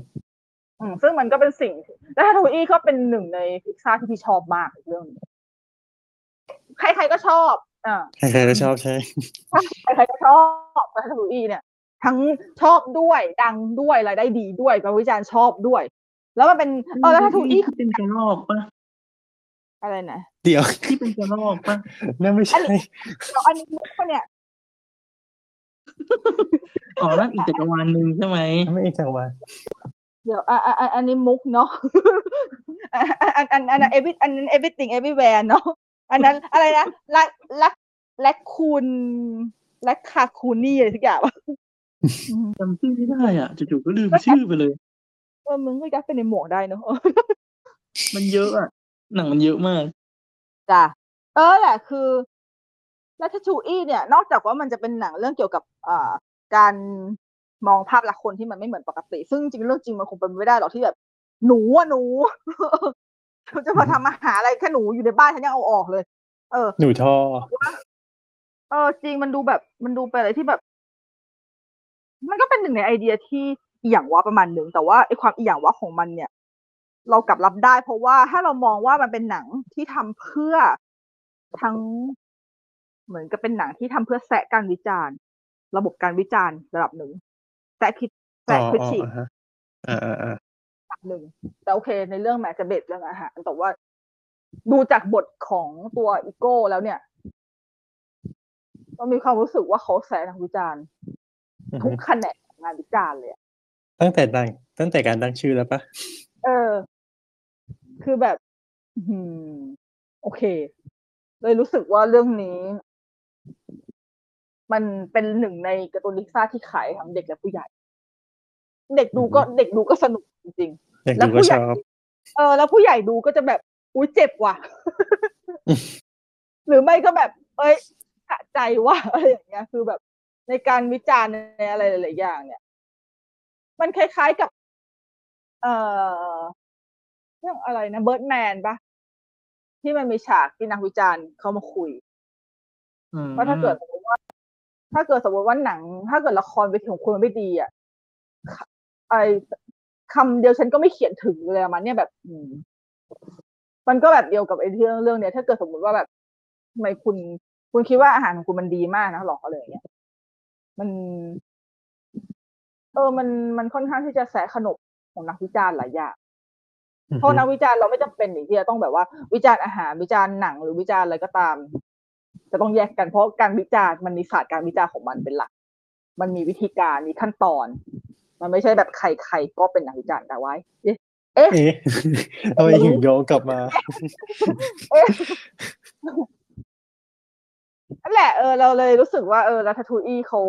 [SPEAKER 4] อืมซึ่งมันก็เป็นสิ่งและถ้าทูอีก็เป็นหนึ่งในพิซซ่าที่พี่ชอบมากอีกเรื่องหนึงใครๆก็ชอบอ่า
[SPEAKER 2] ใครๆก็ชอบใช่
[SPEAKER 4] ใครๆก็ชอบแต่ทูอีเนี่ย ทั้งชอบด้วย ดังด้วยรายได้ดีด้วยการวิจารณ์ชอบด้วย แล้วมันเป็นเออแล้วถ้าทูอี
[SPEAKER 3] ที่เป็นกระรอกปะ
[SPEAKER 4] อะไรนะ
[SPEAKER 2] เดี๋ยว
[SPEAKER 3] ที่เป็นกระรอกปะ
[SPEAKER 2] นั่นไม่ใช่
[SPEAKER 4] แล้วอันนี้มุกปะเนี่ย
[SPEAKER 3] อ๋อนั่นอีกจักรวาลหนึ่งใช่ไหม
[SPEAKER 2] ไม่อีกจังหวะ
[SPEAKER 4] เดี๋ยวอะอะอะอันนี้มุกเนาะอันอันอันอันนั้นเอวิอันนั้น everything everywhere เนาะอันนั้นอะไรนะลักลักแลคคูนแลคคาคูนี่อะไรทุกอย่างวะ
[SPEAKER 3] จำชื่อไม่ได้อะจู่ๆก็ลืมชื่อไปเลย
[SPEAKER 4] เออมึงก็ยัดไปในหมวกได้เนาะ
[SPEAKER 3] มันเยอะอะ หนังมันเยอะมาก
[SPEAKER 4] จ้ะเออแหละคือแล้วถ้าชูอี้เนี่ย นอกจากว่ามันจะเป็นหนังเรื่องเกี่ยวกับอ่าการมองภาพลักษณ์คนที่มันไม่เหมือนปกติ ซึ่งจริงๆเรื่องจริงมันคงเป็นไปไม่ได้หรอกที่แบบ หนูอะหนูจะมาทำอาหารอะไรแค่หนูอยู่ในบ้านฉันยังเอาออกเลย เออ
[SPEAKER 2] หนูท่อ
[SPEAKER 4] เออจริงมันดูแบบ มันดูเป็นอะไรที่แบบ มันก็เป็นหนึ่งในไอเดียที่อีหยังวะประมาณหนึ่งแต่ว่าไอความอีหยังวะของมันเนี่ย เรากลับรับได้ เพราะว่าถ้าเรามองว่ามันเป็นหนังที่ทำเพื่อทั้ง เหมือนกับเป็นหนังที่ทำเพื่อแซะการวิจารณ์ ระบบการวิจารณ์ระดับหนึ่งแซะคิด
[SPEAKER 2] อ๋อ
[SPEAKER 4] แซะคริ
[SPEAKER 2] อ๋อ
[SPEAKER 4] ติก
[SPEAKER 2] อ่าฮะอ่าอ่าอ่า
[SPEAKER 4] ระดับหนึ่งแต่โอเค ในเรื่องแมจะเบ็ดเรื่องอาหารแต่ว่าดูจากบทของตัวอีโก้แล้วเนี่ยเรามีความรู้สึกว่าเขาแซะนักวิจารณ์
[SPEAKER 2] อือ
[SPEAKER 4] ทุ
[SPEAKER 2] ฮึ
[SPEAKER 4] กแขนงของงานวิจารณ์เลยอะ
[SPEAKER 2] ตั้งแต่ตั้งตั้งแต่การตั้งชื่อแล้วปะ
[SPEAKER 4] เออ คือแบบ อืม โอเค เลยรู้สึกว่าเรื่องนี้ มันเป็นหนึ่งในการ์ตูนลิซ่าที่ขายทั้งเด็กและผู้ใหญ่ เด็กดูก็เด็กดูก็สนุกจริง
[SPEAKER 2] เด็ก
[SPEAKER 4] แล้ว
[SPEAKER 2] ดู
[SPEAKER 4] ผู้
[SPEAKER 2] ก็
[SPEAKER 4] ใหญ่
[SPEAKER 2] ชอบ
[SPEAKER 4] ๆเออ แล้วผู้ใหญ่ดูก็จะแบบอุ้ยเจ็บว่ะ หรือไม่ก็แบบ เอ้ยสะใจว่ะอะไรอย่างเงี้ย คือแบบ ในการวิจารณ์ในอะไรหลาย ๆ อย่าง เนี่ย มันคล้าย ๆ กับ เอ่อเรื่องอะไรนะเบิร์ดแมนปะที่มันมีฉากที่นักวิจารณ์เข้ามาคุย
[SPEAKER 3] อืม
[SPEAKER 4] ว่าถ้าเกิดสมมติว่า ถ้าเกิดสมมติว่าหนัง ถ้าเกิดละครไปถึงคนมันไม่ดีอะไอคำเดียวฉันก็ไม่เขียนถึงเลยอะมันเนี่ยแบบอืมมันก็แบบเดียวกับไอ้เรื่องเรื่องเนี้ยถ้าเกิดสมมติว่าแบบทำไมคุณ คุณคิดว่าอาหารของคุณมันดีมากนะหรออะไรอย่างเงี้ย มัน เออ มันมันค่อนข้างที่จะแสขนบของนักวิจารณ์หลายอย่าง
[SPEAKER 2] อือ
[SPEAKER 4] เพ
[SPEAKER 2] ฮึ
[SPEAKER 4] ราะนักวิจารณ์เราไม่จำเป็นอย่างที่จะต้องแบบว่า วิจารณ์อาหารวิจารณ์หนังหรือวิจารณ์อะไรก็ตาม จะต้องแยกกันเพราะการวิจารณ์มันมีศาสตร์การวิจารณ์ของมันเป็นหลัก มันมีวิธีการมีขั้นตอน มันไม่ใช่แบบใครๆก็เป็นนักวิจารณ์แต่ไว้ เอ๊ะเอ๊ะ
[SPEAKER 2] เอ๊ะทำไมถึงโยงกลับมา
[SPEAKER 4] เอ๊ะ นั่นแหละเออเราเลยรู้สึกว่าเออรัตทูอีเขา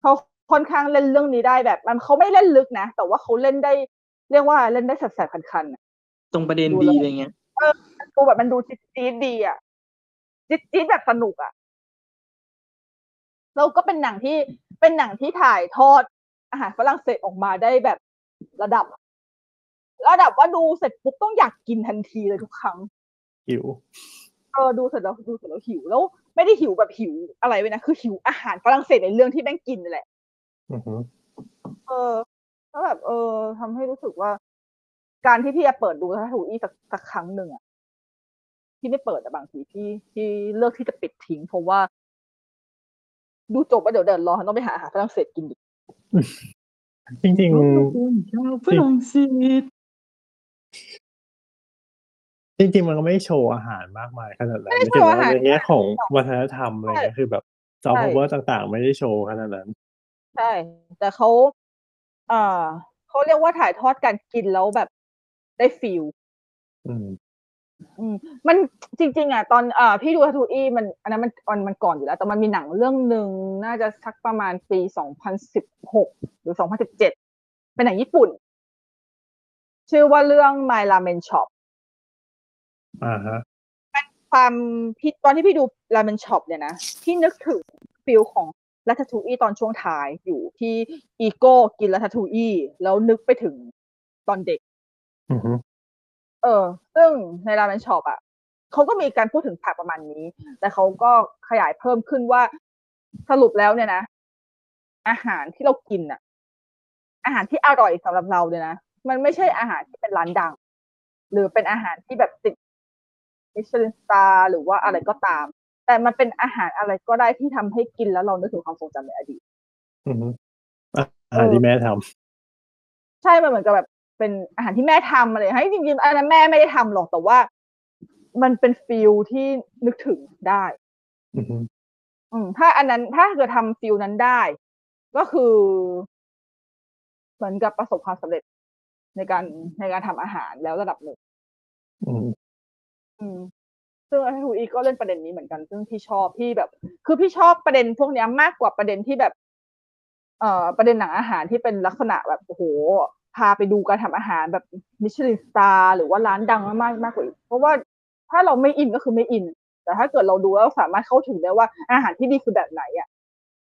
[SPEAKER 4] เขาค่อนข้างเล่นเรื่องนี้ได้แบบ มันเขาไม่เล่นลึกนะ แต่ว่าเขาเล่นได้ เรียกว่าเล่นได้แสบๆคันๆอะ
[SPEAKER 3] ตรงประเด็นดีอะไรเงี้ย
[SPEAKER 4] ดูแบบมันดูจี๊ดจี๊ดดีอะจี๊ดจี๊ดแบบสนุกอะแล้วก็เป็นหนังที่เป็นหนังที่ถ่ายทอดอาหารฝรั่งเศสออกมาได้แบบระดับ ระดับว่าดูเสร็จปุ๊บต้องอยากกินทันทีเลยทุกครั้ง
[SPEAKER 2] หิว
[SPEAKER 4] เออดูเสร็จแล้วดูเสร็จแล้วหิวแล้วเม ไม่ได้หิวแบบหิวอะไรไว้นะคือหิวอาหารฝรั่งเศสในเรื่องที่แม่งกินนั่นแหละ
[SPEAKER 2] อือฮึ
[SPEAKER 4] เออแล้วแบบ เออทำให้รู้สึกว่า การที่พี่จะเปิดดูถ้าถูกอีสักสักครั้งหนึ่งอะที่ไม่เปิดแต่บางทีที่ที่เลือกที่จะปิดทิ้งเพราะว่า ดูจบแล้วเดี๋ยวเดินรอต้องไปหาอาหารฝรั่งเศสกินอีก
[SPEAKER 2] จริง
[SPEAKER 3] ชาวฝรั่งเศส
[SPEAKER 2] ๆ จริงๆมันก็ไม่ได้โชว์อาหารมากมายขนาดนั้น
[SPEAKER 4] ไม่ได้
[SPEAKER 2] ไม่ถึง
[SPEAKER 4] โชว์
[SPEAKER 2] ว่า
[SPEAKER 4] อาหาร
[SPEAKER 2] ในแง่ของวัฒนธรรมอะไรเงี้ยคือแบบ soft
[SPEAKER 4] ใช่
[SPEAKER 2] พาวเวอร์ต่างๆ ไม่ได้โชว์ขนาดนั้น
[SPEAKER 4] ใช่ แต่เขาเอ่อเขาเรียกว่าถ่ายทอดการกินแล้วแบบได้ feel
[SPEAKER 2] อืม
[SPEAKER 4] อืม มันจริง ๆ อะ ตอนเอ่อพี่ดูทัตูอี้มัน อันนั้นมันมันมันก่อนอยู่แล้ว แต่มันมีหนังเรื่องหนึ่งน่าจะสักประมาณปีสองพันสิบหกหรือสองพันสิบเจ็ดเป็นหนังญี่ปุ่น ชื่อว่าเรื่อง My Ramen Shop
[SPEAKER 2] อ่าฮะ
[SPEAKER 4] ความพี่ตอนที่พี่ดู Ramen Shop เนี่ยนะพี่นึกถึงฟิลของรัตทูอี้ตอนช่วงท้ายอยู่ที่อีโก้กินรัตทูอี้แล้วนึกไปถึงตอนเด็ก
[SPEAKER 2] อือฮึ
[SPEAKER 4] เออ ซึ่งใน Ramen Shop อะเขาก็มีการพูดถึงผักประมาณนี้ แต่เขาก็ขยายเพิ่มขึ้นว่าสรุปแล้วเนี่ยนะ อาหารที่เรากินอะ อาหารที่อร่อยสำหรับเราเนี่ยนะมันไม่ใช่อาหารที่เป็นร้านดัง หรือเป็นอาหารที่แบบติด Michelin Star หรือว่าอะไรก็ตาม แต่มันเป็นอาหารอะไรก็ได้ที่ทำให้กินแล้วเรานึกถึงความทรงจำในอดีต
[SPEAKER 2] อือฮึอาหารที่แม่ทำ
[SPEAKER 4] ใช่มันเหมือนกับแบบเป็นอาหารที่แม่ทำอะไรให้จริงๆอันนั้นแม่ไม่ได้ทำหรอกแต่ว่า มันเป็น feel ที่นึกถึงได้
[SPEAKER 2] อือฮึ
[SPEAKER 4] อืมถ้าอันนั้นถ้าเกิดทำ feel นั้นได้ ก็คือ เหมือนกับประสบความสำเร็จในการในการทำอาหารแล้วระดับหนึ่ง
[SPEAKER 2] อืม
[SPEAKER 4] ซึ่งไอทูอีก็เล่นประเด็นนี้เหมือนกัน ซึ่งพี่ชอบพี่แบบ คือพี่ชอบประเด็นพวกเนี้ยมากกว่าประเด็นที่แบบ เอ่อ ประเด็นหนังอาหารที่เป็นลักษณะแบบโอ้โห พาไปดูการทำอาหารแบบ Michelin Star หรือว่าร้านดังมากๆมากกว่าอีกเพราะว่าถ้าเราไม่อินก็คือไม่อิน แต่ถ้าเกิดเราดูแล้วสามารถเข้าถึงได้ว่าอาหารที่ดีคือแบบไหนอะ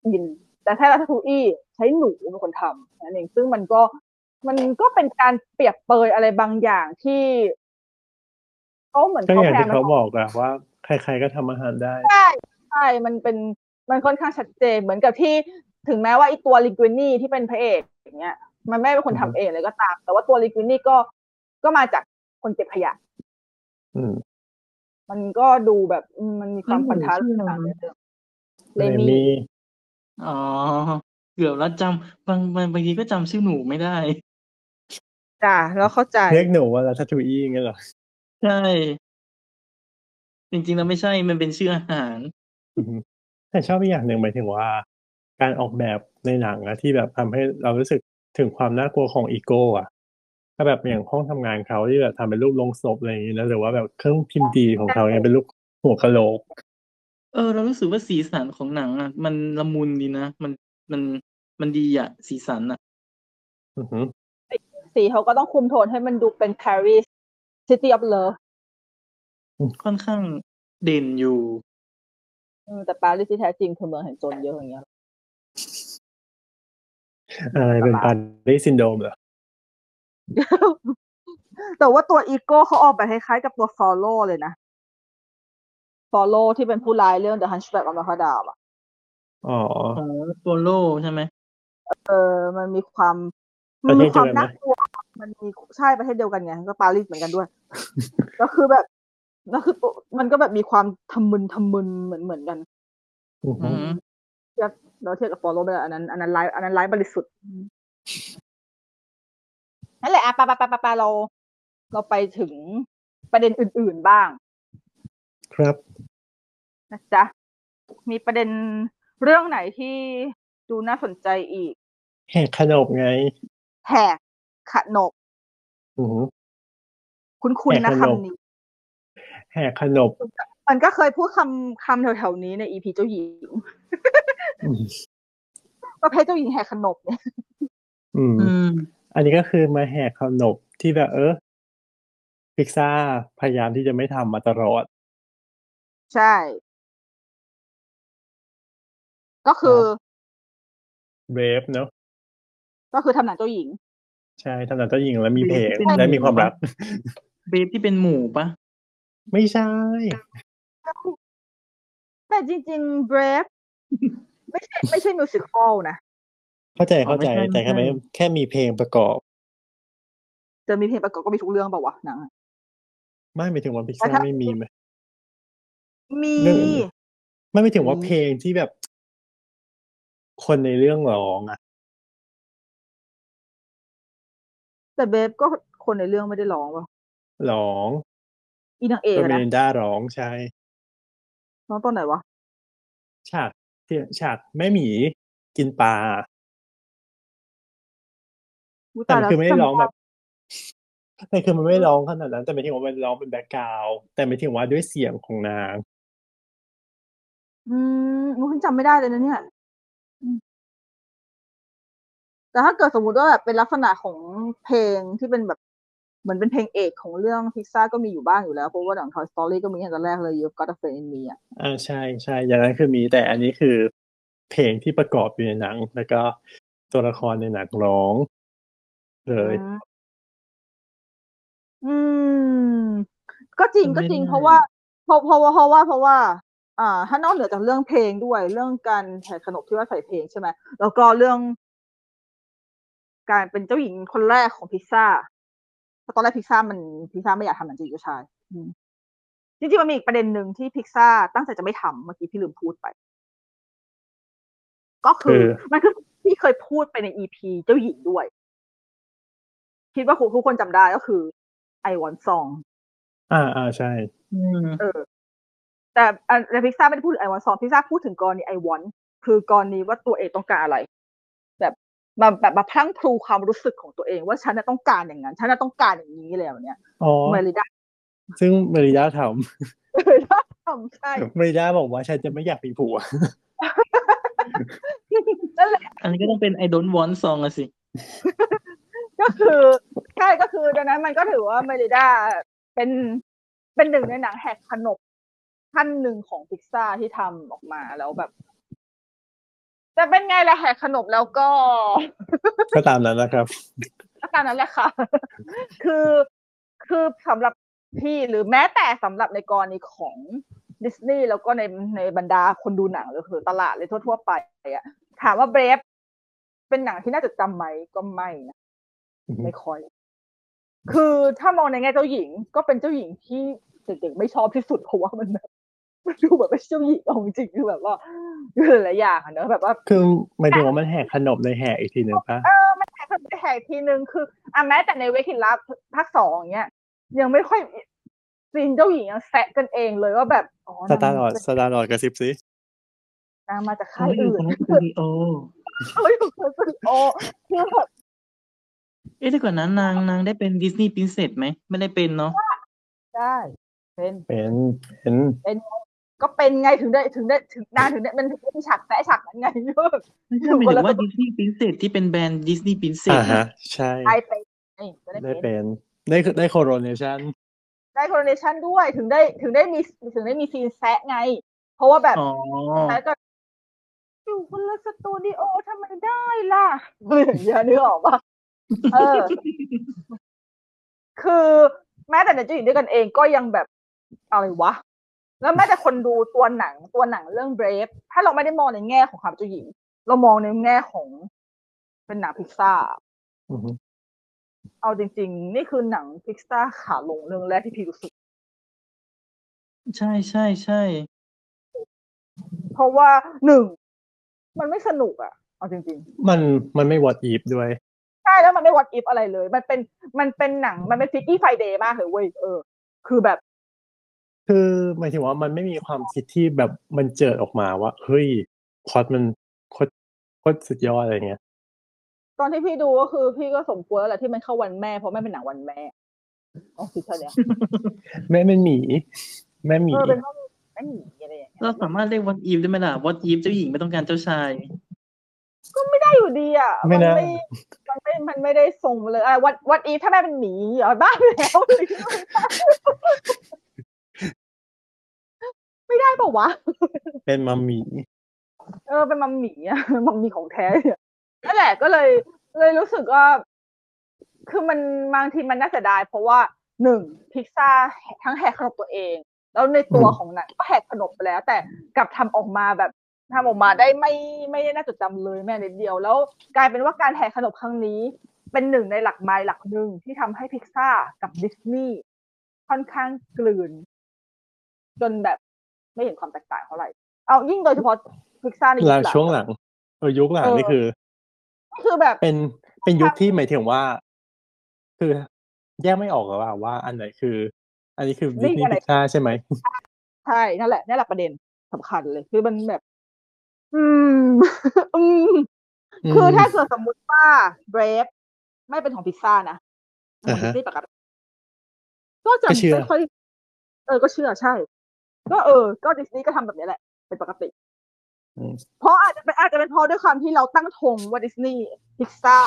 [SPEAKER 4] อิน แต่ถ้า Ratatouille ใช้หนูเป็นคนทำนั่นเองซึ่งมันก็มันก็เป็นการเปรียบเปรยอะไรบางอย่างที่ เขาเหมือน
[SPEAKER 2] ก็
[SPEAKER 4] เขา
[SPEAKER 2] อย่าง
[SPEAKER 4] พยายา
[SPEAKER 2] ที่
[SPEAKER 4] ม
[SPEAKER 2] เขาบอกอะว่าใคร ๆก็ทำอาหารได้
[SPEAKER 4] ใช่ใช่มันเป็นมันค่อนข้างชัดเจนเหมือนกับที่ถึงแม้ว่าไอตัวลิกวินี่ที่เป็นพระเอกอย่างเงี้ย มันไม่เป็นคนทำเองเลยก็ตาม แต่ว่าตัวลิกวินี่ก็ก็มาจากคนเก็บขยะ
[SPEAKER 2] อืม
[SPEAKER 4] มันก็ดูแบบอืมมันมีความพันธะ
[SPEAKER 3] ชื่ออะไร
[SPEAKER 4] ต่างๆในเรื่องเล
[SPEAKER 2] เล
[SPEAKER 4] มี่
[SPEAKER 2] มี่
[SPEAKER 3] อ๋อเกือบแล้วจำบางบางบางทีก็จำชื่อหนูไม่ได้
[SPEAKER 4] จ้ะแล้วเข้าใจ
[SPEAKER 2] เรียกหนูว่าลัททูอี้งั้นเหรอ
[SPEAKER 3] ใช่ จริง ๆ แล้วไม่ใช่ มันเป็นชื่ออาหาร
[SPEAKER 2] อือฮึ แต่ชอบอีกอย่างหนึ่งหมายถึงว่า การออกแบบในหนังอะที่แบบทำให้เรารู้สึกถึงความน่ากลัวของอีโก้อะ ถ้าแบบอย่างห้องทำงานเขาที่แบบทำเป็นรูปลงศพ อะไรอย่างนี้นะหรือว่าแบบเครื่องพิมพ์ดีของเขาเนี่ยเป็นรูปหัวกะโหลก
[SPEAKER 3] เออ เรารู้สึกว่าสีสันของหนังอะมันละมุนดีนะ มัน มัน มันดีอะสีสันอะ
[SPEAKER 2] อือฮึ
[SPEAKER 4] สีเขาก็ต้องคุมโทนให้มันดูเป็น Paris City of Love
[SPEAKER 3] ค่อนข้างเด่นอยู่
[SPEAKER 4] เออแต่ปารีสที่แท้จริงคือเมืองแห่งโจรเยอะอย่างเงี้ย
[SPEAKER 2] อะไรเป็น Paris syndrome เหรอ
[SPEAKER 4] แต่ว่าตัวอีโก้เขาออกแบบคล้ายๆกับตัว Frollo เลยนะ Follow ที่เป็นผู้ร้ายเรื่อง The Hunchback of Notre Dame อะ
[SPEAKER 2] อ๋อ
[SPEAKER 3] อ๋อโปโลใช่ไหม
[SPEAKER 4] เออ มันมีความ
[SPEAKER 2] ป
[SPEAKER 4] มั
[SPEAKER 2] ระ
[SPEAKER 4] น
[SPEAKER 2] เท
[SPEAKER 4] มี
[SPEAKER 2] ศ
[SPEAKER 4] ความ
[SPEAKER 2] เดียวกันไหม
[SPEAKER 4] น่ากลัว มันมีใช่ประเทศเดียวกันไงก็ปารีสเหมือนกันด้วย ก็คือแบบก็คือตัวมันก็แบบมีความทำมึนทำมึนเหมือนเหมือนกัน
[SPEAKER 2] อือฮึ
[SPEAKER 3] อืม
[SPEAKER 4] เทียบเราเทียบกับ Follow ไม่ได้อันนั้นอันนั้นไลฟ์อันนั้นไลฟ์บริสุทธิ์นั่นแหละอะไปไปไปไปไปเรา เราไปถึงประเด็นอื่น ๆบ้าง
[SPEAKER 2] ครับ
[SPEAKER 4] นะจ๊ะมีประเด็นเรื่องไหนที่ดูน่าสนใจอีก
[SPEAKER 2] แหกขนบไง
[SPEAKER 4] แหก ขนบ
[SPEAKER 2] อือฮึ
[SPEAKER 4] คุ้นๆนะ
[SPEAKER 2] แหกขนบ
[SPEAKER 4] คำนี้
[SPEAKER 2] แหกขนบ
[SPEAKER 4] มันก็เคยพูดคำคำแถวๆนี้ในอีพีเจ้าหญิง
[SPEAKER 2] อืม
[SPEAKER 4] ประเภทเจ้าหญิงแหกขนบเนี่ย
[SPEAKER 2] อืม
[SPEAKER 3] อืม
[SPEAKER 2] อันนี้ก็คือมาแหกขนบที่แบบเออพิกซ่าพยายามที่จะไม่ทำมาตลอด
[SPEAKER 4] ใช่ ก็คือ
[SPEAKER 2] เบรฟเนาะ
[SPEAKER 4] ก็คือทำหนังเจ้าหญิง
[SPEAKER 2] ใช่ทำหนังเจ้าหญิงแล้วมีเพลง
[SPEAKER 3] เป็น
[SPEAKER 2] และมีความรัก
[SPEAKER 3] เบฟที่เป็นหมูปะ
[SPEAKER 2] ไม่ใช่
[SPEAKER 4] แต่จริงๆ Brave ไม่ใช่ไม่ใช่มิวสิคอลนะ
[SPEAKER 2] เข้าใจ
[SPEAKER 3] อ๋อ
[SPEAKER 2] เข้าใจ
[SPEAKER 3] ไม่ใช่
[SPEAKER 2] แต่แค่
[SPEAKER 3] ไม่
[SPEAKER 2] ไม่
[SPEAKER 3] ใช่
[SPEAKER 2] แค่มีเพลงประกอบ
[SPEAKER 4] จะมีเพลงประกอบก็มีทุกเรื่องเปล่าวะหนังอะ
[SPEAKER 2] ไม่หมายถึงว่าพิก
[SPEAKER 4] แต่
[SPEAKER 2] ซ่า
[SPEAKER 4] ถ้า
[SPEAKER 2] ไม่มีไหม
[SPEAKER 4] มี
[SPEAKER 2] เรื่องอื่นไม่หมายถึงว่า
[SPEAKER 3] มี
[SPEAKER 2] เพลงที่แบบ คนในเรื่องร้องอะ
[SPEAKER 4] แต่เบฟก็คนในเรื่องไม่ได้ร้องว่ะ
[SPEAKER 2] ร้อง
[SPEAKER 4] อีนางเอก
[SPEAKER 2] ก็
[SPEAKER 4] อะ
[SPEAKER 2] เม
[SPEAKER 4] นะ
[SPEAKER 2] ลินด้าร้องใช่
[SPEAKER 4] ร้องตอนไหนวะ
[SPEAKER 2] ฉากที่ฉากแม่หมีกินปลา
[SPEAKER 4] อุ๊ย
[SPEAKER 2] แต่
[SPEAKER 4] ตาย
[SPEAKER 2] มัน
[SPEAKER 4] แล้ว
[SPEAKER 2] คือไม่ได้
[SPEAKER 4] จำ
[SPEAKER 2] ร้องแบบแต่คือมันไม่ได้ร้องขนาดนั้น แต่หมายถึงว่ามันร้องเป็นแบ็กกราวด์แต่หมายถึงว่าด้วยเสียงของนาง
[SPEAKER 4] อืมอุ๊ยจำไม่ได้เลยนะเนี่ยอืม แต่ถ้าเกิดสมมติว่าแบบเป็นลักษณะของเพลงที่เป็นแบบเหมือนเป็นเพลงเอกของเรื่องพิซซ่าก็มีอยู่บ้างอยู่แล้ว เพราะว่าหนัง Toy Story ก็มีตั้งแต่แรกเลย You've Got a Friend in Me อะ
[SPEAKER 2] อ่าใช่ใช่อย่างนั้นคือมีแต่อันนี้คือเพลงที่ประกอบอยู่ในหนัง แล้วก็ตัวละครในหนังร้อง เลย
[SPEAKER 4] อืมอืมก็จริง
[SPEAKER 3] จำ
[SPEAKER 4] ก็
[SPEAKER 3] ไม่
[SPEAKER 4] จริง
[SPEAKER 3] ได้
[SPEAKER 4] เพราะว่าเพราะเพราะว่าเพราะว่าเพราะว่า อ่า ถ้านอกเหนือจากเรื่องเพลงด้วย เรื่องการแห่ขนบที่ว่าใส่เพลงใช่ไหมแล้วก็เรื่อง การเป็นเจ้าหญิงคนแรกของพิซซ่าเพราะตอนแรกพิซซ่ามันพิซซ่าไม่อยากทำหนังเจ้าหญิงเจ้าชายอืมจริงๆมันมีอีกประเด็นหนึ่งที่พิซซ่าตั้งใจจะไม่ทำเมื่อกี้พี่ลืมพูดไป ก็คือ
[SPEAKER 2] คือ
[SPEAKER 4] มันคือที่เคยพูดไปในอีพีเจ้าหญิงด้วย คิดว่าทุกคนจำได้ก็คือ I want song
[SPEAKER 2] อ่าอ่าใช่
[SPEAKER 3] อืม
[SPEAKER 4] เออ แต่อันแต่พิซซ่าไม่ได้พูดถึง I want song พิซซ่าพูดถึงกรณี I want คือกรณีว่าตัวเองต้องการอะไรแบบ มาแบบมาพลั้งพลูความรู้สึกของตัวเอง ว่าฉันน่ะต้องการอย่างนั้นฉันน่ะต้องการอย่างนี้เลยแบบเนี้ย
[SPEAKER 2] อ๋อ
[SPEAKER 4] เมลิดา
[SPEAKER 2] ซึ่งเมริดาท
[SPEAKER 4] เมลิดาทำใช่ำ
[SPEAKER 2] เมริดาบอกว่าฉันจะไม่อยากมีผัว
[SPEAKER 4] นั่นแหละ
[SPEAKER 3] อันนี้ก็ต้องเป็น I don't want song อะสิ
[SPEAKER 4] ก็คือใช่ก็คือดังนั้นมันก็ถือว่าเมลิดาเป็นเป็นหนึ่งในหนังแหกขนบท่านหนึ่งของพิซซ่าที่ทำออกมาแล้วแบบ จะเป็นไงล่ะแหกขนบแล้วก็
[SPEAKER 2] ก็ตามนั้นนะครับ
[SPEAKER 4] อาการนั้นแหละค่ะ คือคือสำหรับพี่หรือแม้แต่สำหรับในกรณีของดิสนีย์แล้วก็ในในบรรดาคนดูหนังหรือตลาดเลยทั่วๆไปอะถามว่าเบรฟเป็นหนังที่น่าจดจำไหมก็ไม่นะ
[SPEAKER 2] อือฮึ
[SPEAKER 4] ไม่ค่อย คือถ้ามองในแง่เจ้าหญิง ก็เป็นเจ้าหญิงที่เด็กๆไม่ชอบที่สุดเพราะว่ามันแบบ มันดูแบบไม่ใช่เจ้าหญิงเอาจริงๆคือแบบว่าคือหลายๆอย่างอะเนอะแบบว่า
[SPEAKER 2] คือหมายถึงว่ามันแหกขนบในแหกอีกทีหนึ่งปะ
[SPEAKER 4] เออมันแหกไปแหกทีนึงคืออะแม้แต่ในเวคินลับภาคสองเนี้ยยังไม่ค่อยซีนเจ้าหญิงยังแซะกันเองเลยว่าแบบอ๋อ
[SPEAKER 2] สตาร์ลอดสตาร์ลอดกระซิบสิ
[SPEAKER 4] นางมาจาก
[SPEAKER 3] เขา
[SPEAKER 4] ค่าย
[SPEAKER 3] อยู่
[SPEAKER 4] อื่
[SPEAKER 3] คน
[SPEAKER 4] น
[SPEAKER 3] ละสตูดิโอ
[SPEAKER 4] เขาอยู่คนละสตูดิโอคือแบบ
[SPEAKER 3] เอ๊ะแต่ก่อนนั้นนางนางได้เป็น Disney Princess ไหมไม่ได้เป็นเนาะ
[SPEAKER 4] ได้เป็น
[SPEAKER 2] เป็นเป็น
[SPEAKER 4] ก็เป็นไงถึงได้ถึงได้ถึงนางถึงได้มันถึงได้มีฉากแซะฉากนั้นไงแบบ
[SPEAKER 3] ไม่ใช่หมายถึงว่า Disney Princess ที่เป็นแบรนด์ Disney Princess
[SPEAKER 2] อ่าฮะใช่
[SPEAKER 4] ได้เป็นนี่ก็ได้
[SPEAKER 2] ได้
[SPEAKER 4] เป็น
[SPEAKER 2] เป็นได้ได้ coronation
[SPEAKER 4] ได้ coronation ด้วยถึงได้ถึงได้มีถึงได้มีซีนแซะไง เพราะว่าแบบ
[SPEAKER 3] อ๋อ
[SPEAKER 4] แซะก็อยู่คนละสตูดิโอทำไมได้ล่ะอะไรอย่างเงี้ยนึกออกปะเออ คือแม้แต่ในเจ้าหญิงด้วยกันเองก็ยังแบบอะไรวะ แล้วแม้แต่คนดูตัวหนังตัวหนังเรื่อง Brave ถ้าเราไม่ได้มองในแง่ของความเจ้าหญิง เรามองในแง่ของเป็นหนังพิกซ่า
[SPEAKER 2] อือฮึ
[SPEAKER 4] เอาจริง ๆ นี่คือหนังพิกซ่าขาลงเรื่องแรกที่พี่รู้สึก
[SPEAKER 3] ใช่ใช่ใช่
[SPEAKER 4] เพราะว่าหนึ่งมันไม่สนุกอะเอาจริง
[SPEAKER 2] มันมันไม่ what if ด้วย
[SPEAKER 4] ๆใช่แล้วมันไม่ what if อะไรเลย มันเป็นมันเป็นหนังมันเป็น Freaky Friday มากเลยเว้ยเออ คือแบบ
[SPEAKER 2] คือหมายถึงว่ามันไม่มีความคิดที่แบบบรรเจิดออกมาว่า เฮ้ยพล็อตมันโคตรโคตรสุดยอดอะไรเงี้ย
[SPEAKER 4] ตอนที่พี่ดูก็คือพี่ก็สมควรแล้วแหละที่มันเข้าวันแม่เพราะแม่เป็นหนังวันแม่อ๋อคือแค่เนี้ย
[SPEAKER 2] แม่เป็นหมี แม่หมี
[SPEAKER 4] เออเป็นว่าไม่หนีอะไรอย่างเงี้ย
[SPEAKER 3] เราสามารถเรียก what if ได้ไหมล่ะ what if เจ้าหญิงไม่ต้องการเจ้าชาย
[SPEAKER 4] ไม่ได้อยู่ดีอะ
[SPEAKER 2] ไม่
[SPEAKER 4] มัน
[SPEAKER 2] นะ
[SPEAKER 4] ไม่มันไม่มันไม่ได้ส่งมาเลยอะวัดวัดอีถ้าแม่เป็นหมีเหรอบ้าไปแล้ว ไม่ได้ปะวะ
[SPEAKER 2] เป็นมัมหมี
[SPEAKER 4] เออเป็นมัมหมี่อะมัมหมี่ของแท้เนี่ยนั่นแหละก็เลยเลยรู้สึกว่า คือมันบางทีมันน่าเสียดายเพราะว่าหนึ่งพิซซ่าทั้งแหกขนบตัวเอง แล้วในตัว
[SPEAKER 2] อืม
[SPEAKER 4] ของหนังก็แหกขนบไปแล้ว แต่กลับทำออกมาแบบทำออกมาได้ไม่ไม่ได้น่าจดจำเลยแม้นิดเดียว แล้วกลายเป็นว่าการแหกขนบครั้งนี้ เป็นหนึ่งในหลักไม้หลักหนึ่งที่ทำให้พิกซ่ากับดิสนีย์ค่อนข้างกลืน จนแบบ ไม่เห็นความแตกต่างเท่าไหร่เอายิ่งโดยเฉพาะพิกซ่าในยุค
[SPEAKER 2] หลัง
[SPEAKER 4] หลัง
[SPEAKER 2] ช่วงหลังเออยุคหลัง
[SPEAKER 4] เออ
[SPEAKER 2] นี่คือ
[SPEAKER 4] คือแบบ
[SPEAKER 2] เป็นเป็นยุคที่หมายถึงว่า คือ แยกไม่ออกหรอว่าว่าอันไหนคือ อันนี้คือดิสนีย์พิซซ่าใช่ไหม
[SPEAKER 4] ใช่นั่นแหละนั่นแหละประเด็นสำคัญเลย คือมันแบบ อืมอืมคือถ้าเกิดสมมุติว่าเบรฟไม่เป็นของพิซซ่านะของดิสนีย์ปกติก็จะ
[SPEAKER 2] ก็เชื่อ
[SPEAKER 4] ไม่ค่อยเออก็เชื่อใช่ ก็เออ ก็ดิสนีย์ก็ทำแบบนี้แหละ เป็นปกติ
[SPEAKER 2] อืม
[SPEAKER 4] เพราะอาจจะเป็นอาจจะเป็นเพราะด้วยความที่เราตั้งธงว่าดิสนีย์พิซซ่า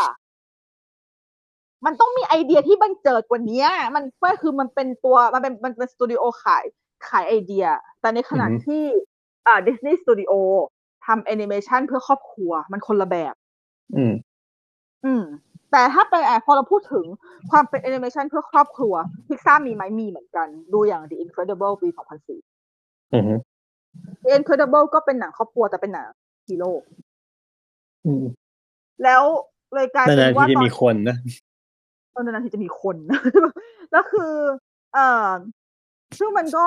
[SPEAKER 4] มันต้องมีไอเดียที่บรรเจิดกว่านี้มันก็คือมันเป็นตัวมันเป็นมันเป็นสตูดิโอขายขายไอเดีย แต่ในขณะ
[SPEAKER 2] อือฮึ
[SPEAKER 4] ที่อ่าดิสนีย์สตูดิโอทำแอนิเมชันเพื่อครอบครัว มันคนละแบบ
[SPEAKER 2] อืม
[SPEAKER 4] อืม แต่ถ้าเป็นอะพอเราพูดถึงความเป็นแอนิเมชันเพื่อครอบครัวพิกซ่ามีไหมมีเหมือนกัน ดูอย่าง The Incredible ปี 2004
[SPEAKER 2] อืม
[SPEAKER 4] The Incredible ก็เป็นหนังครอบครัวแต่เป็นหนังฮีโร่
[SPEAKER 2] อืม
[SPEAKER 4] แล้วเลยกลายเป็น
[SPEAKER 2] นานๆ
[SPEAKER 4] ว่า
[SPEAKER 2] ที่จะ
[SPEAKER 4] ตอน
[SPEAKER 2] มีคนนะ
[SPEAKER 4] ตอนนั้นที่จะมีคนแล้วคือ เอ่อซึ่งมันก็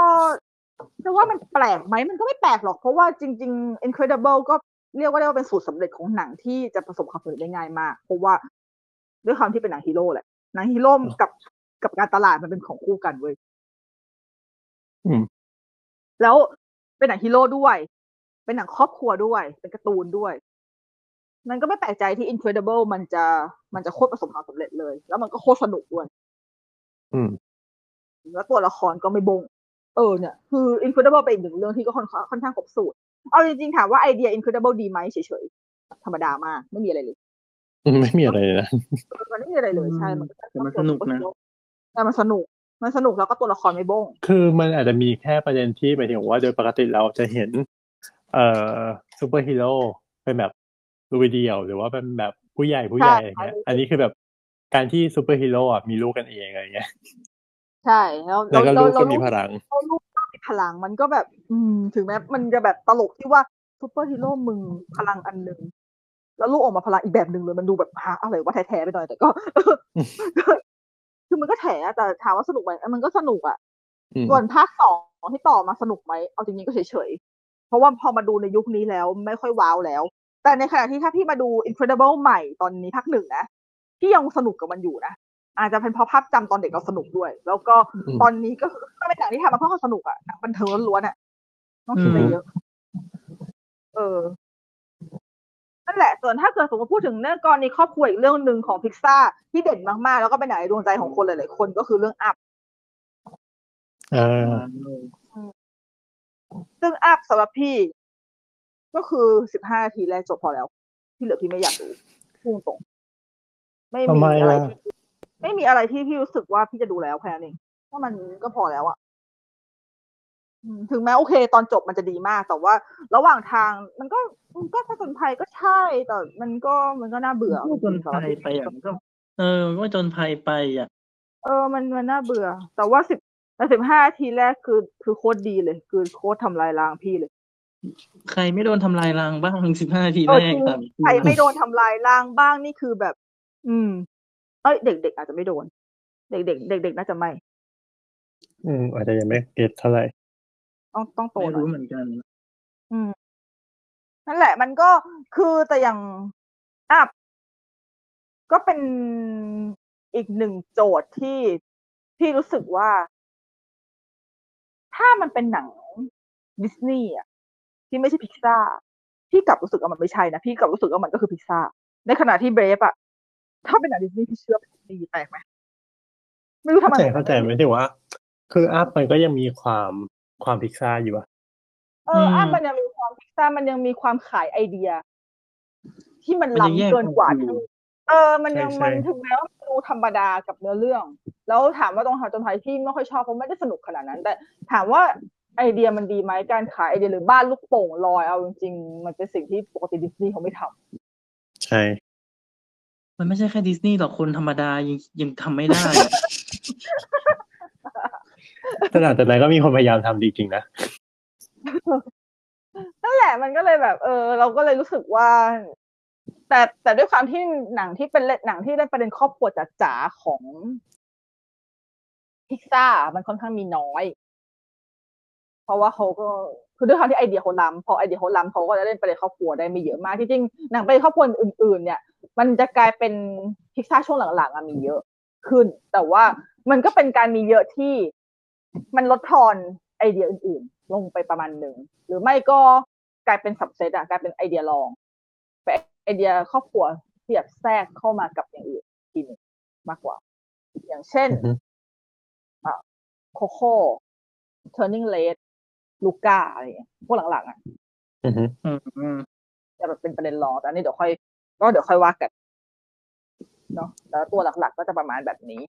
[SPEAKER 4] จะว่ามันแปลกไหม มันก็ไม่แปลกหรอก เพราะว่าจริง ๆ Incredible ก็เรียกว่าได้ว่าเป็นสูตรสำเร็จของหนังที่จะประสบความสำเร็จได้ง่ายมาก เพราะว่าด้วยความที่เป็นหนังฮีโร่แหละ หนังฮีโร่กับกับการตลาดมันเป็นของคู่กันเว้ย
[SPEAKER 2] อืม
[SPEAKER 4] แล้วเป็นหนังฮีโร่ด้วย เป็นหนังครอบครัวด้วย เป็นการ์ตูนด้วย มันก็ไม่แปลกใจที่ Incredible มันจะมันจะโคตรประสบความสำเร็จเลย แล้วมันก็โคตรสนุกด้วย
[SPEAKER 2] อืม
[SPEAKER 4] แล้วตัวละครก็ไม่บ้ง เออเนี่ย คือ Incredible เป็นอีกหนึ่งเรื่องที่ก็ค่อนข้างค่อนข้างครบสูตร เอาจริงๆถามว่าไอเดีย Incredible ดีไหมเฉยๆ ธรรมดามาก ไม่มีอะไรเลย
[SPEAKER 2] อืมไม่มีอะไรเลยนะ
[SPEAKER 4] เออมันไม่มีอะไรเลยใช่ มันก็
[SPEAKER 3] แต่มันสนุกนะ
[SPEAKER 4] แต่มันสนุก มันสนุกแล้วก็ตัวละครไม่บ้ง
[SPEAKER 2] คือมันอาจจะมีแค่ประเด็นที่หมายถึงว่าโดยปกติเราจะเห็น เอ่อซูเปอร์ฮีโร่เป็นแบบลูกเดียว หรือว่าเป็นแบบผู้ใหญ่ผู้ใหญ่อะไรเงี้ย อันนี้คือแบบการที่ซูเปอร์ฮีโร่อะมีลูกกันเองอะไรเงี้ย
[SPEAKER 4] ใช่แล้ว
[SPEAKER 2] แล้วก็ลูกก็มี
[SPEAKER 4] เรา
[SPEAKER 2] พลัง
[SPEAKER 4] เราลูกก็มีพลังมันก็แบบ อืม ถึงแม้มันจะแบบตลกที่ว่าซูเปอร์ฮีโร่มึงพลังอันหนึ่งแล้วลูกออกมาพลังอีกแบบหนึ่งเลยมันดูแบบฮะอะไรว่าแท้ๆไปหน่อยแต่ก็ คือมันก็แถอะแต่ถามว่าสนุกไหมมันก็สนุกอะ
[SPEAKER 2] อืม
[SPEAKER 4] ส่วนภาคสองที่ต่อมาสนุกไหมเอาจริงๆก็เฉยๆ เพราะว่าพอมาดูในยุคนี้แล้วไม่ค่อยว้าวแล้ว แต่ในขณะที่ถ้าพี่มาดู Incredible ใหม่ตอนนี้ภาคหนึ่งนะพี่ยังสนุกกับมันอยู่นะอาจจะเป็นเพราะภาพจำตอนเด็กเราสนุกด้วย แล้วก็
[SPEAKER 2] อืม
[SPEAKER 4] ตอนนี้ก็คือก็เป็นหนังที่ทำมาเพื่อความสนุกอะหนังบันเทิงล้วนๆอะต้องคิดอะไรเยอะ เออ นั่นแหละ ส่วนถ้าเกิดสมมติพูดถึงเรื่องกรณีครอบครัวอีกเรื่องหนึ่งของพิกซ่าที่เด่นมากๆ แล้วก็เป็นหนังในดวงใจของคนหลายๆคนก็คือเรื่องอัพ
[SPEAKER 2] เออ
[SPEAKER 4] ซึ่งอัพสำหรับพี่ ก็คือสิบห้านาทีแรกจบพอแล้ว ที่เหลือพี่ไม่อยากดูพุ่งตรงๆไม่
[SPEAKER 2] ทำ
[SPEAKER 4] มี
[SPEAKER 2] ไม
[SPEAKER 4] อะไร
[SPEAKER 2] ล่ะ
[SPEAKER 4] ที่ไม่มีอะไรที่พี่รู้สึกว่าพี่จะดูแล้วแค่นั้นเองเพราะมันก็พอแล้วอะอืม ถึงแม้โอเค ตอนจบมันจะดีมาก แต่ว่า ระหว่างทางมันก็มันก็ผจญภัยก็ใช่ แต่มันก็มันก็น่าเบื่อ
[SPEAKER 3] ก็จนภัยไปอะมันก็เออก็จนภัยไปอะ
[SPEAKER 4] เออ มันมันน่าเบื่อ แต่ว่าสิบแต่สิบห้านาทีแรกคือคือโคตรดีเลย คือโคตรทำลายล้างพี่เลย
[SPEAKER 3] ใครไม่โดนทำลายรังบ้างสิบห้านาที
[SPEAKER 4] เอ
[SPEAKER 3] แร
[SPEAKER 4] อกจริง
[SPEAKER 3] ครับ
[SPEAKER 4] ใครไม่โดนทำลายล้างบ้างนี่คือแบบ อืม เอ้ยเด็กๆอาจจะไม่โดน เด็กๆเด็กๆน่าจะไม่
[SPEAKER 2] อืมอาจจะยังไม่เก็ตเท่าไหร่
[SPEAKER 4] ต้องต้องโต
[SPEAKER 3] ไม่
[SPEAKER 4] หน่อ
[SPEAKER 3] รู้
[SPEAKER 4] ย
[SPEAKER 3] เหมือนกัน
[SPEAKER 4] อืม นั่นแหละ มันก็คือแต่อย่างอัพก็เป็นอีกหนึ่งโจทย์ที่ที่รู้สึกว่า ถ้ามันเป็นหนังดิสนีย์อะที่ไม่ใช่พิกซ่าพี่กลับรู้สึกว่ามันไม่ใช่นะ พี่กลับรู้สึกว่ามันก็คือพิกซ่าในขณะที่เบรฟอะถ้าเป็นหนังดิสนีย์พี่เชื่อเป็นดิสนีย์แปลกไหมไม่รู้ทำ
[SPEAKER 2] เข้า
[SPEAKER 4] ไม
[SPEAKER 2] ใจเข้าใจไหมที่ว่า คืออัพมันก็ยังมีความ ความพิกซ่าอยู่อะ
[SPEAKER 4] เอออัพมันยังมีความพิกซ่ามันยังมีความขายไอเดีย ที่มัน
[SPEAKER 3] มันยังแย
[SPEAKER 4] ล้ำ
[SPEAKER 3] ก
[SPEAKER 4] เกินกว่า
[SPEAKER 3] ออกอยู่
[SPEAKER 4] ที่เออ มันยังมันถึงแม้ว่ามันดูธรรมดากับเนื้อเรื่อง แล้วถามว่าตรงหาจนภัยพี่ไม่ค่อยชอบเพราะไม่ได้สนุกขนาดนั้น แต่ถามว่าไอเดียมันดีไหมการขายไอเดียหรือบ้านลูกโป่งลอยเอาจริงๆมันเป็นสิ่งที่ปกติดิสนีย์เขาไม่ทำ
[SPEAKER 2] ใช่
[SPEAKER 3] มันไม่ใช่แค่ดิสนีย์หรอกคนธรรมดายังยังทำไม่ได้ อะ
[SPEAKER 2] แต่หลังจากนั้นก็มีคนพยายามทำดีจริงนะ
[SPEAKER 4] นั่นแหละมันก็เลยแบบ เออ เราก็เลยรู้สึกว่า แต่แต่ด้วยความที่หนังที่เป็นหนังที่เล่นประเด็นครอบครัวจ๋าๆของพิกซ่ามันค่อนข้างมีน้อย เพราะว่าเขาก็คือด้วยความที่ไอเดียเขาล้ำพอไอเดียเขาล้ำเขาก็จะเล่นประเด็นครอบครัวได้ไม่เยอะมากที่จริงหนังประเด็นครอบครัวอื่น ๆ เนี่ย มันจะกลายเป็นพิกซ่าช่วงหลังๆมีเยอะขึ้น แต่ว่ามันก็เป็นการมีเยอะที่ มันลดทอนไอเดียอื่นๆ ลงไปประมาณหนึ่ง หรือไม่ก็กลายเป็น subset อะกลายเป็นไอเดียรองแต่ไอเดียครอบครัวที่แบบแทรกเข้ามากับอย่างอื่นทีหนึงมากกว่า อย่างเช่น
[SPEAKER 2] อือฮึ
[SPEAKER 4] โคโค่ turning red ลูก้าอะไรอย่างเงี้ยพวกหลังๆอะ
[SPEAKER 2] อือฮึ
[SPEAKER 3] อืมอืม
[SPEAKER 4] จะแบบเป็นประเด็นรองแต่อันนี้เดี๋ยวค่อย ก็เดี๋ยวค่อยว่ากันเนาะแล้วตัวหลักๆก็จะประมาณแบบนี้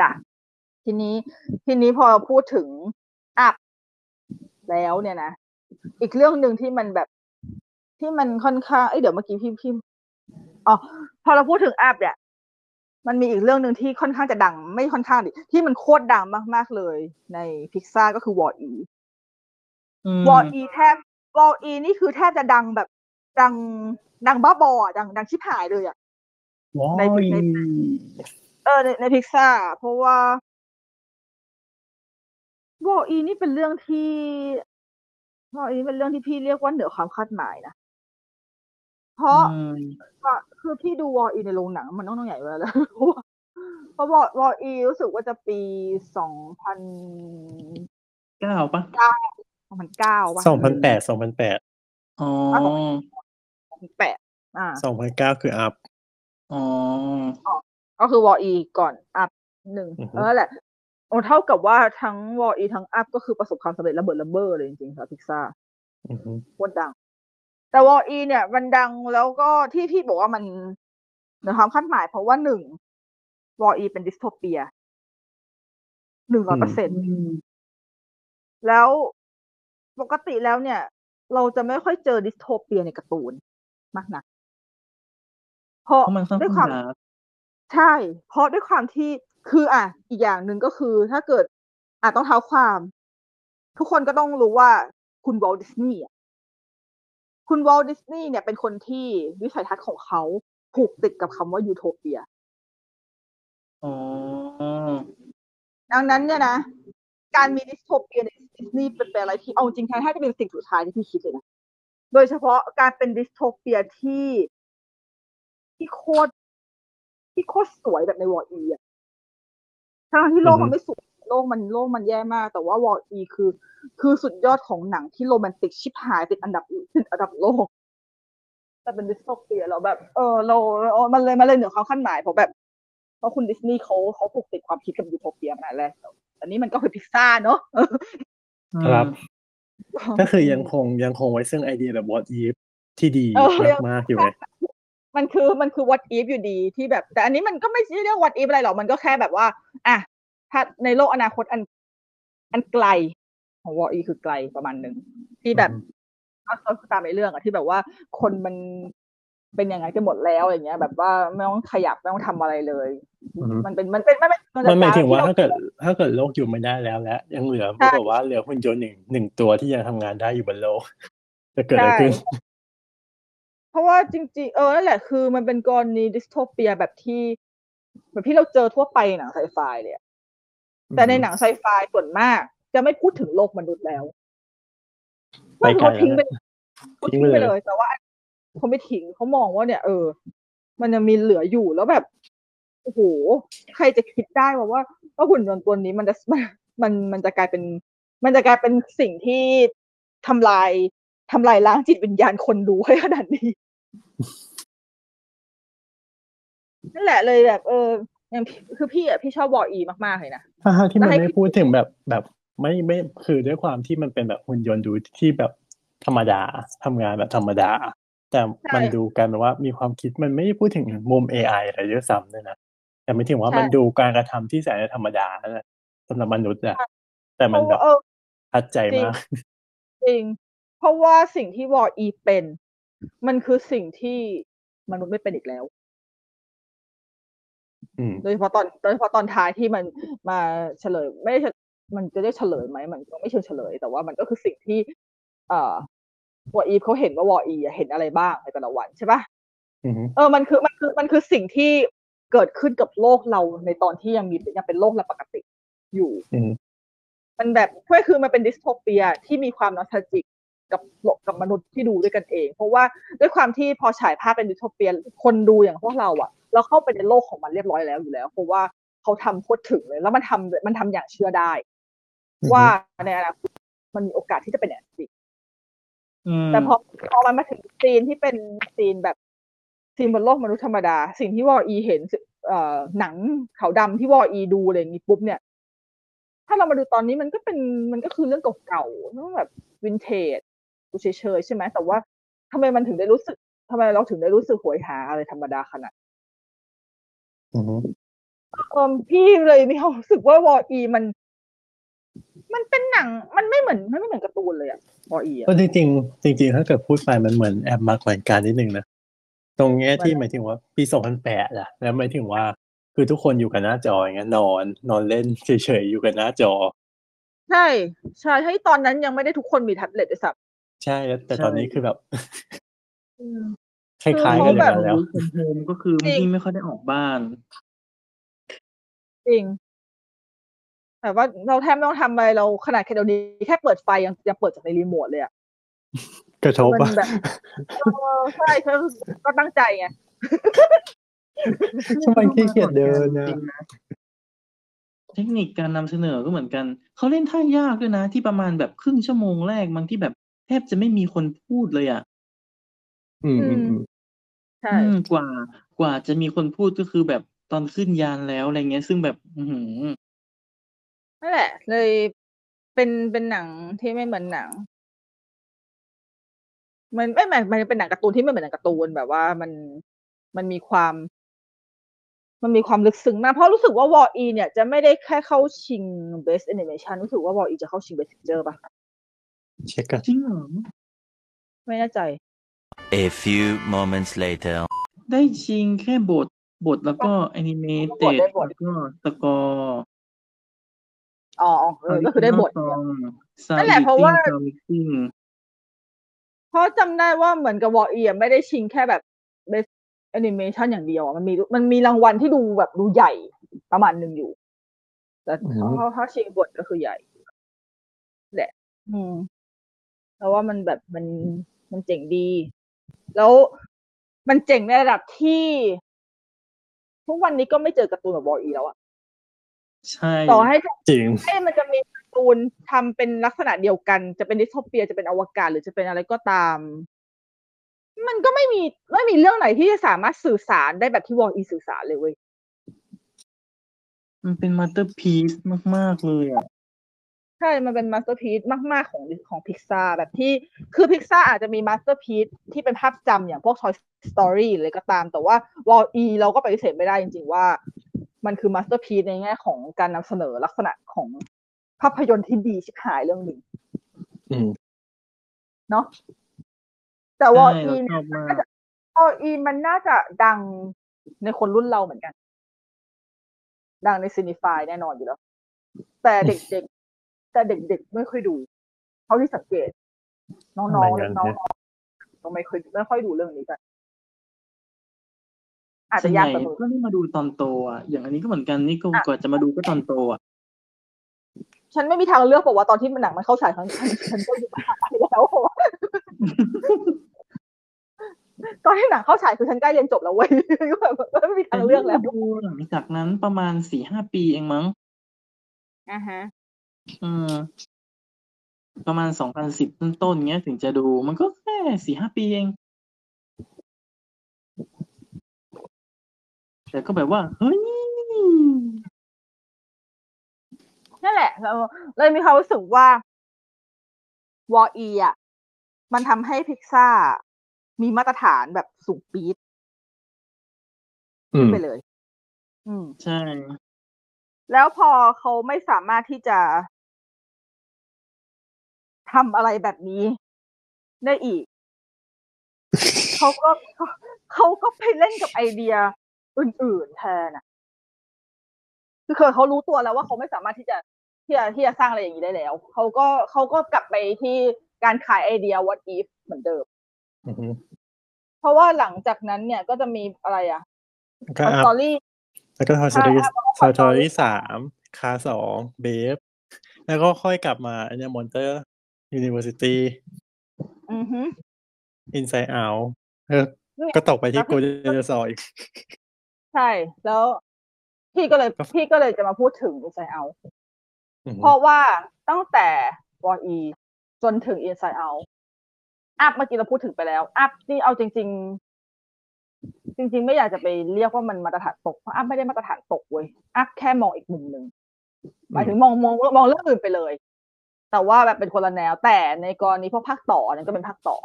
[SPEAKER 4] จ้ะ ทีนี้ทีนี้พอพูดถึงอัพแล้วเนี่ยนะอีกเรื่องหนึ่งที่มันแบบที่มันค่อนข้างเอ้ยเดี๋ยวเมื่อกี้พี่พี่อ๋อพอเราพูดถึงอัพเนี่ยมันมีอีกเรื่องหนึ่งที่ค่อนข้างจะดัง ไม่ค่อนข้างดิที่มันโคตรดังมาก ๆ เลย ในพิกซ่าก็คือวอ r อี
[SPEAKER 3] อืม
[SPEAKER 4] วอลอีแทบวอลอีนี่คือแทบจะดังแบบดังดังบ้าบออะดังดังชิบหายเลยอะ
[SPEAKER 2] ว้า
[SPEAKER 4] ใน
[SPEAKER 2] ย
[SPEAKER 4] ในเออในในพิกซ่าเพราะว่า วอลอีนี่เป็นเรื่องที่วอลอีเป็นเรื่องที่พี่เรียกว่าเหนือความคาดหมายนะ เพราะ
[SPEAKER 3] อืม
[SPEAKER 4] ว่าคือพี่ดูวอลอีในโรงหนัง มันต้องต้องใหญ่เวลาแล้วเพราะว่าเพราะวอลอีรู้สึกว่าจะปีสองพัน
[SPEAKER 3] เก้าปะ
[SPEAKER 4] สองพันเก้าป่ะ
[SPEAKER 2] สองพันแปดสองพันแปด
[SPEAKER 3] อ๋อ
[SPEAKER 4] สองพันแปดอ่า
[SPEAKER 2] สองพันเก้าคืออัพ
[SPEAKER 3] อ๋อ
[SPEAKER 4] ก็คือวออีก่อนอัพหนึ่ง
[SPEAKER 2] อือฮึ
[SPEAKER 4] เออแหละโอ้ เท่ากับว่าทั้ง WALL-E ทั้ง Up ก็คือประสบความสำเร็จระเบิดระเบ้อเลยจริงๆค่ะพิกซ่า
[SPEAKER 2] อือฮึ
[SPEAKER 4] โคตรดัง แต่วออี เนี่ยมันดังแล้วก็ที่พี่บอกว่ามันเหนือความคาดหมายเพราะว่าหนึ่งวออี เป็น dystopiaหนึ่งร้อยเปอร์เซ็นต์แล้วปกติแล้วเนี่ย เราจะไม่ค่อยเจอ dystopia ในการ์ตูนมากนักเพราะ
[SPEAKER 3] เพราะมันค่อน
[SPEAKER 4] ด้วย
[SPEAKER 3] ข้าง
[SPEAKER 4] ความ
[SPEAKER 3] ดาร์ก
[SPEAKER 4] ใช่ เพราะด้วยความที่ คืออะอีกอย่างหนึ่งก็คือ ถ้าเกิดอะต้องเท้าความ ทุกคนก็ต้องรู้ว่าคุณวอลดิสนีย์อะคุณวอลดิสนีย์เนี่ยเป็นคนที่วิสัยทัศน์ของเขาผูกติดกับคำว่ายูโทเปีย
[SPEAKER 3] อ๋อ
[SPEAKER 4] ดังนั้นเนี่ยนะ การมี dystopia ในดิสนีย์เป็นเป็นอะไรที่เอาจริงๆถ้าจะเป็นสิ่งสุดท้ายที่พี่คิดเลยนะโดยเฉพาะการเป็น dystopia ที่ที่โคตรที่โคตรสวยแบบใน WALL-E อะ ทั้งที่โลกมันไม่สวยโลกมันโลกมันแย่มาก แต่ว่า WALL-E คือ คือสุดยอดของหนังที่โรแมนติกชิบหายติดอันดับติดอันดับโลก แต่เป็น dystopia เราแบบ เออเราเออมันเลยมันเลยเหนือความคาดหมายเพราะแบบเพราะคุณดิสนีย์เขาเขาผูกติดความคิดกับยูโทเปียมานานแล้วอันนี้มันก็คือพิซซ่าเนาะ
[SPEAKER 2] ครับ ก็คือยังคงยังคงไว้ซึ่งไอเดียแบบ what if ที่ดี
[SPEAKER 4] เออยัง
[SPEAKER 2] มากๆอยู่เลย
[SPEAKER 4] มันคือมันคือ what if อยู่ดีที่แบบ แต่อันนี้มันก็ไม่ใช่เรื่อง what if อะไรหรอกมันก็แค่แบบว่า อะถ้าในโลกอนาคตอัน อันไกลของ what if คือไกลประมาณหนึ่งที่แบบเอาตามในเรื่องอะที่แบบว่าคนมันเป็นยังไงกันหมดแล้วอย่างเงี้ย แบบว่าไม่ต้องขยับไม่ต้องทำอะไรเลย
[SPEAKER 2] อือฮึ
[SPEAKER 4] มันเป็นมันเป็นมันเป็น
[SPEAKER 2] มันหมายถึงว่า
[SPEAKER 4] ที่เร
[SPEAKER 2] ถ้าเกิด ถ้าเกิดโลกอยู่ไม่ได้แล้วและยังเหลือ
[SPEAKER 4] ใช่
[SPEAKER 2] แบบว่าเหลือหุ่นยนต์หนึ่งหนึ่งตัวที่ยังทำงานได้อยู่บนโลกจะเกิดอะไรขึ้น
[SPEAKER 4] เพราะว่าจริงๆ เออนั่นแหละคือมันเป็นกรณีดิสโทเปียแบบที่แบบที่เราเจอทั่วไปในหนังไซไฟเลยอะแต่ในหนังไซไฟส่วนมาก จะไม่พูดถึงโลกมนุษย์แล้ว
[SPEAKER 2] ไปไกล
[SPEAKER 4] เขาทิ้งไป
[SPEAKER 2] แล้ว
[SPEAKER 4] เขา
[SPEAKER 2] ทิ้
[SPEAKER 4] ทิ้
[SPEAKER 2] ง
[SPEAKER 4] ง
[SPEAKER 2] ไป
[SPEAKER 4] ไป
[SPEAKER 2] เลย
[SPEAKER 4] เลย แต่ว่าเขาไม่ทิ้งเขามองว่าเนี่ย เออ มันยังมีเหลืออยู่แล้วแบบโอ้โหใครจะคิดได้ว่าว่าว่าหุ่นยนต์ตัวนี้มันจะมันมันมันจะกลายเป็น มันจะกลายเป็นสิ่งที่ทำลายทำลายล้างจิตวิญญาณคนดูให้ขนาดนี้ นั่นแหละเลยแบบ เอออย่างพี่คือพี่อะพี่ชอบวออีมากๆเลยนะ
[SPEAKER 2] ถ้าที่มัน
[SPEAKER 4] แล้วให้
[SPEAKER 2] ไม่พูดถึงแบบแบบไม่ไม่คือด้วยความที่มันเป็นแบบหุ่นยนต์ดูที่แบบธรรมดาทำงานแบบธรรมดา แต่มันดูกันแบบว่ามีความคิดมันไม่ได้พูดถึงมุม AI อะไรด้วยซ้ำด้วยนะแต่ไม่ถึงว่า
[SPEAKER 4] ใช่
[SPEAKER 2] มันดูการกระทำที่แสนจะธรรมดานะสำหรับมนุษย์อะแต่
[SPEAKER 4] เพ
[SPEAKER 2] มัน
[SPEAKER 4] ราะ
[SPEAKER 2] แบ
[SPEAKER 4] ว่า
[SPEAKER 2] บ
[SPEAKER 4] เออ
[SPEAKER 2] ทัดใจ
[SPEAKER 4] จริง
[SPEAKER 2] มาก
[SPEAKER 4] จริง เพราะว่าสิ่งที่วออีเป็น มันคือสิ่งที่มนุษย์ไม่เป็นอีกแล้ว
[SPEAKER 2] ออืม
[SPEAKER 4] โดยเฉพาะตอนโดยเฉพาะตอนท้ายที่มันมาเฉลย ไม่ได้เฉมันจะได้เฉลยไหมมันก็ไม่เชิงเฉลย แต่ว่ามันก็คือสิ่งที่ เอ่อวออีฟเขาเห็นว่าวออีเห็นอะไรบ้างในแต่ละวันใช่ปะ
[SPEAKER 2] อืม
[SPEAKER 4] เออมันคือมันคือมันคือสิ่งที่เกิดขึ้นกับโลกเราในตอนที่ยังมียังเป็นโลกเราปกติอยู่
[SPEAKER 2] อืม
[SPEAKER 4] มันแบบก็คือมันเป็นดิสโทเปียที่มีความนอสตาจิก กับโลกกับมนุษย์ที่ดูด้วยกันเอง เพราะว่าด้วยความที่พอฉายภาพเป็น dystopia คนดูอย่างพวกเราอะเราเข้าไปในโลกของมันเรียบร้อยแล้วอยู่แล้ว เพราะว่าเขาทำพูดถึงเลย แล้วมันทำมันทำอย่างเชื่อได้
[SPEAKER 2] อืม
[SPEAKER 4] ว่าในอนาคตมันมีโอกาสที่จะเป็นอย่างนั้นจริง
[SPEAKER 3] อืม
[SPEAKER 4] แต่พอพอมันมาถึงซีนที่เป็นซีนแบบซีนบนโลกมนุษย์ธรรมดา สิ่งที่วออีเห็นเอ่อหนังขาวดำที่วออีดูอะไรอย่างนี้ปุ๊บเนี่ย ถ้าเรามาดูตอนนี้มันก็เป็นมันก็คือเรื่องเก่าๆเรื่องแบบวินเทจ ดูเฉยๆใช่ไหมแต่ว่าทำไมมันถึงได้รู้สึกทำไมเราถึงได้รู้สึกหวยหาอะไรธรรมดาขนาด
[SPEAKER 2] อืม
[SPEAKER 4] เออพี่เลยมีความรู้สึกว่าวออีมัน มันเป็นหนัง มันไม่เหมือนมันไม่เหมือนการ์ตูนเลยอะวออีอะ
[SPEAKER 2] ก็จริงๆจริงๆถ้าเกิดพูดไปมันเหมือนแอบมาก่อนการนิดนึงนะตรงเนี้ยที่หมายถึงว่าปีสองพันแปดอะแล้วหมายถึงว่าคือทุกคนอยู่กับหน้าจออย่างเงี้ยนอนนอนเล่นเฉยๆอยู่กับหน้าจอ
[SPEAKER 4] ใช่ใช่ให้ตอนนั้นยังไม่ได้ทุกคนมีแท็บเล็ตด้วยซ้
[SPEAKER 2] ใช่แล้วแต่ตอนนี้คือแบบำ
[SPEAKER 4] อืม
[SPEAKER 2] คล้ายๆกันอย่างนั้นแล้ว
[SPEAKER 3] คุณโฮมก็คือ
[SPEAKER 4] จริง
[SPEAKER 3] พี่ไม่ค่อยได้ออกบ้าน
[SPEAKER 4] จริงแต่ว่าเราแทบไม่ต้องทำอะไรเราขนาดแค่เดี๋ยวนี้แค่เปิดไฟยังยังเปิดจากในรีโมทเลยอะ
[SPEAKER 2] กระทบ
[SPEAKER 4] มั
[SPEAKER 2] อะ
[SPEAKER 4] นแบบเออใช่ก็ก็ตั้งใจไง
[SPEAKER 2] ทำไมขี้เกียจเดินนะ
[SPEAKER 3] จริงนะเทคนิคการนำเสนอก็เหมือนกัน เขาเล่นท่ายากด้วยนะ ที่ประมาณแบบครึ่งชั่วโมงแรกบางที่แบบแท บจะไม่มีคนพูดเลยอะ
[SPEAKER 2] อืมอืมอืม
[SPEAKER 4] ใช่
[SPEAKER 3] อืมกว่ากว่าจะมีคนพูดก็คือแบบตอนขึ้นยานแล้วอะไรเงี้ย ซึ่งแบบอือหือ
[SPEAKER 4] นั่นแหละ เลยเป็นเป็นหนังที่ไม่เหมือนหนัง มันไม่หมายมันเป็นหนังการ์ตูนที่ไม่เหมือนหนังการ์ตูนแบบว่ามันมันมีความ มันมีความลึกซึ้งมาก เพราะรู้สึกว่าวออีเนี่ยจะไม่ได้แค่เข้าชิง best animation รู้สึกว่าวออีจะเข้าชิง best picture ป่ะ
[SPEAKER 2] เช็คกัน
[SPEAKER 3] จริงเหรอ
[SPEAKER 4] ไม่แน่ใจ
[SPEAKER 1] A few moments later.
[SPEAKER 3] ได้ชิงแค่บท บทแล้วก็แอนิเมเต็ด
[SPEAKER 4] ได้บท
[SPEAKER 3] แล้วก็สกอร์
[SPEAKER 4] อ๋ออ๋อเออก็คือได้
[SPEAKER 3] best song
[SPEAKER 4] นั่นแหละเพราะว่า
[SPEAKER 3] sound mixing
[SPEAKER 4] เพราะจำได้ว่าเหมือนกับวออีไม่ได้ชิงแค่แบบ best animation อย่างเดียวอะมันมีมันมีรางวัลที่ดูแบบดูใหญ่ประมาณหนึ่งอยู่ แต่เขาเขาชิงบทก็คือใหญ่แหละ อืม แต่ว่ามันแบบมันมันเจ๋งดี แล้วมันเจ๋งในระดับที่ ทุกวันนี้ก็ไม่เจอการ์ตูนแบบวออีแล้วอะ
[SPEAKER 3] ใช่
[SPEAKER 4] ต่อให้
[SPEAKER 2] จริง
[SPEAKER 4] ให้มันจะมีการ์ตูนทำเป็นลักษณะเดียวกัน จะเป็น dystopia จะเป็นอวกาศหรือจะเป็นอะไรก็ตาม มันก็ไม่มีไม่มีเรื่องไหนที่จะสามารถสื่อสารได้แบบที่วออีสื่อสารเลยเว้ย
[SPEAKER 3] มันเป็น masterpiece มาก ๆ เลยอะ
[SPEAKER 4] ใช่ มันเป็นมาสเตอร์พี e มากๆของของพิกซาแบบที่ คือพิกซาอาจจะมี masterpiece ที่เป็นภาพจำอย่างพวก Toy Story หรืออะไรก็ตาม แต่ว่า WALL-E เราก็ปฏิเสธไม่ได้จริง ๆ ว่า มันคือมาสเตอร์พี e ในแง่ของการนำเสนอลักษณะของภาพยนตร์ที่ดีชิบหายเรื่องหนึ่ง
[SPEAKER 2] อืม
[SPEAKER 4] เนาะแต่
[SPEAKER 3] ใช่
[SPEAKER 4] WALL-E
[SPEAKER 3] เราชอบมาก
[SPEAKER 4] WALL-E มันน่าจะดังในคนรุ่นเราเหมือนกัน ดังใน cinephile แน่นอนอยู่แล้ว แต่เด็กๆ แต่เด็กๆไม่ค่อยดูเท่าที่สังเกต น้องๆ
[SPEAKER 2] เหมือนกัน
[SPEAKER 4] น้อง
[SPEAKER 2] เนี่ย
[SPEAKER 4] ๆก็ไม่ค่อยไม่ค่อยดูเรื่องนี้กันอาจ
[SPEAKER 3] ส่
[SPEAKER 4] จะ
[SPEAKER 3] วนให
[SPEAKER 4] ยาก
[SPEAKER 3] ญ่
[SPEAKER 4] กว่ามือ
[SPEAKER 3] ก็ได้มาดูตอนโตอะอย่างอันนี้ก็เหมือนกันนี่ก็
[SPEAKER 4] อะ
[SPEAKER 3] กว่าจะมาดูก็ตอนโตอะ
[SPEAKER 4] ฉันไม่มีทางเลือกบอกว่าตอนที่มันหนังมันเข้าฉายครั้งฉันฉันก็ดูไปแล้วเพราะว่าตอนที่หนังเข้าฉายคือฉันใกล้เรียนจบแล้วเว้ยก็แบบไม่มีทางเลือกแล้ว
[SPEAKER 3] ดูหลังจากนั้นประมาณสี่ห้าปีเองมั้ง
[SPEAKER 4] อ่าฮะ
[SPEAKER 3] อืม ประมาณสองพันสิบต้น ๆ เงี้ย ถึงจะดู มันก็แค่สี่ห้าปีเอง แต่ก็แบบว่า เฮ้ย
[SPEAKER 4] นั่นแหละ เราเลยมีความรู้สึกว่า วออีอะมันทำให้พิกซ่ามีมาตรฐานแบบสูงปี๊ด
[SPEAKER 2] อืม
[SPEAKER 4] ไปเลย อืม
[SPEAKER 3] ใช่
[SPEAKER 4] แล้วพอเขาไม่สามารถที่จะ ทำอะไรแบบนี้ได้อีก เขาก็เขาก็ไปเล่นกับไอเดียอื่น ๆ แทนอะ คือคือเขารู้ตัวแล้วว่าเขาไม่สามารถที่จะที่จะที่จะสร้างอะไรอย่างนี้ได้แล้ว เขาก็เขาก็กลับไปที่การขายไอเดีย what if เหมือนเดิม
[SPEAKER 2] อือฮึ
[SPEAKER 4] เพราะว่าหลังจากนั้นเนี่ยก็จะมีอะไรอะ
[SPEAKER 2] ก็
[SPEAKER 4] Up
[SPEAKER 2] แล้วก็ Toy Story
[SPEAKER 4] ใช่ครับ
[SPEAKER 2] Toy Story สาม Cars สอง Brave แล้วก็ค่อยกลับมาอันเนี้ย Monsters University อื
[SPEAKER 4] อฮึ
[SPEAKER 2] Inside Out ก็
[SPEAKER 4] เนี่ย
[SPEAKER 2] ก็ตกไปที่
[SPEAKER 4] แล้ว
[SPEAKER 2] Good Dinosaur อีก
[SPEAKER 4] ใช่ แล้วพี่ก็เลย
[SPEAKER 2] ก็
[SPEAKER 4] พี่ก็เลยจะมาพูดถึง Inside Out
[SPEAKER 2] อือฮึ
[SPEAKER 4] เพราะว่าตั้งแต่วอ e จนถึง Inside Out อัพเมื่อกี้เราพูดถึงไปแล้ว อัพนี่เอาจริง ๆ จริง ๆ ไม่อยากจะไปเรียกว่ามันมาตรฐานตกเพราะอัพไม่ได้มาตรฐานตกเว้ยอัพแค่มองอีกมุมหนึ่งหมายถึงมองมองมองเรื่องอื่นไปเลย แต่ว่าแบบเป็นคนละแนว แต่ในกรณีพวกภาคต่อเนี่ยก็เป็นภาคต่อ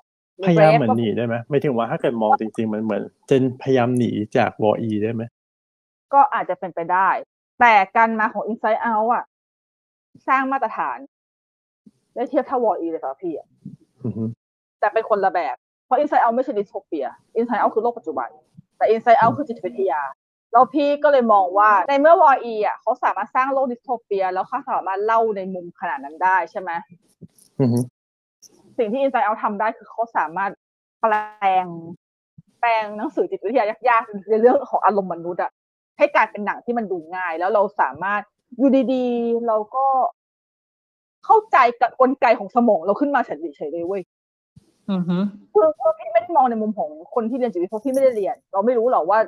[SPEAKER 2] พยายามเหมือน
[SPEAKER 4] ก็
[SPEAKER 2] หนีได้ไหมไม่ถึงว่าถ้าเกิดมองจริง ๆ มันเหมือนเจนพยายามหนีจากวออีได้ไหม
[SPEAKER 4] ก็อาจจะเป็นไปได้ แต่การมาของ Inside Out อะ สร้างมาตรฐาน ได้เทียบเท่าวอ e เลยสำหรับพี่อะ
[SPEAKER 2] อือฮึ
[SPEAKER 4] แต่เป็นคนละแบบ เพราะ Inside Out ไม่ใช่ดิสโทเปีย Inside Out คือโลกปัจจุบัน แต่ Inside Out คือจิตวิทยา แล้วพี่ก็เลยมองว่าในเมื่อวอ e อะเขาสามารถสร้างโลกดิสโทเปีย แล้วเขาสามารถเล่าในมุมขนาดนั้นได้ใช่ไหม
[SPEAKER 2] อือฮึ
[SPEAKER 4] สิ่งที่ Inside Out ทำได้คือเขาสามารถแปลง แปลงหนังสือจิตวิทยายากๆในเรื่องของอารมณ์มนุษย์อะให้กลายเป็นหนังที่มันดูง่าย แล้วเราสามารถอยู่ดีๆ เราก็เข้าใจกับกลไกของสมองเราขึ้นมาเฉยๆเลยเว้ย
[SPEAKER 3] อือฮึ
[SPEAKER 4] คือคือพี่ไม่ได้มองในมุมของคนที่เรียนจิตวิทยาเพราะพี่ไม่ได้เรียน เราไม่รู้หรอกว่า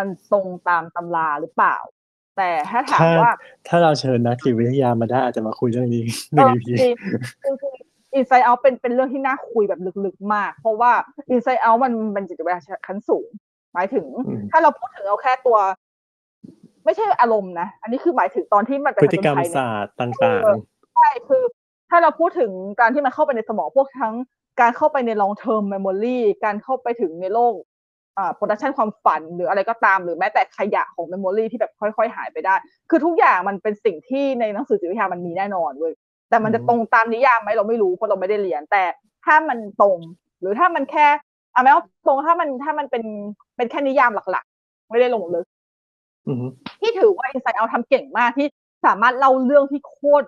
[SPEAKER 4] มันตรงตามตำราหรือเปล่า แต่ถ้าถาม
[SPEAKER 2] ถ้า
[SPEAKER 4] ว่า
[SPEAKER 2] ถ้าเราเชิญนักจิตวิทยามาได้อาจจะมาคุยเรื่องนี้ห
[SPEAKER 4] เอ
[SPEAKER 2] นึ่ง
[SPEAKER 4] อ
[SPEAKER 2] อีพี
[SPEAKER 4] จริงคืออินไซ e ์เอาเป็นเป็นเรื่องที่น่าคุยแบบลึกๆมาก เพราะว่าอินไซ e ์เอามันมันจิตวิทยาขั้นสูง หมายถึง ถ้าเราพูดถึงเอาแค่ตัว ไม่ใช่อารมณ์นะ อันนี้คือหมายถึงตอนที่มันเป็น
[SPEAKER 2] พฤติกรรม
[SPEAKER 4] ผจญภัยเนี่ย
[SPEAKER 2] ศาสตร์ต่าง
[SPEAKER 4] เออใช่คือ ถ้าเราพูดถึงการที่มันเข้าไปในสมองพวกทั้งการเข้าไปใน long term memory การเข้าไปถึงในโลก อ่า production ความฝันหรืออะไรก็ตาม หรือแม้แต่ขยะของ memory ที่แบบค่อย ๆ หายไปได้ คือทุกอย่างมันเป็นสิ่งที่ในหนังสือจิตวิทยามันมีแน่นอนเว้ยแต่มันจะตรงตามนิยามไหมเราไม่รู้เพราะเราไม่ได้เรียน แต่ถ้ามันตรง หรือถ้ามันแค่เอาแม้ว่าตรงถ้ามันถ้ามันเป็นเป็นแค่นิยามหลักๆ ไม่ได้ลงลึก
[SPEAKER 2] ๆอือฮึ
[SPEAKER 4] ที่ถือว่า Inside Out ทำเก่งมากที่สามารถเล่าเรื่องที่โคตร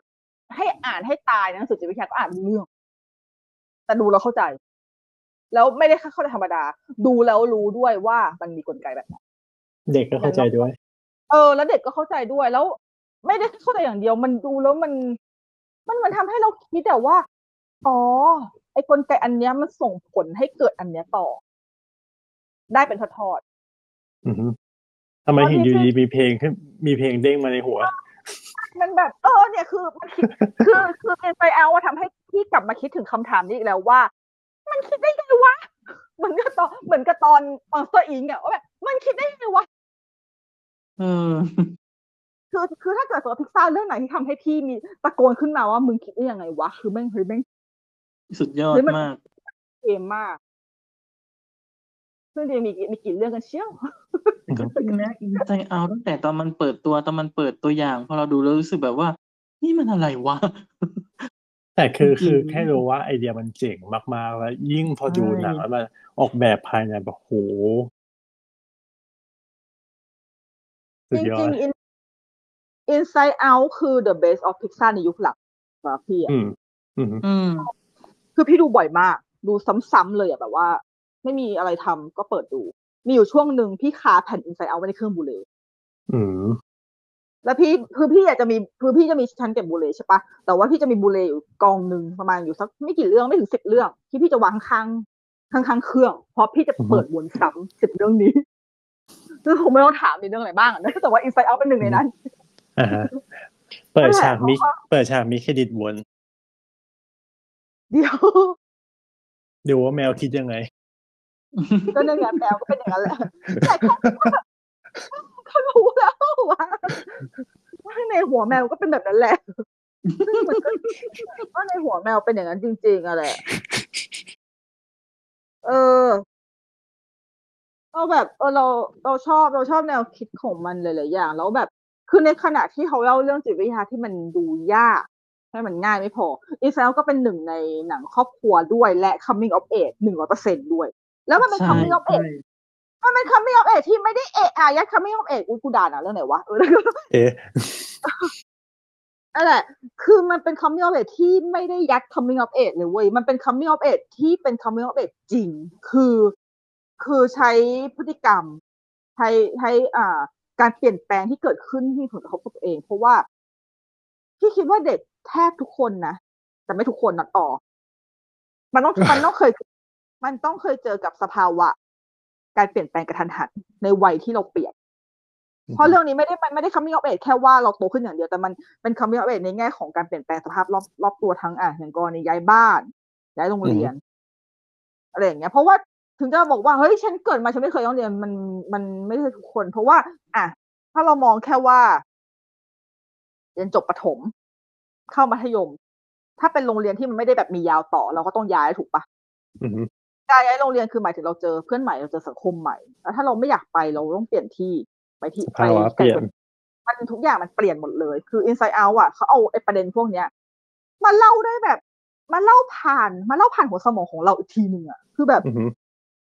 [SPEAKER 4] ให้อ่านให้ตายนะหนังสือจิตวิทยาก็อ่านรู้เรื่อง แต่ดูแล้วเข้าใจ แล้วไม่ได้แค่เข้าใจธรรมดา ดูแล้วรู้ด้วยว่ามันมีกลไกแบบไหน
[SPEAKER 2] เด็กก็เข้าใจด้วย
[SPEAKER 4] เออ แล้วเด็กก็เข้าใจด้วยแล้ว ไม่ได้เข้าใจอย่างเดียว มันดูแล้วมัน มันมันทำให้เราคิดแต่ว่า อ๋อ ไอ้กลไกอันเนี้ยมันส่งผลให้เกิดอันเนี้ยต่อ ได้เป็นทอด
[SPEAKER 2] อือฮึทำไมถึงอยู่ดีมีเพลงขึ้นมีเพลงเด้งมาในหัว
[SPEAKER 4] ๆมันแบบ เออ เนี่ยคือมันคิดคือคือเป็นไปเอาว่าทำให้พี่กลับมาคิดถึงคำถามนี้อีกแล้วว่า มันคิดได้ไงวะเหมือนกับตอนเหมือนกับตอน Monsters, Inc.อะว่าแบบมันคิดได้ไงวะ
[SPEAKER 3] เออ
[SPEAKER 4] คือคือถ้าเกิดสมมติพิกซ่าเรื่องไหนที่ทำให้พี่มีตะโกนขึ้นมาว่ามึงคิดได้ยังไงวะคือแม่งเฮ้ยแม่ง
[SPEAKER 3] สุดยอด
[SPEAKER 4] เฮ้ยมัน
[SPEAKER 3] มาก
[SPEAKER 4] เกมมากซึ่งจริงๆมีกี่มีกี่เรื่องกันเชี่ยว
[SPEAKER 3] ก็จริงนะอินไซเอาตั้งแต่ตอนมันเปิดตัวตอนมันเปิดตัวอย่าง พอเราดูแล้วรู้สึกแบบว่า นี่มันอะไรวะ
[SPEAKER 2] แต่คือ
[SPEAKER 3] จริงๆ
[SPEAKER 2] คือแค่รู้ว่าไอเดียมันเจ๋งมากๆ แล้ว ยิ่งพอดู
[SPEAKER 3] ใช่
[SPEAKER 2] หนังแล้วมันออกแบบภายในแบบโหสุ
[SPEAKER 4] จ
[SPEAKER 2] ดยอ
[SPEAKER 4] ริ
[SPEAKER 2] ด
[SPEAKER 4] งๆ In Inside Out คือ the best of Pixar ในยุคหลังสำหรับพี่อะ
[SPEAKER 2] อืมอืม
[SPEAKER 3] อืม
[SPEAKER 4] คือพี่ดูบ่อยมาก ดูซ้ำๆเลยอะแบบว่า ไม่มีอะไรทำก็เปิดดู มีอยู่ช่วงหนึ่งพี่คาแผ่น Inside Out ไว้ในเครื่องบูเล
[SPEAKER 2] อืม
[SPEAKER 4] แล้วพี่คือพี่อยากจะมีคือพี่จะมีชั้นเก็บบูเลใช่ปะแต่ว่าพี่จะมีบูเลอยู่กองหนึ่งประมาณอยู่สักไม่กี่เรื่องไม่ถึงสิบเรื่อง ที่พี่จะวางข้างข้างข้างๆเครื่องเพราะพี่จะเปิดวนซ้ำสิบเรื่องนี้ซึ่งคงไม่ต้องถามมีเรื่องอะไรบ้างอะนะแต่ว่า Inside Out เป็นหนึ่งในนั้น
[SPEAKER 2] อ่าฮะเปิดฉากมิ
[SPEAKER 4] เพราะว่า
[SPEAKER 2] เปิดฉากมิเครดิตวน
[SPEAKER 4] เดี๋ยว
[SPEAKER 2] ดูว่าแมวคิดยังไง
[SPEAKER 4] ก็ในงานแมวก็เป็นอย่างนั้นแหละแต่แค่ เขารู้แล้วว่าว่าในหัวแมวก็เป็นแบบนั้นแหละซึ่งมันก็ว่าในหัวแมวเป็นอย่างนั้นจริงๆอะแหละเออเราแบบเออเราเราชอบเราชอบแนวคิดของมันหลายๆอย่าง แล้วแบบคือในขณะที่เขาเล่าเรื่องจิตวิทยาที่มันดูยากให้มันง่ายไม่พออีเซลก็เป็นหนึ่งในหนังครอบครัวด้วยและ coming of age หนึ่งร้อยเปอร์เซ็นด้วย แล้วมันเป็น
[SPEAKER 3] ใช่
[SPEAKER 4] coming of
[SPEAKER 3] ใช่
[SPEAKER 4] age มันเป็น coming of age ที่ไม่ได้เอะอายัด coming of age อุ้ยกูด่าหนะเรื่องไหนวะเออแล้วก็
[SPEAKER 2] เอ๊ะ
[SPEAKER 4] นั่นแหละคือมันเป็น coming of age ที่ไม่ได้ยัด coming of age เลยเว้ยมันเป็น coming of age ที่เป็น coming of age จริง คือ คือใช้พฤติกรรม ใช้ใช้อ่า การเปลี่ยนแปลงที่เกิดขึ้นที่มีผลกระทบกับตัวเอง เพราะว่าพี่คิดว่าเด็กแทบทุกคนนะแต่ไม่ทุกคนนัดออกมันต้องมันต้องเคย มันต้องเคยเจอกับสภาวะ การเปลี่ยนแปลงกระทันหันในวัยที่เราเปลี่ยน เพราะเรื่องนี้ไม่ได้มันไม่ได้ coming of age แค่ว่าเราโตขึ้นอย่างเดียวแต่มันเป็น coming of age ในแง่ของการเปลี่ยนแปลงสภาพรอบรอบตัวทั้งอะอย่างกรณีย้ายบ้านย้ายโรงเรียนอะไรอย่างเงี้ยเพราะว่าถึงจะบอกว่าเฮ้ยฉันเกิดมาฉันไม่เคยต้องเรียนมันมันไม่ใช่ทุกคน เพราะว่า อะถ้าเรามองแค่ว่าเรียนจบประถม เข้ามัธยม ถ้าเป็นโรงเรียนที่มันไม่ได้แบบมียาวต่อ เราก็ต้องย้ายถูกปะ
[SPEAKER 2] อืม
[SPEAKER 4] การย้ายโรงเรียนคือหมายถึงเราเจอเพื่อนใหม่เราเจอสังคมใหม่แล้วถ้าเราไม่อยากไปเราต้องเปลี่ยนที่ไปที่
[SPEAKER 2] สภาวะเปลี่ยน
[SPEAKER 4] มันทุกอย่างมันเปลี่ยนหมดเลย คือ Inside Out อะเขาเอาไอ้ประเด็นพวกเนี้ยมาเล่าได้แบบมาเล่าผ่านมาเล่าผ่านหัวสมองของเราอีกทีหนึ่งอะคือแบบ
[SPEAKER 2] อืม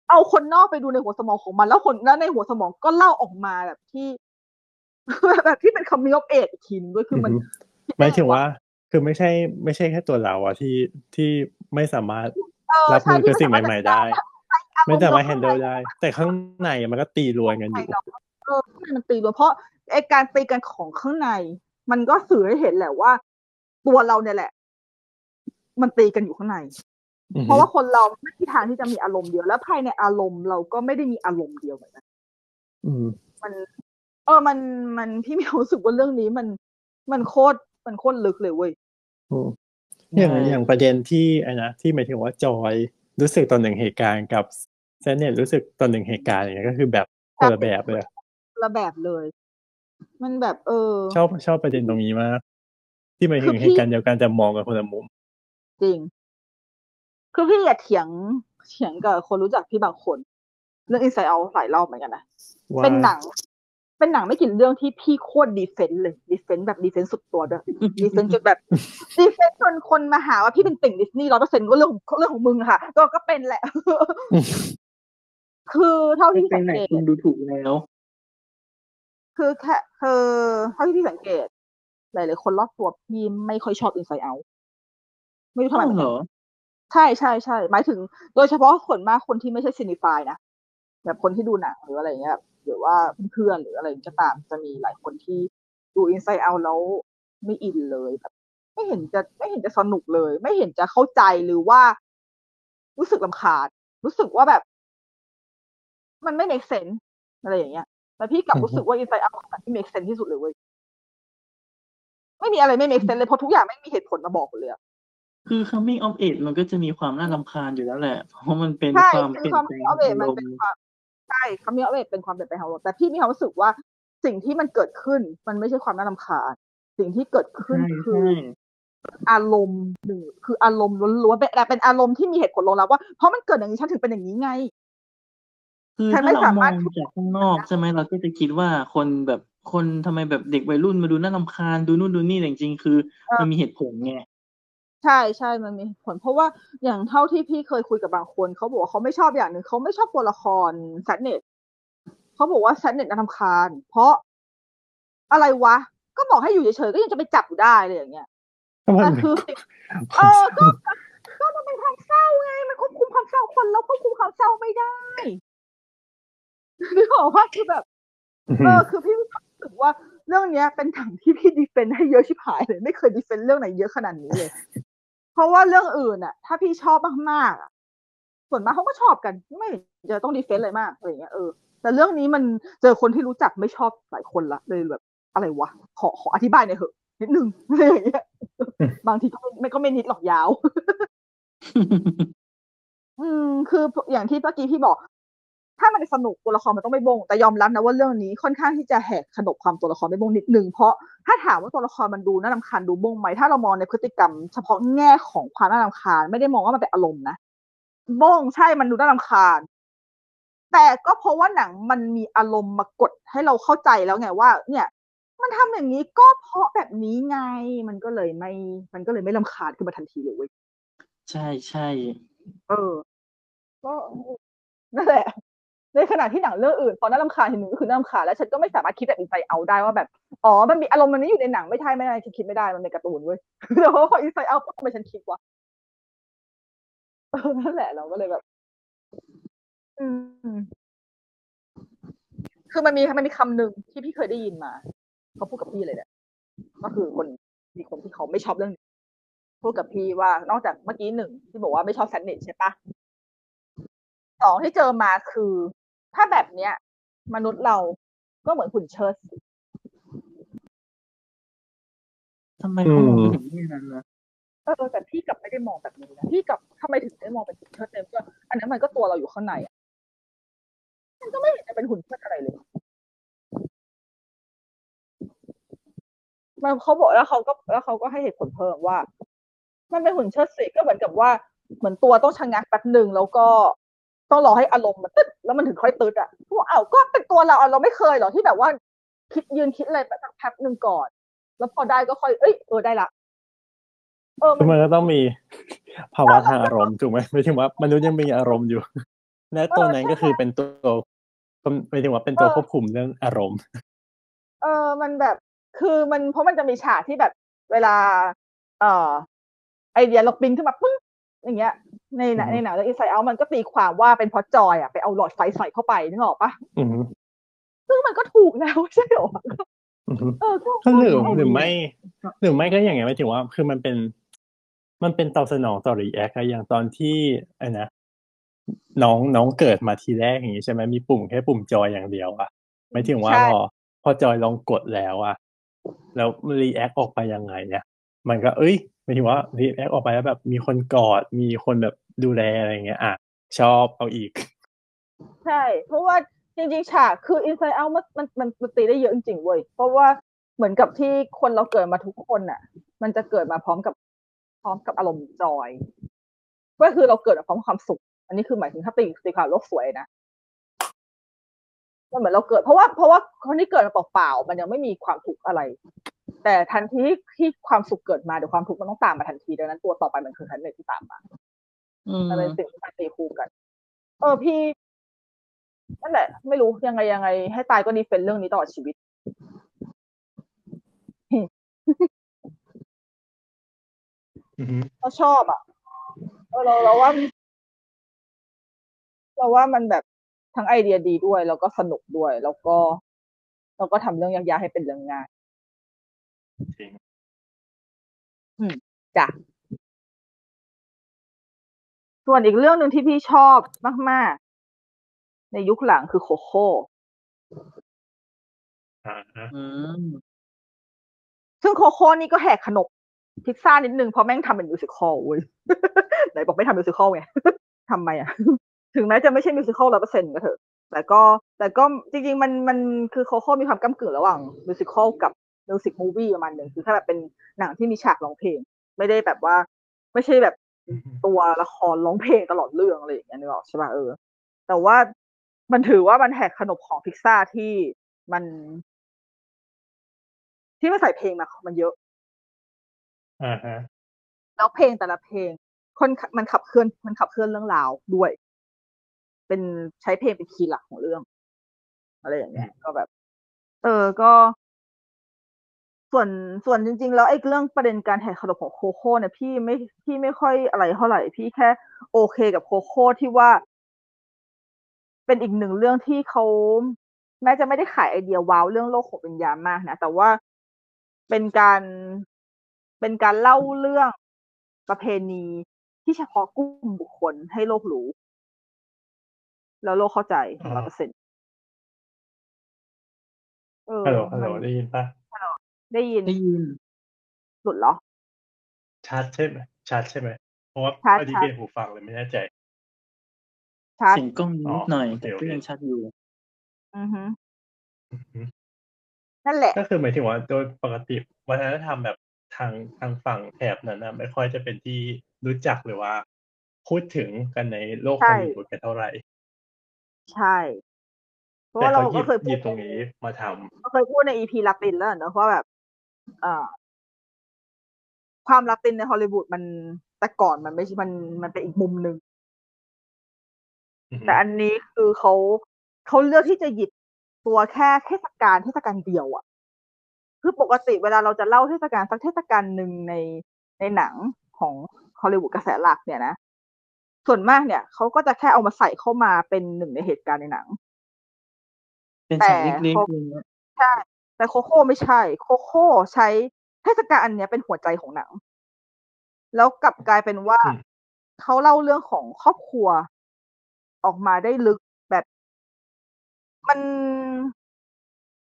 [SPEAKER 4] เอาคนนอกไปดูในหัวสมองของมันแล้วคนแล้วในหัวสมองก็เล่าออกมาแบบที่แบบที่เป็นคำมิออฟเอกอีกทีหนึงด้วยคือมัน
[SPEAKER 2] หมายถึงว่า คือไม่ใช่ ไม่ใช่แค่ตัวเราอะที่ที่ไม่สามารถ
[SPEAKER 4] เออ
[SPEAKER 2] รับ
[SPEAKER 4] ใช่
[SPEAKER 2] มือกับ
[SPEAKER 4] ที่
[SPEAKER 2] สิ่ง
[SPEAKER 4] น
[SPEAKER 2] ใหม่ ๆ ได้ ไม่สามารถ handle ได้ แต่ข้างในมันก็ตีรวนกันอยู่
[SPEAKER 4] เออข้างในมันตีรวนเพราะไอการตีกันของข้างใน มันก็สื่อให้เห็นแหละว่า ตัวเราเนี่ยแหละ มันตีกันอยู่ข้างใน
[SPEAKER 2] อืม
[SPEAKER 4] เพราะว่าคนเราไม่มีทางที่จะมีอารมณ์เดียวแล้วภายในอารมณ์เราก็ไม่ได้มีอารมณ์เดียวเหมือนกัน
[SPEAKER 2] อืม
[SPEAKER 4] มัน เออมันมันพี่มีความรู้สึกว่าเรื่องนี้มันมันโคตรมันโคตรลึกเลยเว้ย
[SPEAKER 2] อืมอย่าง
[SPEAKER 3] ใช่
[SPEAKER 2] อย่างประเด็นที่ไอ้นะที่หมายถึงว่าจอยรู้สึกตอนหนึ่งเหตุการณ์กับเซนเนี่ยรู้สึกตอนหนึ่งเหตุการณ์อย่างเงี้ยก็คือแบบคนละแบบเลย
[SPEAKER 4] ละแบบเลย มันแบบเออ
[SPEAKER 2] ชอบชอบประเด็นตรงนี้มาก ที่หมายถึ
[SPEAKER 4] คื
[SPEAKER 2] ง
[SPEAKER 4] อพี่
[SPEAKER 2] เหตุการณ์เดียวกันแต่มองกันคนละมุม
[SPEAKER 4] จริง คือพี่อย่าเถียงเถียงกับคนรู้จักพี่บางคน เรื่อง Inside Out หลายรอบเหมือนกันนะ
[SPEAKER 2] ว่า
[SPEAKER 4] เป็นหนัง เป็นหนังไม่กี่เรื่องที่พี่โคตร defend เลย defend แบบ defend สุดตัวด้วย defend จนแบบ defend จนคนมาหาว่าพี่เป็นติ่งดิสนีย์ร้อยเปอร์เซ็นต์ก็เรื่องของเรื่องของมึงค่ะก็ก็เป็นแหละ คือเท่า
[SPEAKER 3] ไม่
[SPEAKER 4] ที่
[SPEAKER 3] เป็
[SPEAKER 4] สั
[SPEAKER 3] น
[SPEAKER 4] ง
[SPEAKER 3] ไหน
[SPEAKER 4] เกต
[SPEAKER 3] คุณดูถูกแล้ว
[SPEAKER 4] คือแค่คือเท่าที่พี่สังเกต หลายๆคนรอบตัวพี่ไม่ค่อยชอบ Inside Out ไม่รู้ทำไมเหมือน
[SPEAKER 3] เหร
[SPEAKER 4] กัน
[SPEAKER 3] อ
[SPEAKER 4] ใช่ใช่ใช่หมายถึง โดยเฉพาะคนมากคนที่ไม่ใช่ซีนิฟายนะ แบบคนที่ดูหนังหรืออะไรเงี้ยหรือว่าเพื่อนๆหรืออะไรก็ตามจะมีหลายคนที่ดู Inside Out แล้วไม่อินเลยแบบไม่เห็นจะไม่เห็นจะสนุกเลย ไม่เห็นจะเข้าใจหรือว่า รู้สึกลำคาญรู้สึกว่าแบบ มันไม่ make sense อะไรอย่างเงี้ยแต่พี่กลับ
[SPEAKER 2] อือฮึ
[SPEAKER 4] รู้สึกว่า Inside Out เป็นหนังที่ make sense ที่สุดเลยเว้ยไม่มีอะไรไม่ make sense เลยเพราะทุกอย่างไม่มีเหตุผลมาบอกหมดเลยอะ
[SPEAKER 3] คือ coming of age มันก็จะมีความน่ารำคาญอยู่แล้วแหละ เพราะมันเป็น
[SPEAKER 4] ใช่
[SPEAKER 3] ความ
[SPEAKER 4] เป็
[SPEAKER 3] เปลี่
[SPEAKER 4] น
[SPEAKER 3] ยน
[SPEAKER 4] ความ
[SPEAKER 3] แปลง
[SPEAKER 4] เอาเว
[SPEAKER 3] อาร
[SPEAKER 4] มัน
[SPEAKER 3] ม
[SPEAKER 4] เป็น
[SPEAKER 3] ณ์
[SPEAKER 4] ความ ใช่คำนี้เอาเวเป็นความเปลี่ยนแปลงของเราแต่พี่มีความรู้สึกว่าสิ่งที่มันเกิดขึ้นมันไม่ใช่ความน่ารำคาญสิ่งที่เกิดขึ้น
[SPEAKER 3] ใช่
[SPEAKER 4] คือ
[SPEAKER 3] ใช่
[SPEAKER 4] อารมณ์หนึ่งคืออารมณ์ล้วนๆเป็นแต่เป็นอารมณ์ที่มีเหตุผลรองรับว่าเพราะมันเกิดอย่างนี้ฉันถึงเป็นอย่างนี้ไง
[SPEAKER 3] คือ
[SPEAKER 4] ฉัน
[SPEAKER 3] ถ้า
[SPEAKER 4] ไม่
[SPEAKER 3] เรา
[SPEAKER 4] สามารถ
[SPEAKER 3] มองจากข้างนอกใช่ไหมเราก็จะคิดว่าคนแบบคนทำไมแบบเด็กวัยรุ่นมาดูน่ารำคาญดูนู่นดูนี่แต่จริงๆคือ
[SPEAKER 4] เออ
[SPEAKER 3] มันมีเหตุผลไง
[SPEAKER 4] ใช่ใช่มันมีผล เพราะว่าอย่างเท่าที่พี่เคยคุยกับบางคน เขาบอกว่าเขาไม่ชอบอย่างหนึ่ง เขาไม่ชอบตัวละครแซดเน็ตเขาบอกว่าแซดเน็ตน่ารำคาญ เพราะ อะไรวะ ก็บอกให้อยู่เฉย ๆ ก็ยังจะไปจับอยู่ได้เลยอย่างเงี้ย
[SPEAKER 2] ก็มัน
[SPEAKER 4] แต่
[SPEAKER 2] เป็น
[SPEAKER 4] คือสิ่ง เออ ก็ ก็มันเป็นความเศร้าไง มันควบคุมความเศร้าคนแล้วควบคุมความเศร้าไม่ได้ นึกออกว่า คือแบบเออคือพี่รู้สึกว่า เรื่องเนี้ยเป็นถังที่พี่ดีเฟนต์ให้เยอะชิบหายเลย ไม่เคยดีเฟนต์เรื่องไหนเยอะขนาดนี้เลย เพราะว่าเรื่องอื่นอะถ้าพี่ชอบมากๆอะส่วนมากเขาก็ชอบกัน ไม่จะต้องดีเฟนต์อะไรมากอะไรเงี้ยเออแต่เรื่องนี้มันเจอคนที่รู้จักไม่ชอบหลายคนละเลยแบบ อะไรวะขอขออธิบายหน่อยเถอะนิดนึงอะไรอย่างเงี้ยบางทีก็ไม่ไม่ก็ไม่นิดหรอกยาว อืมคืออย่างที่เมื่อกี้พี่บอก ถ้ามันสนุกตัวละครมันต้องไม่บง แต่ยอมรับนะว่าเรื่องนี้ค่อนข้างที่จะแหกขนบความตัวละครไม่บงนิดนึงเพราะถ้าถามว่าตัวละครมันดูน่ารำคาญดูบงไหมถ้าเรามองในพฤติกรรม เฉพาะแง่ของความน่ารำคาญ ไม่ได้มองว่ามันเป็นอารมณ์นะบงใช่มันดูน่ารำคาญ แต่ก็เพราะว่าหนังมันมีอารมณ์มากดให้เราเข้าใจแล้วไงว่า เนี่ย มันทำอย่างนี้ก็เพราะแบบนี้ไง มันก็เลยไม่ มันก็เลยไม่ลำคาญขึ้นมาทันทีเลยเว้ย
[SPEAKER 3] ใช่ใช่
[SPEAKER 4] เออ ก็นั่นแหละ ในขณะที่หนังเรื่องอื่นพอน่ารำคาญทีหนึ่งก็คือน่ารำคาญแล้วฉันก็ไม่สามารถคิดแบบอินไซเอาได้ว่าแบบอ๋อมันมีอารมณ์มันนี้อยู่ในหนังไม่ใช่ไม่ได้ฉันคิดไม่ได้มันเป็นการ์ตูนเว้ยแต่ว่าพออินไซเอาทำไมฉันคิดวะนั่นแหละเราก็เลยแบบอืมคือมันมีมันมีคำหนึ่งที่พี่เคยได้ยินมาเขาพูดกับพี่เลยเนี่ยก็คือคนมีคนที่เขาไม่ชอบเรื่องพูดกับพี่ว่านอกจากเมื่อกี้หนึ่งที่บอกว่าไม่ชอบแซนด์วิชใช่ปะสองที่เจอมาคือ ถ้าแบบเนี้ย มนุษย์เราก็เหมือนหุ่นเชิดสิ
[SPEAKER 3] ทำไมเขามองไปถึงที่นั้นนะ
[SPEAKER 4] เออแต่พี่กลับไม่ได้มองแบบนี้นะพี่กลับทำไมถึงได้มองเป็นหุ่นเชิดเต็มก็อันนั้นมันก็ตัวเราอยู่ข้างในอะมันก็ไม่เห็นจะเป็นหุ่นเชิดอะไรเลยมันเขาบอกแล้วเขาก็แล้วเขาก็ให้เหตุผลเพิ่มว่า มันเป็นหุ่นเชิดสิก็เหมือนกับว่า เหมือนตัวต้องชะงักแป๊บหนึ่งแล้วก็ ต้องรอให้อารมณ์มันตึ๊ดแล้วมันถึงค่อยตึ๊ดอะพวกอ้าวก็เป็นตัวเราอะเราไม่เคยหรอกที่แบบว่าคิดยืนคิดอะไรไปสักแป๊บหนึ่งก่อน แล้วพอได้ก็ค่อยเอ้ยเออได้ละเออ
[SPEAKER 2] คือ
[SPEAKER 4] มั
[SPEAKER 2] มันนก็ต้องมีภาวะทางอารมณ์ถูกไหมไม่ถึงว่ามนุษย์ยังมีอารมณ์อยู่ และตัวนั้นก็คือเป็นตัวหมายถึงว่าเป็นตัวควบคุมเรื่องอารมณ์
[SPEAKER 4] เออมันแบบคือมันเพราะมันจะมีฉากที่แบบเวลา เอ่อไอเดียเราบินขึ้นมาปึ้ง อย่างเงี้ย ในหนัง
[SPEAKER 2] อืม
[SPEAKER 4] ในหนังเรื่องอินไซเอามันก็ตีความว่าเป็นเพราะจอยอะไปเอาหลอดไฟใส่เข้าไปนึกออกปะ
[SPEAKER 2] อืม
[SPEAKER 4] ซึ่งมันก็ถูกนะไม่ใช่เหรอ
[SPEAKER 2] อืม
[SPEAKER 4] เออก็
[SPEAKER 2] ก็หรือหรือไม่หรือไม่ก็อย่างไงหมายถึงว่า คือมันเป็น มันเป็นตอบสนองต่อ react อย่างตอนที่ไอ้นะน้องน้องเกิดมาทีแรกอย่างนี้ใช่ไหมมีปุ่มแค่ปุ่ม Joy อย่างเดียวอะหมายถึงว่า
[SPEAKER 4] ใช่
[SPEAKER 2] พอพอ Joy ลองกดแล้วอะแล้ว react ออกไปยังไงเนี่ยมันก็เอ้ย หมายถึงว่า react ออกไปแล้วแบบมีคนกอดมีคนแบบดูแลอะไรเงี้ยอะชอบเอาอีก
[SPEAKER 4] ใช่ เพราะว่าจริงๆฉากคือ Inside Out มันมันมันมันตีได้เยอะจริงๆเว้ยเพราะว่าเหมือนกับที่คนเราเกิดมาทุกคนน่ะ มันจะเกิดมาพร้อมกับพร้อมกับอารมณ์จอย ก็คือเราเกิดมาพร้อมความสุข อันนี้คือหมายถึงถ้าตีตีความโลกสวยนะมันเหมือนเราเกิด เพราะว่าเพราะว่าคนที่เกิดมาเปล่าๆมันยังไม่มีความทุกข์อะไร แต่ทันทีที่ที่ความสุขเกิดมาเดี๋ยวความทุกข์มันต้องตามมาทันทีดังนั้นตัวต่อไปมันคือทันเนตที่ตามมา
[SPEAKER 3] อืม
[SPEAKER 4] มันเป็นสิ่งที่มันตีคู่กัน เออพี่นั่นแหละ ไม่รู้ยังไงยังไง ให้ตายก็ดีเฟนเรื่องนี้ตลอดชีวิต
[SPEAKER 2] อือฮึ
[SPEAKER 4] เราชอบอะเออเราเราว่า เราว่ามันแบบทั้งไอเดียดีด้วย แล้วก็สนุกด้วย แล้วก็แล้วก็ทำเรื่องยากๆให้เป็นเรื่องง่าย
[SPEAKER 2] จริง
[SPEAKER 4] จ้ะ ส่วนอีกเรื่องหนึ่งที่พี่ชอบมาก ๆ ในยุคหลังคือโคโค่
[SPEAKER 2] อ่าฮะ
[SPEAKER 3] อืม
[SPEAKER 4] ซึ่งโคโค่นี่ก็แหกขนบพิซซ่านิดนึงเพราะแม่งทำเป็นมิวสิควลเว้ย ไหนบอกไม่ทำมิวสิควลไง ทำไมอะ ถึงแม้จะไม่ใช่มิวสิควลร้อยเปอร์เซ็นต์ก็เถอะ แต่ก็แต่ก็จริง ๆ มันมันคือโคโค่มีความก้ากึ่งระหว่างมิวสิควลกับ มิวสิกมูวี่ประมาณหนึ่งคือแค่แบบเป็นหนังที่มีฉากร้องเพลง ไม่ได้แบบว่า ไม่ใช่แบบตัวละครร้องเพลงตลอดเรื่องอะไรอย่างเงี้ยนึกออกใช่ป่ะเออ แต่ว่ามันถือว่ามันแหกขนบของพิกซ่าที่มัน ที่มันใส่เพลงมามันเยอะ
[SPEAKER 2] อ่าฮะ
[SPEAKER 4] แล้วเพลงแต่ละเพลงคนมันขับเคลื่อนมันขับเคลื่อนเรื่องราวด้วย เป็นใช้เพลงเป็นคีย์หลักของเรื่องอะไรอย่างเงี้ยก็แบบ เออก็ ส่วนส่วนจริง ๆ แล้วไอ้เรื่องประเด็นการแหกขนบของโคโค่เนี่ยพี่ไม่พี่ไม่ค่อยอะไรเท่าไหร่พี่แค่โอเคกับโคโค่ที่ว่า เป็นอีกหนึ่งเรื่องที่เขาแม้จะไม่ได้ขายไอเดียว้าวเรื่องโลกของวิญญาณมากนะ แต่ว่าเป็นการเป็นการเล่าเรื่องประเพณีที่เฉพาะกลุ่มบุคคลให้โลกรู้ แล้วโลกเข้าใจ
[SPEAKER 2] อ่า
[SPEAKER 4] ร้อยเปอร์เซ็นต์เออ
[SPEAKER 2] ฮัลโหลฮัลโหล
[SPEAKER 4] มัน
[SPEAKER 2] ได้ยินปะ
[SPEAKER 4] ได้ยิน
[SPEAKER 3] ได้ยิน
[SPEAKER 4] หลุดเหรอ
[SPEAKER 2] ชัดใช่ไหมชัดใช่ไหมเพราะว่า
[SPEAKER 4] ชัด
[SPEAKER 2] พอดี
[SPEAKER 4] ชัด
[SPEAKER 2] เปลี่ยนหูฟังเลยไม่แน่ใจ
[SPEAKER 4] ชัด
[SPEAKER 3] เสียงกล้องนิดหน่อย
[SPEAKER 2] อ๋อ
[SPEAKER 3] แต่
[SPEAKER 2] โอเค
[SPEAKER 3] ก็ยังชัดอยู่
[SPEAKER 4] อือฮึ
[SPEAKER 2] อือฮึ
[SPEAKER 4] นั่นแหละ
[SPEAKER 2] ก็คือหมายถึงว่าโดยปกติวัฒนธรรมแบบทางทางฝั่งแถบนั้นนะไม่ค่อยจะเป็นที่รู้จักหรือว่า พูดถึงกันในโลก
[SPEAKER 4] ใช่
[SPEAKER 2] ฮอลลีวูดกันเท่าไหร่
[SPEAKER 4] ใช่ เพราะ
[SPEAKER 2] แต่
[SPEAKER 4] ว่าเรา
[SPEAKER 2] เขาหยิ
[SPEAKER 4] ก็
[SPEAKER 2] บ
[SPEAKER 4] เคย
[SPEAKER 2] ห
[SPEAKER 4] พู
[SPEAKER 2] ยิ
[SPEAKER 4] ด
[SPEAKER 2] บตรงนี้มาทำ
[SPEAKER 4] เราเคยพูดในอีพีลาตินแล้วเนอะว่าแบบเอ่อ ความลาตินในฮอลลีวูดมันแต่ก่อนมันไม่ใช่มันมันเป็นอีกมุมหนึ่ง
[SPEAKER 2] อือฮึ
[SPEAKER 4] แต่อันนี้คือเขาเขาเลือกที่จะหยิบตัวแค่เทศกาลเทศกาลเดียวอะคือปกติเวลาเราจะเล่าเทศกาลสักเทศกาลหนึ่งในในหนังของฮอลลีวูดกระแสหลักเนี่ยนะส่วนมากเนี่ยเขาก็จะแค่เอามาใส่เข้ามาเป็นหนึ่งในเหตุการณ์ในหนัง
[SPEAKER 3] เป็น
[SPEAKER 4] แต่
[SPEAKER 3] ฉากเล็ก
[SPEAKER 4] เขา
[SPEAKER 3] ๆอย่างเงี้ย
[SPEAKER 4] ใช่ แต่โคโค่ไม่ใช่ โคโค่ใช้เทศกาลอันเนี้ยเป็นหัวใจของหนัง แล้วกลับกลายเป็นว่า
[SPEAKER 2] อืม
[SPEAKER 4] เขาเล่าเรื่องของครอบครัวออกมาได้ลึกแบบมัน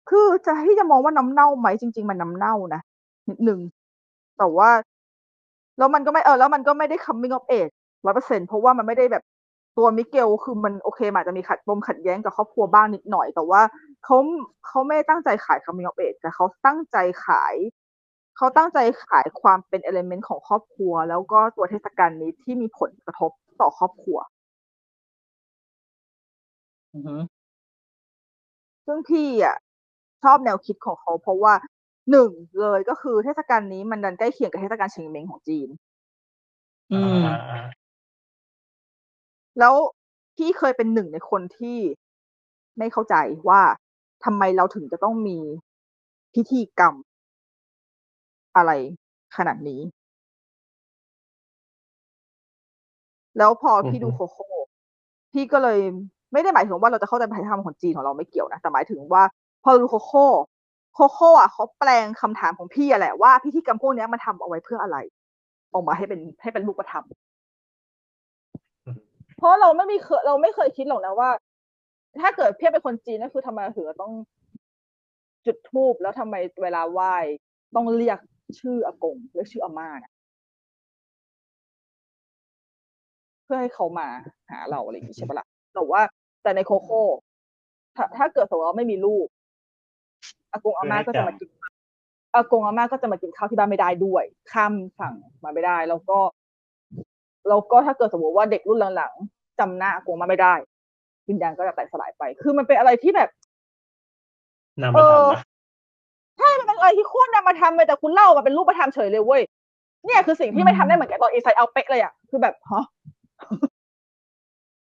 [SPEAKER 4] คือจะให้จะมองว่าน้ำเน่าไหมจริง ๆ มันน้ำเน่านะนิดนึงแต่ว่า แล้วมันก็ไม่เออแล้วมันก็ไม่ได้ coming of age ร้อยเปอร์เซ็นเพราะว่ามันไม่ได้แบบ ตัวมิเกลคือมันโอเคมันอาจจะมีขัดปมขัดแย้งกับครอบครัวบ้างนิดหน่อย แต่ว่าเขาเขาไม่ได้ตั้งใจขาย coming of age แต่เขาตั้งใจขายเขาตั้งใจขายความเป็นเอลเมนต์ของครอบครัว แล้วก็ตัวเทศกาลนี้ที่มีผลกระทบต่อครอบครัว
[SPEAKER 3] อือฮึ
[SPEAKER 4] ซึ่งพี่อะชอบแนวคิดของเขาเพราะว่าหนึ่งเลยก็คือเทศกาลนี้มันดันใกล้เคียงกับเทศกาลเชงเม้งของจีน
[SPEAKER 3] อืม
[SPEAKER 2] อ่าอ่า
[SPEAKER 4] แล้วพี่เคยเป็นหนึ่งในคนที่ไม่เข้าใจว่าทำไมเราถึงจะต้องมีพิธีกรรม อะไรขนาดนี้ แล้วพอพี่ดูโคโค่พี่ก็เลยไม่ได้หมายถึงว่าเราจะเข้าใจวัฒนธรรมของจีนของเราไม่เกี่ยวนะ แต่หมายถึงว่า พอดูโคโค่โคโค่อะเขาแปลงคำถามของพี่อะแหละว่าพิธีกรรมพวกเนี้ยมันทำเอาไว้เพื่ออะไร ออกมาให้เป็นให้เป็นรูปธรรม เพราะเราไม่มีเคยเราไม่เคยคิดหรอกนะว่า ถ้าเกิดเพียบเป็นคนจีนก็คือทำไมถึงจะต้องจุดธูปแล้วทำไมเวลาไหว้ต้องเรียกชื่ออากงเรียกชื่ออาม่านะเพื่อให้เขามาหาเราอะไรอย่างนี้ใช่ปะล่ะแต่ว่า แต่ในโคโค่ถ้าถ้าเกิดสมมติว่าไม่มีลูกอากงอาม่าก็จะมากินอากงอาม่าก็จะมากินข้าวที่บ้านไม่ได้ด้วย ข้ามฝั่งมาไม่ได้ แล้วก็ แล้วก็ถ้าเกิดสมมติว่าเด็กรุ่นหลังๆจำหน้าอากงมาไม่ได้ วิญญาณก็จะแตกสลายไป คือมันเป็นอะไรที่แบบ
[SPEAKER 2] นำมาทำนะ
[SPEAKER 4] ใช่มันเป็นอะไรที่โคตรนำมาทำเลยแต่คุณเล่ามาเป็นรูปธรรมเฉยเลยเว้ยเนี่ยคือสิ่งที่ไม่ทำได้เหมือนกับตอน Inside Out เป๊ะเลยอะคือแบบฮะ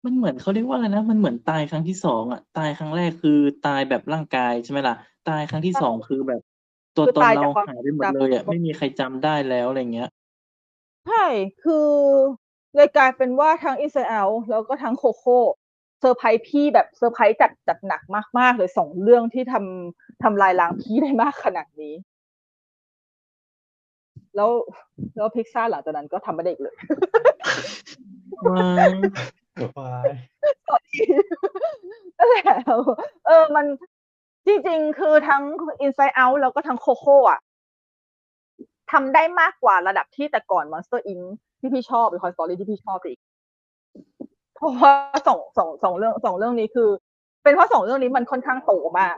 [SPEAKER 3] มันเหมือนเขาเรียกว่าอะไรนะ มันเหมือนตายครั้งที่สองอะ ตายครั้งแรกคือตายแบบร่างกายใช่ไหมล่ะ ตายครั้งที่สองคือแบบ ตัวตนเราหายไปหมดเลยอะไม่มีใครจำได้แล้วอะไรเงี้ย
[SPEAKER 4] ใช่คือ เลยกลายเป็นว่าทั้งอิสราเอลแล้วก็ทั้ง Coco เซอร์ไพรส์พี่แบบเซอร์ไพรส์จัดจัดหนักมากๆเลยสองเรื่องที่ทำทำลายล้างพี่ได้มากขนาดนี้ แล้วแล้วพิกซ่าหลังจากนั้นก็ทำไม่ได้อีกเลย
[SPEAKER 3] ว้าย
[SPEAKER 2] ว้าย
[SPEAKER 4] นั่นแหละเออ มันจริงๆ คือทั้ง Inside Out แล้วก็ทั้งโคโค่อะทำได้มากกว่าระดับที่แต่ก่อน Monster Inc ที่พี่ชอบหรือ Toy Story ที่พี่ชอบอีกเพราะว่าสองสองสองเรื่องสองเรื่องนี้คือ เป็นเพราะสองเรื่องนี้มันค่อนข้างโตมาก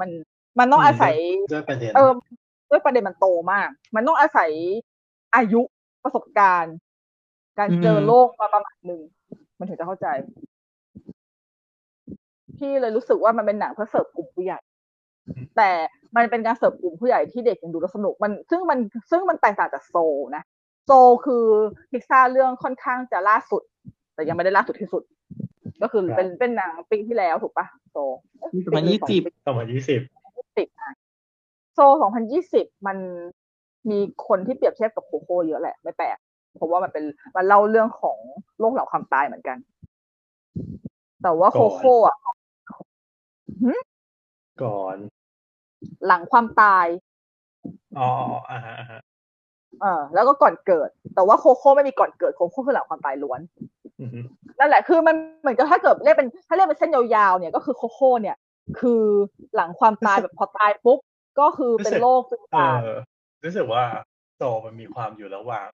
[SPEAKER 4] มันมันต้องอาศัย
[SPEAKER 2] ด้วยประเด็น
[SPEAKER 4] เออด้วยประเด็นมันโตมาก มันต้องอาศัยอายุประสบการณ์ การเจอโลกมาประมาณหนึ่งมันถึงจะเข้าใจพี่เลยรู้สึกว่ามันเป็นหนังเพื่อเสิร์ฟกลุ่มผู้ใหญ่ แต่มันเป็นการเสิร์ฟกลุ่มผู้ใหญ่ที่เด็กยังดูแล้วสนุกมัน ซึ่งมันซึ่งมันแตกต่างจากโซลนะ โซลคือพิกซ่าเรื่องค่อนข้างจะล่าสุด แต่ยังไม่ได้ล่าสุดที่สุด ก็คือเป็นเป็นหนังปีที่แล้วถูกปะโซล
[SPEAKER 3] นี่ประมาณยี่สิบ
[SPEAKER 2] สองพันยี่สิบ
[SPEAKER 4] สิบอะโซสองพันยี่สิบมันมีคนที่เปรียบเทียบกับโคโค่เยอะแหละ ไม่แปลกเพราะว่ามันเป็นมันเล่าเรื่องของโลกเหล่าความตายเหมือนกัน แต่ว่าโคโค่อะ
[SPEAKER 2] ก่อน
[SPEAKER 4] หลังความตาย
[SPEAKER 2] อ๋ออ่าฮะอ่าฮะ
[SPEAKER 4] เออแล้วก็ก่อนเกิด แต่ว่าโคโค่ไม่มีก่อนเกิดโคโค่คือหลังความตายล้วน
[SPEAKER 2] อือฮึ
[SPEAKER 4] นั่นแหละคือมันเหมือนกับถ้าเกิดเรียกเป็นถ้าเรียกเป็นเส้นยาวๆเนี่ยก็คือโคโค่เนี่ย คือหลังความตายแบบพอตายปุ๊บก็คือเป็นโรคซึม
[SPEAKER 2] เอ
[SPEAKER 4] ตาย
[SPEAKER 2] อรู้สึกว่าโซมันมีความอยู่ระหว่าง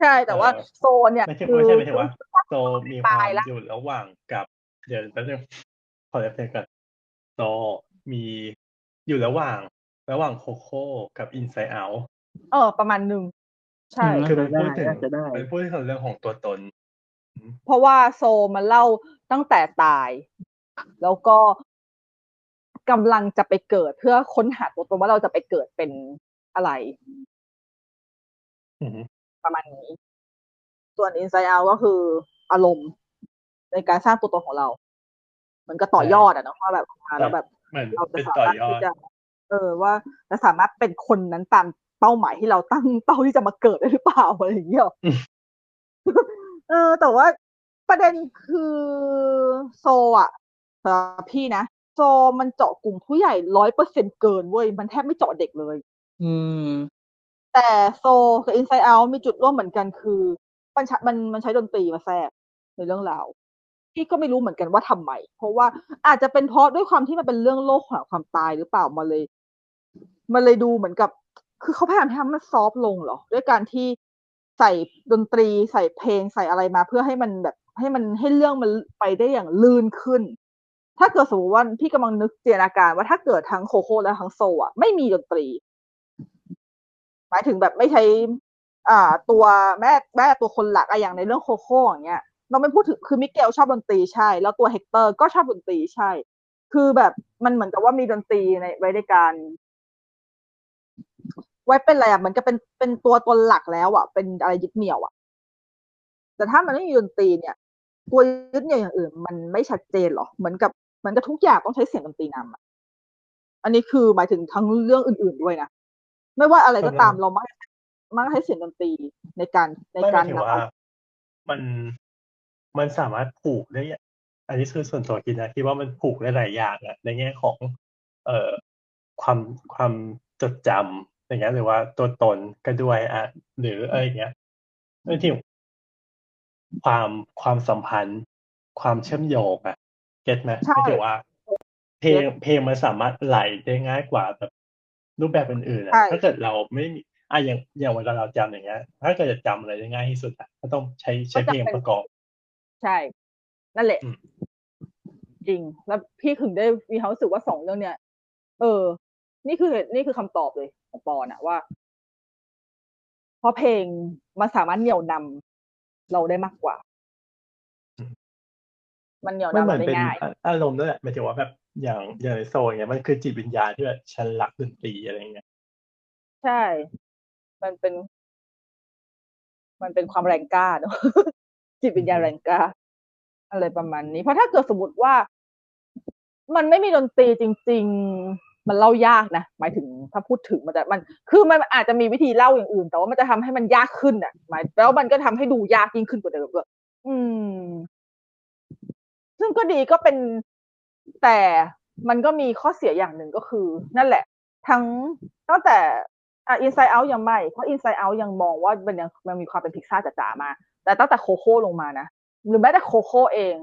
[SPEAKER 4] ใช่แต่ว่า
[SPEAKER 2] เออ
[SPEAKER 4] โซนเนี่ย
[SPEAKER 2] ไม่ใช่
[SPEAKER 4] คือ
[SPEAKER 2] ไม่ใช่หมายถึงว่าโซมีความ
[SPEAKER 4] ตายละ
[SPEAKER 2] อยู่ระหว่างกับ เดี๋ยวแป๊บนึงขอเรียบเรียงกันโซมีอยู่ระหว่าง ระหว่างโคโค่กับอินไซ e ์เอา
[SPEAKER 4] เออ ประมาณหนึ่งใช่
[SPEAKER 3] อืม
[SPEAKER 2] คือมันพูดถึง
[SPEAKER 3] น่าจะได้
[SPEAKER 2] มันพูดถึงเรื่องของตัวตน
[SPEAKER 4] เพราะว่าโซมันเล่าตั้งแต่ตาย แล้วก็กำลังจะไปเกิดเพื่อค้นหาตัวตนว่าเราจะไปเกิดเป็นอะไร
[SPEAKER 2] อือฮึ
[SPEAKER 4] ประมาณนี้ ส่วน Inside Out ก็คืออารมณ์ ในการสร้างตัวตนของเราเหมือนกับต่อยอดอะเนาะว่าแบบมาแล้วแบบ
[SPEAKER 2] เหมือน
[SPEAKER 4] เราจะ
[SPEAKER 2] เป็น
[SPEAKER 4] สา
[SPEAKER 2] ต่อ
[SPEAKER 4] มารถ
[SPEAKER 2] ยอ
[SPEAKER 4] ที่
[SPEAKER 2] ด
[SPEAKER 4] จะเออว่าจะสามารถเป็นคนนั้นตาม เป้าหมายที่เราตั้งเป้าที่จะมาเกิดได้หรือเปล่าอะไรอย่างเงี้ย
[SPEAKER 2] อืม
[SPEAKER 4] เออ แต่ว่าประเด็นคือโซอะสำหรับพี่นะโซมันเจาะกลุ่มผู้ใหญ่ร้อยเปอร์เซ็นเกินเว้ย มันแทบไม่เจาะเด็กเลย
[SPEAKER 3] อืม
[SPEAKER 4] แต่โซกับ Inside Out มีจุดร่วมเหมือนกันคือ มันใช้มันมันใช้ดนตรีมาแทรกในเรื่องราวพี่ก็ไม่รู้เหมือนกันว่าทำไม เพราะว่าอาจจะเป็นเพราะด้วยความที่มันเป็นเรื่องโลกของความตายหรือเปล่ามาเลย มันเลยดูเหมือนกับ คือเขาพยายามทำให้มันซอฟต์ลงเหรอ ด้วยการที่ใส่ดนตรีใส่เพลงใส่อะไรมา เพื่อให้มันแบบให้มันให้เรื่องมันไปได้อย่างลื่นขึ้น ถ้าเกิดสมมติว่าพี่กำลังนึกจินตนาการว่าถ้าเกิดทั้งโคโค่และทั้งโซอะไม่มีดนตรี หมายถึงแบบไม่ใช้อ่า ตัวแม่แม่ตัวคนหลักอะอย่างในเรื่อง Coco อย่างเงี้ย เราไม่พูดถึงคือ Miguel ชอบดนตรีใช่ แล้วตัว Hector ก็ชอบดนตรีใช่ คือแบบมันเหมือนกับว่ามีดนตรีในไว้ในการ ไว้เป็นอะไรอะเหมือนกับเป็นเป็นตัวตนหลักแล้วอะเป็นอะไรยึดเหนี่ยวอะแต่ถ้ามันไม่มีดนตรีเนี่ย ตัวยึดเหนี่ยวอย่างอื่น มันไม่ชัดเจนหรอเหมือนกับเหมือนกับทุกอย่างต้องใช้เสียงดนตรีนำอะอันนี้คือหมายถึงทั้งเรื่องอื่น ๆด้วยนะไม่ว่าอะไรก็ตามเรามักมักใช้เสียงดนตรีในการใน
[SPEAKER 2] ไม่ห
[SPEAKER 4] การ
[SPEAKER 2] มายถึง
[SPEAKER 4] นำ
[SPEAKER 2] ว่า
[SPEAKER 4] เอา
[SPEAKER 2] มันมันสามารถผูกได้อันนี้คือส่วนตัวคิดนะคิดว่ามันผูกได้หลายอย่างอะในแง่ของ เอ่อความความจดจำ อย่างเงี้ยหรือว่าตัวตนก็ด้วยอะหรืออะไรอย่างเงี้ยไม่ที่ความความสัมพันธ์ ความเชื่อมโยงอะเก็ตไหม
[SPEAKER 4] ใช่
[SPEAKER 2] ไม่ถึงว่า เพลงเพลงมันสามารถไหลได้ง่ายกว่าแบบรูปแบบอื่นๆอะ
[SPEAKER 4] ใช่
[SPEAKER 2] ถ้าเกิดเราไม่มีอะอย่างอย่างเวลาเราจำอย่างเงี้ย ถ้าเกิดจะจำอะไรได้ง่ายที่สุดอะก็ต้องใช้ใช้เพลงประกอบ
[SPEAKER 4] ใช่ นั่นแหละ
[SPEAKER 2] อืม
[SPEAKER 4] จริง แล้วพี่ถึงได้มีความรู้สึกว่าสองเรื่องเนี้ยเออ นี่คือนี่คือคำตอบเลย ของปอนอะว่า เพราะเพลงมันสามารถเหนี่ยวนำเราได้มากกว่า
[SPEAKER 2] อืม
[SPEAKER 4] มันเหนี่ยว
[SPEAKER 2] มัน
[SPEAKER 4] นำ
[SPEAKER 2] เหมื
[SPEAKER 4] เรา
[SPEAKER 2] อน
[SPEAKER 4] ได้
[SPEAKER 2] เป็น
[SPEAKER 4] ง่าย
[SPEAKER 2] อะอารมณ์ด้วยแหละหมายถึงว่าแบบอย่างอย่างในโซนเงี้ยมันคือจิตวิญญาณที่แบบฉันรักดนตรีอะไรเงี้ย
[SPEAKER 4] ใช่ มันเป็น มันเป็นความแรงกล้าเนอะ จิตวิญญาณแรงกล้า อะไรประมาณนี้ เพราะถ้าเกิดสมมติว่า มันไม่มีดนตรีจริง ๆ มันเล่ายากนะหมายถึงถ้าพูดถึงมันจะมันคือมันอาจจะมีวิธีเล่าอย่างอื่น แต่ว่ามันจะทำให้มันยากขึ้นอะหมายแล้วมันก็ทำให้ดูยากยิ่งขึ้นกว่าเดิมด้วยอืม ซึ่งก็ดีก็เป็นแต่มันก็มีข้อเสียอย่างหนึ่งก็คือ นั่นแหละ ทั้งตั้งแต่อะ Inside Out ยังไม่เพราะ Inside Out ยังมองว่ามันยังมันมีความเป็นพิกซ่าจ๋ามา แต่ตั้งแต่โคโค่ลงมานะหรือแม้แต่โคโค่เอง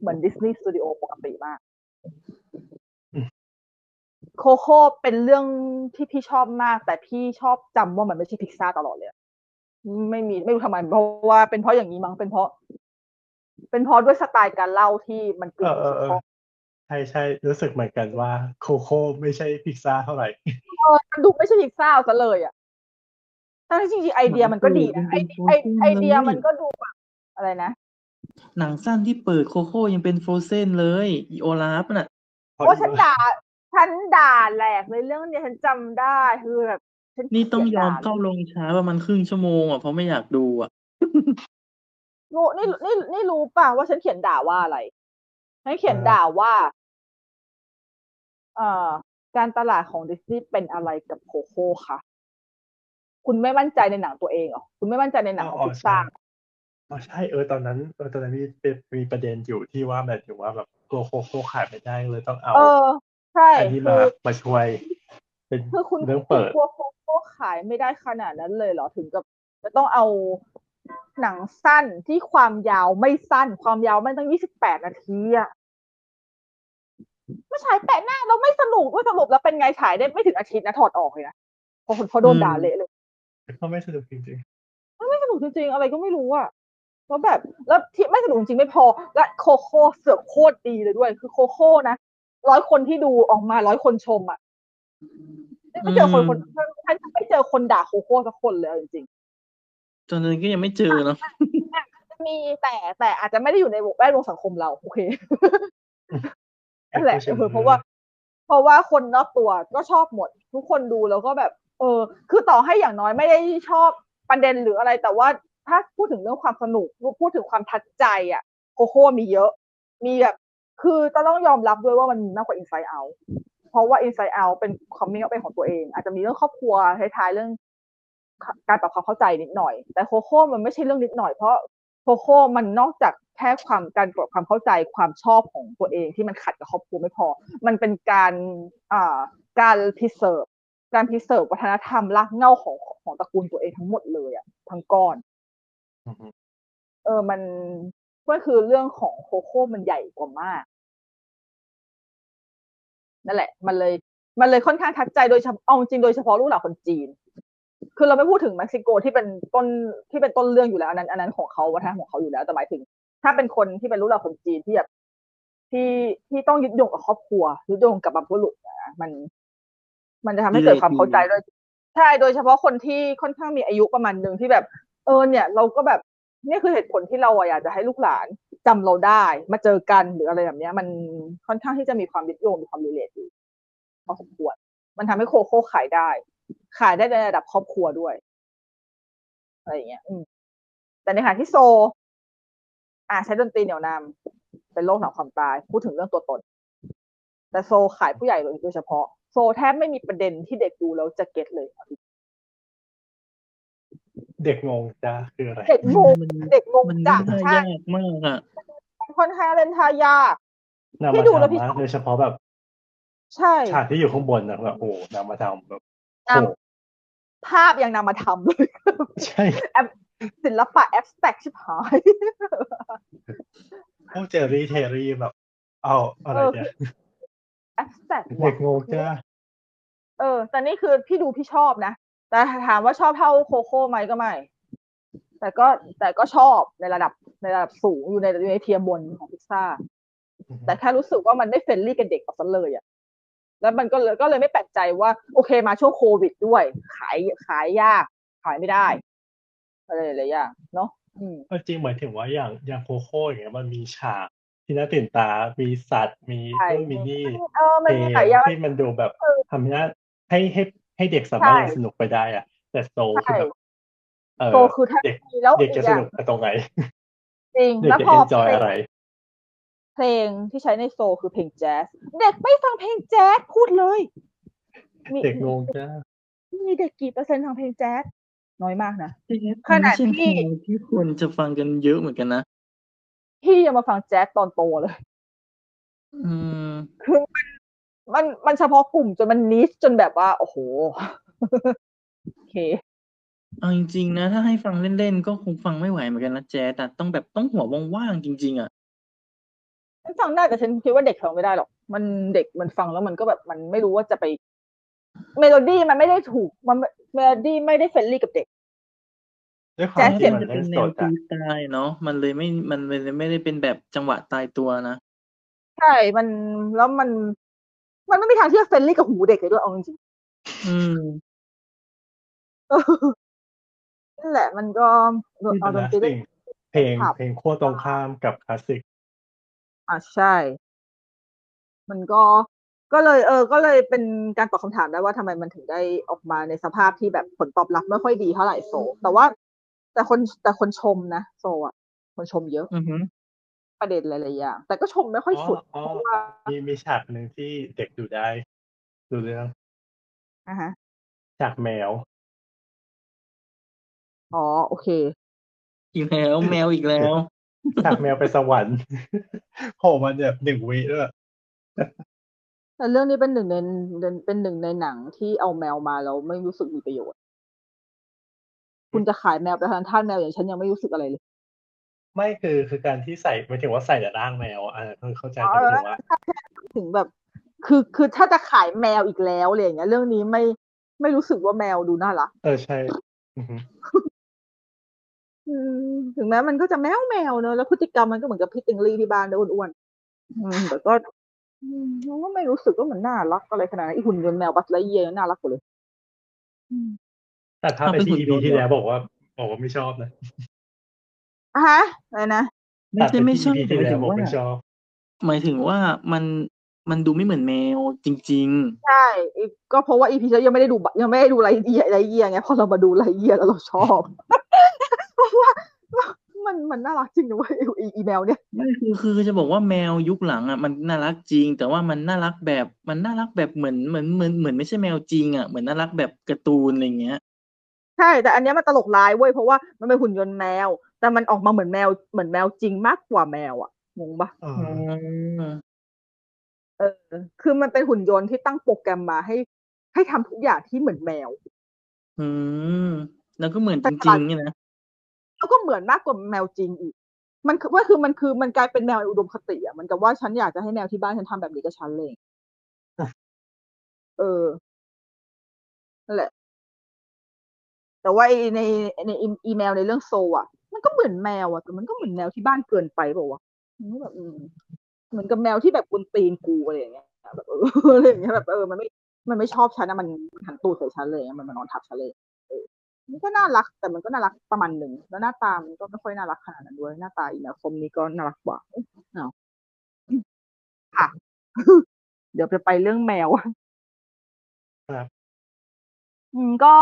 [SPEAKER 4] เหมือนดิสนีย์สตูดิโอปกติมาก Coco เป็นเรื่องที่พี่ชอบมาก แต่พี่ชอบจำว่ามันไม่ใช่พิกซ่าตลอดเลยอะไม่มีไม่รู้ทำไมเพราะว่าเป็นเพราะอย่างนี้มั้งเป็นเพราะ เป็นเพราะด้วยสไตล์การเล่าที่มันกึ่
[SPEAKER 2] เองอเออเออใช่ใช่รู้สึกเหมือนกันว่า Coco ไม่ใช่พิซซ่าเท่าไหร่
[SPEAKER 4] เออมันดูไม่ใช่พิกซ่าซะเลยอะทั้งที่จริงๆไอเดียมันก็ดีนะไอไอไอเดียมันก็ดูแบบอะไรนะ
[SPEAKER 3] หนังสั้นที่เปิด Coco ยังเป็น Frozen เลยอี Olaf น่ะ
[SPEAKER 4] เพราะฉันด่า ฉันด่าแหลกเลยเรื่องเนี้ยฉันจำได้คือแบบฉั
[SPEAKER 3] นี่ต้องยอม
[SPEAKER 4] กลีดด่า
[SPEAKER 3] เข้าลงช้าประมาณครึ่งชั่วโมงอะเพราะไม่อยากดูอะ
[SPEAKER 4] รู้นี่นี่นี่รู้ป่ะว่าฉันเขียนด่าว่าอะไรฉันเขียน
[SPEAKER 2] อ่า
[SPEAKER 4] ด่าว่า เอ่อ การตลาดของดิสนีย์เป็นอะไรกับโคโค่คะคุณไม่มั่นใจในหนังตัวเองเหรอคุณไม่มั่นใจในหนังของ
[SPEAKER 2] อ๋อ
[SPEAKER 4] พิกซ่า
[SPEAKER 2] ใช่อ๋อใช่เออตอนนั้นเออตอนนั้นมีเป็นมีประเด็นอยู่ที่ว่าแบบถึงว่าแบบตัวโคโค่ขายไม่ได้เลยต้องเอา
[SPEAKER 4] เออ ใช่
[SPEAKER 2] อันนี้
[SPEAKER 4] คื
[SPEAKER 2] มา
[SPEAKER 4] อ
[SPEAKER 2] มาช่วย เป็น
[SPEAKER 4] คือคุณ
[SPEAKER 2] เรื่อง
[SPEAKER 4] คุณ
[SPEAKER 2] เปิด
[SPEAKER 4] กลัวโคโค่ขายไม่ได้ขนาดนั้นเลยเหรอถึงกับจะต้องเอาหนังสั้นที่ความยาวไม่สั้น ความยาวไม่ตั้งยี่สิบแปดนาทีอะไม่ฉายแปะหน้าเราไม่สนุกด้วยสรุปแล้วเป็นไงฉายได้ไม่ถึงอาทิตย์นะถอดออกเลยนะเพราะคนเขาโดนด่าเละเลย
[SPEAKER 2] ก็ไม่สนุกจริง
[SPEAKER 4] ไม่สนุกจริงๆอะไรก็ไม่รู้อะแล้วแบบแล้วที่ไม่สนุกจริงๆไม่พอ และโคโค่เสือกโคตรดีเลยด้วย คือโคโค่นะ ร้อยคนที่ดูออกมาร้อยคนชมอะไม่เจอคนคนฉันไม่เจอคนด่าโคโค่สักคนเลยเอาจริง
[SPEAKER 3] ตอนนั้นก็ยังไม่เจอเนาะ
[SPEAKER 4] ๆมีแต่แต่อาจจะไม่ได้อยู่ในแวดวงสังคมเรา โอเค
[SPEAKER 2] ๆ
[SPEAKER 4] นั่นแหละ
[SPEAKER 2] ไอ้
[SPEAKER 4] เอ
[SPEAKER 2] ผู้ชม
[SPEAKER 4] อเพราะว่า เพราะว่าคนรอบตัวก็ชอบหมด ทุกคนดูแล้วก็แบบ เออ คือต่อให้อย่างน้อยไม่ได้ชอบประเด็นหรืออะไร แต่ว่าถ้าพูดถึงเรื่องความสนุกพูดถึงความทัดใจ อะ โคโค่มีเยอะ มีแบบ คือจะต้องยอมรับด้วยว่ามันมีมากกว่า Inside Out เพราะว่า Inside Out เป็นคอมมิ่งเอาเป็นของตัวเอง อาจจะมีเรื่องครอบครัวท้ายๆเรื่องการปรับความเข้าใจนิดหน่อย แต่โคโค่มันไม่ใช่เรื่องนิดหน่อยเพราะโคโค่มันนอกจากแค่ความการปรับความเข้าใจความชอบของตัวเองที่มันขัดกับครอบครัวไม่พอ มันเป็นการอ่าการพิเศษการพิเศษวัฒนธรรมรากเหง้าของของตระกูลตัวเองทั้งหมดเลยอะทั้งก้อน
[SPEAKER 2] อือฮึ
[SPEAKER 4] เออมัน ก็คือเรื่องของโคโค่มันใหญ่กว่ามาก นั่นแหละ มันเลย มันเลยค่อนข้างทัดใจโดยเฉพาะเอาจริงโดยเฉพาะลูกหลานคนจีน คือเราไม่พูดถึงเม็กซิโกที่เป็นต้นที่เป็นต้นเรื่องอยู่แล้วอันนั้นอันนั้นของเขาวัฒนธรรมของเขาอยู่แล้วแต่หมายถึง ถ้าเป็นคนที่เป็นลูกหลานคนจีนที่แบบที่ที่ต้องยึดโยงกับครอบครัวยึดโยงกับบรรพบุรุษนะมัน มันจะทำให้เกิดความเข้าใจโดยใช่โดยเฉพาะคนที่ค่อนข้างมีอายุประมาณหนึ่งที่แบบ เออเนี่ย เราก็แบบ นี่คือเหตุผลที่เราอยากจะให้ลูกหลานจำเราได้ มาเจอกันหรืออะไรแบบนี้มันค่อนข้างที่จะมีความยึดโยงมีความรีเลทอยู่พอสมควร มันทำให้โคโค่ขายได้ ขายได้ในระดับครอบครัวด้วยอะไรอย่างเงี้ย อืม แต่ในขณะที่โซ อ่าใช้ดนตรีเหนี่ยวนำเป็นโลกหลังความตาย พูดถึงเรื่องตัวตน แต่โซขายผู้ใหญ่โดยเฉพาะ โซแทบไม่มีประเด็นที่เด็กดูแล้วจะเก็ตเลย
[SPEAKER 2] เด็กงงจ้าคืออะไร
[SPEAKER 4] เด็กงง
[SPEAKER 3] มัน
[SPEAKER 4] เด็กงง
[SPEAKER 3] มัน
[SPEAKER 4] จั
[SPEAKER 3] เล่
[SPEAKER 4] ง
[SPEAKER 3] นท่า
[SPEAKER 4] ใช่
[SPEAKER 3] ยากมากอะ
[SPEAKER 4] ค่อนข้างเล่นท่ายาก
[SPEAKER 2] นำ
[SPEAKER 4] พี่
[SPEAKER 2] มา
[SPEAKER 4] ดูแล้วพี่
[SPEAKER 2] ทำนะโดยเฉพาะแบบ
[SPEAKER 4] ใช่
[SPEAKER 2] ฉากที่อยู่ข้างบนนะแบบโอ้นำมาทำแบบ
[SPEAKER 4] นำ
[SPEAKER 2] โอ้
[SPEAKER 4] ภาพยังนำมาทำเลย
[SPEAKER 2] ใช่
[SPEAKER 4] ศิลปะ abstract ชิบหาย
[SPEAKER 2] พวกเจอรี่เทอรี่แบบเอาอะไรเนี่ย
[SPEAKER 4] แอบสแต็ก
[SPEAKER 2] เด็กงงจ้า
[SPEAKER 4] เออแต่นี่คือพี่ดูพี่ชอบนะ แต่ถามว่าชอบเท่า Coco ไหมก็ไม่ แต่ก็แต่ก็ชอบในระดับในระดับสูงอยู่ในอยู่ใน tier บนของพิซซ่า แต่แค่รู้สึกว่ามันไม่ friendly กับเด็กออกซะเลยอะแล้วมันก็เลยก็เลยไม่แปลกใจว่า โอเคมาช่วงโควิดด้วย ขายขายยาก ขายไม่ได้อะไรหลายอย่างเนาะอืม
[SPEAKER 2] ก็จริงหมายถึงว่าอย่างอย่างโคโค่อย่างเงี้ยมันมีฉากที่น่าตื่นตา มีสัตว์ มี
[SPEAKER 4] ใช่
[SPEAKER 2] นู่นมีนี่
[SPEAKER 4] เออมัน
[SPEAKER 2] เพล
[SPEAKER 4] มี
[SPEAKER 2] ง
[SPEAKER 4] หลายอย่าง
[SPEAKER 2] ที่มันดูแบบ
[SPEAKER 4] เออ
[SPEAKER 2] ทำให้น่าให้ให้ ให้เด็กสามารถ
[SPEAKER 4] ใช่
[SPEAKER 2] สนุกไปได้อะแต่โซคือ
[SPEAKER 4] ใช่
[SPEAKER 2] แบบเออ
[SPEAKER 4] โตคือถ้า
[SPEAKER 2] เด็ก
[SPEAKER 4] มีแล้ว
[SPEAKER 2] เด็ก
[SPEAKER 4] อี
[SPEAKER 2] จะ
[SPEAKER 4] กอ
[SPEAKER 2] ส
[SPEAKER 4] ย่าง
[SPEAKER 2] นุกไปตรงไหน
[SPEAKER 4] จริง
[SPEAKER 2] เด็ก
[SPEAKER 4] แล้ว
[SPEAKER 2] จะ
[SPEAKER 4] พอ
[SPEAKER 2] เอนจอย
[SPEAKER 4] เพลง
[SPEAKER 2] อะไร
[SPEAKER 4] เพลงที่ใช้ในโซลคือเพลงแจ๊สเด็กไม่ฟังเพลงแจ๊สพูดเลยมี
[SPEAKER 2] เด็กงงจ้า
[SPEAKER 4] มีเด็กกี่เปอร์เซ็นต์ฟังเพลงแจ๊สน้อยมากนะข
[SPEAKER 3] ข
[SPEAKER 4] นา
[SPEAKER 3] นา
[SPEAKER 4] ด
[SPEAKER 3] ด
[SPEAKER 4] ที่
[SPEAKER 3] ที่ที่คนจะฟังกันเยอะเหมือนกันนะ
[SPEAKER 4] พี่ยังมาฟังแจ๊สตอนโตเลย
[SPEAKER 3] อืม
[SPEAKER 4] คือมัน มันมันเฉพาะกลุ่มจนมันนิชจนแบบว่า โอ้โหโอเค
[SPEAKER 3] เอาจริงๆนะ ถ้าให้ฟังเล่นๆก็คงฟังไม่ไหวเหมือนกันนะแจ๊สแต่ต้องแบบต้องหัวว่างๆจริง ๆ อะ
[SPEAKER 4] ฉันฟังได้แต่ฉันคิดว่าเด็กฟังไม่ได้หรอก มันเด็กมันฟังแล้วมันก็แบบมันไม่รู้ว่าจะไป เมโลดี้มันไม่ได้ถูก มันเมโลดี้ไม่ได้ friendly กับเด็ก
[SPEAKER 2] ด้วยควา
[SPEAKER 4] แจ๊ส
[SPEAKER 2] ที่
[SPEAKER 3] มัน
[SPEAKER 2] มัน
[SPEAKER 3] จะเป็
[SPEAKER 2] เล่
[SPEAKER 3] น
[SPEAKER 2] สด
[SPEAKER 3] ฟรีสไตล์อะเนาะมันเลยไม่มันเลยไม่ได้เป็นแบบจังหวะตายตัวนะ
[SPEAKER 4] ใช่ มันแล้วมัน มันไม่มีทางที่จะ friendly กับหูเด็กเลยด้วยเอาจริง
[SPEAKER 3] อืม
[SPEAKER 4] ๆเออนั่นแหละ มันก็
[SPEAKER 2] ที่
[SPEAKER 4] เอา
[SPEAKER 2] เป็น
[SPEAKER 4] ดนตรี
[SPEAKER 2] สิ่งเพลง
[SPEAKER 4] ครับ
[SPEAKER 2] เพลงขั้วตรงข้ามกับคลาสสิก
[SPEAKER 4] อะใช่ มันก็ก็เลย เออ ก็เลยเป็นการตอบคำถามได้ว่าทำไมมันถึงได้ออกมาในสภาพที่แบบผลตอบรับไม่ค่อยดีเท่าไหร่โซ แต่ว่า แต่คนแต่คนชมนะโซอะคนชมเยอะ
[SPEAKER 3] อือฮึ
[SPEAKER 4] ประเด็นหลายๆอย่าง แต่ก็ชมไม่ค่อยสุด
[SPEAKER 2] อ๋อ
[SPEAKER 4] เพราะว่า
[SPEAKER 2] มีมีฉากหนึ่งที่เด็กดูได้ ดูเรื่อง
[SPEAKER 4] อะฮะ
[SPEAKER 2] ฉากแมว
[SPEAKER 4] อ๋อ โอเค
[SPEAKER 3] อีกแล้วแมวอีกแล้ว
[SPEAKER 2] ฉากแมวไปสวรรค์โผล่มาแบบหนึ่งวิด้วย
[SPEAKER 4] แต่เรื่องนี้เป็นหนึ่งในเป็นหนึ่งในหนังที่เอาแมวมาแล้วไม่รู้สึกมีประโยชน์ คุณจะขายแมวไปทางท่านแมวอย่างฉันยังไม่รู้สึกอะไรเลย
[SPEAKER 2] ไม่คือคือการที่ใส่หมายถึงว่าใส่แต่ร่างแมวอะคือเข้าใจ
[SPEAKER 4] อ๋อ
[SPEAKER 2] แต่หมายถึงว่า
[SPEAKER 4] ถึงแบบ คือคือถ้าจะขายแมวอีกแล้วอะไรอย่างเงี้ย เรื่องนี้ไม่ไม่รู้สึกว่าแมวดูน่ารัก
[SPEAKER 2] เออใช่อือฮึ
[SPEAKER 4] อืมถึงแม้มันก็จะแมวแมวเนอะแล้วพฤติกรรมมันก็เหมือนกับพี่ติงลี่ที่บ้านเนอะอ้วนๆอืมแต่ก็อืมเราก็ไม่รู้สึกว่ามันน่ารักอะไรขนาดนั้นไอหุ่นยนต์แมวบัสไลเยียร์น่ารักกว่าเลยอืม
[SPEAKER 2] แต่ถ้าไป
[SPEAKER 3] เอาไป
[SPEAKER 2] ที่
[SPEAKER 3] หุ่น
[SPEAKER 2] EP
[SPEAKER 3] ยนต์
[SPEAKER 2] ที่
[SPEAKER 3] เหรอ
[SPEAKER 2] แล้วบอกว่าบอกว่าไม่ชอบนะ
[SPEAKER 4] อะ ฮะอะไรนะ
[SPEAKER 3] ไม่ใช่ไม่ชอบ
[SPEAKER 2] ตัดป
[SPEAKER 3] ห
[SPEAKER 2] ที่ EP ที่แล้ว
[SPEAKER 3] มายถึง
[SPEAKER 2] บอก
[SPEAKER 3] ว่า
[SPEAKER 2] ไม่ชอบ
[SPEAKER 3] หมายถึงว่ามันมันดูไม่เหมือนแมวจริง
[SPEAKER 4] ใช่อีกก็เพราะว่าอีพีแล้วยังไม่ได้ดูบะยังไม่ได้ดูไรเยียไรเยียไงพอเรามาดูไรเยียแล้วเราชอบเพราะว่ามันมันน่ารักจริงนะเว้ยอีอีเมลเนี่ย
[SPEAKER 3] ไม่คือคือจะบอกว่าแมวยุคหลังอะมันน่ารักจริง แต่ว่ามันน่ารักแบบมันน่ารักแบบเหมือนเหมือนเหมือนเหมือนไม่ใช่แมวจริงอะเหมือนน่ารักแบบการ์ตูนอะไรเงี้ย
[SPEAKER 4] ใช่แต่อันเนี้ยมันตลกร้ายเว้ยเพราะว่ามันเป็นหุ่นยนต์แมว แต่มันออกมาเหมือนแมวเหมือนแมวจริงมากกว่าแมวอะงงปะ
[SPEAKER 2] เอ
[SPEAKER 3] อื
[SPEAKER 2] อ
[SPEAKER 3] ม
[SPEAKER 4] เออ คือมันเป็นหุ่นยนต์ที่ตั้งโปรแกรมมาให้ ให้ทำทุกอย่างที่เหมือนแมว
[SPEAKER 3] อืมแล้วก็เหมือนจ
[SPEAKER 4] แต่ฉ
[SPEAKER 3] ริ
[SPEAKER 4] ลางด
[SPEAKER 3] ๆเนี่ยนะ
[SPEAKER 4] แล้วก็เหมือนมากกว่าแมวจริงอีก มันคือว่าคือมันคือมันกลายเป็นแมวอุดมคติอะมันกับว่าฉันอยากจะให้แมวที่บ้านฉันทำแบบนี้กับฉันเลยเออนั่นแหละ แต่ว่าไอ้ในในอีอีเมลในเรื่องโซอะ มันก็เหมือนแมวอะแต่มันก็เหมือนแมวที่บ้านเกินไปเปล่าวะมันก็แบบอืมเหมือนกับแมวที่แบบกุนตีนกูอะไรอย่างเงี้ยแบบเอออะไรอย่างเงี้ยแบบเออมันไม่ มันไม่ชอบฉันนะมันหันตูดใส่ฉันเลยมันมานอนทับฉันเลยเออมันก็น่ารักแต่มันก็น่ารักประมาณหนึ่งแล้วหน้าตามันก็ไม่ค่อยน่ารักขนาดนั้นด้วยหน้าตาอีเมลคมนี้ก็น่ารักกว่าเอ้ยเอาค่ะ เดี๋ยวจะไปเรื่องแมว
[SPEAKER 2] ครับ
[SPEAKER 4] อืมก็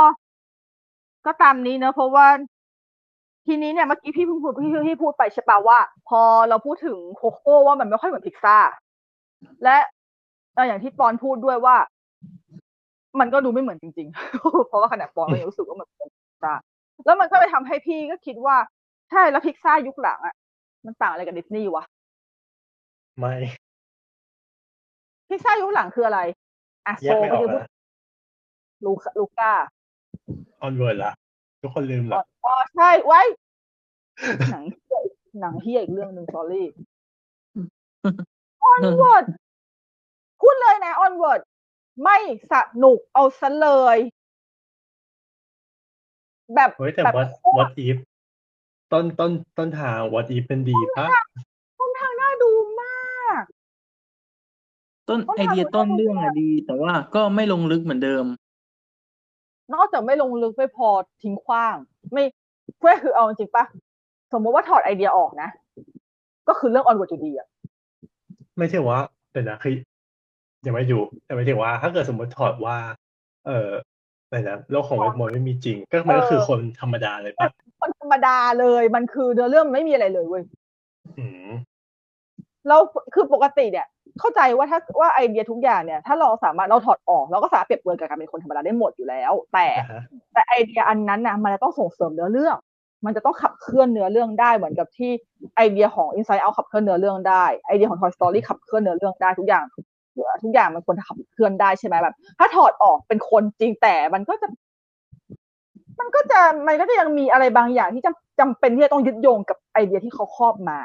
[SPEAKER 4] ก็ตามนี้เนอะเพราะว่า ทีนี้เนี่ยเมื่อกี้พี่เพิ่งพูดพี่พี่พูดไปใช่ปะว่า พอเราพูดถึงโคโค่ว่ามันไม่ค่อยเหมือนพิซซ่า และเอ่ออย่างที่ปอนพูดด้วยว่า มันก็ดูไม่เหมือนจริง ๆ เพราะว่าขนาดปอนก็ยังรู้สึกว่ามันเป็นพิซซ่า แล้วมันก็เลยทำให้พี่ก็คิดว่าใช่แล้วพิซซ่ายุคหลังอะมันต่างอะไรกับดิสนีย์วะ
[SPEAKER 2] ไม่
[SPEAKER 4] พิซซ่ายุคหลังคืออะไรอะ
[SPEAKER 2] แย
[SPEAKER 4] โซ
[SPEAKER 2] กไม่ออก
[SPEAKER 4] ก็คือพูด
[SPEAKER 2] นะ
[SPEAKER 4] ลูก
[SPEAKER 2] Luca Onward ละ ทุกคนลืมละ
[SPEAKER 4] อ๋อใช่ไว้ หนังเหี้ยหนังเหี้ยอีกเรื่องหนึ่ง sorry Onward พูดเลยนะ Onward ไม่สนุกเอาซะเลย แบบ
[SPEAKER 2] เฮ้ยแต่
[SPEAKER 4] แบบ
[SPEAKER 2] what
[SPEAKER 4] โคตร
[SPEAKER 2] what if ต้นต้นต้นทาง what if เป็นดีปะ
[SPEAKER 4] ต้นทางน่าดูมาก
[SPEAKER 3] ต้น
[SPEAKER 4] ต้น
[SPEAKER 3] ไอเดีย
[SPEAKER 4] ทางมัน
[SPEAKER 3] ต้น
[SPEAKER 4] ก็
[SPEAKER 3] เรื่องอะดี แต่ว่าก็ไม่ลงลึกเหมือนเดิม
[SPEAKER 4] นอกจากไม่ลงลึกไม่พอทิ้งขว้าง ไม่เพื่อคือเอาจริงๆปะสมมติว่าถอดไอเดียออกนะ ก็คือเรื่อง Onward อยู่ดีอะ
[SPEAKER 2] ไม่ใช่ว่าแต่นะคือยังไม่ดูแต่หมายถึงว่า ถ้าเกิดสมมติถอดว่า เอออะไรนะโลกของเวทมนต์ไม่มีจริง ก็มันก็คือคนธรรมดาเลยปะ
[SPEAKER 4] คนธรรมดาเลยมันคือเนื้อเรื่องมันไม่มีอะไรเลยเว้ย
[SPEAKER 2] อืม
[SPEAKER 4] แล้วคือปกติเนี่ย เข้าใจว่าถ้าว่าไอเดียทุกอย่างเนี่ย ถ้าเราสามารถเราถอดออกเราก็สามารถเปรียบเทียบกับการเป็นคนธรรมดาได้หมดอยู่แล้ว แต่
[SPEAKER 2] อ่าฮะ
[SPEAKER 4] แต่ไอเดียอันนั้นนะมันจะต้องส่งเสริมเนื้อเรื่อง มันจะต้องขับเคลื่อนเนื้อเรื่องได้เหมือนกับที่ไอเดียของ Inside Out ขับเคลื่อนเนื้อเรื่องได้ไอเดียของ Toy Story ขับเคลื่อนเนื้อเรื่องได้ทุกอย่างทุกอย่างมันควรจะขับเคลื่อนได้ใช่ไหมแบบ ถ้าถอดออกเป็นคนจริงแต่มันก็จะ มันก็จะมันก็จะยังมีอะไรบางอย่างที่จำจำเป็นที่จะต้องยึดโยงกับไอเดียที่เขาครอบมา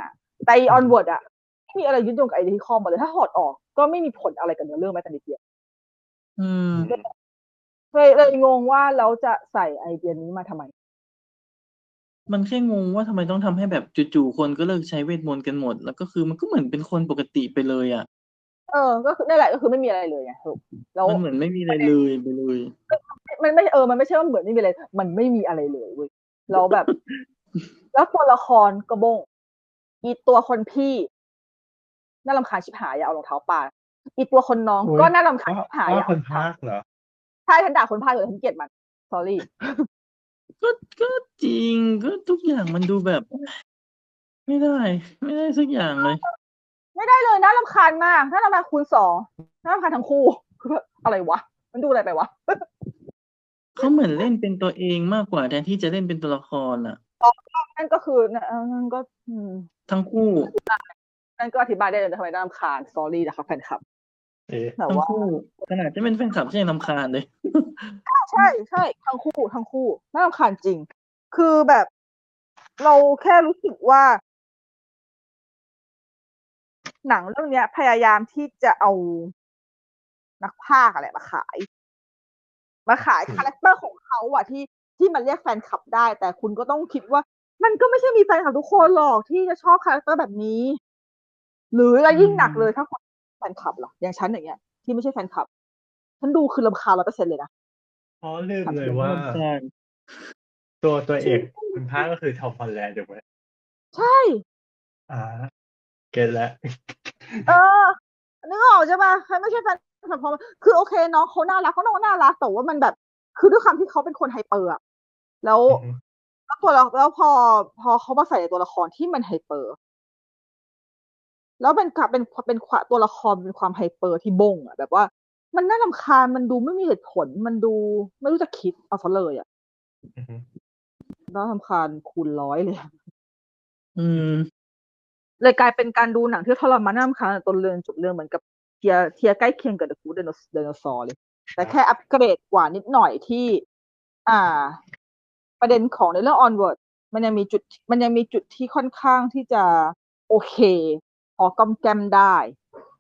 [SPEAKER 4] แต่ Onward อะไม่มีอะไรยึดโยงกับไอเดียที่ครอบมาเลยถ้าถอดออกก็ไม่มีผลอะไรกับเนื้อเรื่องแม้แต่นิดเดียว
[SPEAKER 3] อืม
[SPEAKER 4] เลยเลยงงว่าเราจะใส่ไอเดียนี้มาทำไม
[SPEAKER 3] มันแค่งงว่าทำไมต้องทำให้แบบจู่ๆคนก็เลิกใช้เวทมนต์กันหมด แล้วก็คือมันก็เหมือนเป็นคนปกติไปเลยอะ
[SPEAKER 4] เออ ก็คือนั่นแหละก็คือไม่มีอะไรเลยไงสรุปแล้ว
[SPEAKER 3] มันเหมือนไม่มีอะไรเลยไปเลย
[SPEAKER 4] มันไม่เออ มันไม่ใช่ว่าเหมือนไม่มีอะไร มันไม่มีอะไรเลยเว้ยแล้วแบบ แล้วตัวละครกระบงอีตัวคนพี่ น่ารำคาญชิบหายอย่าเอารองเท้าปาอีตัวคนน้อง
[SPEAKER 2] อุ๊ย
[SPEAKER 4] ก็น่ารำคาญ
[SPEAKER 2] ว่า
[SPEAKER 4] ชิบหาย
[SPEAKER 2] ว่า
[SPEAKER 4] อย่า
[SPEAKER 2] คนภาคเหรอ
[SPEAKER 4] ใช่ฉันด่าคนภาคเลยฉันเกลียดมัน sorry
[SPEAKER 3] ก็ก็จริงก็ทุกอย่างมันดูแบบ ไม่ได้ ไม่ได้สักอย่างเลย
[SPEAKER 4] ไม่ได้เลยน่ารำคาญมากน่ารำคาญคูณสองน่ารำคาญทั้งคู่คือแบบอะไรวะ มันดูอะไรไปวะ
[SPEAKER 3] เขาเหมือนเล่นเป็นตัวเองมากกว่าแทนที่จะเล่นเป็นตัวละครอะ
[SPEAKER 4] นั่นก็คือนั่นก็อืม
[SPEAKER 3] ทั้งคู่
[SPEAKER 4] นั่นก็อธิบายได้เลยนะทำไมน่ารำคาญ sorry นะครับแฟนคลับ
[SPEAKER 2] เอ๊ะ
[SPEAKER 4] แต่
[SPEAKER 3] ทั้ง
[SPEAKER 4] ว่า
[SPEAKER 3] คู่ขนาดจะเป็นแฟนคลับก็ยังรำคาญเลย
[SPEAKER 4] ใช่ใช่ทั้งคู่ทั้งคู่น่ารำคาญจริง คือแบบ เราแค่รู้สึกว่า หนังเรื่องเนี้ยพยายามที่จะเอานักพากย์อะไรมาขาย มาขาย character ของเขาอะที่ที่มันเรียกแฟนคลับได้ แต่คุณก็ต้องคิดว่า มันก็ไม่ใช่มีแฟนคลับทุกคนหรอกที่จะชอบ character แบบนี้ หรืออะไรยิ่งหนักเลยถ้าคนแฟนคลับล่ะอย่างฉันอย่างเงี้ย ที่ไม่ใช่แฟนคลับฉันดูคือรำคาญร้อยเปอร์เซ็นเลยนะ
[SPEAKER 2] อ๋อลืมเลยว่า
[SPEAKER 3] รำคาญ
[SPEAKER 2] ตัวตัวเอกคนพากย์ก็คือ Tom Holland ถูกไหม
[SPEAKER 4] ใช่
[SPEAKER 2] อ่า เก็ตแล้ว
[SPEAKER 4] เออนึกออกใช่ปะใครไม่ใช่แฟนคลับพอคือโอเคน้องเขาน่ารักเขาน้องน่ารักแต่ว่ามันแบบ คือด้วยความที่เขาเป็นคน hyper อะแล้วแล้วตัวละแล้วพอพอเขามาใส่ในตัวละครที่มัน hyper แล้วเป็นกับเป็นเป็นความตัวละครเป็นความ hyper ที่บงอะแบบว่า มันน่ารำคาญมันดูไม่มีเหตุผล มันดูไม่รู้จักคิดเอาซะเลยอะ
[SPEAKER 2] อือฮึ
[SPEAKER 4] น่ารำคาญคูณร้อยเลย
[SPEAKER 3] อืม
[SPEAKER 4] เลยกลายเป็นการดูหนังที่ทรมานน่ารำคาญต้นเรื่องจบเรื่องเหมือนกับเทียเทียใกล้เคียงกับ The Good Dinosaur เลย แต่แค่อัปเกรดกว่านิดหน่อยที่ อ่า ประเด็นของในเรื่อง Onward มันยังมีจุด มันยังมีจุดที่ค่อนข้างที่จะโอเคพ อกำแกมได้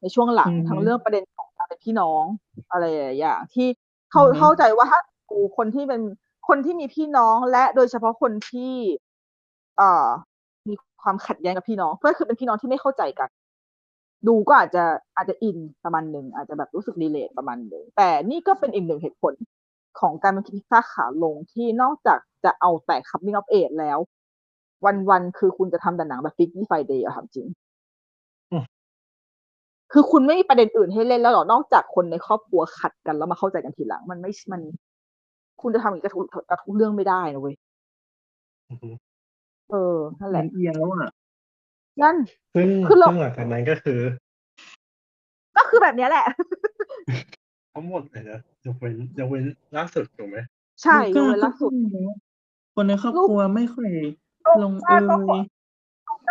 [SPEAKER 4] ในช่วงหลัง
[SPEAKER 3] อือฮึ
[SPEAKER 4] ทั้งเรื่องประเด็นของการเป็นพี่น้องอะไรหลายๆอย่างที่เข้า
[SPEAKER 3] อือฮึ
[SPEAKER 4] เข้าใจว่าถ้าดูคนที่เป็นคนที่มีพี่น้องและโดยเฉพาะคนที่ เอ่อ มีความขัดแย้งกับพี่น้องก็คือเป็นพี่น้องที่ไม่เข้าใจกัน ดูก็อาจจะอาจจะอินประมาณหนึ่งอาจจะแบบรู้สึกรีเลทประมาณหนึ่งแต่นี่ก็เป็นอีกหนึ่งเหตุผลของการเป็นพิซซ่าขาลงที่นอกจากจะเอาแต่ coming of age แล้ว วันๆคือคุณจะทำแต่หนังแบบ Freaky Friday อะครับจริง
[SPEAKER 2] อืม
[SPEAKER 4] คือคุณไม่มีประเด็นอื่นให้เล่นแล้วหรอนอกจากคนในครอบครัวขัดกันแล้วมาเข้าใจกันทีหลัง มันไม่มัน คุณจะทำอย่างนี้กับทุกกับทุกเรื่องไม่ได้นะเว้ย
[SPEAKER 2] อือฮึ
[SPEAKER 4] เออนั่นแห
[SPEAKER 3] มั
[SPEAKER 4] ละ
[SPEAKER 3] นเอียงแล้วอะ
[SPEAKER 4] นั่น
[SPEAKER 2] ซึ่ง
[SPEAKER 4] คือเรา
[SPEAKER 2] ซึ่งหลังจากนั้นก็คือ
[SPEAKER 4] ก็คือแบบเนี้ยแหละ
[SPEAKER 2] ทั้งหมดเลยนะยกเว้นยกเว้นล่าสุดถูกไหม
[SPEAKER 4] ใช่ย
[SPEAKER 3] ลู
[SPEAKER 4] ก
[SPEAKER 3] ก้า
[SPEAKER 4] เว้นล่าสุด
[SPEAKER 3] ก็พูแล้วคนในครอบครัวไม่ค่อยลงเอ
[SPEAKER 4] ลูก้าก็ขอ
[SPEAKER 3] ย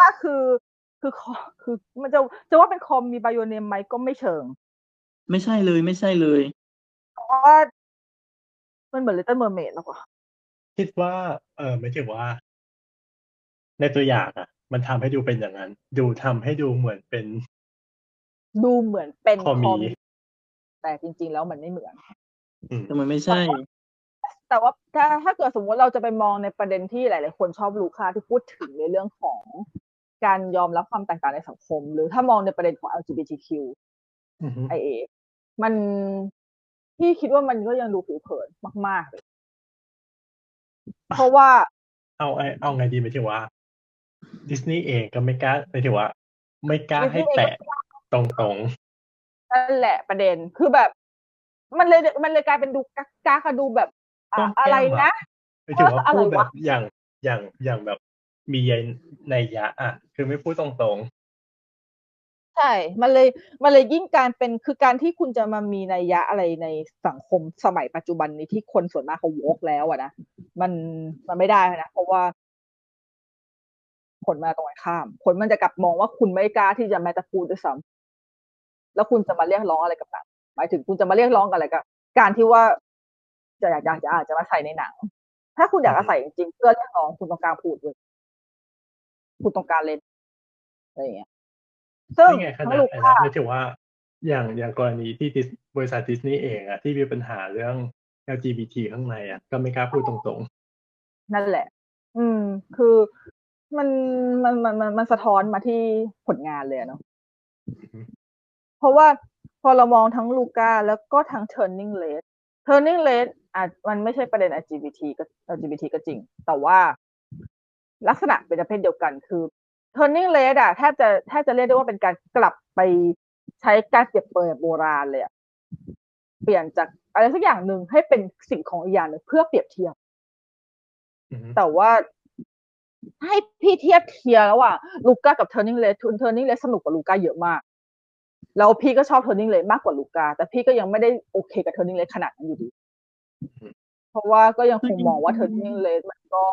[SPEAKER 4] ก็คือ คือคอคือมันจะจะว่าเป็นคอมมีไบโอเนมไหมก็ไม่เชิง
[SPEAKER 3] ไม่ใช่เลยไม่ใช่เลย
[SPEAKER 4] เพราะว่ามันเหมือน Little Mermaid แล้วกว่า
[SPEAKER 2] คิดว่า เออไม่ถึงว่า ในตัวอย่างอะ มันทำให้ดูเป็นอย่างนั้น ดูทำให้ดูเหมือนเป็น
[SPEAKER 4] ดูเหมือนเป็น
[SPEAKER 2] คอมมี
[SPEAKER 4] แต่จริง ๆ แล้วมันไม่เหมือน
[SPEAKER 2] อืม
[SPEAKER 3] แต่มันไม่ใช่
[SPEAKER 4] แต่ว่าถ้าถ้าเกิดสมมติเราจะไปมองในประเด็นที่หลาย ๆ คนชอบลูค่าที่พูดถึงในเรื่องของ การยอมรับความแตกต่างในสังคม หรือถ้ามองในประเด็นของ LGBTQ
[SPEAKER 2] อือฮึ
[SPEAKER 4] IA มันพี่คิดว่ามันก็ยังดูผิวเผินมาก ๆ เลย เพราะว่า
[SPEAKER 2] เอาไอเอาไงดีหมายถึงว่าดิสนีย์เองก็ไม่กล้าหมายถึงว่า ไม่กล้าให้แตะตรง
[SPEAKER 4] นั่นแหละประเด็นคือแบบ มันเลยมันเลยกลายเป็นดูกักกักอะดูแบบ
[SPEAKER 2] ๆ
[SPEAKER 4] อะ
[SPEAKER 2] ต้อง
[SPEAKER 4] อะไร
[SPEAKER 2] แก้ม
[SPEAKER 4] นะ
[SPEAKER 2] หมายถึงว่า
[SPEAKER 4] อะไร
[SPEAKER 2] พูดแบ
[SPEAKER 4] วะ
[SPEAKER 2] บอย่างอย่างอย่างแบบ มีใยในยะอะ คือไม่พูดตรง
[SPEAKER 4] ใช่ มันเลย มันเลยยิ่งการเป็น คือการที่คุณจะมามีนัยยะอะไรในสังคมสมัยปัจจุบันนี้ที่คนส่วนมากเขาวกแล้วอะนะ มัน มันไม่ได้นะ เพราะว่า ผลมาตรงกันข้าม ผลมันจะกลับมองว่าคุณไม่กล้าที่จะแม้แต่พูดด้วยซ้ำแล้วคุณจะมาเรียกร้องอะไรกับหนังหมายถึงคุณจะมาเรียกร้องกับอะไรกับ การที่ว่าจะอยากจะอาจจะมาใส่ในหนัง ถ้าคุณอยากจะใส่จริงเพื่อเรียกร้องคุณต้องการพูดเลย คุณต้องการเล่นอะไรอย่างเงี้ย
[SPEAKER 2] ๆ
[SPEAKER 4] ซึ่ง
[SPEAKER 2] นี่ไงข
[SPEAKER 4] ทั้
[SPEAKER 2] นาด
[SPEAKER 4] งลูก
[SPEAKER 2] ไอ้
[SPEAKER 4] ค้า
[SPEAKER 2] นะหมายถึงว่าอย่างอย่างกรณีที่ดิสบริษัทดิสนีย์เองอะที่มีปัญหาเรื่อง LGBT ข้างในอะก็ไม่กล้าพูดตรง
[SPEAKER 4] นั่นแหละ อืม คือมันมันมันมันมันสะท้อนมาที่ผลงานเลยอะเนาะ
[SPEAKER 2] อืม
[SPEAKER 4] เพราะว่าพอเรามองทั้งลูก้าแล้วก็ทั้ง turning red turning red อาจมันไม่ใช่ประเด็น LGBT ก็ LGBT ก็จริง แต่ว่า ลักษณะเป็นประเภทเดียวกันคือ turning red อะแทบจะแทบจะเรียกได้ว่าเป็นการกลับไปใช้การเปรียบเปรยแบบโบราณเลยอะเปลี่ยนจากอะไรสักอย่างหนึ่งให้เป็นสิ่งของอีกอย่างหนึ่งเพื่อเปรียบเทียบ
[SPEAKER 2] ๆอืม
[SPEAKER 4] แต่ว่าให้พี่เทียบเทียร์ระหว่างลูก้ากับ Turning Red Turning Red สนุกกว่าลูก้าเยอะมาก แล้วพี่ก็ชอบ Turning Red มากกว่าลูก้าแต่พี่ก็ยังไม่ได้โอเคกับ Turning Red ขนาดนั้นอยู่ดี เพราะว่าก็ยังคงมองว่า Turning Red มันก็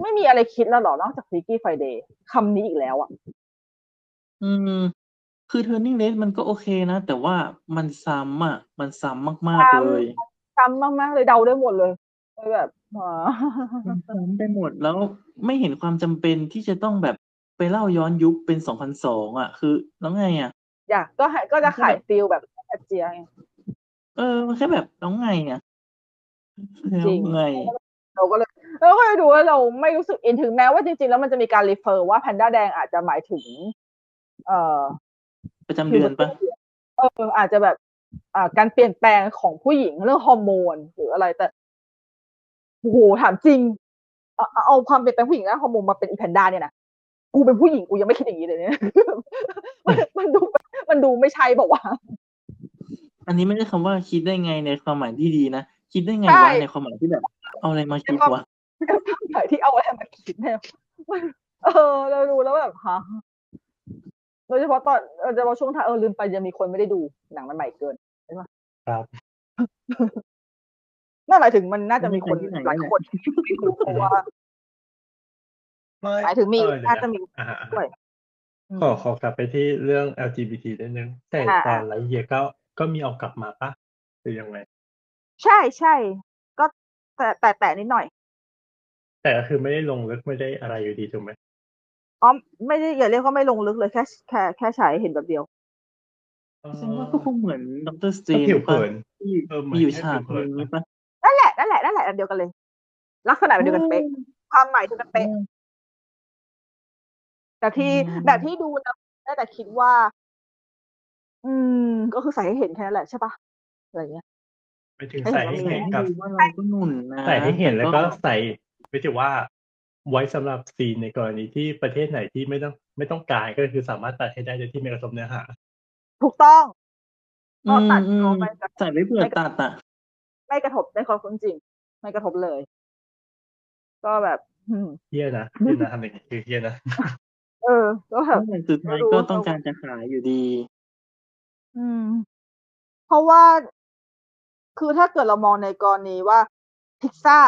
[SPEAKER 4] ไม่มีอะไรคิดแล้วหรอนอกจาก Freaky Friday คำนี้อีกแล้วอะ
[SPEAKER 3] อืม คือ turning red มันก็โอเคนะ แต่ว่ามันซ้ำอะ มันซ้ำมากๆ
[SPEAKER 4] ซ้ำ
[SPEAKER 3] เลย
[SPEAKER 4] ซ้ำมากๆเลยเดาได้หมดเลยเลยแบบอ๋อ
[SPEAKER 3] มันซ้ำไปหมดแล้วไม่เห็นความจำเป็นที่จะต้องแบบไปเล่าย้อนยุคเป็นสองพันสองอะ คือแล้วไงอะ
[SPEAKER 4] อยากก็ให้ก็จะขายฟิลแบบอาเจียไง
[SPEAKER 3] เออ มันแค่แบบแล้วไงอะแล้ว
[SPEAKER 4] จริง
[SPEAKER 3] ไง
[SPEAKER 4] เราก็เลย เราก็เลยดูว่าเราไม่รู้สึกอินถึงแม้ว่าจริงๆ แล้วมันจะมีการ refer ว่าแพนด้าแดงอาจจะหมายถึง เอ่อ
[SPEAKER 3] ประจำเดือนปะ
[SPEAKER 4] เอออาจจะแบบอ่าการเปลี่ยนแปลงของผู้หญิงเรื่องฮอร์โมนหรืออะไรแต่โอ้โหถามจริง เอาเอาเอาความเปลี่ยนแปลงผู้หญิงและฮอร์โมนมาเป็นอีแพนด้าเนี่ยนะกูเป็นผู้หญิงกูยังไม่คิดอย่างนี้เลยเนี่ยมันมันดูมันดูไม่ใช่บอกว่าวะ
[SPEAKER 3] อันนี้ไม่ใช่คำว่าคิดได้ไงในความหมายที่ดีนะคิดได้ไง
[SPEAKER 4] ใช่
[SPEAKER 3] วะในความหมายที่แบบ เอาอะไรมาคิดวะ
[SPEAKER 4] ไหนที่เอาอะไรมาคิดเนี่ยมันเออ เราดูแล้วแบบฮะโดยเฉพาะตอนโดยเฉพาะช่วงท้ายเออลืมไปยังมีคนไม่ได้ดูหนังมันใหม่เกิน
[SPEAKER 2] ครับ
[SPEAKER 4] นั่นหมายถึงมันน่าจะมีคน
[SPEAKER 3] ที่ไหน
[SPEAKER 4] หลาย
[SPEAKER 3] เนี่ย
[SPEAKER 4] คนไม่ดูเพราะว่า
[SPEAKER 2] ไม่
[SPEAKER 4] หมายถึงมี
[SPEAKER 2] เออเดี๋ยว
[SPEAKER 4] น่าจะ
[SPEAKER 2] นะ
[SPEAKER 4] มี
[SPEAKER 2] อ่าฮะ
[SPEAKER 4] ด้วยอืม
[SPEAKER 2] ขอขอกลับไปที่เรื่อง LGBT นิดนึงแต่
[SPEAKER 4] อ่า
[SPEAKER 2] ตอน
[SPEAKER 4] อ่า
[SPEAKER 2] Lightyear ก็ก็มีเอากลับมาปะหรือยังไง
[SPEAKER 4] ใช่ใช่ก็แต่แต่แต่นิดหน่อย
[SPEAKER 2] แต่ก็คือไม่ได้ลงลึกไม่ได้อะไรอยู่ดีถูกไหม
[SPEAKER 4] อ๋อไม่ได้อย่าเรียกว่าไม่ลงลึกเลยแค่แค่แค่ฉายให้เห็นแป๊บเดียว
[SPEAKER 3] ฉันว่าก็คงเหมือน
[SPEAKER 2] Doctor Strange
[SPEAKER 3] ที่
[SPEAKER 2] เออเหมือน
[SPEAKER 3] มีอยู่
[SPEAKER 2] แค่
[SPEAKER 3] ฉาก
[SPEAKER 2] ผิวเผินึ่
[SPEAKER 3] งใช่ปะ
[SPEAKER 4] นั่นแหละนั่นแหละนั่นแหละอันเดียวกันเลย ลักษณะแบบเดียวกันเป๊ะความหมายคือกันเป๊ะแต่ที่แบบที่ดูนะได้แต่คิดว่า อืม ก็คือใส่ให้เห็นแค่นั้นแหละใช่ปะอะไรเงี้ย
[SPEAKER 2] ไปถึง
[SPEAKER 4] ให้
[SPEAKER 2] ใส่
[SPEAKER 4] เห็
[SPEAKER 2] ให้
[SPEAKER 4] นว่ามี
[SPEAKER 2] เห็นกับ
[SPEAKER 3] ดูว่าเราก็หนุนนะ
[SPEAKER 2] ใส่ให้เห็นแล้วก็
[SPEAKER 3] ต่
[SPEAKER 2] ใส่ ไปถึงว่าไว้สำหรับซีนในกรณีที่ประเทศไหนที่ไม่ต้องไม่ต้องการก็คือสามารถตัดให้ได้โดยที่ไม่กระทบเนื้อหา
[SPEAKER 4] ถูกต้อง
[SPEAKER 3] อืม
[SPEAKER 4] ก็ตัด
[SPEAKER 3] อืม
[SPEAKER 4] เอาไปกับ
[SPEAKER 3] ใส่ไว้เผื่อตัดอะ
[SPEAKER 4] ไม่กระทบในความจริง ไม่กระทบเลย ก็แบบอืม
[SPEAKER 2] เฮี้ยนะเฮี้ยนะทำอย่างนี้คือเฮี้ยนะ
[SPEAKER 4] เออ ก็แบบ
[SPEAKER 3] แต่สุดท้ายก็ต้องการจะขายอยู่ดี
[SPEAKER 4] อืม เพราะว่า คือถ้าเกิดเรามองในกรณีว่าพิซซ่า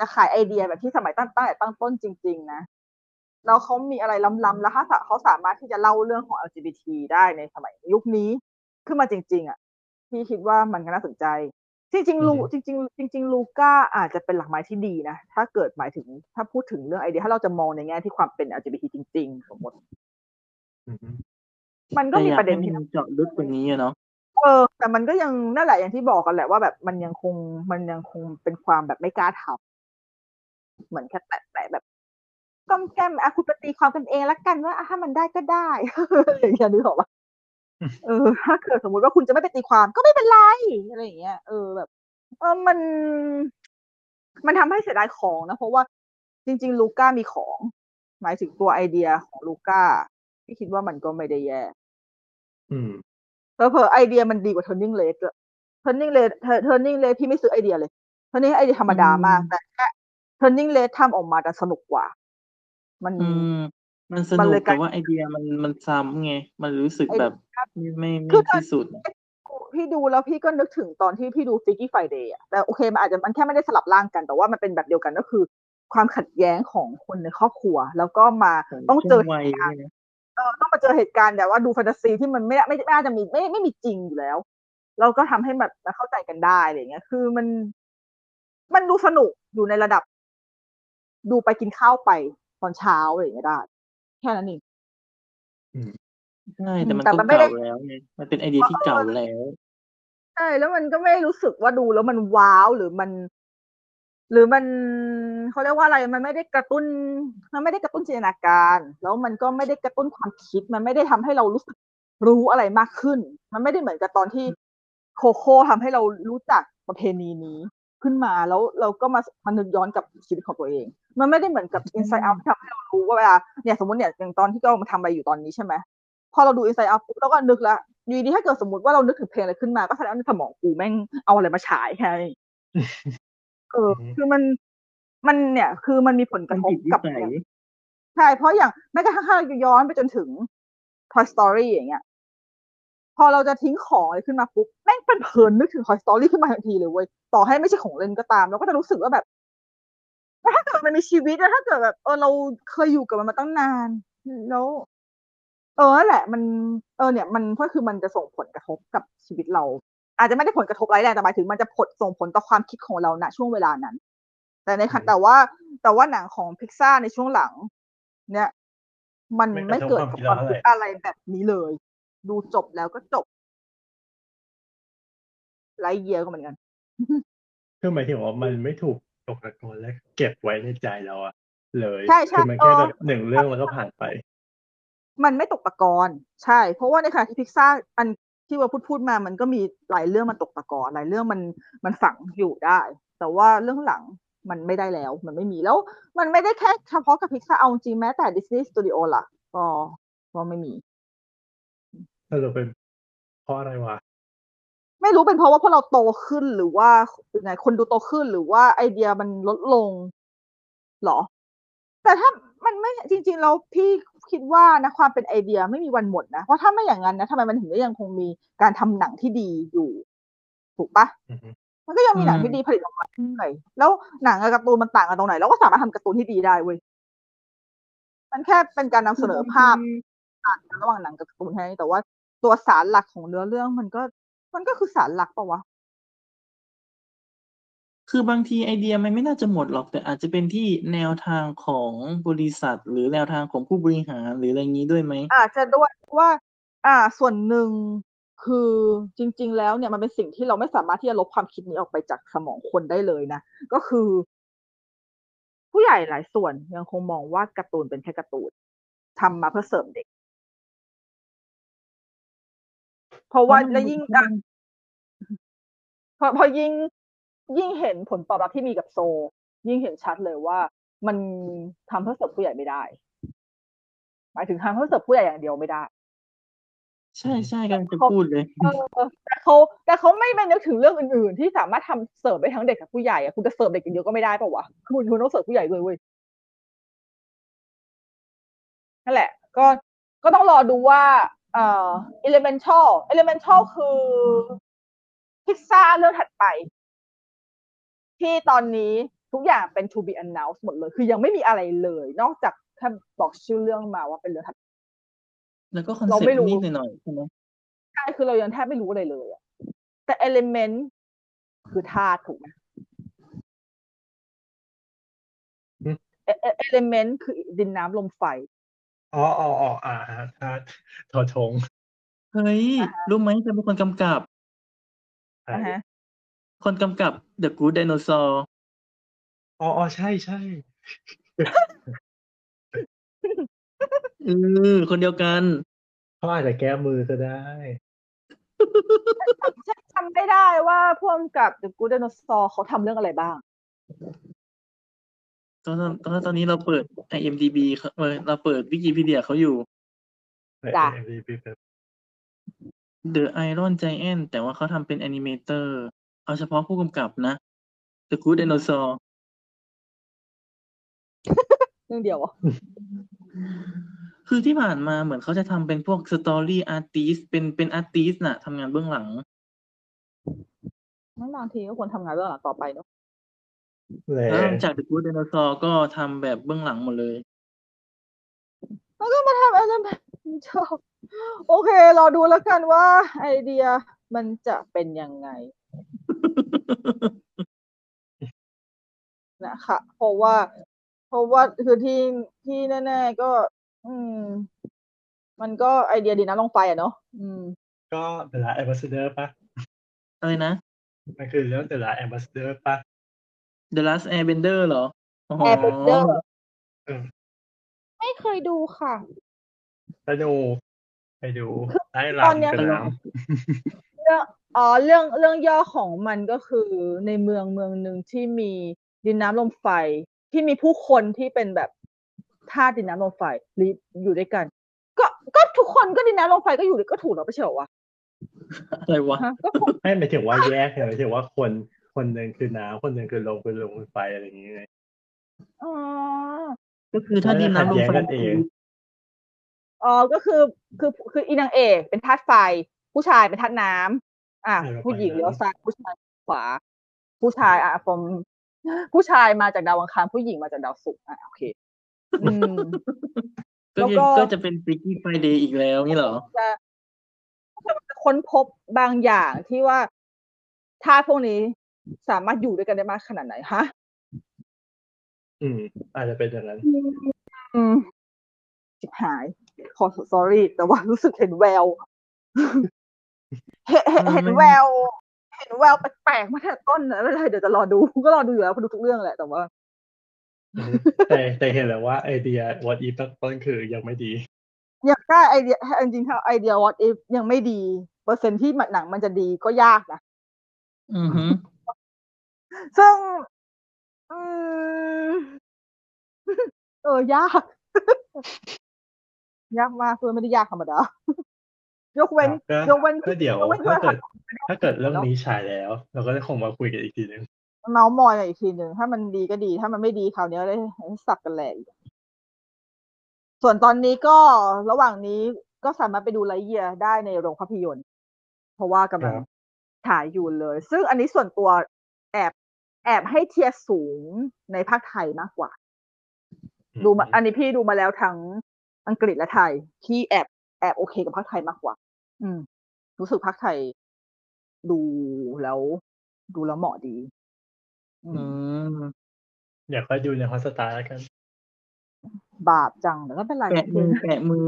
[SPEAKER 4] จะขายไอเดียแบบที่สมัยตั้งตั้งแต่ตั้งต้นจริง ๆ นะแล้วเขามีอะไรล้ำๆแล้วถ้าเขาสามารถที่จะเล่าเรื่องของ LGBT ได้ในสมัยยุคนี้ขึ้นมาจริง ๆ อะพี่คิดว่ามันก็น่าสนใจ จริงๆลู
[SPEAKER 2] อือฮึ
[SPEAKER 4] จริง ๆ จริง ๆ ลูก้าอาจจะเป็นหลักไม้ที่ดีนะ ถ้าเกิดหมายถึงถ้าพูดถึงเรื่องไอเดีย ถ้าเราจะมองในแง่ที่ความเป็น LGBT จริง ๆ สมมติ
[SPEAKER 2] อือฮึ
[SPEAKER 4] มันก็
[SPEAKER 3] แต่
[SPEAKER 4] มี
[SPEAKER 3] อยาก
[SPEAKER 4] ประเด็น
[SPEAKER 3] ให้
[SPEAKER 4] ที่
[SPEAKER 3] มันเจาะลึกกว่านี้อะเนาะ
[SPEAKER 4] เออแต่มันก็ยังนั่นแหละอย่างที่บอกกันแหละว่าแบบมันยังคงมันยังคงเป็นความแบบไม่กล้าทำ เหมือนแค่แตะแตะแบบก้มแก้มอะคุณไปตีความกันเองละกันว่าอะถ้ามันได้ก็ได้อย่างเงี้ยนึกออกปะเออ ถ้าเกิดสมมติว่าคุณจะไม่ไปตีความก็ไม่เป็นไรอะไรอย่างเงี้ยเออแบบ เออมัน มันทำให้เสียดายของนะเพราะว่าจริง ๆ ลูก้ามีของ หมายถึงตัวไอเดียของลูก้าพี่คิดว่ามันก็ไม่ได้แย่
[SPEAKER 2] อืม
[SPEAKER 4] เผลอๆไอเดียมันดีกว่า turning red ด้วย turning red turning red พี่ไม่ซื้อไอเดียเลย turning ไอเดียธรรมดามากแต่แค่ turning red ทำออกมาแต่สนุกกว่า มัน
[SPEAKER 3] อืม มันส
[SPEAKER 4] มัน
[SPEAKER 3] นุก
[SPEAKER 4] เลยกลา
[SPEAKER 3] แต่
[SPEAKER 4] ย
[SPEAKER 3] ว่าไอเดียมันมันซ้ำไง มันรู้สึก
[SPEAKER 4] ไอ
[SPEAKER 3] แบบ
[SPEAKER 4] เดีย
[SPEAKER 3] ไม่ไม่
[SPEAKER 4] คื
[SPEAKER 3] ไม่
[SPEAKER 4] อ
[SPEAKER 3] ที่สุดอะ
[SPEAKER 4] พี่ดูแล้วพี่ก็นึกถึงตอนที่พี่ดู Freaky Friday อะแต่โอเคมันอาจจะมันแค่ไม่ได้สลับร่างกัน แต่ว่ามันเป็นแบบเดียวกันก็คือ ความขัดแย้งของคนในครอบครัว แล้วก็มาต้องเจอ
[SPEAKER 3] ช่วงวัย
[SPEAKER 4] เหตุการณ์
[SPEAKER 3] เนี่ยนะ
[SPEAKER 4] เออต้องมาเจอเหตุการณ์แบบว่าดูแฟนตาซีที่มันไม่ไม่ไม่น่าจะมีไม่ไม่มีจริงอยู่แล้ว เราก็ทำให้แบบมาเข้าใจกันได้อะไรอย่างเงี้ย คือมันมันดูสนุกอยู่ในระดับ ดูไปกินข้าวไปตอนเช้าอะไรอย่างเงี้ยได้แค่นั้นเอง
[SPEAKER 3] ใช่แต่มัน
[SPEAKER 4] แต่
[SPEAKER 3] ก็
[SPEAKER 4] มันไม่ได้
[SPEAKER 3] เก่าแล้วไงมันเป็นไอเดียที่เก่าแล้ว
[SPEAKER 4] ใช่แล้วมันก็ไม่รู้สึกว่าดูแล้วมันว้าวหรือมัน หรือมันเขาเรียกว่าอะไรมันไม่ได้กระตุ้น มันไม่ได้กระตุ้นจินตนาการ แล้วมันก็ไม่ได้กระตุ้นความคิด มันไม่ได้ทำให้เรารู้สึกรู้อะไรมากขึ้น มันไม่ได้เหมือนกับตอนที่โคโค่ทำให้เรารู้จักประเพณีนี้ ขึ้นมาแล้วเราก็มามานึกย้อนกับชีวิตของตัวเอง มันไม่ได้เหมือนกับ Inside Out ที่ทำให้เรารู้ว่าเวลาเนี่ยสมมติเนี่ยอย่างตอนที่เรามาทำอะไรอยู่ตอนนี้ใช่ไหมพอเราดู Inside Out ปุ๊บเราก็นึกละอยู่ดีๆถ้าเกิดสมมติว่าเรานึกถึงเพลงอะไรขึ้นมา ก็แสดงว่าในสมองกูแม่งเอาอะไรมาฉายแค่นั้นเองเออ คือมันมันเนี่ย คือมันมีผลก
[SPEAKER 3] มัน
[SPEAKER 4] ระทบ
[SPEAKER 3] ติดนิ
[SPEAKER 4] กับ
[SPEAKER 3] สัย
[SPEAKER 4] ใช่เพราะอย่างแม้กระทั่งถ้าเราย้อนไปจนถึง Toy Story อย่างเงี้ย พอเราจะทิ้งของอะไรขึ้นมาปุ๊บแม่งเป็นเพลินนึกถึง Toy Story ขึ้นมาทันทีเลยเว้ยต่อให้ไม่ใช่ของเล่นก็ตาม เราก็จะรู้สึกว่าแบบแล้วถ้าเกิดมันมีชีวิตแล้วถ้าเกิดแบบเออเราเคยอยู่กับมันมาตั้งนานแล้วเออนั่นแหละ มันเออเนี่ย มันก็คือมันจะส่งผลกระทบกับชีวิตเรา อาจจะไม่ได้ผลกระทบร้ายแรงแต่หมายถึงมันจะผลส่งผลต่อความคิดของเราณช่วงเวลานั้น แต่ในขณะ
[SPEAKER 2] อืม
[SPEAKER 4] แต่ว่าแต่ว่าหนังของพิกซ่าในช่วงหลัง เนี่ย มัน
[SPEAKER 2] ไม่
[SPEAKER 4] ไม่
[SPEAKER 2] กระทบ
[SPEAKER 4] เกิด
[SPEAKER 2] ความ
[SPEAKER 4] กับ
[SPEAKER 2] คิด
[SPEAKER 4] ค
[SPEAKER 2] เรา
[SPEAKER 4] วาม
[SPEAKER 2] เท่าไหร่
[SPEAKER 4] คิดอะไรแบบนี้เลย ดูจบแล้วก็จบไร้เยียก็เหมือนกัน
[SPEAKER 2] คือหมายถึงว่ามันไม่ถูกตกตะกอนและเก็บไว้ในใจเราอะเลย
[SPEAKER 4] ใช่ใช่
[SPEAKER 2] คือมันแค่
[SPEAKER 4] เออ
[SPEAKER 2] แบบหนึ่งเรื่องแล้วก็ผ่านไป
[SPEAKER 4] มันไม่ตกตะกอนใช่ เพราะว่าในขณะที่พิกซ่าอันที่ว่าพูดพูดมา มันก็มีหลายเรื่องมันตกตะกอนหลายเรื่องมันมันฝังอยู่ได้ แต่ว่าเรื่องหลังมันไม่ได้แล้ว มันไม่มีแล้ว มันไม่ได้แค่เฉพาะกับพิกซ่าเอาจริงแม้แต่ดิสนีย์สตูดิโอล่ะก็ก็ไม่มี
[SPEAKER 2] ถ้าเราเป็นเพราะอะไรวะ
[SPEAKER 4] ไม่รู้เป็นเพราะว่าพวกเราโตขึ้นหรือว่ายังไงคนดูโตขึ้นหรือว่าไอเดียมันลดลงหรอ แต่ถ้ามันไม่จริงๆเราพี่คิดว่านะความเป็นไอเดียไม่มีวันหมดนะเพราะถ้าไม่อย่างนั้นนะทำไมมันถึงได้ยังคงมีการทำหนังที่ดีอยู่ ถูกปะ
[SPEAKER 2] อือฮึ
[SPEAKER 4] มันก็ยังมีหนัง
[SPEAKER 3] อืม
[SPEAKER 4] ที่ดีผลิตออกมาเรื่อยๆแล้วหนังกับการ์ตูนมันต่างกันตรงไหนเราก็สามารถทำการ์ตูนที่ดีได้เว้ยมันแค่เป็นการนำเสนอภาพต่างกันระหว่างหนังกับการ์ตูนแค่นี้แต่ว่า ตัวสารหลักของเนื้อเรื่องมันก็ มันก็คือสารหลักปะวะ
[SPEAKER 3] คือบางทีไอเดียมันไม่น่าจะหมดหรอก แต่อาจจะเป็นที่แนวทางของบริษัท หรือแนวทางของผู้บริหารหรืออะไรอย่างนี้ด้วยไหม
[SPEAKER 4] อาจจะด้วยว่า อ่า ส่วนหนึ่งคือจริง ๆ แล้วเนี่ยมันเป็นสิ่งที่เราไม่สามารถที่จะลบความคิดนี้ออกไปจากสมองคนได้เลยนะ ก็คือ ผู้ใหญ่หลายส่วนยังคงมองว่าการ์ตูนเป็นแค่การ์ตูนทำมาเพื่อเสริมเด็ก เพราะว่าและยิ่งอะพอพอยิ่งยิ่งเห็นผลตอบรับที่มีกับโซ ยิ่งเห็นชัดเลยว่ามันทำเพื่อเสิร์ฟผู้ใหญ่ไม่ได้ หมายถึงทำเพื่อเสิร์ฟผู้ใหญ่อย่างเดียวไม่ได้
[SPEAKER 3] ใช่ใช่กำลังจะพูดเลย
[SPEAKER 4] เออแต่เขาแต่เขาไม่ไปนึกถึงเรื่องอื่น ๆ ที่สามารถทำเสิร์ฟได้ทั้งเด็กกับผู้ใหญ่อะคุณจะเสิร์ฟเด็กอย่างเดียวก็ไม่ได้ป่าวะคุณคุณต้องเสิร์ฟผู้ใหญ่ด้วยเว้ยนั่นแหละ ก็ก็ต้องรอดูว่า เอ่อ elemental elemental คือพิซซ่าเรื่องถัดไป ที่ตอนนี้ทุกอย่างเป็น to be announced หมดเลย คือยังไม่มีอะไรเลย นอกจากแค่บอกชื่อเรื่องมาว่าเป็นเรื่องถัด
[SPEAKER 3] แล้วก็คอน
[SPEAKER 4] เรา
[SPEAKER 3] เซ็ป
[SPEAKER 4] ไม่
[SPEAKER 3] ต์
[SPEAKER 4] รู้
[SPEAKER 3] นิดหน่อยๆใช่ไหม
[SPEAKER 4] ใช่คือเรายังแทบไม่รู้อะไรเลยอะแต่ element คือธาตุถูกไหม
[SPEAKER 2] อืม
[SPEAKER 4] เอเอ element คือดินน้ำลมไฟ
[SPEAKER 2] อ๋ออ๋ออ๋ออ่าฮะธาตุทอทง
[SPEAKER 3] เฮ้ยรู้ไหมจะเป็นคนกำกับ
[SPEAKER 2] ใช่
[SPEAKER 4] นะฮะ
[SPEAKER 3] คนกำกับ The Good Dinosaur
[SPEAKER 2] อ๋ออ๋อใช่ใช่
[SPEAKER 3] เออคนเดียวกัน
[SPEAKER 2] เขาอาจจะแก้มือก็ได้
[SPEAKER 4] ฉันจำไม่ได้ว่าพ่วงกับ The Good Dinosaur เขาทำเรื่องอะไรบ้าง
[SPEAKER 3] ตอนตอนตอนนี้เราเปิด IMDb เขาเออเราเปิดวิกิพีเดียเขาอยู่
[SPEAKER 4] จ้ะ
[SPEAKER 2] MVP แบบ
[SPEAKER 3] The Iron Giant แต่ว่าเขาทำเป็น animator เอาเฉพาะผู้กำกับนะ The Good Dinosaur
[SPEAKER 4] เรื่องเดียวเหรอ
[SPEAKER 3] คือที่ผ่านมาเหมือนเขาจะทำเป็นพวก story artist เป็นเป็น artist น่ะทำงานเบื้องหลัง
[SPEAKER 4] ไม่บางทีก็ควรทำงานเบื้องหลังต่อไปเนอะ
[SPEAKER 2] แหละ
[SPEAKER 3] แล้วหลังจาก The Good Dinosaur ก็ทำแบบเบื้องหลังหมดเลย
[SPEAKER 4] แล้วก็มาทำอะไรแบบชอบโอเค รอดูแล้วกันว่าไอเดียมันจะเป็นยังไงนะคะเพราะว่า เพราะว่าคือที่ที่แน่ๆก็ อืม มันก็ไอเดียดีนะลงไปอะเนาะอืม
[SPEAKER 2] ก็เดอะแอมบาสเดอร์ปะ
[SPEAKER 3] อะไรนะ
[SPEAKER 2] มันคือเรื่องเดอะแอมบาสเดอร์ปะ
[SPEAKER 3] The Last Airbender เหรออ๋อ
[SPEAKER 4] แอร์เบนเดอร์
[SPEAKER 2] เออ
[SPEAKER 4] ไม่เคยดูค่ะ
[SPEAKER 2] สนุกไปดูได้
[SPEAKER 4] ตอนเนี้
[SPEAKER 2] รำ
[SPEAKER 4] ย
[SPEAKER 2] กันน้
[SPEAKER 4] เรื่องอ๋อเรื่องเรื่องย่อของมันก็คือในเมืองเมืองหนึ่งที่มีดินน้ำลมไฟที่มีผู้คนที่เป็นแบบธาตุดินน้ำลมไฟหรืออยู่ด้วยกัน ก็ก็ทุกคนก็ดินน้ำลมไฟก็อยู่ด้วยก็ถูกแล้วไม่ใช่เหรอวะ
[SPEAKER 3] อะไรวะ
[SPEAKER 4] ฮะก็คงำ
[SPEAKER 2] ไม่หมายถึงว่าแยกหมายถึงว่าคน คนหนึ่งคือน้ำคนหนึ่งคือลมคือลมคือไฟอะไรอย่างเงี้ย
[SPEAKER 4] อ๋อ
[SPEAKER 3] ก็คือถ้าดินน้ำลมไฟ
[SPEAKER 2] ขัดแย้งกันเอง
[SPEAKER 4] อ๋อก็คือคือคืออีนางเอกเป็นธาตุไฟ ผู้ชายเป็นธาตุน้ำอะ
[SPEAKER 2] เออ
[SPEAKER 4] ผู้หญิง
[SPEAKER 2] ไปนะ
[SPEAKER 4] เลี้ยวซ้ายผู้ชายขวา ผู้ชายอะผมผู้ชายมาจากดาวอังคารผู้หญิงมาจากดาวศุกร์อะโอเคอืม
[SPEAKER 3] ก็
[SPEAKER 4] แล้ว
[SPEAKER 3] คือ
[SPEAKER 4] ก็
[SPEAKER 3] ก็จะเป็น Freaky Friday อีกแล้วนี่เหรอ
[SPEAKER 4] จะจะค้นพบบางอย่างที่ว่าธาตุพวกนี้ สามารถอยู่ด้วยกันได้มากขนาดไหนฮะ
[SPEAKER 2] อืม อาจจะเป็นอย่างนั้น
[SPEAKER 4] อืมจิบหาย ขอ sorry แต่ว่ารู้สึกเห็นแววเห็นเห็นเห็น
[SPEAKER 3] มัน
[SPEAKER 4] แวว เห็นแววแปลกๆมาตั้งแต่ต้นนะไม่เป็นไรเดี๋ยวจะรอดู ก็รอดูอยู่แล้วเพราะดูทุกเรื่องแหละ แต่ว่า
[SPEAKER 2] แต่แต่เห็นแล้วว่าไอเดีย what if ตั้งต้นคือยังไม่ดี
[SPEAKER 4] อยากได้ไอเดียจริงๆถ้าไอเดีย what if ยังไม่ดี เปอร์เซ็นต์ที่หนังมันจะดีก็ยากนะ
[SPEAKER 3] อือฮึ
[SPEAKER 4] ซึ่ง อืม เออ ยาก ยากมากคือไม่ได้ยากธรรมดายกเว้น
[SPEAKER 2] ก็
[SPEAKER 4] ยกเว้น
[SPEAKER 2] ก็เดี๋ยวย
[SPEAKER 4] กเว้น
[SPEAKER 2] ถ้าเกิด
[SPEAKER 4] ด้วย
[SPEAKER 2] ถ้าเกิดเรื่องนี้ฉายแล้ว เราก็จะคงมาคุยกันอีกทีนึง
[SPEAKER 4] เมาส์มอยกันอีกทีหนึ่งถ้ามันดีก็ดี ถ้ามันไม่ดีคราวนี้ได้สับกันแหลกอีกส่วนตอนนี้ก็ระหว่างนี้ก็สามารถไปดูไลเยียได้ในโรงภาพยนตร์ เพราะว่ากำลัง
[SPEAKER 2] ครับ
[SPEAKER 4] ถ่ายอยู่เลย ซึ่งอันนี้ส่วนตัวแอบแอบให้ tier สูงในภาคไทยมากกว่า ดูมาอันนี้พี่ดูมาแล้วทั้งอังกฤษและไทย พี่แอบแอบโอเคกับภาคไทยมากกว่า อืม รู้สึกภาคไทย ดูแล้ว ดูแล้วเหมาะดี อื
[SPEAKER 3] อื
[SPEAKER 4] ม
[SPEAKER 3] ม
[SPEAKER 2] อยากไปดูในฮอสตาร์แล้วกัน
[SPEAKER 4] บาปจังแต่ก็เป็นไร
[SPEAKER 3] แปะมือแปะมือ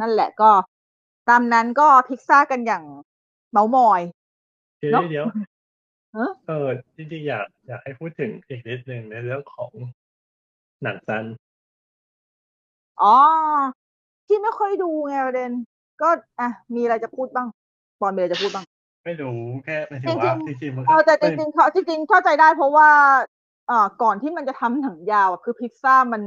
[SPEAKER 4] นั่นแหละก็ ตามนั้นก็พิกซ่ากันอย่างเมามอย
[SPEAKER 2] เดี๋ยว
[SPEAKER 4] เนอะ
[SPEAKER 2] เดี๋ยว
[SPEAKER 4] เอ้อ
[SPEAKER 2] เออ จริงๆ อยากอยากให้พูดถึงอีกนิดนึงในเรื่องของหนังซัน
[SPEAKER 4] อ๋อ ที่ไม่ค่อยดูไงประเด็น ก็อะมีอะไรจะพูดบ้างบอลมีอะไรจะพูดบ้าง
[SPEAKER 2] ไม่รู้แค่หมายถึงว่า
[SPEAKER 4] จ
[SPEAKER 2] จ
[SPEAKER 4] ริงๆ
[SPEAKER 2] ริงๆมัน
[SPEAKER 4] เอ
[SPEAKER 2] ก็
[SPEAKER 4] อแต่จ
[SPEAKER 2] เป็น
[SPEAKER 4] ริงๆเขาจริงๆเข้าใจได้เพราะว่าเอ่อก่อนที่มันจะทำหนังยาวอะคือพิซซ่ามัน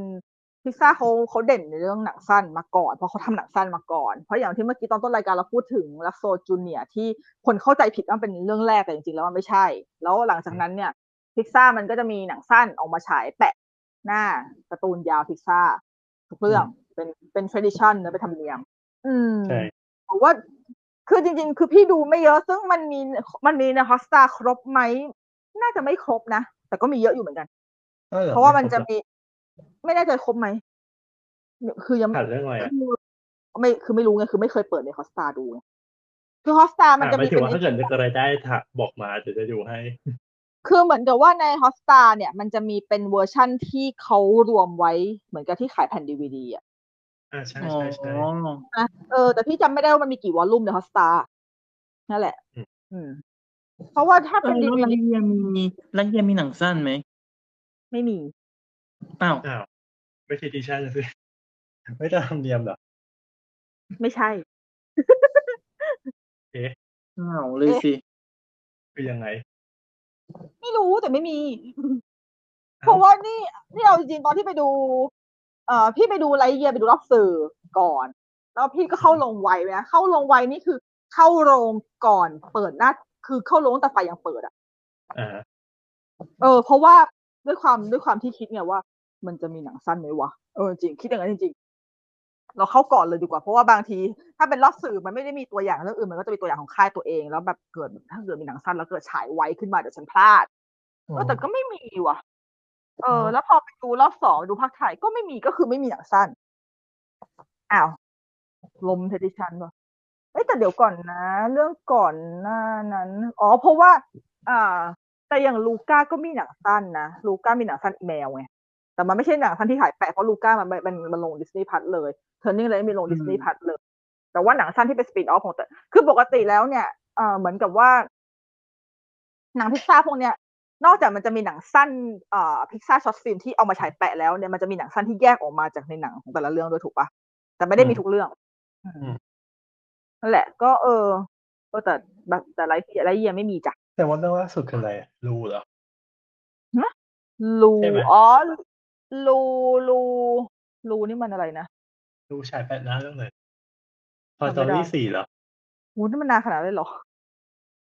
[SPEAKER 4] พิซซ่าเขาเขาเด่นในเรื่องหนังสั้นมาก่อน เพราะเขาทำหนังสั้นมาก่อน เพราะอย่างที่เมื่อกี้ตอนต้นรายการเราพูดถึงลักโซจูเนียที่คนเข้าใจผิดว่าเป็นเรื่องแรกแต่จริงๆแล้วมันไม่ใช่ แล้วหลังจากนั้นเนี่ยพิซซ่ามันก็จะมีหนังสั้นออกมาฉายแปะหน้าการ์ตูนยาวพิซซ่าทุกเรื่องเป็นเป็น tradition นะเป็นธรรมเนียม อืม
[SPEAKER 2] ใช่
[SPEAKER 4] ผมว่าคือจริง ๆ คือพี่ดูไม่เยอะซึ่งมันมีมันมีในฮอสตาครบไหม น่าจะไม่ครบนะ แต่ก็มีเยอะอยู่เหมือนกัน
[SPEAKER 2] ออหอ
[SPEAKER 4] เพราะว่ามันจะ
[SPEAKER 2] ไครบหรอ
[SPEAKER 4] มี ไม่แน่ใจครบไหมคือยัง
[SPEAKER 2] ผ่านเรื่องอะไรอะ
[SPEAKER 4] ไม่คือไม่รู้ไงคือไม่เคยเปิดในฮอสตาดูไงคือฮอสตามัน
[SPEAKER 2] อะ
[SPEAKER 4] จะ
[SPEAKER 2] หมา
[SPEAKER 4] มี
[SPEAKER 2] ยถึง
[SPEAKER 4] เป็น
[SPEAKER 2] ว่าถ้าเกิดนึกอะไรได้ถามบอกมาเดี๋ยวจะดูให้
[SPEAKER 4] คือเหมือนกับว่าในฮอสตาเนี่ย มันจะมีเป็นเวอร์ชั่นที่เขารวมไว้เหมือนกับที่ขายแผ่นดีวดีอะ
[SPEAKER 2] อ่าใช่
[SPEAKER 3] อ๋อ
[SPEAKER 2] ใช่ใช่
[SPEAKER 4] นะเออ แต่พี่จำไม่ได้ว่ามันมีกี่วอลลุ่มในฮอสตานั่นแหละ
[SPEAKER 2] อืม
[SPEAKER 4] อืมเพราะว่าถ้า
[SPEAKER 3] เอ
[SPEAKER 4] เป็น
[SPEAKER 3] อ
[SPEAKER 4] ดี
[SPEAKER 3] แล้ว
[SPEAKER 4] ว
[SPEAKER 3] ลัก
[SPEAKER 4] ดี
[SPEAKER 3] เยียมีลักเยียมีหนังสั้นไหม
[SPEAKER 4] ไม่มี
[SPEAKER 3] อ้าว
[SPEAKER 2] อ้าว ไม่ใช่ดิชั่นสิ ไม่ได้ทำเนียมเหรอ
[SPEAKER 4] ไม่ใช่
[SPEAKER 2] เอ๊ะ
[SPEAKER 3] อ้าวเลยสิ
[SPEAKER 2] คือยังไง
[SPEAKER 4] ไม่รู้แต่ไม่มี
[SPEAKER 2] อ้าว
[SPEAKER 4] เพราะว่านี่นี่เอาจริงๆตอนที่ไปดู เอ่อพี่ไปดูไลท์เยียร์ไปดูรอบสื่อก่อน แล้วพี่ก็เข้าลงไวไปนะเข้าลงไวนี่คือ เข้าโรงก่อนเปิดหน้าคือเข้าโรงตั้งแต่ไฟยังเปิดอะ
[SPEAKER 2] อ่า
[SPEAKER 4] เออเพราะว่า ด้วยความด้วยความที่คิดไงว่า มันจะมีหนังสั้นไหมวะเออจริง คิดอย่างนั้นจริงๆเราเข้าก่อนเลยดีกว่าเพราะว่าบางที ถ้าเป็นรอบสื่อมันไม่ได้มีตัวอย่างเรื่องอื่นมันก็จะมีตัวอย่างของค่ายตัวเอง แล้วแบบเกิดถ้าเกิดมีหนังสั้นแล้วเกิดฉายไวขึ้นมาเดี๋ยวฉันพลาดเออแต่ก็ไม่มีว่ะ เออ แล้วพอไปดูรอบสองดูภาคไทยก็ไม่มีก็คือไม่มีหนังสั้นอ้าวลมเทดิชันว่ะเอ้ยแต่เดี๋ยวก่อนนะ เรื่องก่อนหน้านั้น อ๋อ เพราะว่า อ่า แต่อย่าง Luca ก็มีหนังสั้นนะ Luca มีหนังสั้นอีเมลไงแต่มันไม่ใช่หนังสั้นที่ฉายแปะเพราะ Luca มันมันมันลง Disney Plus เลย Turning เลยมีลง Disney Plus เลย แต่ว่าหนังสั้นที่เป็น spin-off ของแต่คือปกติแล้วเนี่ยเออเหมือนกับว่า หนังพิซซ่าพวกเนี้ยนอกจากมันจะมีหนังสั้นเอ่อ Pixar short film ที่เอามาฉายแปะแล้วเนี่ยมันจะมีหนังสั้นที่แยกออกมาจากในหนังของแต่ละเรื่องด้วยถูกปะแต่ไม่ได้มีทุกเรื่อง
[SPEAKER 2] อืม
[SPEAKER 4] นั่นแหละ ก็เออเออแต่แบบแต่ไรเทียไรเยียไม่มีจ้ะ
[SPEAKER 2] แต่ว่าเรื่องล่าสุดคืออะไรอะรูเหรอ
[SPEAKER 4] ลู
[SPEAKER 2] ใช่ไหม
[SPEAKER 4] อ๋อ ลูลูลูนี่มันอะไรนะ
[SPEAKER 2] รูฉายแปดหน้าเรื่องเลยพอ
[SPEAKER 4] จำ
[SPEAKER 2] ต
[SPEAKER 4] ไม่
[SPEAKER 2] อน
[SPEAKER 4] ได้
[SPEAKER 2] ที่สี่เหรอ
[SPEAKER 4] โหนี่มันนานขนาดนั้นเลยเหรอ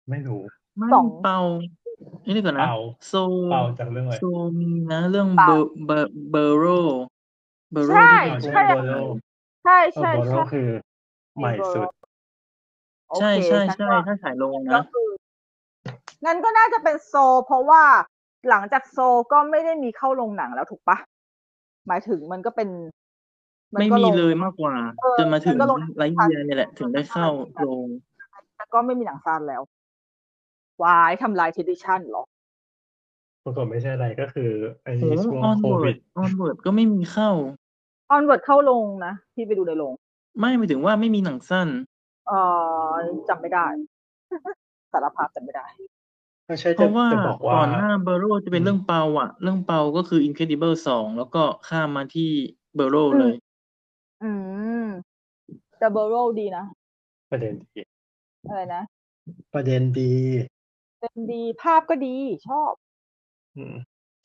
[SPEAKER 2] ไม่รู้
[SPEAKER 3] ไม่
[SPEAKER 4] สอง
[SPEAKER 3] เปาเอ้ยเดี๋ยวก่อนนะ
[SPEAKER 2] เปา
[SPEAKER 3] โซ
[SPEAKER 2] เปล่าจากเรื่องอะไร
[SPEAKER 3] โซมีนะเรื่อง
[SPEAKER 4] เปา
[SPEAKER 3] เบอร์เบอร์เบอร์โรเบอร์โร
[SPEAKER 4] ใช่
[SPEAKER 3] ที่
[SPEAKER 2] อ๋อ
[SPEAKER 3] เป็น
[SPEAKER 2] ใช่
[SPEAKER 4] ใช่
[SPEAKER 2] โบโล
[SPEAKER 4] ใช่
[SPEAKER 2] เออ
[SPEAKER 4] ใช่
[SPEAKER 2] โบโล
[SPEAKER 4] ใช่
[SPEAKER 2] คือใหม่สุด
[SPEAKER 4] โอ
[SPEAKER 3] ใช่
[SPEAKER 4] เค
[SPEAKER 3] ใช่
[SPEAKER 4] งั้น
[SPEAKER 3] ใช่
[SPEAKER 4] ก็
[SPEAKER 3] ถ้าฉายลง
[SPEAKER 4] ก็
[SPEAKER 3] นะ
[SPEAKER 4] คือ งั้นก็น่าจะเป็นโซ เพราะว่าหลังจากโซก็ไม่ได้มีเข้าโรงหนังแล้วถูกปะหมายถึงมันก็เป็นน
[SPEAKER 3] ไม่
[SPEAKER 4] ก็
[SPEAKER 3] มี
[SPEAKER 4] ง
[SPEAKER 3] เลยมากกว่า
[SPEAKER 4] เออ
[SPEAKER 3] จนมาถึง
[SPEAKER 4] มันก็ลง
[SPEAKER 3] ไลท์เยียเนี่ยแหละ ถึงได้เข้าลง
[SPEAKER 4] แล้วก็ไม่มีหนังสั้นแล้ววายทำลายท d ดิชันหรอ
[SPEAKER 2] ปรากฏไม่ใช่อะไรก็คือไอ้
[SPEAKER 3] โอ้
[SPEAKER 2] ช่วง
[SPEAKER 3] ออน
[SPEAKER 2] โค
[SPEAKER 3] เวิ
[SPEAKER 2] วิ
[SPEAKER 3] ร์
[SPEAKER 2] ด
[SPEAKER 3] ดออนเวิร์ดก็ไม่มีเข้า
[SPEAKER 4] ออนเวิร์ดเข้าโรงนะที่ไปดูในโรง
[SPEAKER 3] ไม่หมายถึงว่าไม่มีหนังสั้น
[SPEAKER 4] เออจำไม่ได้สารภาพจำไม่ได้
[SPEAKER 2] ไม่ใช่
[SPEAKER 3] เพ
[SPEAKER 2] จะ
[SPEAKER 3] ราะว่า
[SPEAKER 2] จะบอกว่า
[SPEAKER 3] ก่อนหน้าเบอร์โรจะเป็นเรื่องเปาอะเรื่องเปาก็คือ Incredible สองแล้วก็ข้ามมาที่เบอร์โร
[SPEAKER 4] อืม
[SPEAKER 3] เลย
[SPEAKER 4] อืมแต่เบอร์โรดีนะ
[SPEAKER 2] ประเด็นดี
[SPEAKER 4] อะไรนะ
[SPEAKER 2] ประเด็นดี
[SPEAKER 4] เป็นดีภาพก็ดีชอบ
[SPEAKER 2] อืม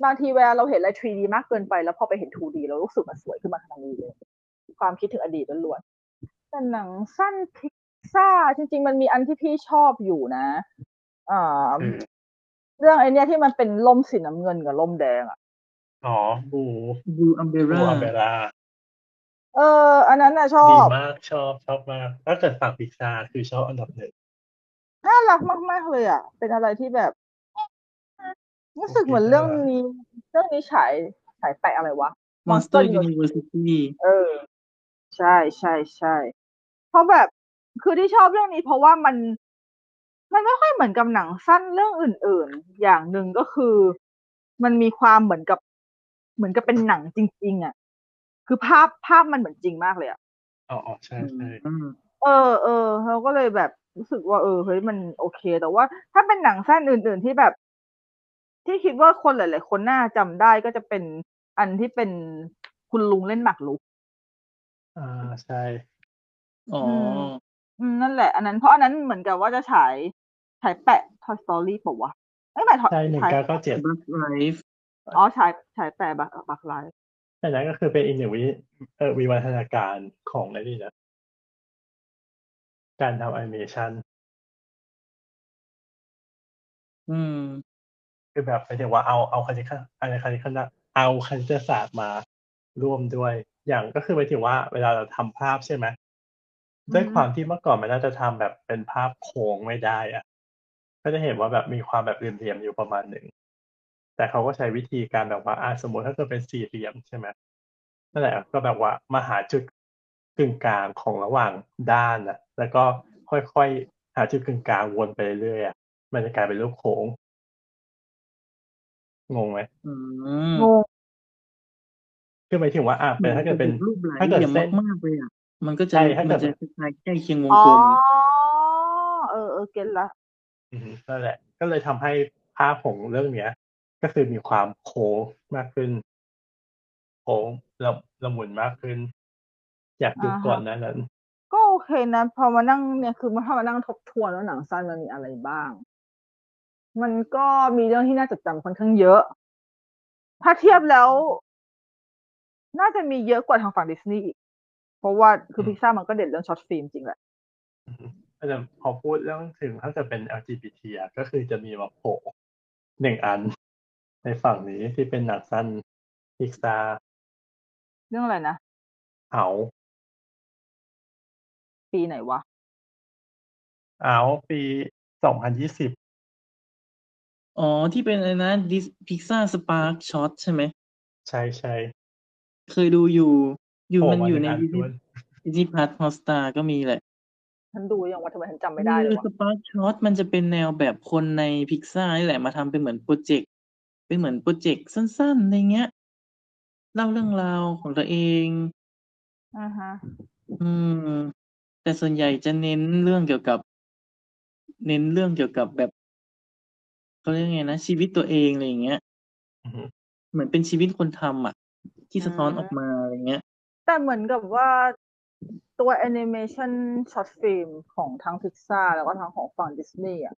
[SPEAKER 4] บางทีเวลาเราเห็นอะไร 3D มากเกินไปแล้วพอไปเห็น 2D เรารู้สึกมันสวยขึ้นมาทันทีเลย ความคิดถึงอดีตล้วนๆแต่หนังสั้นพิกซ่าจริง ๆ มันมีอันที่พี่ชอบอยู่นะอ่า
[SPEAKER 2] คือ
[SPEAKER 4] เรื่องไอเนี้ยที่มันเป็นล่มสีน้ำเงินกับล่มแดงอะ
[SPEAKER 2] อ๋อบู
[SPEAKER 3] บูอัมเบ
[SPEAKER 2] บู
[SPEAKER 3] ร่า
[SPEAKER 2] อัมเบร่า
[SPEAKER 4] เออ อันนั้นน่ะชอ
[SPEAKER 2] ดี
[SPEAKER 4] บ
[SPEAKER 2] มากชอบชอบมาก ถ้าเกิดฝั่งพิซซ่าคือชอบอันดับหนึ่ง
[SPEAKER 4] น่ารักมากๆเลยอะ เป็นอะไรที่แบบ รู้สึกเหมือนเรื่องนี้ เรื่องนี้ฉายฉายแปะอะไรวะ Monster
[SPEAKER 3] Monster Universityเอ
[SPEAKER 4] อ ใช่ใช่ใช่เพราะแบบคือที่ชอบเรื่องนี้เพราะว่ามัน มันไม่ค่อยเหมือนกับหนังสั้นเรื่องอื่น ๆ อย่างหนึ่งก็คือ มันมีความเหมือนกับ เหมือนกับเป็นหนังจริง ๆ อะ คือภาพภาพมันเหมือนจริงมากเลยอะ
[SPEAKER 2] อ๋ออ๋อใช่ใช่
[SPEAKER 4] เออเออเราก็เลยแบบรู้สึกว่า เออเฮ้ยมันโอเค แต่ว่า ถ้าเป็นหนังสั้นอื่น ๆ ที่แบบ ที่คิดว่าคนหลาย ๆ คนน่าจำได้ก็จะเป็นอันที่เป็นคุณลุงเล่นหมากรุก
[SPEAKER 2] อ่าใช่
[SPEAKER 3] อ๋อ
[SPEAKER 4] อืมนั่นแหละ อันนั้นเพราะอันนั้นเหมือนกับว่าจะฉาย ฉายแปะ Toy Story ป่าวะไม่หมายถอย
[SPEAKER 2] ใช่หนึ่ง
[SPEAKER 4] ฉาย
[SPEAKER 2] เก้าเก้าเจ็ด
[SPEAKER 3] บัคไลฟ์
[SPEAKER 4] อ๋อฉายฉายแปะบักบักไลฟ์
[SPEAKER 2] แต่นั้นก็คือเป็นอีกหนึ่งวิเออวิวัฒนาการของไอ้นี่นะการทำแอนิเมชัน
[SPEAKER 3] อืม
[SPEAKER 2] คือแบบหมายถึงว่าเอาเอาคณิตอะไรคณิตคณะเอาคณิตศาสตร์มาร่วมด้วย อย่างก็คือหมายถึงว่าเวลาเราทำภาพใช่ไหมด้วยความที่เมื่อก่อนมันน่าจะทำแบบเป็นภาพโค้งไม่ได้อะ ก็จะเห็นว่าแบบมีความแบบเหลี่ยมๆอยู่ประมาณหนึ่ง แต่เขาก็ใช้วิธีการแบบว่าอ่าสมมติถ้าเกิดเป็นสี่เหลี่ยมใช่ไหมนั่นแหละก็แบบว่ามาหาจุดกึ่งกลางของระหว่างด้านนะแล้วก็ค่อยๆหาจุดกึ่งกลางวนไปเรื่อยๆอะมันจะกลายเป็นรูปโค้งงงไหม
[SPEAKER 3] อืม
[SPEAKER 4] งง
[SPEAKER 2] คือหมายถึงว่าอะเป็นถ้าเกิดเป็น
[SPEAKER 3] รูปหลาย
[SPEAKER 2] ถ้า
[SPEAKER 3] เห
[SPEAKER 2] เกิด
[SPEAKER 3] ลี่ยม
[SPEAKER 2] เส้น
[SPEAKER 3] มากๆเลยอะมันก็จะ
[SPEAKER 2] ใช่ถ้าเกิ
[SPEAKER 3] มั
[SPEAKER 2] ด
[SPEAKER 3] นจะคล้ายๆใกล้เคียงวง
[SPEAKER 4] อ๋อก
[SPEAKER 3] ลม
[SPEAKER 4] เออเออเก็ตละ
[SPEAKER 2] อืม นั่นแหละ ก็เลยทำให้ภาพของเรื่องเนี้ย ก็คือมีความโค้งมากขึ้น โค้งละละมุนมากขึ้น อยากดูก่อนหนานั้น
[SPEAKER 4] ก็โอเคนะพอมานั่งเนี่ยคือมาถ้ามานั่งทบทวนว่าหนังสั้นมันมีอะไรบ้าง มันก็มีเรื่องที่น่าจดจำค่อนข้างเยอะ ถ้าเทียบแล้ว น่าจะมีเยอะกว่าทางฝั่งดิสนีย์อีก เพราะว่าคือ
[SPEAKER 2] อืม
[SPEAKER 4] พิซซ่ามันก็เด่นเรื่อง short film จริงแหละ
[SPEAKER 2] อืมแต่พอพูดเรื่องถึงถ้าเกิดเป็น LGBT อะก็คือจะมีมาโผล่หนึ่งอัน ในฝั่งนี้ที่เป็นหนังสั้นพิกซา
[SPEAKER 4] เรื่องอะไรนะ
[SPEAKER 2] เอา
[SPEAKER 4] ปีไหนวะ
[SPEAKER 2] เอาปีสองพันยี่สิบ
[SPEAKER 3] อ๋อ ที่เป็นอะไรนะดิส Pixar SparkShorts ใช่ไหม
[SPEAKER 2] ใช่ใช่
[SPEAKER 3] เคยดูอยู่ อยู่
[SPEAKER 2] โผล่
[SPEAKER 3] มัน
[SPEAKER 2] มา
[SPEAKER 3] อยู่
[SPEAKER 2] ห
[SPEAKER 3] ใน
[SPEAKER 2] นึ่งอัน
[SPEAKER 3] ดิสนี
[SPEAKER 2] ด้วย
[SPEAKER 3] ย์ Disney Plus Hotstar ก็มีแหละ
[SPEAKER 4] ฉันดูยังว่าทำไมฉันจำไม่ได้เล
[SPEAKER 3] คื
[SPEAKER 4] ย
[SPEAKER 3] อ
[SPEAKER 4] วะ
[SPEAKER 3] สปาร์ค Shorts มันจะเป็นแนวแบบคนในพิกซ่านี่แหละมาทำเป็นเหมือนโปรเจกต์เป็นเหมือนโปรเจกต์สั้นๆอะไรเงี้ย เล่าเรื่องราวของตัวเอง
[SPEAKER 4] อ่าฮะ
[SPEAKER 3] อืม แต่ส่วนใหญ่จะเน้นเรื่องเกี่ยวกับ เน้นเรื่องเกี่ยวกับแบบเขาเรียกไงนะชีวิตตัวเองอะไรอย่างเงี้ย
[SPEAKER 2] อือฮึ
[SPEAKER 3] เหมือนเป็นชีวิตคนทำอะ ที่สะท้อน
[SPEAKER 4] อืม
[SPEAKER 3] ออกมาอะไรเงี้ย
[SPEAKER 4] แต่เหมือนกับว่า ตัวแอนิเมชัน short film ของทั้งพิกซาแล้วก็ทั้งของฝั่งดิสนีย์อะ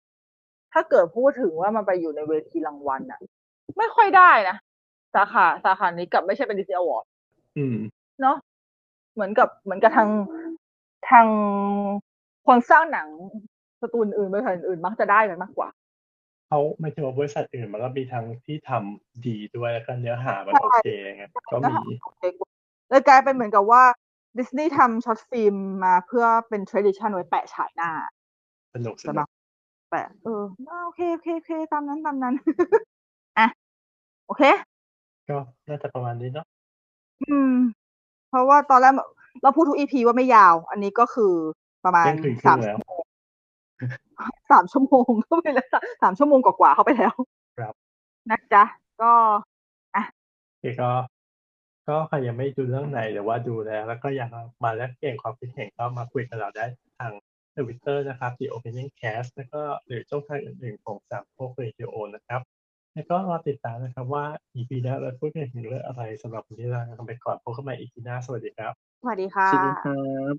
[SPEAKER 4] ถ้าเกิดพูดถึงว่ามันไปอยู่ในเวทีรางวัลอะ ไม่ค่อยได้นะสาขาสาขานี้กลับไม่ใช่เป็น Disney award อื
[SPEAKER 2] ม
[SPEAKER 4] เนาะเหมือนกับเหมือนกับทางทางคนสร้างหนังสตูนอื่นบริษัทอื่นมักจะได้กันมากกว่า
[SPEAKER 2] เขาไม่ใช่ว่าบริษัทอื่นมันก็มีทั้งที่ทำดีด้วยแล้วก็เนื้อหามัน
[SPEAKER 4] ใช่
[SPEAKER 2] โอเคไงก็มี
[SPEAKER 4] เลยกลายเป็นเหมือนกับว่า ดิสนีย์ทำ short film มาเพื่อเป็น tradition ไว้แปะฉายหน้า
[SPEAKER 2] สนุกส
[SPEAKER 4] ใช่
[SPEAKER 2] นุ
[SPEAKER 4] ปะ
[SPEAKER 2] ก
[SPEAKER 4] แปะเอออ่าโอเคโอเคโอเคตามนั้นตามนั้นอะโอเค
[SPEAKER 2] ก็น่าจะประมาณนี้เนาะ
[SPEAKER 4] อืม เพราะว่าตอนแรกเราพูดทุกอีพีว่าไม่ยาว อันนี้ก็คือประมาณ
[SPEAKER 2] เที่ยงคืนครึ่
[SPEAKER 4] สาม
[SPEAKER 2] งแล้ว
[SPEAKER 4] สามชั่วโมงเข้าไปแล้วสามชั่วโมงกว่าๆเข้าไปแล้ว
[SPEAKER 2] ครับ
[SPEAKER 4] นะจ๊ะก็
[SPEAKER 2] โอเคก็ ก็ใครยังไม่ดูเรื่องไหนหรือว่าดูแล้ว แล้วก็อยากมาแลกเปลี่ยนความคิดเห็นก็มาคุยกับเราได้ทางทวิตเตอร์นะครับ The Opening Cast แล้วก็หรือช่องทางอื่นๆของสามพวกเรดิโอนะครับ แล้วก็รอติดตามนะครับว่า EP หน้าเราพูดกันถึงเรื่องอะไรสำหรับวันนี้ลากันไปก่อนพบกันใหม่ EP หน้าสวัสดีครับ
[SPEAKER 4] สวัสดีค่ะ
[SPEAKER 3] สวัสดีครับ